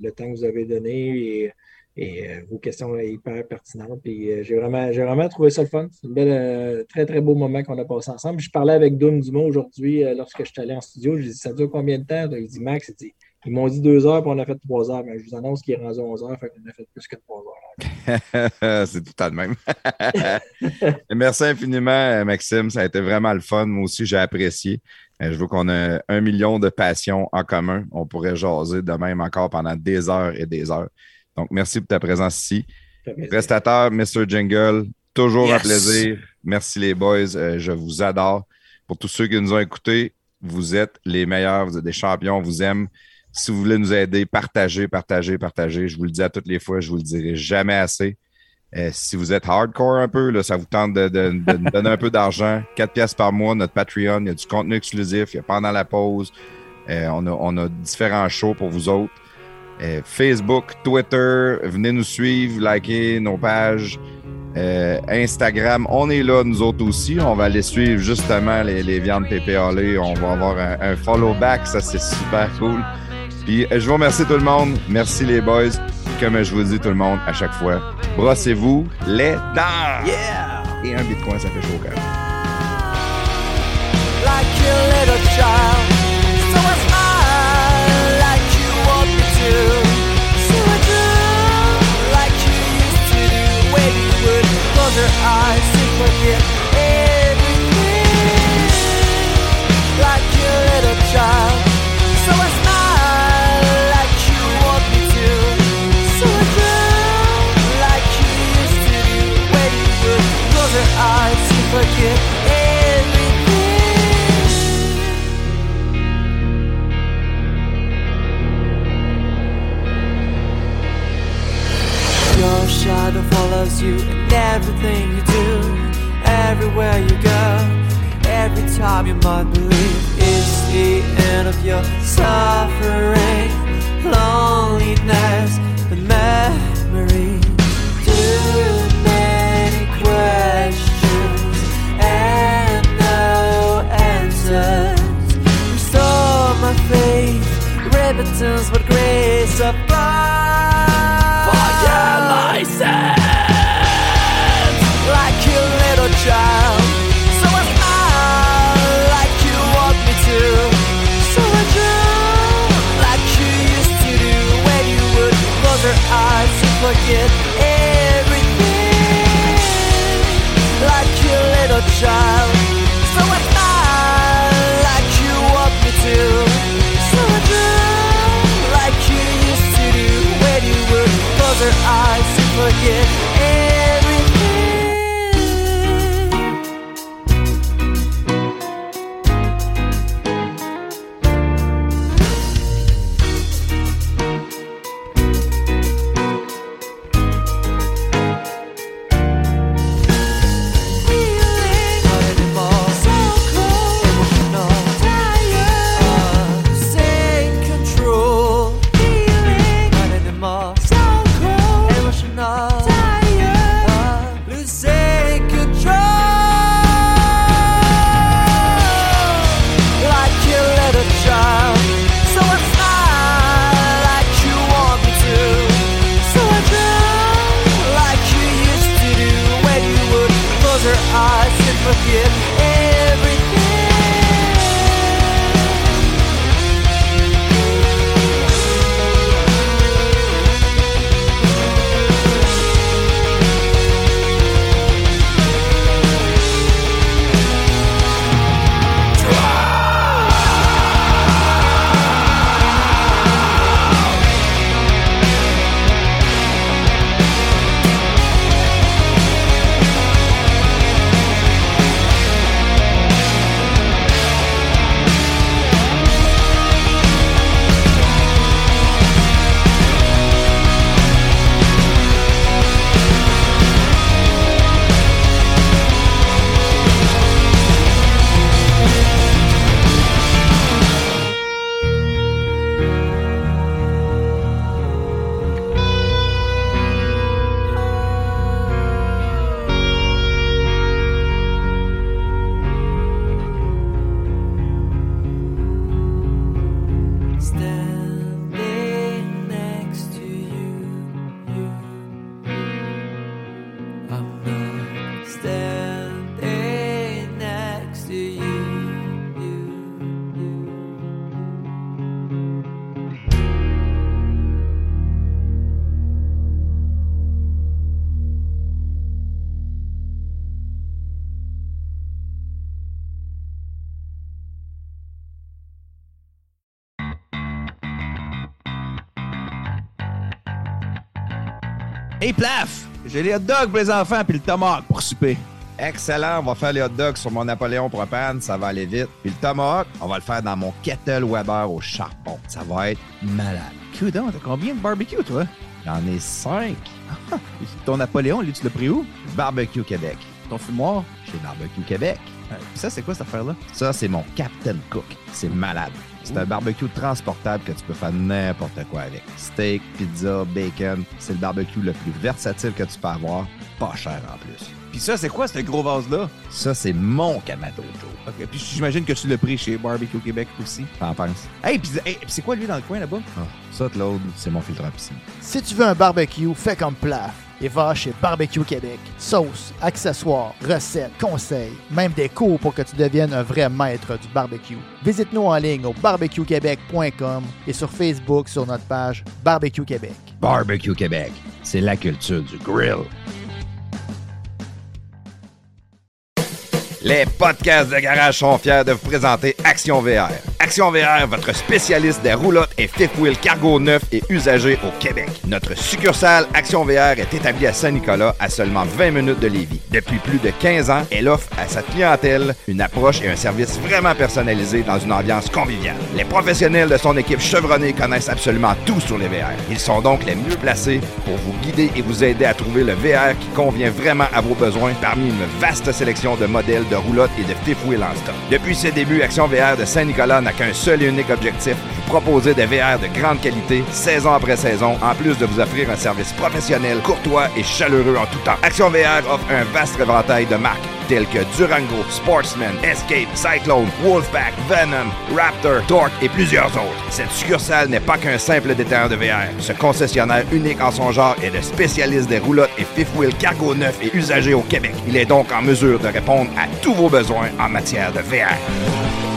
le temps que vous avez donné et, euh, vos questions hyper pertinentes. Puis euh, j'ai vraiment, vraiment trouvé ça le fun. C'est un euh, très, très beau moment qu'on a passé ensemble. Je parlais avec Doom Dumont aujourd'hui lorsque je suis allé en studio. Je lui ai dit Ça dure combien de temps? Il dit Max, ils m'ont dit deux heures, puis on a fait trois heures. Mais je vous annonce qu'il est rendu 11 heures, fait qu'on a fait plus que trois heures. c'est tout à de même. Merci infiniment, Maxime. Ça a été vraiment le fun. Moi aussi, j'ai apprécié. Euh, je veux qu'on ait un million de passions en commun. On pourrait jaser de même encore pendant des heures et des heures. Donc, merci pour ta présence ici. Prestateur, Mr. Jingle, toujours un plaisir. Merci les boys. Euh, je vous adore. Pour tous ceux qui nous ont écoutés, vous êtes les meilleurs. Vous êtes des champions. On vous aime. Si vous voulez nous aider, partagez, partagez, partagez. Je vous le dis à toutes les fois. Je vous le dirai jamais assez. Euh, si vous êtes hardcore un peu, ça vous tente de, donner un peu d'argent, 4 pièces par mois, notre Patreon, il y a du contenu exclusif, il y a pendant la pause, euh, on, a, on, a, différents shows pour vous autres. Euh, Facebook, Twitter, venez nous suivre, likez nos pages. Instagram, on est là, nous autres aussi. On va aller suivre justement les, viandes PPAL. On va avoir un, un follow back, ça c'est super cool. Puis je vous remercie tout le monde. Merci les boys comme je vous dis tout le monde à chaque fois, brossez-vous les dents. Yeah! Et un bitcoin, ça fait chaud quand même. Like your little child, les hot dogs pour les enfants puis le tomahawk pour souper. Excellent, on va faire les hot dogs sur mon Napoléon propane, ça va aller vite. Puis le tomahawk, on va le faire dans mon kettle Weber au charbon. Ça va être malade. Coudon, t'as combien de barbecue, toi? J'en ai cinq. Ton Napoléon, lui, tu l'as pris où? Barbecue Québec. Ton fumoir? Chez Barbecue Québec. Euh, pis ça, c'est quoi cette affaire-là? Ça, c'est mon Captain Cook. C'est malade. C'est un barbecue transportable que tu peux faire n'importe quoi avec. Steak, pizza, bacon. C'est le barbecue le plus versatile que tu peux avoir. Pas cher en plus. Pis ça, c'est quoi ce gros vase-là? Ça, c'est mon Kamado Joe. Ok, puis j'imagine que tu l'as pris chez Barbecue Québec aussi. T'en penses? Hey, pis c'est quoi lui dans le coin là-bas? Ah, ça, Claude, c'est mon filtre à piscine. Si tu veux un barbecue, fais comme Plaf et va chez Barbecue Québec. Sauce, accessoires, recettes, conseils, même des cours pour que tu deviennes un vrai maître du barbecue. Visite-nous en ligne au barbecuequebec.com et sur Facebook sur notre page Barbecue Québec. Barbecue Québec, c'est la culture du grill. Les podcasts de garage sont fiers de vous présenter Action VR. Action VR, votre spécialiste des roulottes et fifth wheel cargo neufs et usagés au Québec. Notre succursale Action VR est établie à Saint-Nicolas, à seulement 20 minutes de Lévis. Depuis plus de 15 ans, elle offre à sa clientèle une approche et un service vraiment personnalisé dans une ambiance conviviale. Les professionnels de son équipe chevronnée connaissent absolument tout sur les VR. Ils sont donc les mieux placés pour vous guider et vous aider à trouver le VR qui convient vraiment à vos besoins parmi une vaste sélection de modèles de roulottes et de fifth wheel en stock. Depuis ses débuts, Action VR de Saint-Nicolas n'a qu'un seul et unique objectif, vous proposer des VR de grande qualité, saison après saison, en plus de vous offrir un service professionnel, courtois et chaleureux en tout temps. Action VR offre un vaste éventail de marques telles que Durango, Sportsman, Escape, Cyclone, Wolfpack, Venom, Raptor, Torque et plusieurs autres. Cette succursale n'est pas qu'un simple détaillant de VR. Ce concessionnaire unique en son genre est le spécialiste des roulottes et fifth wheel cargo neufs et usagés au Québec. Il est donc en mesure de répondre à tous vos besoins en matière de VR.